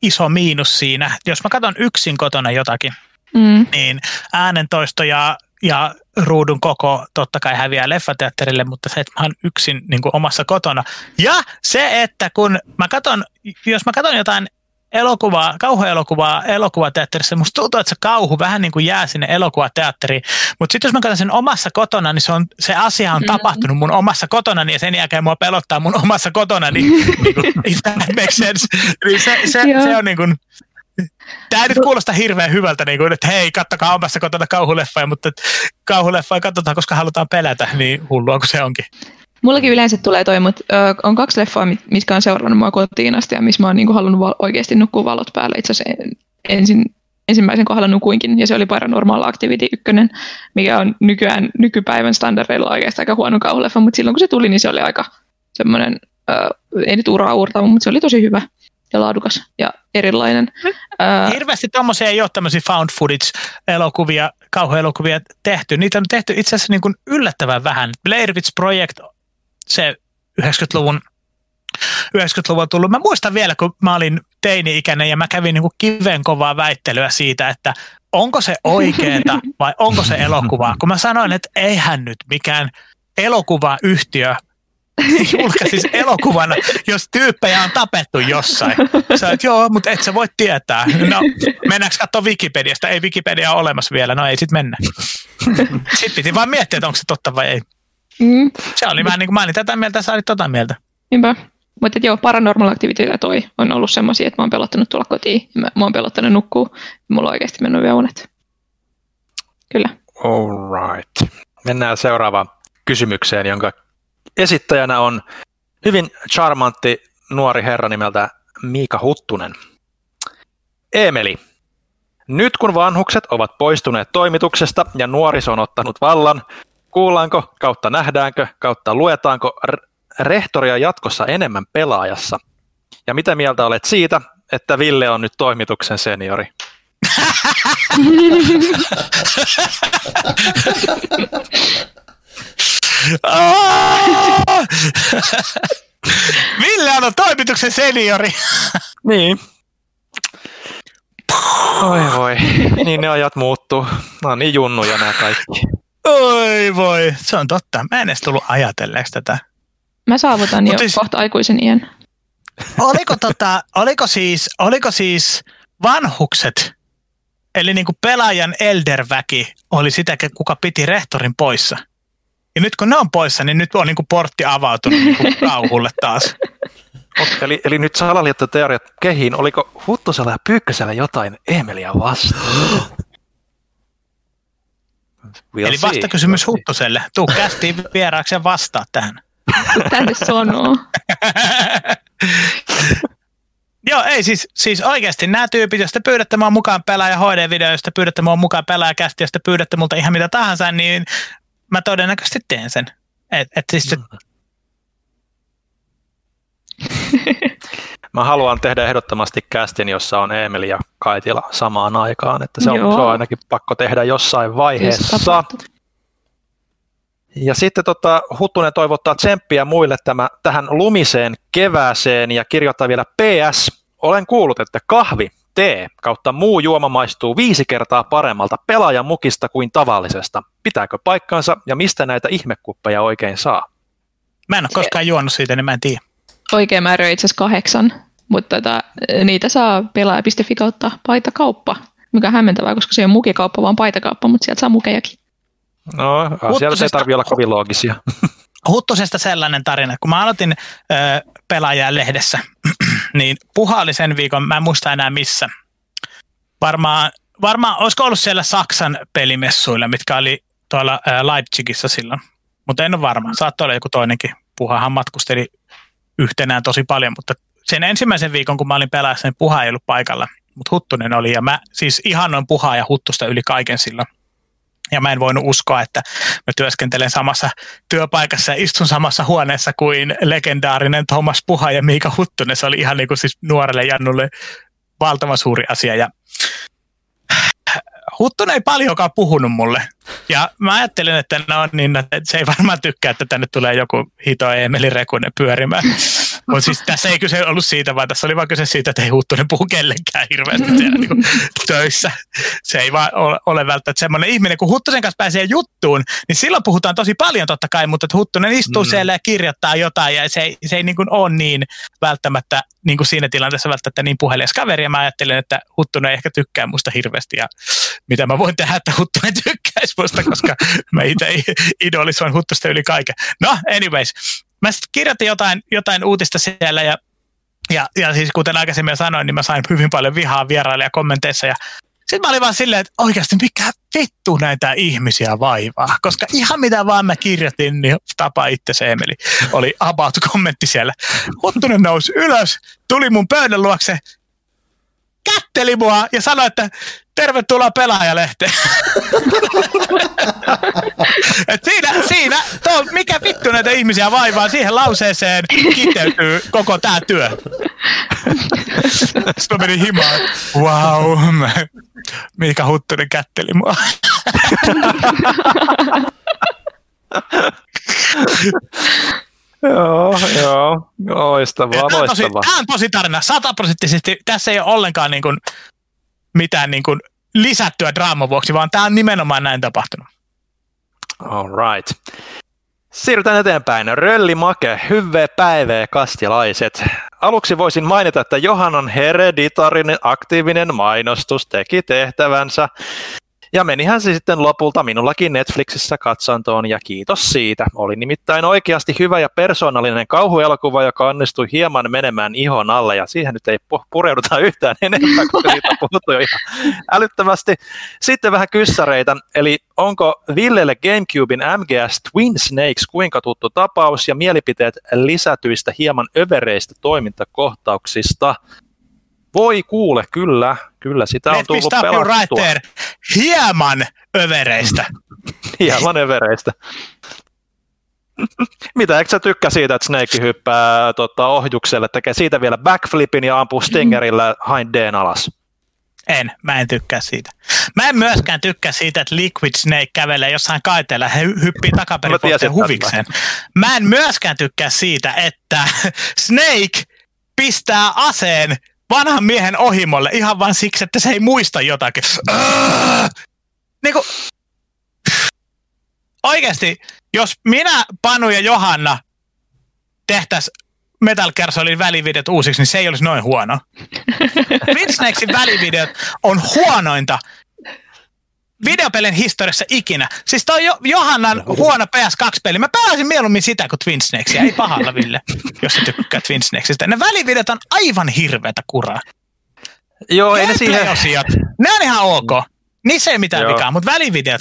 iso miinus siinä. Jos mä katson yksin kotona jotakin, Mm. niin äänentoisto ja, ja ruudun koko totta kai häviää leffateatterille, mutta se, että mä oon yksin niin kuin omassa kotona. Ja se, että kun mä katson, jos mä katson jotain elokuvaa, kauhuelokuvaa elokuvateatterissa, musta tuntuu, että se kauhu vähän niin kuin jää sinne elokuvateatteriin. Mutta sitten jos mä katson sen omassa kotona, niin se, on, se asia on Mm. tapahtunut mun omassa kotona, ja sen jälkeen mua pelottaa mun omassa kotona, niin, niin kuin, makes sense. Niin se, se, se on niin kuin, Tämä ei nyt kuulosta hirveän hyvältä, niin kuin, että hei, kattokaa omassa kotona kauhuleffoja, mutta että kauhuleffoja katsotaan, koska halutaan pelätä, niin hullua kuin se onkin. Mullakin yleensä tulee toi, mutta ö, on kaksi leffaa, mit- mitkä on seurannut mua kotiin asti ja missä mä oon niinku halunnut val- oikeasti nukkua valot päälle. Itse asiassa en- ensin, ensimmäisen kohdalla nukuinkin ja se oli Paranormal Activity 1, mikä on nykyään nykypäivän standardeilla oikeastaan aika huono kauhuleffa, mutta silloin kun se tuli, niin se oli aika semmoinen, ö, ei nyt uraa uurtava, mutta se oli tosi hyvä ja laadukas ja erilainen. Ö, Hirveästi tommosia ei ole tämmöisiä found footage-elokuvia, kauhuelokuvia tehty. Niitä on tehty itse asiassa niin kuin yllättävän vähän. Blair Witch Project, se 90-luvun 90-luvulla tullut. Mä muistan vielä, kun mä olin teini-ikäinen ja mä kävin niin kiven kovaa väittelyä siitä, että onko se oikeeta vai onko se elokuvaa. Kun mä sanoin, että eihän nyt mikään elokuvayhtiö julkaisisi elokuvana, jos tyyppejä on tapettu jossain. Sä et, joo, mutta et sä voi tietää. No, mennäänkö katsoa Wikipediasta? Ei Wikipedia ole olemassa vielä, no ei sit mennä. Sitten piti vaan miettiä, että onko se totta vai ei. Mm, Se oli vähän niin kuin mä olin tätä mieltä, sä olit tota mieltä. niinpä. Mutta joo, Paranormal Activity ja toi on ollut semmoisia, että mä oon pelottanut tulla kotiin. Mä, mä oon pelottanut nukkuu. Mulla on oikeasti mennyt vielä unet. Kyllä. All right. Mennään seuraavaan kysymykseen, jonka esittäjänä on hyvin charmantti nuori herra nimeltä Miika Huttunen. Emeli, nyt kun vanhukset ovat poistuneet toimituksesta ja nuoriso on ottanut vallan, kuullaanko kautta nähdäänkö kautta luetaanko r- rehtoria jatkossa enemmän pelaajassa? Ja mitä mieltä olet siitä, että Ville on nyt toimituksen seniori? Ville on toimituksen seniori. Niin. Oi voi, niin ne ajat muuttuu. No niin junnuja nämä kaikki. Oi voi, se on totta. Mä en edes tullut ajatelleeksi tätä. Mä saavutan Mut jo siis- kohta aikuisen iän. Oliko, tota, oliko, siis, oliko siis vanhukset, eli niin kuin pelaajan elderväki, oli sitä, kuka piti rehtorin poissa? Ja nyt kun ne on poissa, niin nyt on niin kuin portti avautunut niin kuin kauhulle taas. Eli, eli nyt salaliittoteoriat kehiin. Oliko Huttusella ja Pyykkösellä jotain Emeliä vastaan? We'll Eli vastakysymys We'll see. Huttuselle. Tuu kästiin vieraaksi ja vastaa tähän. Tänne sanoo. Joo, ei siis, siis oikeasti nämä tyypit, jos te pyydätte mua mukaan pelaaja HD-video, jos te pyydätte mua mukaan pelaajakästi, jos te pyydätte multa ihan mitä tahansa, niin mä todennäköisesti teen sen. Et, et siis se, Mä haluan tehdä ehdottomasti kästin, jossa on Emeli ja Kaitila samaan aikaan. Että se, on, Joo. se on ainakin pakko tehdä jossain se vaiheessa. Ja sitten tota, Huttunen toivottaa tsemppiä muille tämä, tähän lumiseen kevääseen ja kirjoittaa vielä PS. Olen kuullut, että kahvi, tee kautta muu juoma maistuu viisi kertaa paremmalta pelaajan mukista kuin tavallisesta. Pitääkö paikkansa ja mistä näitä ihmekuppeja oikein saa? mä en ole koskaan juonut siitä, niin mä en tiedä. Oikea määrä on itse asiassa kahdeksan, mutta tota, niitä saa pelaaja.fi kautta paitakauppa, mikä on hämmentävää, koska se ei ole mukikauppa, vaan paitakauppa, mutta sieltä saa mukejakin. No, asiat ei tarvitse olla kovin loogisia. Huttusesta sellainen tarina, kun mä aloitin ö, pelaajaa lehdessä, niin Puha oli sen viikon, mä en muista enää missä. Varmaan, varmaan olisiko ollut siellä Saksan pelimessuilla, mitkä oli tuolla ö, Leipzigissä silloin. Mutta en ole varma, saattoi olla joku toinenkin. Puhahan matkusteli yhtenään tosi paljon, mutta sen ensimmäisen viikon, kun mä olin pelaajassa, niin Puha ei ollut paikalla, mutta Huttunen oli. Ja mä siis ihannoin Puhaa ja Huttusta yli kaiken silloin. Ja mä en voinut uskoa, että mä työskentelen samassa työpaikassa ja istun samassa huoneessa kuin legendaarinen Thomas Puha ja Miika Huttunen. Se oli ihan niin kuin siis nuorelle Jannulle valtavan suuri asia. Ja Huttunen ei paljonkaan puhunut mulle. Ja mä ajattelin, että no niin, että se ei varmaan tykkää, että tänne tulee joku hito Emeli Rekunen pyörimään. Mutta siis tässä ei kyse ollut siitä, vaan tässä oli vaan kyse siitä, että ei Huttunen puhu kellekään hirveästi siellä niin kuin töissä. Se ei vaan ole, ole välttämättä semmoinen ihminen, kun Huttusen kanssa pääsee juttuun, niin silloin puhutaan tosi paljon totta kai, mutta että Huttunen istuu mm. siellä ja kirjoittaa jotain ja se ei, se ei niin kuin ole niin välttämättä niin kuin siinä tilanteessa välttämättä niin puhelias kaveri ja mä ajattelin, että Huttunen ei ehkä tykkää musta hirveästi ja mitä mä voin tehdä, että Huttunen tykkäisi musta, koska mä itse idolisoin Huttusta yli kaiken. No, anyways. Mä sitten kirjoitin jotain, jotain uutista siellä ja, ja, ja siis kuten aikaisemmin sanoin, niin mä sain hyvin paljon vihaa vieraille kommenteissa ja sitten mä olin vaan silleen, että oikeasti mikä vittu näitä ihmisiä vaivaa. Koska ihan mitä vaan mä kirjoitin, niin tapa itse se Emeli oli about-kommentti siellä. Huttunen nousi ylös, tuli mun pöydän luokse, kätteli mua ja sanoi, että tervetuloa pelaajalehteen. Et siinä, siinä tuo, mikä vittu näitä ihmisiä vaivaa, siihen lauseeseen kiteytyy koko tämä työ. Sitten mä menin himaan, wow, Miika Huttunen kätteli mua. joo, joo. Loistavaa, Tämä loistavaa. tämä on tosi tarina, sataprosenttisesti. Tässä ei ole ollenkaan niin kuin mitään niin kuin lisättyä draaman vuoksi, vaan tämä on nimenomaan näin tapahtunut. All right. Siirrytään eteenpäin. Rölli Make, hyvää päivää kastilaiset. Aluksi voisin mainita, että Johannan hereditaarinen aktiivinen mainostus teki tehtävänsä. Ja menihän se sitten lopulta minullakin Netflixissä katsantoon ja kiitos siitä. Oli nimittäin oikeasti hyvä ja persoonallinen kauhuelokuva, joka onnistui hieman menemään ihon alle ja siihen nyt ei pureuduta yhtään enempää, koska siitä on puhuttu jo ihan älyttömästi. Sitten vähän kyssäreitä, eli onko Villelle Gamecubein MGS Twin Snakes kuinka tuttu tapaus ja mielipiteet lisätyistä hieman övereistä toimintakohtauksista? Voi kuule, kyllä, kyllä sitä on tullut pelattua. Right. Hieman övereistä. Hieman övereistä. Mitä, eikö sä tykkää siitä, että Snake hyppää tota, ohjukselle, tekee siitä vielä backflipin ja ampuu Stingerillä Hind Dn alas? En, mä en tykkää siitä. Mä en myöskään tykkää siitä, että Liquid Snake kävelee jossain kaiteella ja hyppii takaperin huvikseen. Mä en myöskään tykkää siitä, että Snake pistää aseen vanhan miehen ohimolle ihan vain siksi, että se ei muista jotakin. Niin kuin, oikeasti, jos minä, Panu ja Johanna tehtäisiin Metal Gear Solid välivideot uusiksi, niin se ei olisi noin huono. Vince välivideot on huonointa videopelin historiassa ikinä. Siis toi jo, Johannan huono PS2-peli. Mä pelasin mieluummin sitä kuin Twin Snakesia. Ei pahalla, Ville, jos sä tykkää Twin Snakesista. Ne välivideot on aivan hirveätä kuraa. Joo, ei ne siihen... Osiot, ne on ihan ok. Niissä ei mitään Joo. vikaa, mutta välivideot.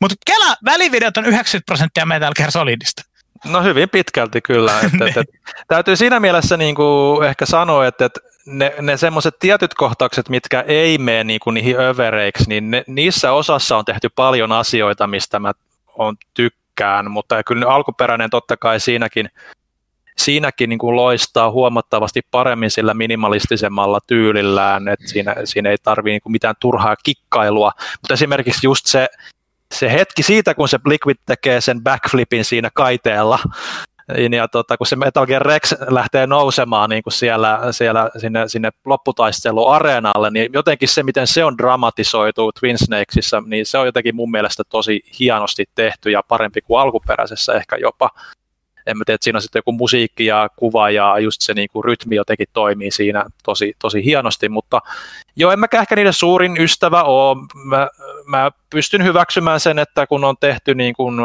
Mutta Kela, välivideot on 90 prosenttia Metal Gear Solidista. No hyvin pitkälti kyllä. Että, että, että, täytyy siinä mielessä niin kuin ehkä sanoa, että, että ne, ne semmoiset tietyt kohtaukset, mitkä ei mene niin kuin niihin övereiksi, niin ne, niissä osassa on tehty paljon asioita, mistä mä on tykkään, mutta kyllä alkuperäinen totta kai siinäkin, siinäkin niin kuin loistaa huomattavasti paremmin sillä minimalistisemmalla tyylillään, että siinä, siinä ei tarvitse niin mitään turhaa kikkailua, mutta esimerkiksi just se, se hetki siitä, kun se Liquid tekee sen backflipin siinä kaiteella, ja tota, kun se Metal Gear Rex lähtee nousemaan niin kuin siellä, siellä sinne, sinne lopputaisteluareenalle, niin jotenkin se, miten se on dramatisoitu Twin Snakesissa, niin se on jotenkin mun mielestä tosi hienosti tehty ja parempi kuin alkuperäisessä ehkä jopa en mä tiedä, että siinä on sitten joku musiikki ja kuva ja just se niin kuin rytmi jotenkin toimii siinä tosi, tosi hienosti, mutta joo, en mä ehkä niiden suurin ystävä ole. Mä, mä pystyn hyväksymään sen, että kun on tehty niin kuin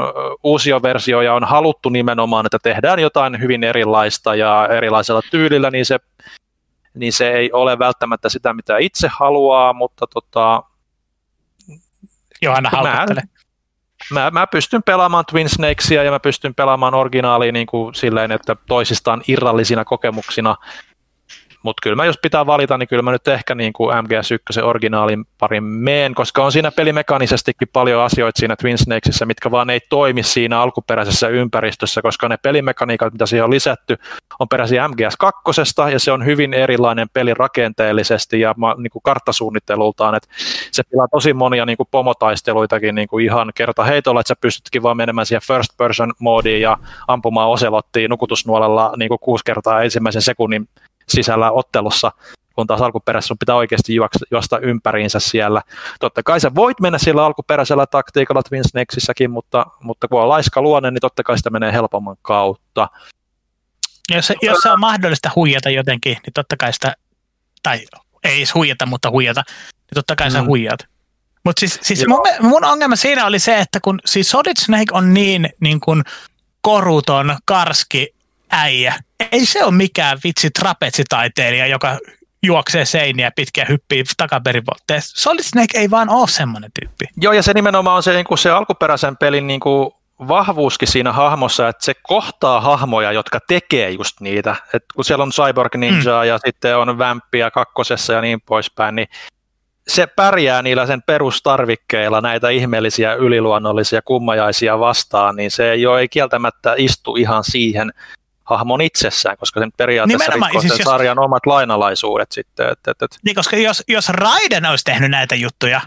uusia versioja, on haluttu nimenomaan, että tehdään jotain hyvin erilaista ja erilaisella tyylillä, niin se, niin se ei ole välttämättä sitä, mitä itse haluaa, mutta tota, Johanna mä, mä, mä pystyn pelaamaan Twin Snakesia ja mä pystyn pelaamaan originaalia niin kuin silleen, että toisistaan irrallisina kokemuksina mutta kyllä mä jos pitää valita, niin kyllä mä nyt ehkä niin kuin MGS1 originaalin parin meen, koska on siinä pelimekanisestikin paljon asioita siinä Twin Snakesissa, mitkä vaan ei toimi siinä alkuperäisessä ympäristössä, koska ne pelimekaniikat, mitä siihen on lisätty, on peräisin MGS2, ja se on hyvin erilainen peli rakenteellisesti ja niin kuin karttasuunnittelultaan, että se pilaa tosi monia niin kuin pomotaisteluitakin niin kuin ihan kerta heitolla, että sä pystytkin vaan menemään siihen first person moodiin ja ampumaan oselottiin nukutusnuolella niin kuin kuusi kertaa ensimmäisen sekunnin sisällä ottelussa, kun taas alkuperäisessä sun pitää oikeasti juosta ympäriinsä siellä. Totta kai sä voit mennä sillä alkuperäisellä taktiikalla Twin Snakesissäkin, mutta, mutta kun on laiska luonne, niin totta kai sitä menee helpomman kautta. Jos, jos se on mahdollista huijata jotenkin, niin totta kai sitä, tai ei edes huijata, mutta huijata, niin totta kai mm. sä huijat. Mutta siis, siis mun, mun ongelma siinä oli se, että kun siis Solid Snake on niin, niin kuin koruton, karski äijä. Ei se ole mikään vitsi trapetsitaiteilija, joka juoksee seiniä pitkiä hyppii takaperin Solid Snake ei vaan ole semmoinen tyyppi. Joo, ja se nimenomaan on se, niin kuin se alkuperäisen pelin niin kuin vahvuuskin siinä hahmossa, että se kohtaa hahmoja, jotka tekee just niitä. Et kun siellä on Cyborg Ninja mm. ja sitten on Vampia kakkosessa ja niin poispäin, niin se pärjää niillä sen perustarvikkeilla näitä ihmeellisiä yliluonnollisia kummajaisia vastaan, niin se ei ole ei kieltämättä istu ihan siihen hahmon itsessään, koska sen periaatteessa rikkoo siis sen jos... sarjan omat lainalaisuudet sitten. Et, et, et. Niin, koska jos, jos Raiden olisi tehnyt näitä juttuja,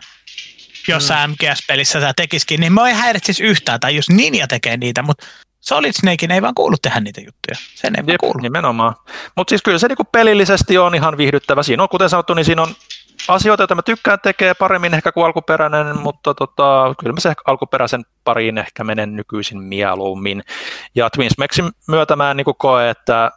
jossain mm. MGS-pelissä tämä tekisikin, niin mä ei häiritsisi yhtään, tai jos Ninja tekee niitä, mutta Solid Snakein ei vaan kuulu tehdä niitä juttuja. Sen ei Jep, vaan kuulu. Nimenomaan. Mutta siis kyllä se niinku pelillisesti on ihan viihdyttävä. Siinä on, kuten sanottu, niin siinä on asioita, joita mä tykkään tekee paremmin ehkä kuin alkuperäinen, mutta tota, kyllä mä se alkuperäisen pariin ehkä menen nykyisin mieluummin. Ja Twin Smexin myötä mä en niin koe, että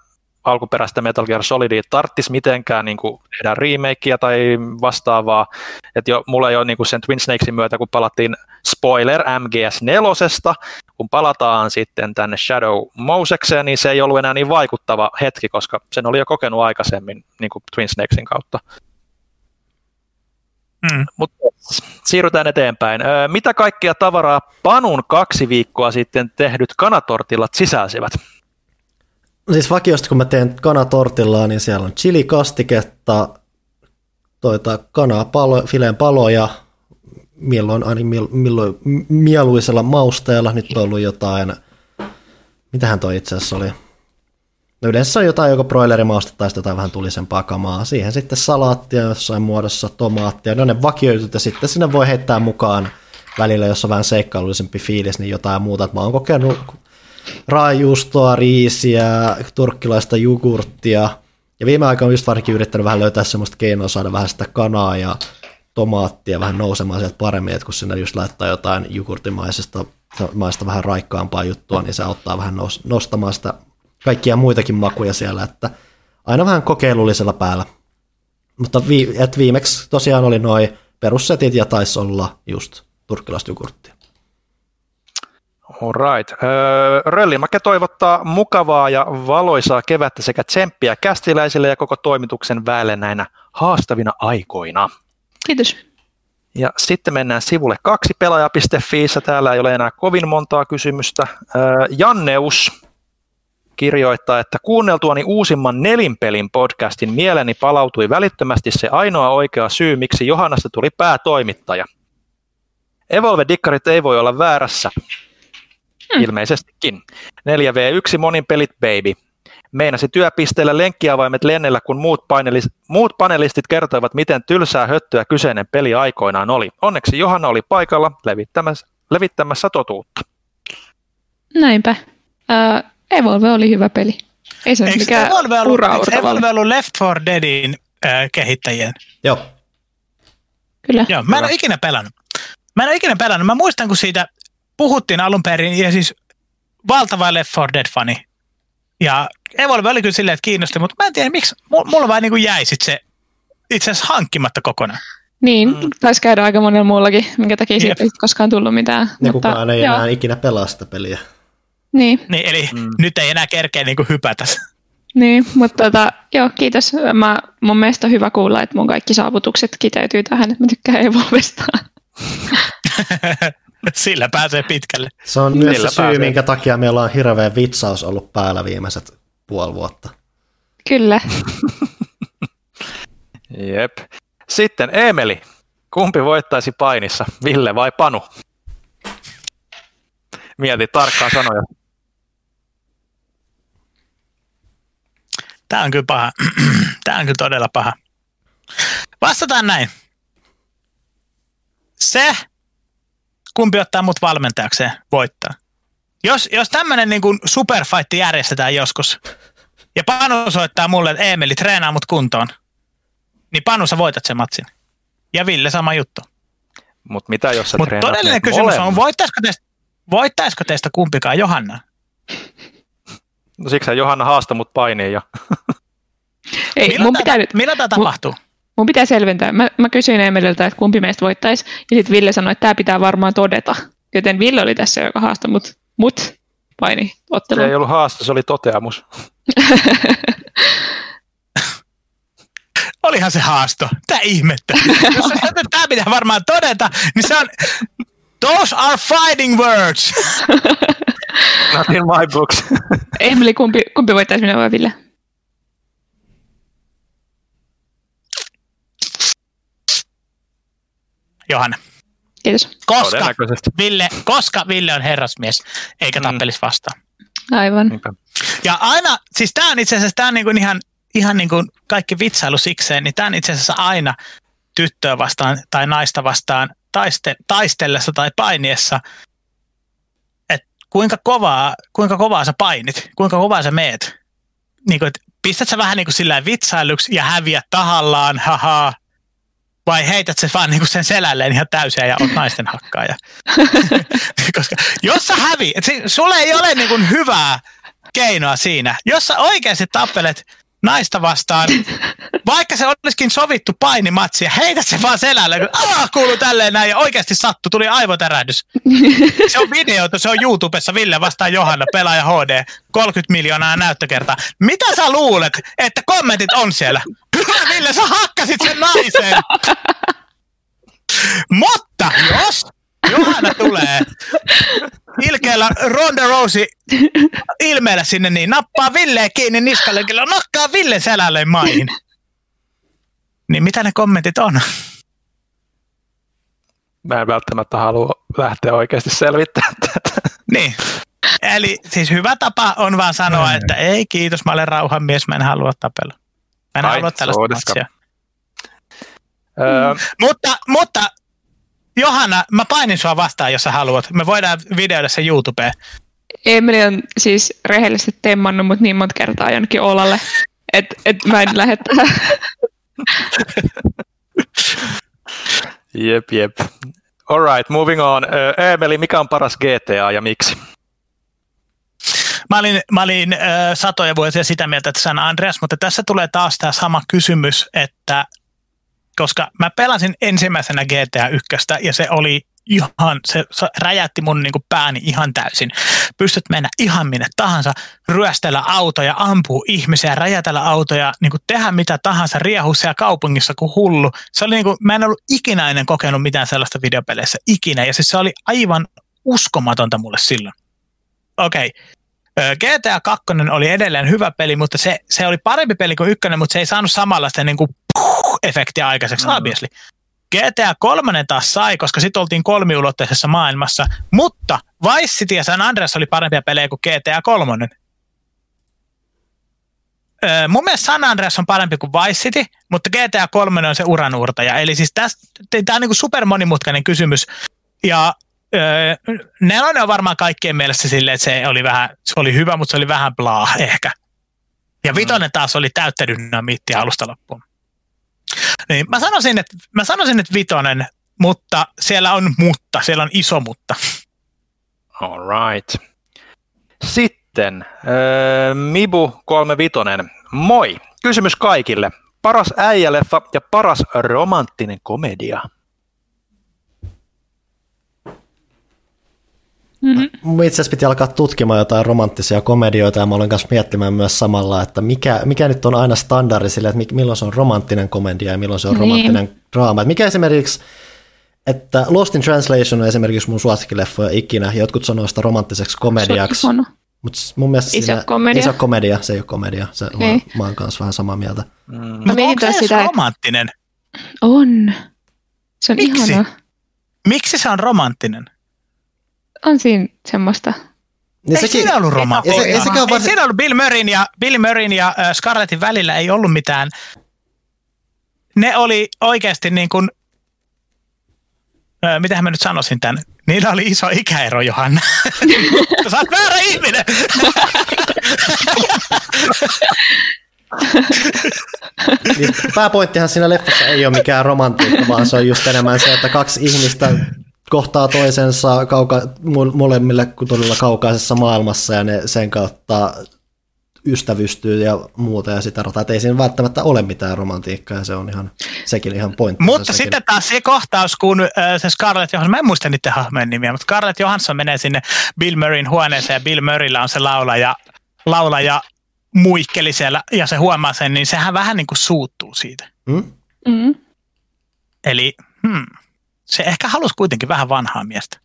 alkuperäistä Metal Gear Solidia tarttisi mitenkään niin tehdä remakea tai vastaavaa. Et jo, mulla ei ole niin sen Twin Snakesin myötä, kun palattiin spoiler MGS4, kun palataan sitten tänne Shadow Mosekseen, niin se ei ollut enää niin vaikuttava hetki, koska sen oli jo kokenut aikaisemmin niin Twin Snakesin kautta. Mm. Mutta siirrytään eteenpäin. Mitä kaikkia tavaraa Panun kaksi viikkoa sitten tehdyt kanatortillat sisälsivät? Siis vakiosta kun mä teen kanatortillaa, niin siellä on chilikastiketta, toita kanaa palo, fileen paloja, milloin, aina milloin mieluisella mausteella, nyt on ollut jotain, mitähän toi itse asiassa oli, No yleensä on jotain joko broilerimausta tai jotain vähän tulisempaa kamaa. Siihen sitten salaattia jossain muodossa, tomaattia, ne on ne vakioitut ja sitten sinne voi heittää mukaan välillä, jos on vähän seikkailullisempi fiilis, niin jotain muuta. Mä oon kokenut raajuustoa, riisiä, turkkilaista jogurttia. Ja viime aikoina on just varsinkin yrittänyt vähän löytää semmoista keinoa saada vähän sitä kanaa ja tomaattia vähän nousemaan sieltä paremmin, että kun sinne just laittaa jotain jogurtimaisesta maista vähän raikkaampaa juttua, niin se auttaa vähän nostamaan sitä kaikkia muitakin makuja siellä, että aina vähän kokeilullisella päällä. Mutta vi, et viimeksi tosiaan oli noin perussetit ja taisi olla just turkkilaista jogurttia. Alright. Röllimäke toivottaa mukavaa ja valoisaa kevättä sekä tsemppiä kästiläisille ja koko toimituksen väelle näinä haastavina aikoina. Kiitos. Ja sitten mennään sivulle kaksi pelaaja.fi, täällä ei ole enää kovin montaa kysymystä. Janneus kirjoittaa, että kuunneltuani uusimman Nelinpelin podcastin mieleni palautui välittömästi se ainoa oikea syy, miksi Johannasta tuli päätoimittaja. Evolve-dikkarit ei voi olla väärässä. Hmm. Ilmeisestikin. 4v1 monin pelit baby. Meinasi työpisteellä lenkkiavaimet lennellä, kun muut, panelis- muut panelistit kertoivat, miten tylsää höttöä kyseinen peli aikoinaan oli. Onneksi Johanna oli paikalla levittämässä, levittämässä totuutta. Näinpä. Uh, Evolve oli hyvä peli. Ei se ole mikään Evolve ollut, Evolve ollut Left 4 Deadin äh, kehittäjien? Joo. Kyllä. Joo, mä en ole ikinä pelannut. Mä en ole ikinä pelannut. Mä muistan, kun siitä puhuttiin alun perin, ja siis valtava Left 4 Dead-fani. Ja Evolve oli kyllä silleen, että kiinnosti, mutta mä en tiedä, miksi mulla vaan niin kuin jäi sit se itse asiassa hankkimatta kokonaan. Niin, mm. taisi käydä aika monella muullakin, minkä takia siitä ei koskaan tullut mitään. Ja mutta, kukaan ei joo. enää ikinä pelaa sitä peliä. Niin. niin eli mm. nyt ei enää kerkeä niin kuin hypätä. Niin, mutta tota, joo, kiitos. Mä, mun mielestä on hyvä kuulla, että mun kaikki saavutukset kiteytyy tähän, että mä tykkään Evolvesta. Sillä pääsee pitkälle. Se on myös Sillä se syy, pääsee. minkä takia meillä on hirveä vitsaus ollut päällä viimeiset puoli vuotta. Kyllä. Jep. Sitten Emeli. Kumpi voittaisi painissa, Ville vai Panu? Mieti tarkkaan sanoja. Tämä on kyllä paha. Tämä on kyllä todella paha. Vastataan näin. Se, kumpi ottaa mut valmentajakseen, voittaa. Jos, jos tämmöinen niin superfight järjestetään joskus, ja Panu soittaa mulle, että Emeli treenaa mut kuntoon, niin Panu sä voitat sen matsin. Ja Ville sama juttu. Mutta mitä jos sä Mut todellinen kysymys molemmat? on, voittaisiko teistä, voittaisiko teistä kumpikaan Johanna? No siksi Johanna haastaa mut painiin jo. Ei, milloin mun pitää nyt, milloin tämä tapahtuu? Mun pitää selventää. Mä, mä kysyin Emililtä, että kumpi meistä voittaisi, ja sitten Ville sanoi, että tämä pitää varmaan todeta. Joten Ville oli tässä, joka haastoi mut, mut paini ottelu. Se ei ollut haaste, se oli toteamus. Olihan se haasto. Tää ihmettä. Jos tämä pitää varmaan todeta, niin se on... Those are fighting words. Not in my books. Emily, kumpi, kumpi voittaisi minä vai Ville? Johanna. Kiitos. Koska Ville, koska Ville on herrasmies, eikä mm. tappelisi vastaan. Aivan. Ja aina, siis tämä on itse asiassa tää on niinku ihan, ihan niinku kaikki vitsailu sikseen, niin tämä on itse asiassa aina tyttöä vastaan tai naista vastaan taiste, taistellessa tai painiessa, että kuinka kovaa, kuinka kovaa sä painit, kuinka kovaa sä meet. Niin kuin, pistät sä vähän niin kuin sillä vitsailuksi ja häviät tahallaan, haha, vai heität se vaan niinku sen selälleen ihan täysin ja oot naisten hakkaaja. Koska jos sä hävi, et sulle ei ole niinku hyvää keinoa siinä. Jos sä oikeasti tappelet naista vastaan, vaikka se olisikin sovittu painimatsi ja heität se vaan selälle, kun aah, kuuluu tälleen näin ja oikeasti sattu, tuli aivotärähdys. Se on video, se on YouTubessa Ville vastaan Johanna, pelaaja HD, 30 miljoonaa näyttökertaa. Mitä sä luulet, että kommentit on siellä? Hyvä Ville, sä hakkasit sen naisen! Mutta jos Johanna tulee ilkeällä Ronda Rousey ilmeellä sinne, niin nappaa Ville kiinni niskalle, kyllä nakkaa Ville selälle maihin. Niin mitä ne kommentit on? Mä en välttämättä halua lähteä oikeasti selvittämään tätä. Niin. Eli siis hyvä tapa on vaan sanoa, Mm. että ei kiitos, mä olen rauhanmies, mä en halua tapella. Mä en Ai, halua tällaista matsia. Öö, Mutta, mutta Johanna, mä painin sua vastaan, jos sä haluat. Me voidaan videoida se YouTubeen. Emeli on siis rehellisesti temmannut mut niin monta kertaa jonnekin Oulalle, että et mä en lähde tähän. jep, jep. Alright, moving on. Emeli, mikä on paras GTA ja miksi? Mä olin, mä olin äh, satoja vuosia sitä mieltä, että San Andreas, mutta tässä tulee taas tämä sama kysymys, että koska mä pelasin ensimmäisenä GTA 1 ja se oli ihan, se, räjäytti mun niin kuin pääni ihan täysin. Pystyt mennä ihan minne tahansa, ryöstellä autoja, ampua ihmisiä, räjätellä autoja, niin kuin tehdä mitä tahansa, riehua siellä kaupungissa kuin hullu. Se oli niin kuin, mä en ollut ikinä ennen kokenut mitään sellaista videopeleissä, ikinä. Ja siis se oli aivan uskomatonta mulle silloin. Okei, Ö, GTA 2 oli edelleen hyvä peli, mutta se, se oli parempi peli kuin ykkönen, mutta se ei saanut samanlaista niin kuin, efektiä aikaiseksi, mm. obviously. GTA 3 taas sai, koska sitten oltiin kolmiulotteisessa maailmassa, mutta Vice City ja San Andreas oli parempia pelejä kuin GTA 3. Öö, mun mielestä San Andreas on parempi kuin Vice City, mutta GTA 3 on se uranuurtaja. Eli siis tämä on niinku super monimutkainen kysymys. Ja öö, nelonen on varmaan kaikkien mielestä silleen, että se oli, vähän, se oli hyvä, mutta se oli vähän blaa ehkä. Ja vitonen taas oli täyttä dynamiittia alusta loppuun. Niin, mä, sanoisin, että, mä sanoisin, että vitonen, mutta siellä on mutta, siellä on iso mutta. Alright. Sitten öö, Mibu 35. Moi! Kysymys kaikille. Paras äijäleffa ja paras romanttinen komedia. Mm-hmm. Itse asiassa piti alkaa tutkimaan jotain romanttisia komedioita ja mä olen kanssa miettimään myös samalla, että mikä, mikä nyt on aina standardi sille, että mi- milloin se on romanttinen komedia ja milloin se on Niin. romanttinen draama. Että mikä esimerkiksi, että Lost in Translation on esimerkiksi mun suosikkileffoja ikinä, jotkut sanoo sitä romanttiseksi komediaksi, mutta mun mielestä Iso siinä, komedia. iso komedia, se ei ole komedia, se, mä, Ei. mä oon kanssa vähän samaa mieltä. Mm. Mä Mutta onko se sitä, romanttinen? On. Se on Miksi? ihanaa. Miksi se on romanttinen? On siinä semmoista. Niin ei siinä ollut romanttinen. Ei se- ei sekään ei varsin- siinä ollut Bill Murrayn ja, Bill Murrayn ja äh, Scarlettin välillä ei ollut mitään. Ne oli oikeasti niin kuin, äh, mitähän mä nyt sanoisin tämän, niillä oli iso ikäero, Johanna. Sä oot väärä ihminen. Niin pääpointtihan siinä leffassa ei ole mikään romantiikka, vaan se on just enemmän se, että kaksi ihmistä kohtaa toisensa kauka, mo- molemmille todella kaukaisessa maailmassa ja ne sen kautta ystävystyy ja muuta ja sitä rataa. Ei siinä välttämättä ole mitään romantiikkaa ja se on ihan, sekin ihan pointti. Mutta sekin. sitten taas se kohtaus, kun se Scarlett Johansson, mä en muista niiden hahmojen nimiä, mutta Scarlett Johansson menee sinne Bill Murrayn huoneeseen ja Bill Murraylla on se laulaja, laulaja muikkeli siellä ja se huomaa sen, niin sehän vähän niin kuin suuttuu siitä. Hmm? Mm. Eli hmm, se ehkä halusi kuitenkin vähän vanhaa miestä.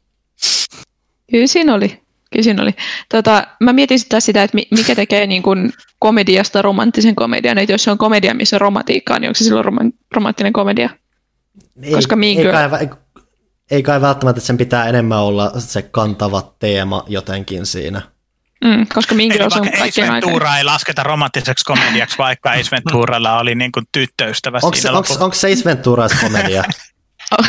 Kyllä siinä oli. Kyllä siinä oli. Tota, mä mietin sitä, sitä että mi- mikä tekee niin kuin komediasta romanttisen komedian. Että jos se on komedia, missä on romantiikkaa, niin onko se silloin roman- romanttinen komedia? ei, koska ei, Girl- kai, ei, ei kai välttämättä että sen pitää enemmän olla se kantava teema jotenkin siinä. Mm, koska Eli Girls on vaikka Ace. Ventura ei lasketa romanttiseksi komediaksi, vaikka Ace Venturalla oli niin kuin tyttöystävä Onko siinä lopussa. onko Ace Ventura komedia? On,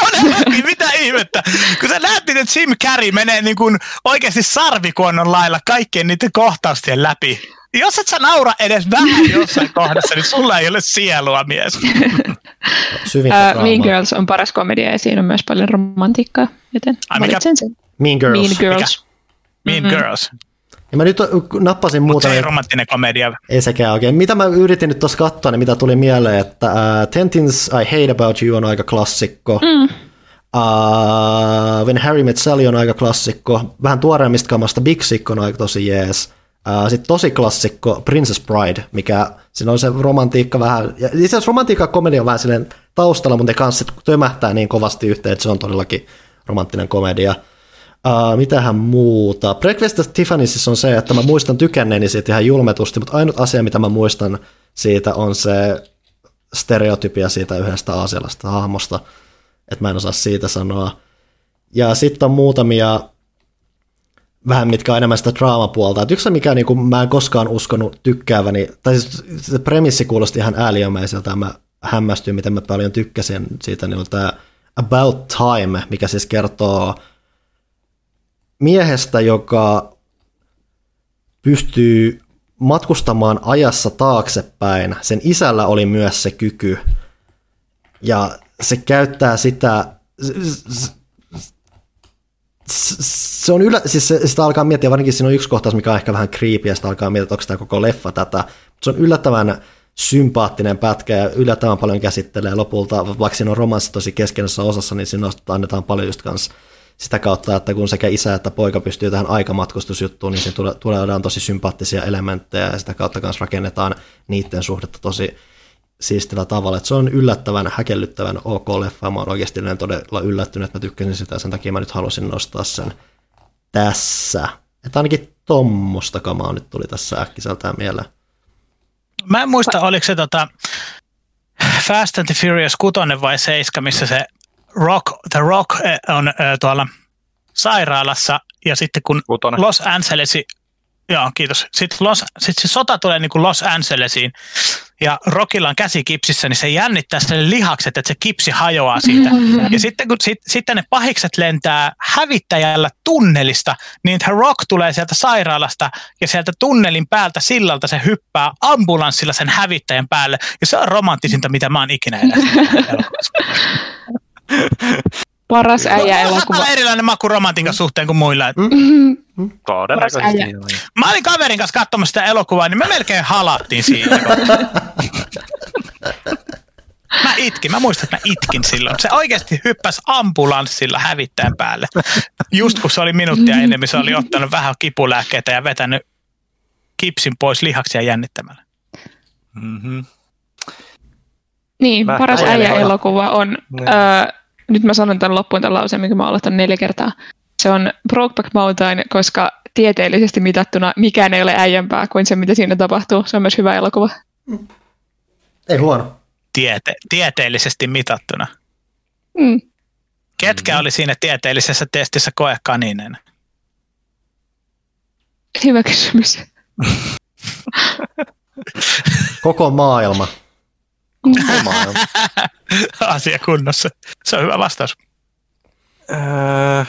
todellakin, mitä ihmettä. Kun sä näet, miten Jim Carrey menee niin kuin oikeasti sarvikuonnon lailla kaikkien niiden kohtaustien läpi. Jos et sä naura edes vähän jossain kohdassa, niin sulla ei ole sielua, mies. Syvintä Uh, mean Girls on paras komedia ja siinä on myös paljon romantiikkaa, joten Ai, mikä? sen. Mean Girls. Mean Girls. Mean Mhm. Girls. Ja mä nyt nappasin Mutta se ei romanttinen komedia. ei sekään oikein. Mitä mä yritin nyt tuossa katsoa, niin mitä tuli mieleen, että uh, Ten Things I Hate About You on aika klassikko. Mm. Uh, When Harry Met Sally on aika klassikko. Vähän tuoreemmista kamasta Big Sick on aika tosi jees. Uh, Sitten tosi klassikko Princess Bride, mikä siinä on se romantiikka vähän, ja itse asiassa romantiikka komedia on vähän silleen taustalla, mutta ne kanssa tömähtää niin kovasti yhteen, että se on todellakin romanttinen komedia. Uh, mitähän muuta? Breakfast at Tiffany's on se, että mä muistan tykänneeni siitä ihan julmetusti, mutta ainut asia, mitä mä muistan siitä on se stereotypia siitä yhdestä aasialaisesta hahmosta, että mä en osaa siitä sanoa. Ja sitten on muutamia vähän mitkä on enemmän sitä draamapuolta. Et yksi mikä niin mä en koskaan uskonut tykkääväni, tai siis se premissi kuulosti ihan ääliömäiseltä, mä hämmästyin, miten mä paljon tykkäsin siitä, niin on tämä About Time, mikä siis kertoo miehestä, joka pystyy matkustamaan ajassa taaksepäin. Sen isällä oli myös se kyky, ja se käyttää sitä, se on ylä, siis se, sitä alkaa miettiä, varsinkin siinä on yksi kohtaus, mikä on ehkä vähän creepy, ja sitä alkaa miettiä, että onko tämä koko leffa tätä. Se on yllättävän sympaattinen pätkä ja yllättävän paljon käsittelee lopulta, vaikka siinä on romanssi tosi keskeisessä osassa, niin siinä annetaan paljon just kans sitä kautta, että kun sekä isä että poika pystyy tähän aikamatkustusjuttuun, niin siinä tulee, tulee tosi sympaattisia elementtejä ja sitä kautta kanssa rakennetaan niiden suhdetta tosi siistillä tavalla. Että se on yllättävän, häkellyttävän ok leffa. Mä oon oikeasti todella yllättynyt, että mä tykkäsin sitä ja sen takia mä nyt halusin nostaa sen tässä. Että ainakin tommosta kamaa nyt tuli tässä äkkiseltään mieleen. Mä en muista, oliko se tota Fast and the Furious 6 vai 7, missä se Rock, The Rock eh, on äh, tuolla sairaalassa ja sitten kun Kutonen. Los Angelesi, joo kiitos, sitten Los, sit se sota tulee niin kuin Los Angelesiin ja Rockilla on käsi kipsissä, niin se jännittää sille lihakset, että se kipsi hajoaa siitä. Ja sitten kun sit, sitten ne pahikset lentää hävittäjällä tunnelista, niin The Rock tulee sieltä sairaalasta ja sieltä tunnelin päältä sillalta se hyppää ambulanssilla sen hävittäjän päälle. Ja se on romanttisinta, mitä mä oon ikinä edes. Paras äijä elokuva. Vähän erilainen maku romantiikan suhteen kuin muilla. Todennäköisesti. äijä. niin. Mä olin kaverin kanssa katsomassa sitä elokuvaa, niin me melkein halattiin siinä. Mä itkin, mä muistan, että mä itkin silloin. Se oikeasti hyppäsi ambulanssilla hävittäjän päälle. Just kun se oli minuuttia enemmän, se oli ottanut vähän kipulääkkeitä ja vetänyt kipsin pois lihaksia jännittämällä. Mhm. Niin, Mä- paras äijä äijä elokuva. elokuva on, Niin. öö, nyt mä sanon tämän loppuun tämän lauseen, minkä mä oon aloittanut neljä kertaa. Se on Brokeback Mountain, koska tieteellisesti mitattuna mikään ei ole äijämpää kuin se, mitä siinä tapahtuu. Se on myös hyvä elokuva. Ei huono. Tiete- tieteellisesti mitattuna. Mm. Ketkä oli siinä tieteellisessä testissä koekanineina? Hyvä kysymys. Koko maailma. Asia kunnossa. Se on hyvä vastaus. Öö,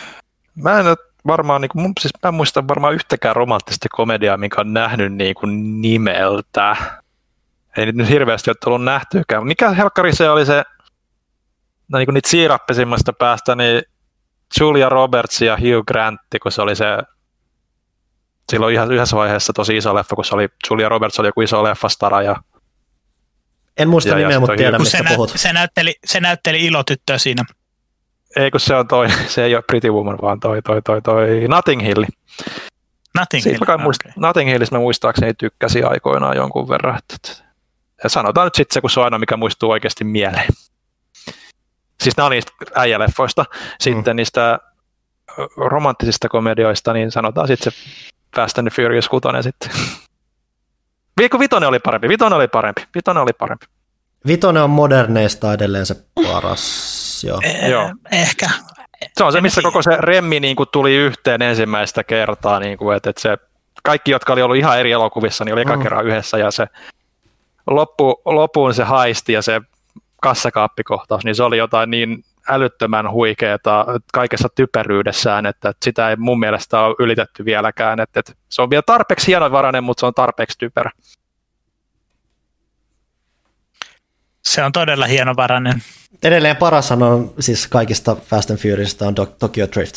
mä en ole varmaan, niin kuin, mun, siis mä en muista varmaan yhtäkään romanttista komediaa, minkä on nähnyt niin kuin nimeltä. Ei nyt nyt hirveästi ole tullut nähtykään. Mikä helkkari se oli se, no niin kuin niitä siirappisimmasta päästä, niin Julia Roberts ja Hugh Grantti, kun se oli se silloin ihan yhdessä vaiheessa tosi iso leffa, kun se oli, Julia Roberts oli joku iso leffastara ja En muista Ja- nimeä, mutta tiedän, Kun se, mistä nä- puhut. se, näytteli, se näytteli ilotyttöä siinä. ei kun se on toi, se ei ole Pretty Woman, vaan toi, toi, toi, toi Notting Hill. Nothing Hill. muist, Okay. Notting Hillissä mä muistaakseni tykkäsin aikoinaan jonkun verran. Ja sanotaan nyt sitten se, kun se on aina, mikä muistuu oikeasti mieleen. Siis nämä on niistä äijäleffoista. Sitten mm. niistä romanttisista komedioista, niin sanotaan sitten se Fast and the Furious 6 sitten. Viikko Vitonen oli parempi, Vitonen oli parempi, Vitonen oli parempi. Vitonen on moderneista edelleen se paras. Joo. Eh, Joo. Ehkä. Se on se, missä koko se remmi niin kuin tuli yhteen ensimmäistä kertaa, niin kuin, että, että se, kaikki, jotka oli ollut ihan eri elokuvissa, niin oli eka Mm. kerran yhdessä ja se loppu, loppuun se haisti ja se kassakaappikohtaus, niin se oli jotain niin älyttömän huikeeta kaikessa typeryydessään, että, että sitä ei mun mielestä ole ylitetty vieläkään. Että, että se on vielä tarpeeksi hienovarainen, mutta se on tarpeeksi typerä. se on todella hienovarainen. Edelleen paras on siis kaikista Fast and Furiousista on Tokyo Drift.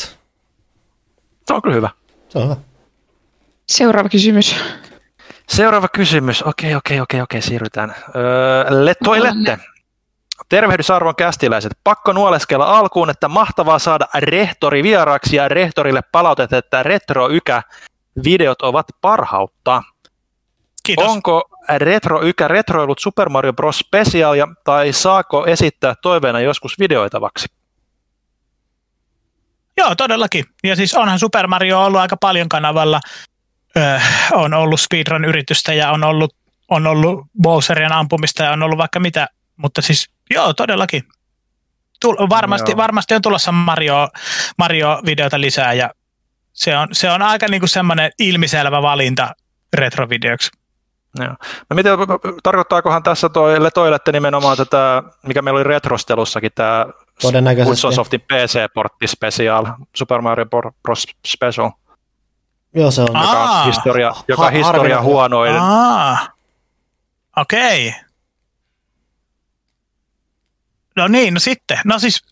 Se on kyllä hyvä. Se on hyvä. Seuraava kysymys. Seuraava kysymys. Okei, okei, okei, okei, siirrytään. Öö, Le Toilette. Tervehdys arvon kästiläiset. Pakko nuoleskella alkuun, että mahtavaa saada rehtori vieraaksi ja rehtorille palautet, että Retro Ykä videot ovat parhautta. Kiitos. Onko Retro Ykä retroillut Super Mario Bros. Specialia tai saako esittää toiveena joskus videoitavaksi? Joo, todellakin. Ja siis onhan Super Mario ollut aika paljon kanavalla. Öö, on ollut speedrun-yritystä ja on ollut, on ollut Bowserien ampumista ja on ollut vaikka mitä. Mutta siis joo, todellakin. Tul- varmasti, Joo. varmasti on tulossa Mario, Mario-videota lisää ja se on, se on aika niinku semmoinen ilmiselvä valinta retrovideoksi. Joo. No miten, tarkoittaakohan tässä toi Le Toilette nimenomaan tätä, mikä meillä oli retrostelussakin, tämä Todennäköisesti. Hudson Softin PC-portti special, Super Mario Bros. Special, Joo, se on. Joka Aa. historia, joka Ha- historia huonoin. Okei. Okay. No niin, no sitten. No siis,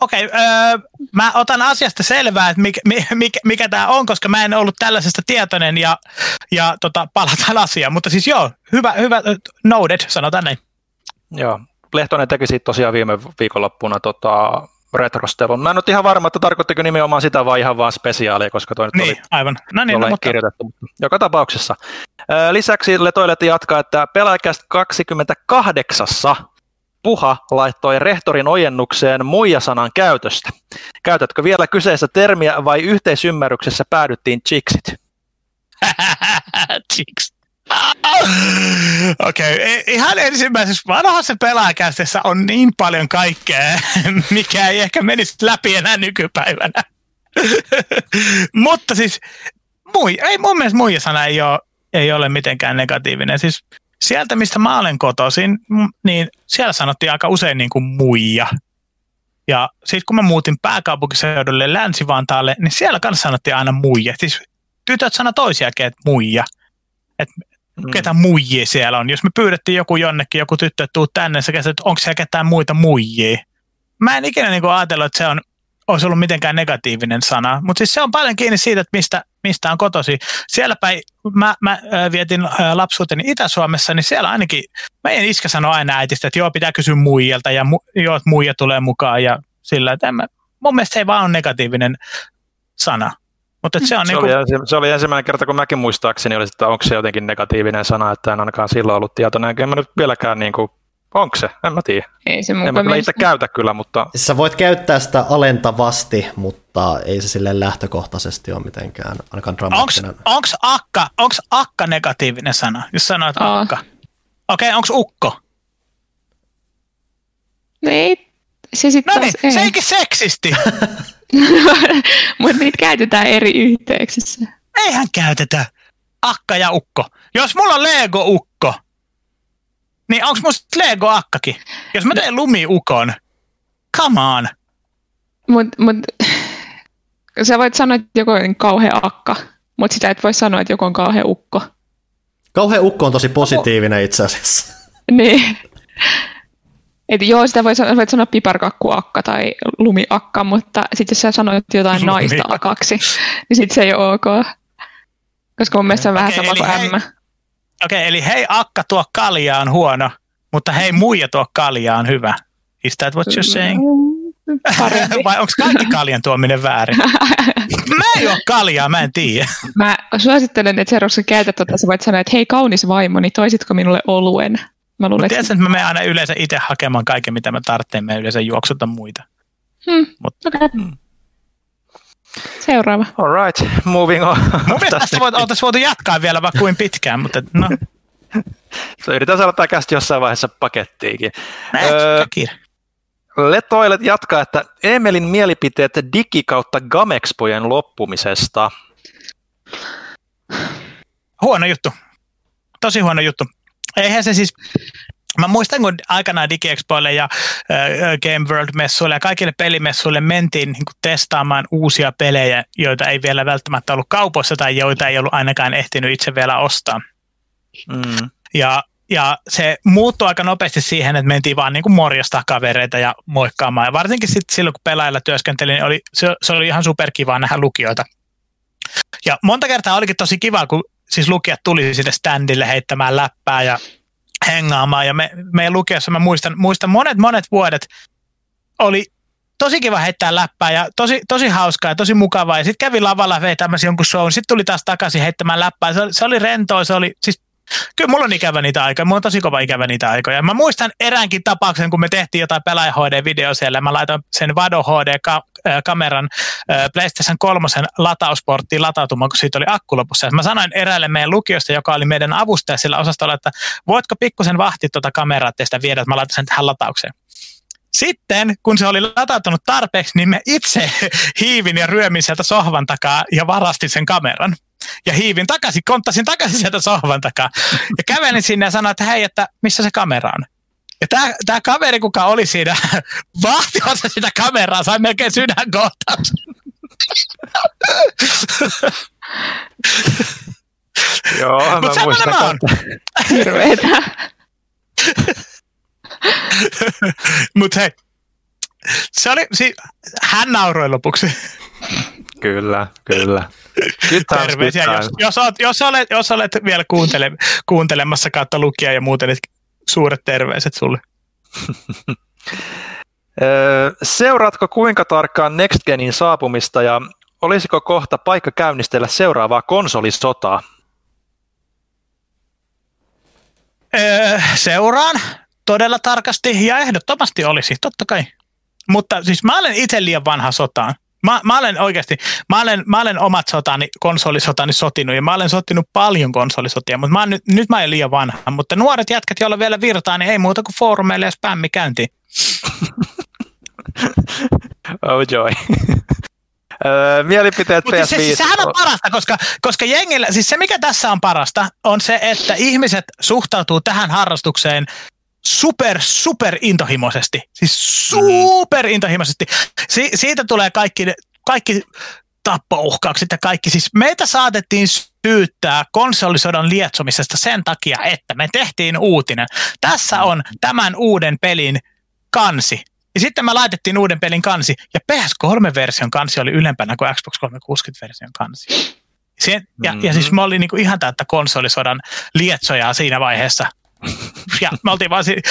okei, okay, öö, mä otan asiasta selvää, että mikä, mi- mikä, mikä tämä on, koska mä en ollut tällaisesta tietoinen ja, ja tota, palataan asiaan. Mutta siis joo, hyvä, hyvä, noted, sanotaan näin. Joo. Lehtonen teki siitä tosiaan viime viikonloppuna tota, retrostelun. Mä en nyt ihan varma, että tarkoittiko nimenomaan sitä vai ihan vaan spesiaalia, koska toi nyt oli Niin, aivan. No niin, no, mutta, kirjoitettu. Joka tapauksessa. Lisäksi Letoilet jatkaa, että pelaajakästä 28 Puha laittoi rehtorin ojennukseen muijasanan käytöstä. Käytätkö vielä kyseistä termiä vai yhteisymmärryksessä päädyttiin chiksit? Chicks. Okei, okay. ihan ensimmäisessä vanhassa pelaajakästissä on niin paljon kaikkea, mikä ei ehkä menisi läpi enää nykypäivänä. Mutta siis, mui, ei mun mielestä muija sana ei ole, ei ole mitenkään negatiivinen. Siis sieltä, mistä mä olen kotoisin, niin siellä sanottiin aika usein niin kuin muija. Ja sitten kun mä muutin pääkaupunkiseudulle Länsi-Vantaalle, niin siellä kanssa sanottiin aina muija. Siis tytöt sano toisiakin, että muija. Että Mm. ketä muijia siellä on. Jos me pyydettiin joku jonnekin, joku tyttö, että tuu tänne, sä käsit, että onko siellä ketään muita muijia. Mä en ikinä niin ajatellut, että se on, olisi ollut mitenkään negatiivinen sana, mutta siis se on paljon kiinni siitä, että mistä, mistä on kotosi. Siellä päin, mä, mä vietin lapsuuteni Itä-Suomessa, niin siellä ainakin, meidän iskä sanoi aina äitistä, että joo, pitää kysyä muijalta ja mu, joo, että muija tulee mukaan ja sillä, että en mä, mun mielestä se ei vaan ole negatiivinen sana. Mutta se on Se, niin oli kuin, ensi, se oli ensimmäinen kerta, kun mäkin muistaakseni oli, että onko se jotenkin negatiivinen sana, että en ainakaan silloin ollut tietoinen. Enkä mä nyt vieläkään, niin kuin, onko se? En mä tiedä. Ei se En mä kyllä itse käytä kyllä, mutta sä voit käyttää sitä alentavasti, mutta ei se sille lähtökohtaisesti ole mitenkään ainakaan dramaattinen. onks akka, onks akka negatiivinen sana, jos sanoit Aa. akka? Okei, okay, onks ukko? No ei, se sitten No taas niin, se ei. eikin seksisti. Mutta niitä käytetään eri yhteyksissä. Eihän käytetä akka ja ukko. Jos mulla on Lego-ukko, niin onks musta Lego-akkakin? Jos mä teen lumiukon, come on. Mutta mut, sä voit sanoa, että joku on kauhea akka, mutta sitä et voi sanoa, että joku on kauhea ukko. Kauhean ukko on tosi positiivinen itse asiassa. Niin. Et joo, sitä voi sanoa, voit sanoa piparkakkuakka tai lumiakka, mutta sitten jos sä sanoit jotain Lumi. naista akaksi, niin sitten se ei ole ok. Koska mun mielestä se on vähän Okei, sama kuin hei- ämmä. Okei, okay, eli hei akka tuo kaljaa on huono, mutta hei muija tuo kaljaa on hyvä. Is that what you're saying? Parempi. Vai onko kaikki kaljan tuominen väärin? Mä en juo kaljaa, mä en tiedä. Mä suosittelen, että seuraavaksi käytät tota, sä voit sanoa, että hei kaunis vaimoni, toisitko minulle oluen? Mä luulen, tiedätkö, että mä menen aina yleensä itse hakemaan kaiken, mitä mä tarvitsen, mä yleensä juoksutan muita. Hmm, Mut- okay. Seuraava. all right, moving on. Mun mielestä tästä voit, oltaisiin voitu jatkaa vielä vaikka kuin pitkään, mutta no, Yritän saada tämä kästi jossain vaiheessa pakettiinkin. näin, Öö. Letoilet jatkaa, että Emelin mielipiteet digi kautta Gamexpojen loppumisesta. Huono juttu. Tosi huono juttu. Eihän se siis, mä muistan kun aikanaan DigiExpoille ja Game World-messuille ja kaikille pelimessuille mentiin niin kuin testaamaan uusia pelejä, joita ei vielä välttämättä ollut kaupoissa tai joita ei ollut ainakaan ehtinyt itse vielä ostaa. Mm. Ja ja se muuttui aika nopeasti siihen, että mentiin vaan niin kuin morjastaa kavereita ja moikkaamaan. Ja varsinkin sit silloin, kun pelaajilla työskentelin, niin oli, se, se oli ihan superkivaa nähdä lukijoita. Ja monta kertaa olikin tosi kiva, kun siis lukijat tuli sinne standille heittämään läppää ja hengaamaan. Ja me, meidän lukiossa mä muistan, muistan monet monet vuodet oli tosi kiva heittää läppää ja tosi, tosi hauskaa ja tosi mukavaa. Ja sitten kävi lavalla vetämässä jonkun show, sitten tuli taas takaisin heittämään läppää. Se oli, se oli rentoa, se oli siis Kyllä mulla on ikävä niitä aikoja, mulla on tosi kova ikävä niitä aikoja. Mä muistan eräänkin tapauksen, kun me tehtiin jotain pelaaja HD-video siellä, mä laitoin sen Vado HD-kameran PlayStation 3 latausporttiin latautumaan, kun siitä oli akku lopussa. Ja mä sanoin eräälle meidän lukiosta, joka oli meidän avustaja sillä osastolla, että voitko pikkusen vahtia tuota kameraa, että sitä viedä, että mä laitan sen tähän lataukseen. Sitten, kun se oli latautunut tarpeeksi, niin me itse hiivin ja ryömin sieltä sohvan takaa ja varastin sen kameran. Ja hiivin takaisin, konttasin takaisin sieltä sohvan takaa. Ja kävelin sinne ja sanoin, että hei, että missä se kamera on? Ja tämä, tämä kaveri, kuka oli siinä vahtimassa sitä kameraa, sai melkein sydänkohtaus. Joo, Mutta mä muistan. Hirveetä. Mutta hei, se oli, si- hän nauroi lopuksi. Kyllä, kyllä. Terveisiä, jos, jos, olet, jos, olet, jos olet vielä kuuntele, kuuntelemassa kautta lukija ja muuten, niin suuret terveiset sulle. Seuraatko kuinka tarkkaan Next Genin saapumista ja olisiko kohta paikka käynnistellä seuraavaa konsolisotaa? Öö, seuraan todella tarkasti ja ehdottomasti olisi, totta kai. Mutta siis mä olen itse liian vanha sotaan. Mä, mä olen oikeasti, mä olen, mä olen omat sotani, konsolisotani sotinut ja mä olen sotinut paljon konsolisotia, mutta mä oon nyt, nyt mä olen liian vanha. Mutta nuoret jätkät, joilla vielä virtaa, niin ei muuta kuin foorumeille ja spämmi käyntiin. Oh joy. Öö, Mielipiteet Mutta PS5. se, siis sehän on parasta, koska, koska jengillä, siis se mikä tässä on parasta, on se, että ihmiset suhtautuu tähän harrastukseen super, super intohimoisesti. Siis super intohimoisesti. Si- siitä tulee kaikki, kaikki tappouhkaukset ja kaikki. Siis meitä saatettiin syyttää konsolisodan lietsomisesta sen takia, että me tehtiin uutinen. Tässä on tämän uuden pelin kansi. Ja sitten me laitettiin uuden pelin kansi, ja PS3-version kansi oli ylempänä kuin Xbox 360-version kansi. Se, ja, mm-hmm. ja siis mä olin niinku ihan täyttä konsolisodan lietsojaa siinä vaiheessa. Ja me oltiin vaan si-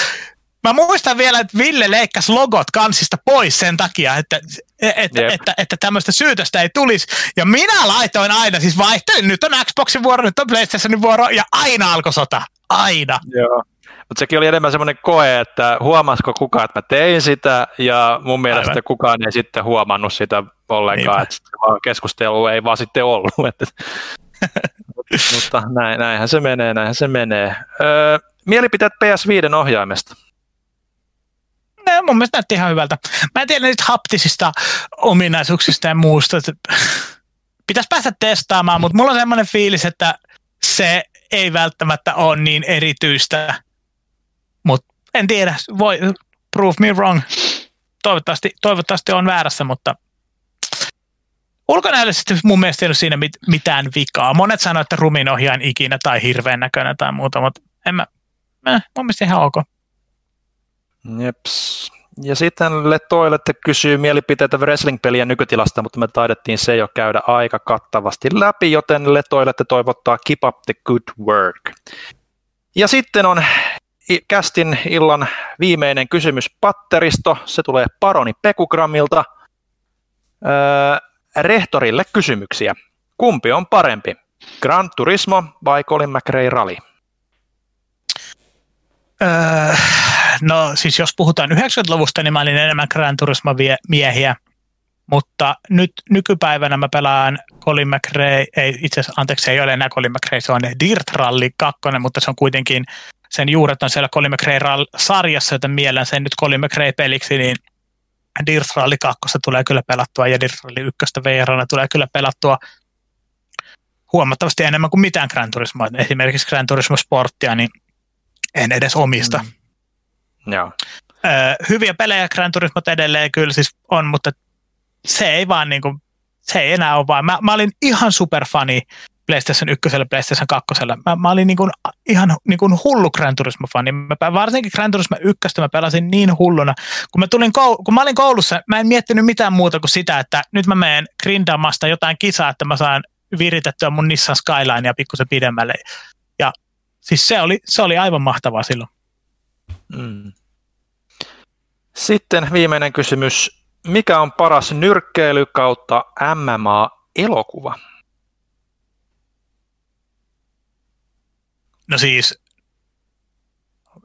Mä muistan vielä, että Ville leikkasi logot kansista pois sen takia, että, että, Jep. että, että tämmöistä syytöstä ei tulisi. Ja minä laitoin aina, siis vaihtelin, nyt on Xboxin vuoro, nyt on PlayStationin vuoro, ja aina alkoi sota. Aina. Joo. Mutta sekin oli enemmän semmoinen koe, että huomasiko kukaan, että mä tein sitä, ja mun mielestä Aivan. kukaan ei sitten huomannut sitä ollenkaan, että keskustelu ei vaan sitten ollut. Että, mutta näin, näinhän se menee, näinhän se menee. Öö, mielipiteet PS5 ohjaimesta. Ne mun mielestä näytti ihan hyvältä. Mä en tiedä niistä haptisista ominaisuuksista ja muusta. Pitäisi päästä testaamaan, mutta mulla on semmoinen fiilis, että se ei välttämättä ole niin erityistä. Mutta en tiedä, voi prove me wrong. Toivottavasti, toivottavasti on väärässä, mutta ulkonäöllisesti mun mielestä ei ole siinä mit, mitään vikaa. Monet sanoo, että rumin ohjaan ikinä tai hirveän näköinen tai muuta, mutta en mä, eh, mun mielestä ihan ok. Jeps. Ja sitten Letoilette kysyy mielipiteitä wrestling-pelien nykytilasta, mutta me taidettiin se jo käydä aika kattavasti läpi, joten Letoilette toivottaa keep up the good work. Ja sitten on kästin illan viimeinen kysymys patteristo. Se tulee Paroni Pekugrammilta. Öö, rehtorille kysymyksiä. Kumpi on parempi? Gran Turismo vai Colin McRae Rally? Öö, no siis jos puhutaan 90-luvusta, niin mä olin enemmän Gran Turismo-miehiä, mutta nyt nykypäivänä mä pelaan Colin McRae, ei itse asiassa, anteeksi, ei ole enää Colin McRae, se on Dirt Rally 2, mutta se on kuitenkin, sen juuret on siellä Colin McRae-sarjassa, joten miellän sen nyt Colin McRae-peliksi, niin Dirt Rally 2 tulee kyllä pelattua ja Dirt Rally 1 VR tulee kyllä pelattua huomattavasti enemmän kuin mitään Gran Turismoa. Esimerkiksi Gran Turismo Sporttia, niin en edes omista. Mm. Joo. Öö, hyviä pelejä Gran Turismot edelleen kyllä siis on, mutta se ei vaan niinku, se ei enää ole vaan. Mä, mä olin ihan superfani PlayStation 1, PlayStation 2. Mä, mä olin niin kuin, ihan niin kuin hullu Gran Turismo-fani. Mä, varsinkin Gran Turismo 1 mä pelasin niin hulluna. Kun mä, tulin koul- kun mä olin koulussa, mä en miettinyt mitään muuta kuin sitä, että nyt mä menen grindamasta jotain kisaa, että mä saan viritettyä mun Nissan Skylinea pikkusen pidemmälle. Siis se oli, se oli aivan mahtavaa silloin. Mm. Sitten viimeinen kysymys. Mikä on paras nyrkkeily kautta MMA-elokuva? No siis,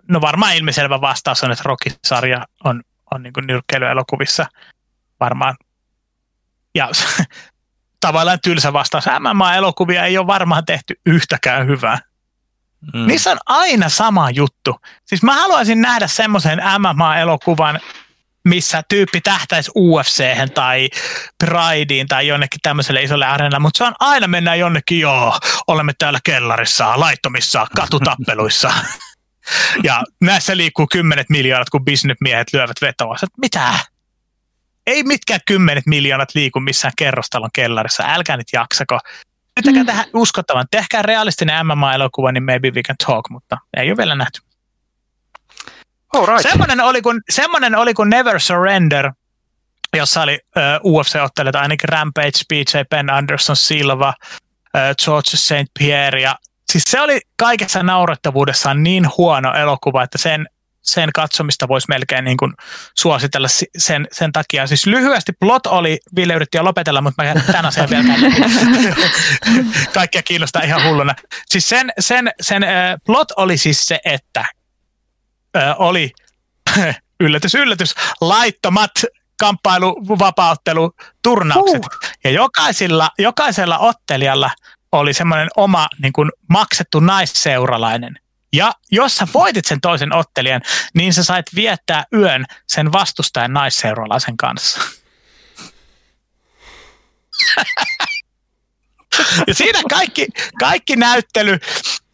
no varmaan ilmiselvä vastaus on, että Rocky-sarja on, on niin nyrkkeilyelokuvissa varmaan. Ja tavallaan tylsä vastaus. MMA-elokuvia ei ole varmaan tehty yhtäkään hyvää. Mm. Niissä on aina sama juttu. Siis mä haluaisin nähdä semmoisen MMA-elokuvan, missä tyyppi tähtäisi ufc tai Prideen tai jonnekin tämmöiselle isolle areenalle, mutta se on aina mennään jonnekin, joo, olemme täällä kellarissa, laittomissa katutappeluissa. ja näissä liikkuu kymmenet miljoonat, kun bisnesmiehet lyövät vetoa. Mitä? Ei mitkään kymmenet miljoonat liiku missään kerrostalon kellarissa. Älkää nyt jaksako. Yrittäkää mm. tehdä uskottavan. Tehkää realistinen MMA-elokuva, niin maybe we can talk, mutta ei ole vielä nähty. Right. Semmoinen oli kuin, semmoinen oli kuin Never Surrender, jossa oli uh, UFC-ottelijat, ainakin Rampage, BJ Penn, Anderson Silva, uh, George St. Pierre. Ja, siis se oli kaikessa naurettavuudessaan niin huono elokuva, että sen, sen katsomista voisi melkein niin kuin suositella sen, sen takia. Siis lyhyesti plot oli, Ville yritti jo lopetella, mutta mä tämän asian vielä Kaikkia kiinnostaa ihan hulluna. Siis sen, sen, sen plot oli siis se, että ö, oli, yllätys, yllätys, laittomat turnaukset. Uh. Ja jokaisella, jokaisella ottelijalla oli semmoinen oma niin kuin maksettu naisseuralainen. Ja jos sä voitit sen toisen ottelijan, niin sä sait viettää yön sen vastustajan naisseuralaisen kanssa. ja siinä kaikki, kaikki näyttely,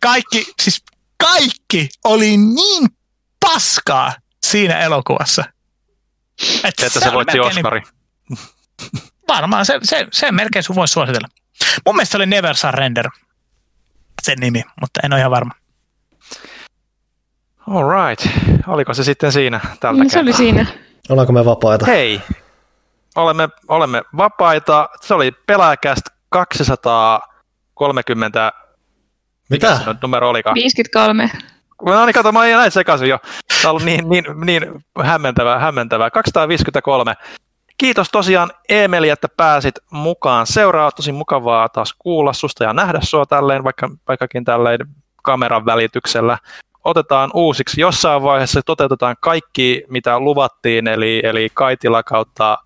kaikki, siis kaikki oli niin paskaa siinä elokuvassa. Että, että se, voitti. Niin, varmaan, se, se, se melkein sun voisi suositella. Mun mielestä se oli Never Surrender, sen nimi, mutta en ole ihan varma. All right. Oliko se sitten siinä tältä niin, Se oli siinä. Ollaanko me vapaita? Hei, olemme, olemme vapaita. Se oli pelaajakästä 230... Mitä? Mikä se numero olikaan? 53. No niin, kato, mä oon näin sekaisin jo. Tämä on ollut niin, niin, niin hämmentävää, hämmentävää. 253. Kiitos tosiaan Emeli, että pääsit mukaan seuraa. Tosi mukavaa taas kuulla susta ja nähdä sua tälleen, vaikka, vaikkakin tälleen kameran välityksellä. Otetaan uusiksi jossain vaiheessa, toteutetaan kaikki, mitä luvattiin, eli, eli Kaitila kautta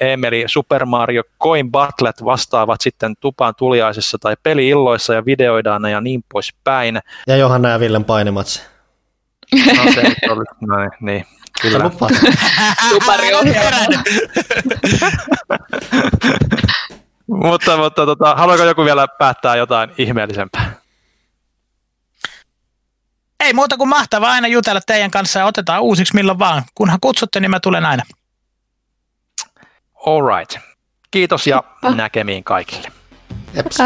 Emeli Super Mario Coin Battlet vastaavat sitten tupaan tuliaisessa tai peliilloissa ja videoidaan ne ja niin poispäin. Ja Johanna ja Villen painimatsi. No se oli, no niin, niin. Kyllä. Supari on mutta, mutta tota, haluaako joku vielä päättää jotain ihmeellisempää? Ei muuta kuin mahtavaa aina jutella teidän kanssa ja otetaan uusiksi milloin vaan. Kunhan kutsutte, niin mä tulen aina. All right. Kiitos ja Heippa. näkemiin kaikille. Jeps.